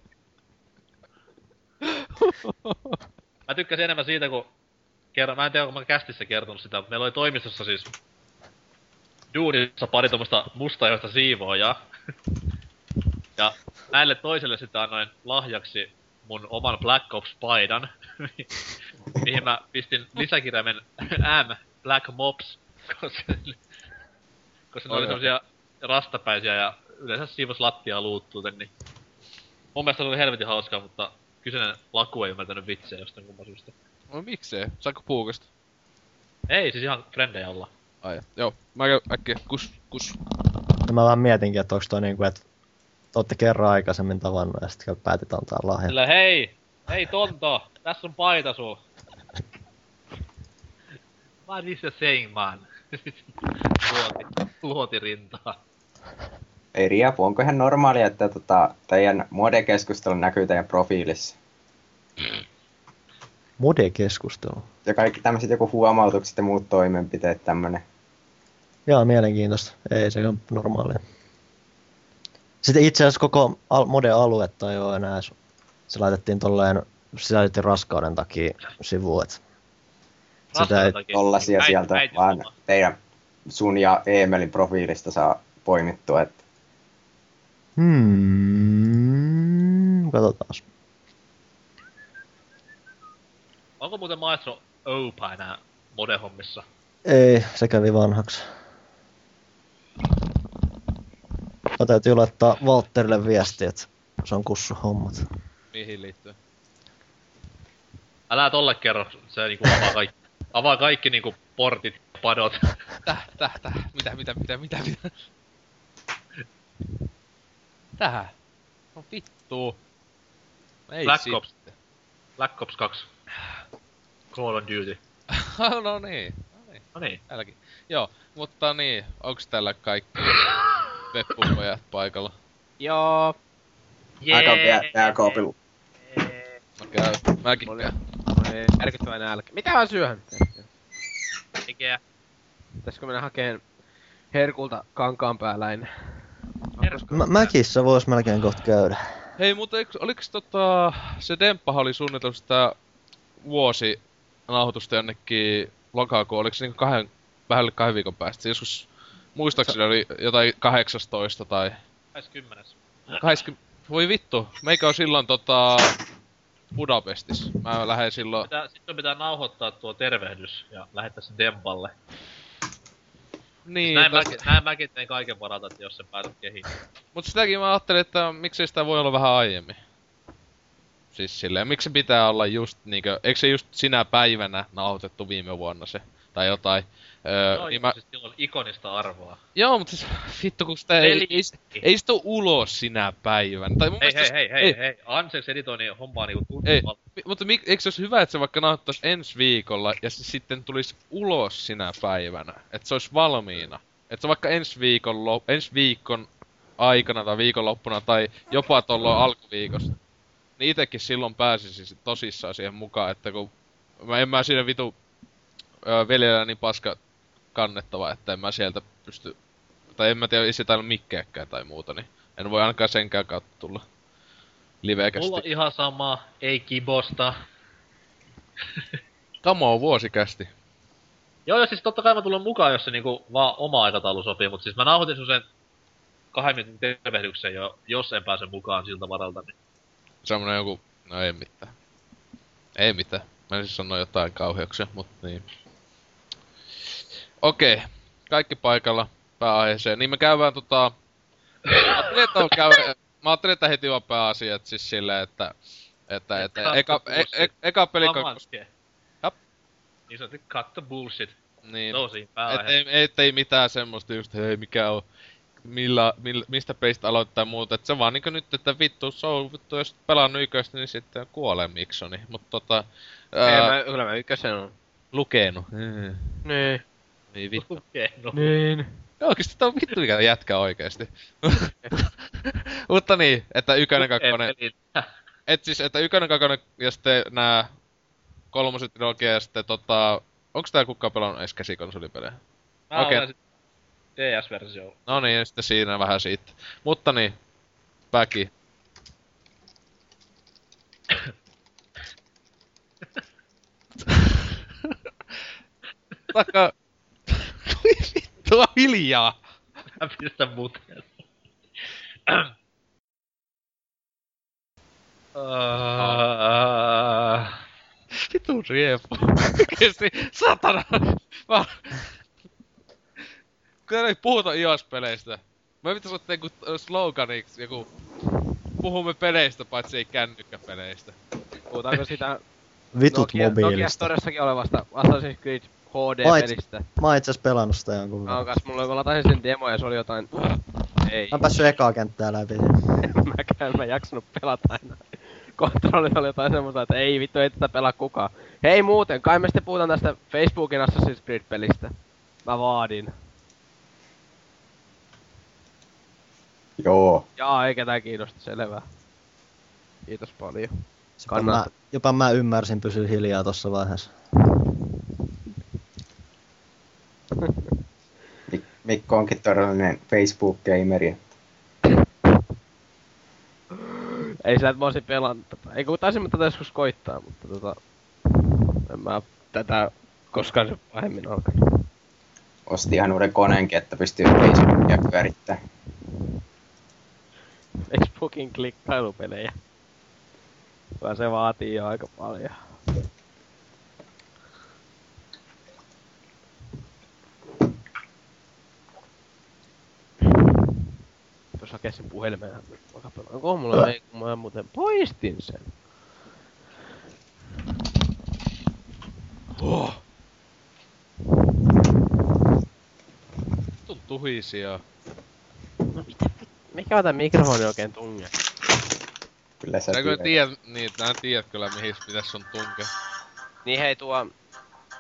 *laughs* Mä tykkäsin enemmän siitä, kun kerran, mä en tiedä, onko mä kästissä kertonut sitä, mutta meillä oli toimistossa siis duunissa pari tommoista mustajoista siivoojaa. ja näille toiselle sitten annoin lahjaksi mun oman Black Ops-paidan, *laughs* mihin mä pistin lisäkirjaimen *laughs* M, Black Mops, koska, koska ne oli semmosia rastapäisiä ja yleensä siivos lattiaa luuttuuten, niin mun mielestä se oli helvetin hauskaa, mutta kyseinen laku ei ymmärtänyt vitsejä jostain kumman syystä. No miksei? Saanko puukasta? Ei, siis ihan frendejä olla. Ai, joo. Mä käyn äkkiä kus, kus. Ja mä vähän mietinkin, että onko toi niinku, että olette kerran aikaisemmin tavannut ja sitten päätit antaa lahjan. Sillä hei, hei Tonto, tässä on paita sul. What is you saying, man? luoti, luoti rintaa. Ei Riapu, onko ihan normaalia, että tota, teidän modekeskustelu näkyy teidän profiilissa? Mode-keskustelu. Ja kaikki tämmöiset joku huomautukset ja muut toimenpiteet tämmönen. Jaa, mielenkiintoista. Ei se ole normaalia. Sitten itse asiassa koko al- mode-aluetta ei ole enää. Se laitettiin tolleen, sisällytettiin raskauden takia sivuun, et sitä ei. Tollasia Äiti- sieltä äiti- vaan homma. teidän sun ja Eemelin profiilista saa poimittua, että Hmm, katsotaan. Onko muuten maestro Opa enää modehommissa? Ei, se kävi vanhaksi. Mä täytyy laittaa Walterille viesti, että se on kussu hommat. Mihin liittyy? Älä tolle kerro, se niinku avaa kaikki, avaa kaikki niinku portit, padot. Täh, täh, täh. Mitä, mitä, mitä, mitä, mitä? Tähän. No vittu. Ei Black sit- Ops. Black Ops 2. Call of Duty. *laughs* no niin. No niin. No niin. Joo, mutta niin, onks täällä kaikki *laughs* veppupojat paikalla? Joo. aika vielä jääkaapilla. Mä käyn, mäkin Oli- käyn. Oli järkyttävä nälkä. Mitä mä syön? Mikä? Pitäisikö mennä hakeen herkulta kankaan pääläin? Mä, Mäkissä vois melkein kohta käydä. Hei, mutta eiks, oliks tota, se Demppahan oli suunnitellut sitä vuosi nauhoitusta jonnekin lokakuun, oliks se niinku kahden, vähän kahden viikon päästä? Se Joskus, muistaakseni oli jotain 18 tai 20. 20, voi vittu, meikä on silloin tota Budapestis. Mä lähden silloin, Pitää, sitten pitää nauhoittaa tuo tervehdys ja lähettää sen Dempalle. niin, näin, tästä- mäkin, näin mäkin tein kaiken varalta, että jos se päätät kehittää. Mut sitäkin mä ajattelin, että miksei sitä voi olla vähän aiemmin. Siis silleen, miksi se pitää olla just niinkö, eikö se just sinä päivänä nauhoitettu viime vuonna se, tai jotain. Öö, Joo, niin mä, siis sillä on ikonista arvoa. joo, mutta siis, vittu kun sitä ei, ei, ei, ei sitä ulos sinä päivänä. Tai mun Hei, hei, hei, hei, hei. Ansex editoi niin hommaa niinku Ei, kunnolla. mi- mutta mik, eikö se olisi hyvä, että se vaikka nauhoittaisi ensi viikolla ja se sitten tulisi ulos sinä päivänä? Että se olisi valmiina. Että se vaikka ensi viikon, lop- ensi viikon aikana tai viikonloppuna tai jopa tuolloin alkuviikosta. Niin itekin silloin pääsisi tosissaan siihen mukaan, että kun mä en mä siinä vitu öö, veljellä niin paska kannettava, että en mä sieltä pysty, tai en mä tiedä, ei se täällä mikkeäkään tai muuta, niin en voi ainakaan senkään kautta tulla livekästi. Mulla on ihan sama, ei kibosta. *laughs* Kamo on vuosikästi. Joo, ja siis totta kai mä tulen mukaan, jos se niinku vaan oma aikataulu sopii, mutta siis mä nauhoitin sen kahden minuutin tervehdyksen jo, jos en pääse mukaan siltä varalta, niin Semmonen joku, no ei mitään. Ei mitään. Mä en siis sano jotain kauheuksia, mutta niin. Okei, kaikki paikalla pääaiheeseen. Niin me käydään tota... Mä ajattelin, että, on käy... mä ajattelin, että heti on pääasiat siis silleen, että... Että, että Cut eka, e, bullshit. e, eka peli kakkos... Jap. Niin sanotusti cut the bullshit. Niin, Tosi et pääaihe. ei, et ei mitään semmoista just, hei mikä on... Millä, millä, mistä peistä aloittaa muuta, et se vaan niinku nyt, että vittu, se on vittu, jos pelannut yköistä, niin sitten kuolee Miksoni, mut tota... Ei, Ää, mä, kyllä mä ykkösen on. lukenut. Mm. Niin. Niin vittu. Okei, no. Niin. Oikeesti tää on vittu mikä jätkä oikeesti. *laughs* Mutta niin, että ykönen, kakkonen, et siis, että ykönen, kakkonen ja sitten nää kolmoset trilogia ja sitten tota... Onks tää kukaan pelannut edes käsikonsolipelejä? Mä Okei. olen sit DS-versio. No niin, ja sitten siinä vähän siitä. Mutta niin, Päki. *laughs* Taka... Vittua hiljaa! Mä pistän muteen. Uh, Vitu riepu. Oikeesti, satana! Mä... Kyllä ei puhuta iOS-peleistä. Mä vittu sanoa joku sloganiksi, joku... Puhumme peleistä, paitsi ei kännykkäpeleistä. Puhutaanko sitä Vitut Nokia, Nokia mobiilista. Storessakin olevasta Assassin's Creed HD-pelistä? Mä oon itse asiassa pelannut sitä jonkun Mä verran. oon kas, mulla mä latasin sen demo ja se oli jotain Ei. Mä oon päässyt ekaa kenttää läpi. Mäkään *laughs* mä en jaksanut pelata aina. Kontrollit oli jotain semmoista, että ei vittu, ei tätä pelaa kukaan. Hei muuten, kai me sitten puhutaan tästä Facebookin Assassin's Creed-pelistä. Mä vaadin. Joo. Jaa, ei ketään kiinnosta, selvä. Kiitos paljon. Jopa mä, Kannattaa. jopa mä ymmärsin pysyä hiljaa tossa vaiheessa. Mik- Mikko onkin todellinen Facebook-gameri. Ei sä et mä oisin pelannut tätä. Ei kun taisin mä tätä joskus koittaa, mutta tota... En mä tätä koskaan se pahemmin alkanut. Osti ihan uuden koneenkin, että pystyy Facebookia pyörittämään. Facebookin klikkailupelejä. Vaan se vaatii jo aika paljon. Jos hakee sen puhelimen, onko mulla ei, kun mä muuten poistin sen. Oh. Vittu tuhisia. No mitä Mikä on tää mikrofoni oikein tunge? Kyllä sä kyllä tiedät. tiedät, niin, nää tiedät kyllä mihin pitäis sun tunke. Niin hei tuo...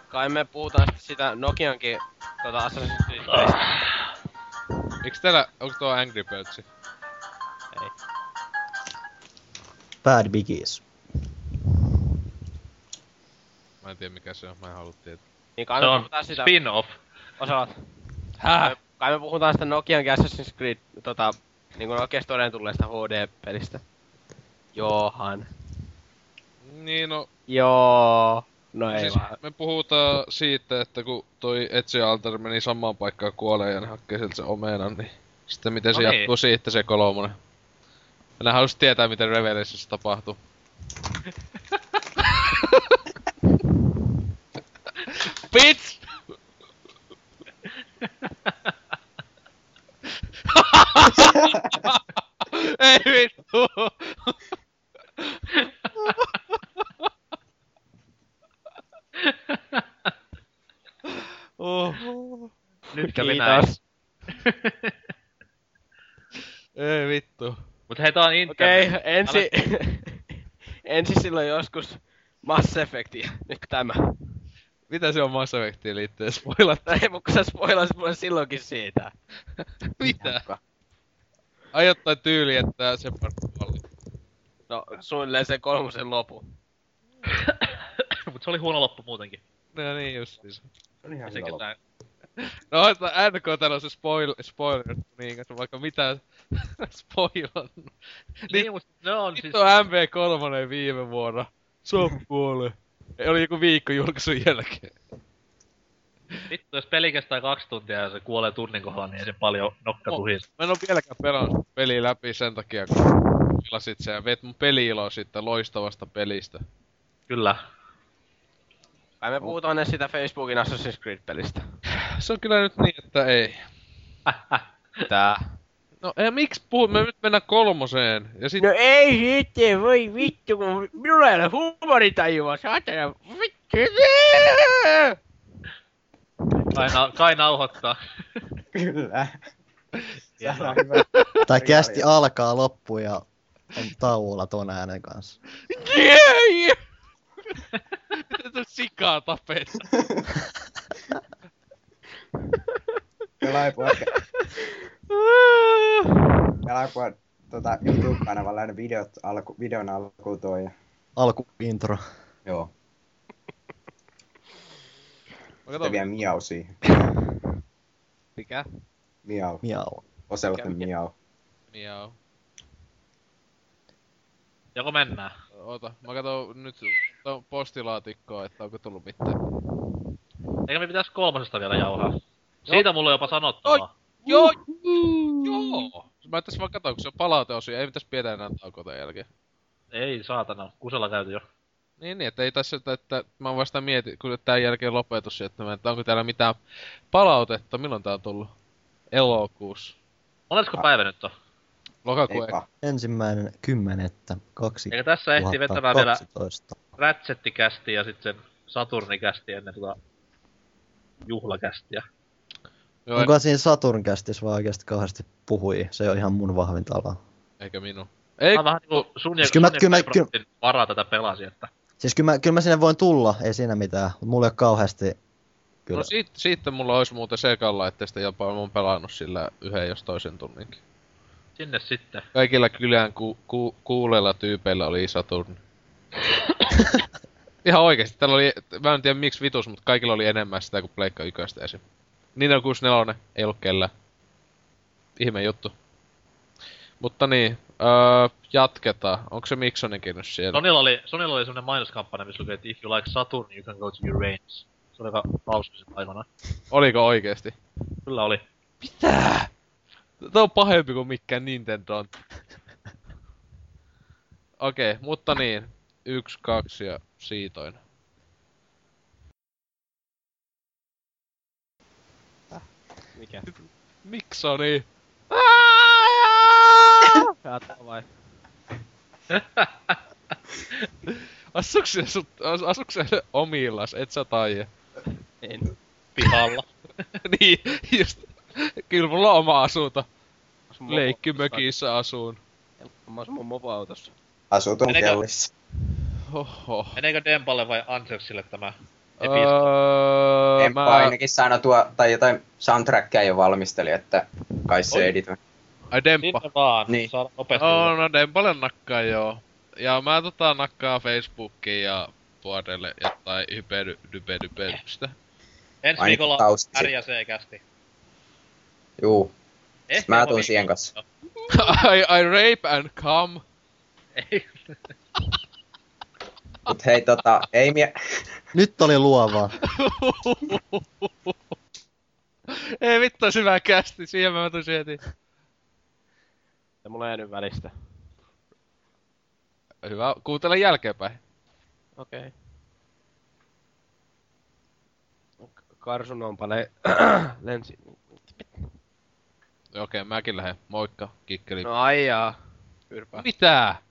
Kai me puhutaan sitten sitä Nokiankin tota Assassin's Creed Eiks teillä, onko tuo Angry Birdsi? Ei. Bad Biggies. Mä en tiedä mikä se on, mä en halua tietää. Niin kai Se me on puhutaan sitä... spin-off. Osaat. Häh? Kai me puhutaan sitä Nokian Assassin's Creed, tota, niinku Nokiasta todella tulleesta HD-pelistä. Joohan. Niin no, Joo. No ei siis vaan. me puhutaan siitä, että kun toi Ezio Alter meni samaan paikkaan kuoleen ja ne hakkee sieltä se omenan, niin sitten miten se No niin. jatkuu siitä se kolmonen. Ne halus tietää miten Revelationissa tapahtuu. Bitch! *laughs* Ei vittu! Nyt kävi näin. Kiitos. *laughs* Ei vittu. Mut hei, tää on Okei, internet. ensi... *laughs* ensi silloin joskus Mass Effectia. Nyt tämä. Mitä se on Mass Effectiin liittyen spoilat? Ei, mutta kun sä spoilasit mulle silloinkin siitä. *laughs* Mitä? Aiottaa tyyli, että se kuoli. No, suunnilleen sen kolmosen lopu. *coughs* Mut se oli huono loppu muutenkin. No niin just siis. Se on ihan hyvä tää. No että NK täällä on se spoil, spoiler, *laughs* niin kanssa vaikka mitä spoilannut. Niin, mut ne on siis... Vittu MV3 viime vuonna. Se on kuole. Oli joku viikko julkaisun jälkeen. Vittu, jos peli kestää kaksi tuntia ja se kuolee tunnin kohdalla, niin ei se paljon nokka Oh. tuhis. Mä en oo vieläkään pelannut peliä läpi sen takia, kun pelasit sen ja vet mun peli-ilo sitten loistavasta pelistä. Kyllä. Kai me puhutaan edes sitä Facebookin Assassin's Creed-pelistä. Se on kyllä nyt niin, että ei. *laughs* Tää. No ei, miksi puhu, me nyt mennään kolmoseen. Ja sit, No ei sitten, voi vittu, kun minulla ei ole huumorintajua, saatana, vittu. Kai, na- kai nauhoittaa. *laughs* Kyllä. Tai kästi alkaa loppu ja on tauolla ton äänen kanssa. Jei! *laughs* Tätä sikaa tapet. Pelaajapua, pelaajapua tota, YouTube-kanavalla aina videot alku, videon alkuun toi. ja- Alku intro. Joo. Mä Sitten katon, vielä miau siihen. Mikä? Miau. Miau. Oselotin Mikä- miau. miau. Joko mennään? Oota, mä katon nyt postilaatikkoa, että onko tullut mitään. Eikä me pitäis kolmosesta vielä jauhaa. Siitä mulla on jopa sanottavaa. Joo! Joo! Mä tässä vaan katon, kun se on palauteosio, ei pitäis pidä enää taukoa tämän jälkeen. Ei saatana, kusella käyty jo. Niin, niin, että ei tässä, että, että mä vasta mietin, kun tämän jälkeen lopetus, että, mä, että onko täällä mitään palautetta, milloin tää on tullut? Elokuussa. Monesko päivä nyt on? Lokakuun Eka. Ensimmäinen kymmenettä kaksi. Eikä tässä ehti vetämään vielä 2012. Ratchettikästi ja sitten Saturnikästi ennen tota juhlakästiä. Joo, Onko siinä Saturn kästissä vaan oikeasti kauheasti puhui? Se on ihan mun vahvinta alaa. eikä minun. Ei, Mä vähän niinku sun ja Siis kyllä mä- sun ja kyllä varaa tätä pelasi, että... Siis kyllä mä, kyllä mä sinne voin tulla, ei siinä mitään. Mut mulla ei ole kauheasti... Kyllä. no siitä, siitä mulla olisi muuten sekalla, ettei sitä jopa on pelannut sillä yhden jos toisen tunninkin. Sinne sitten. Kaikilla kylään ku, ku, kuuleilla tyypeillä oli Saturn. *laughs* Ihan oikeesti, täällä oli, mä en tiedä miksi vitus, mutta kaikilla oli enemmän sitä kuin Pleikka yköstä esim. Nintendo 64 ei ollut kellään. Ihme juttu. Mutta niin, öö, jatketaan. Onko se Miksonikin nyt siellä? Sonilla oli, Sonilla oli semmonen mainoskampanja, missä luki, että if you like Saturn, you can go to Uranus. Se oli aika hauska aikana. Oliko oikeesti? Kyllä oli. Mitä? Tämä on pahempi kuin mikään Nintendo on. Okei, okay, mutta niin. Yksi, kaksi ja siitoin. Mikä? Miksoni? Kaataa vai? Asuuks se, sut, as- asuuks se omillas, et sä taie? En. Pihalla. *laughs* niin, just. Kyllä mulla on oma asunto. Asun mopo- Leikkimökissä asuun. Mä asun mun mopoautossa. Asuu tuon Meneekö- kellissa. Oho. Meneekö Dempalle vai Anseksille tämä episodi? Öö, Emppa mä... ainakin sanoi tuo, tai jotain soundtrackia jo valmisteli, että kai se Oi. editoi. Ai Demppa. Sinne vaan, Niin. saada nopeasti. Oh, no Dempalle nakkaa joo. Ja mä tota nakkaa Facebookiin ja puolelle jotain hypedy dype dypedystä. Ensi viikolla taustasi. RJC-kästi. Juu, Ehkä mä tuun siihen kanssa. *laughs* I, I rape and come. Ei. *laughs* Mut hei tota, ei mie... *laughs* Nyt oli luovaa. *laughs* Ei vittu, olisi hyvä kästi. Siihen mä tulisin heti. Ja mulla ei jäänyt välistä. Hyvä, kuuntele jälkeenpäin. Okei. Okay. Karsun on paljon *clears throat* lensi. Okei, mäkin lähden. Moikka, kikkeli. No ai jaa. Yrpä. Mitä?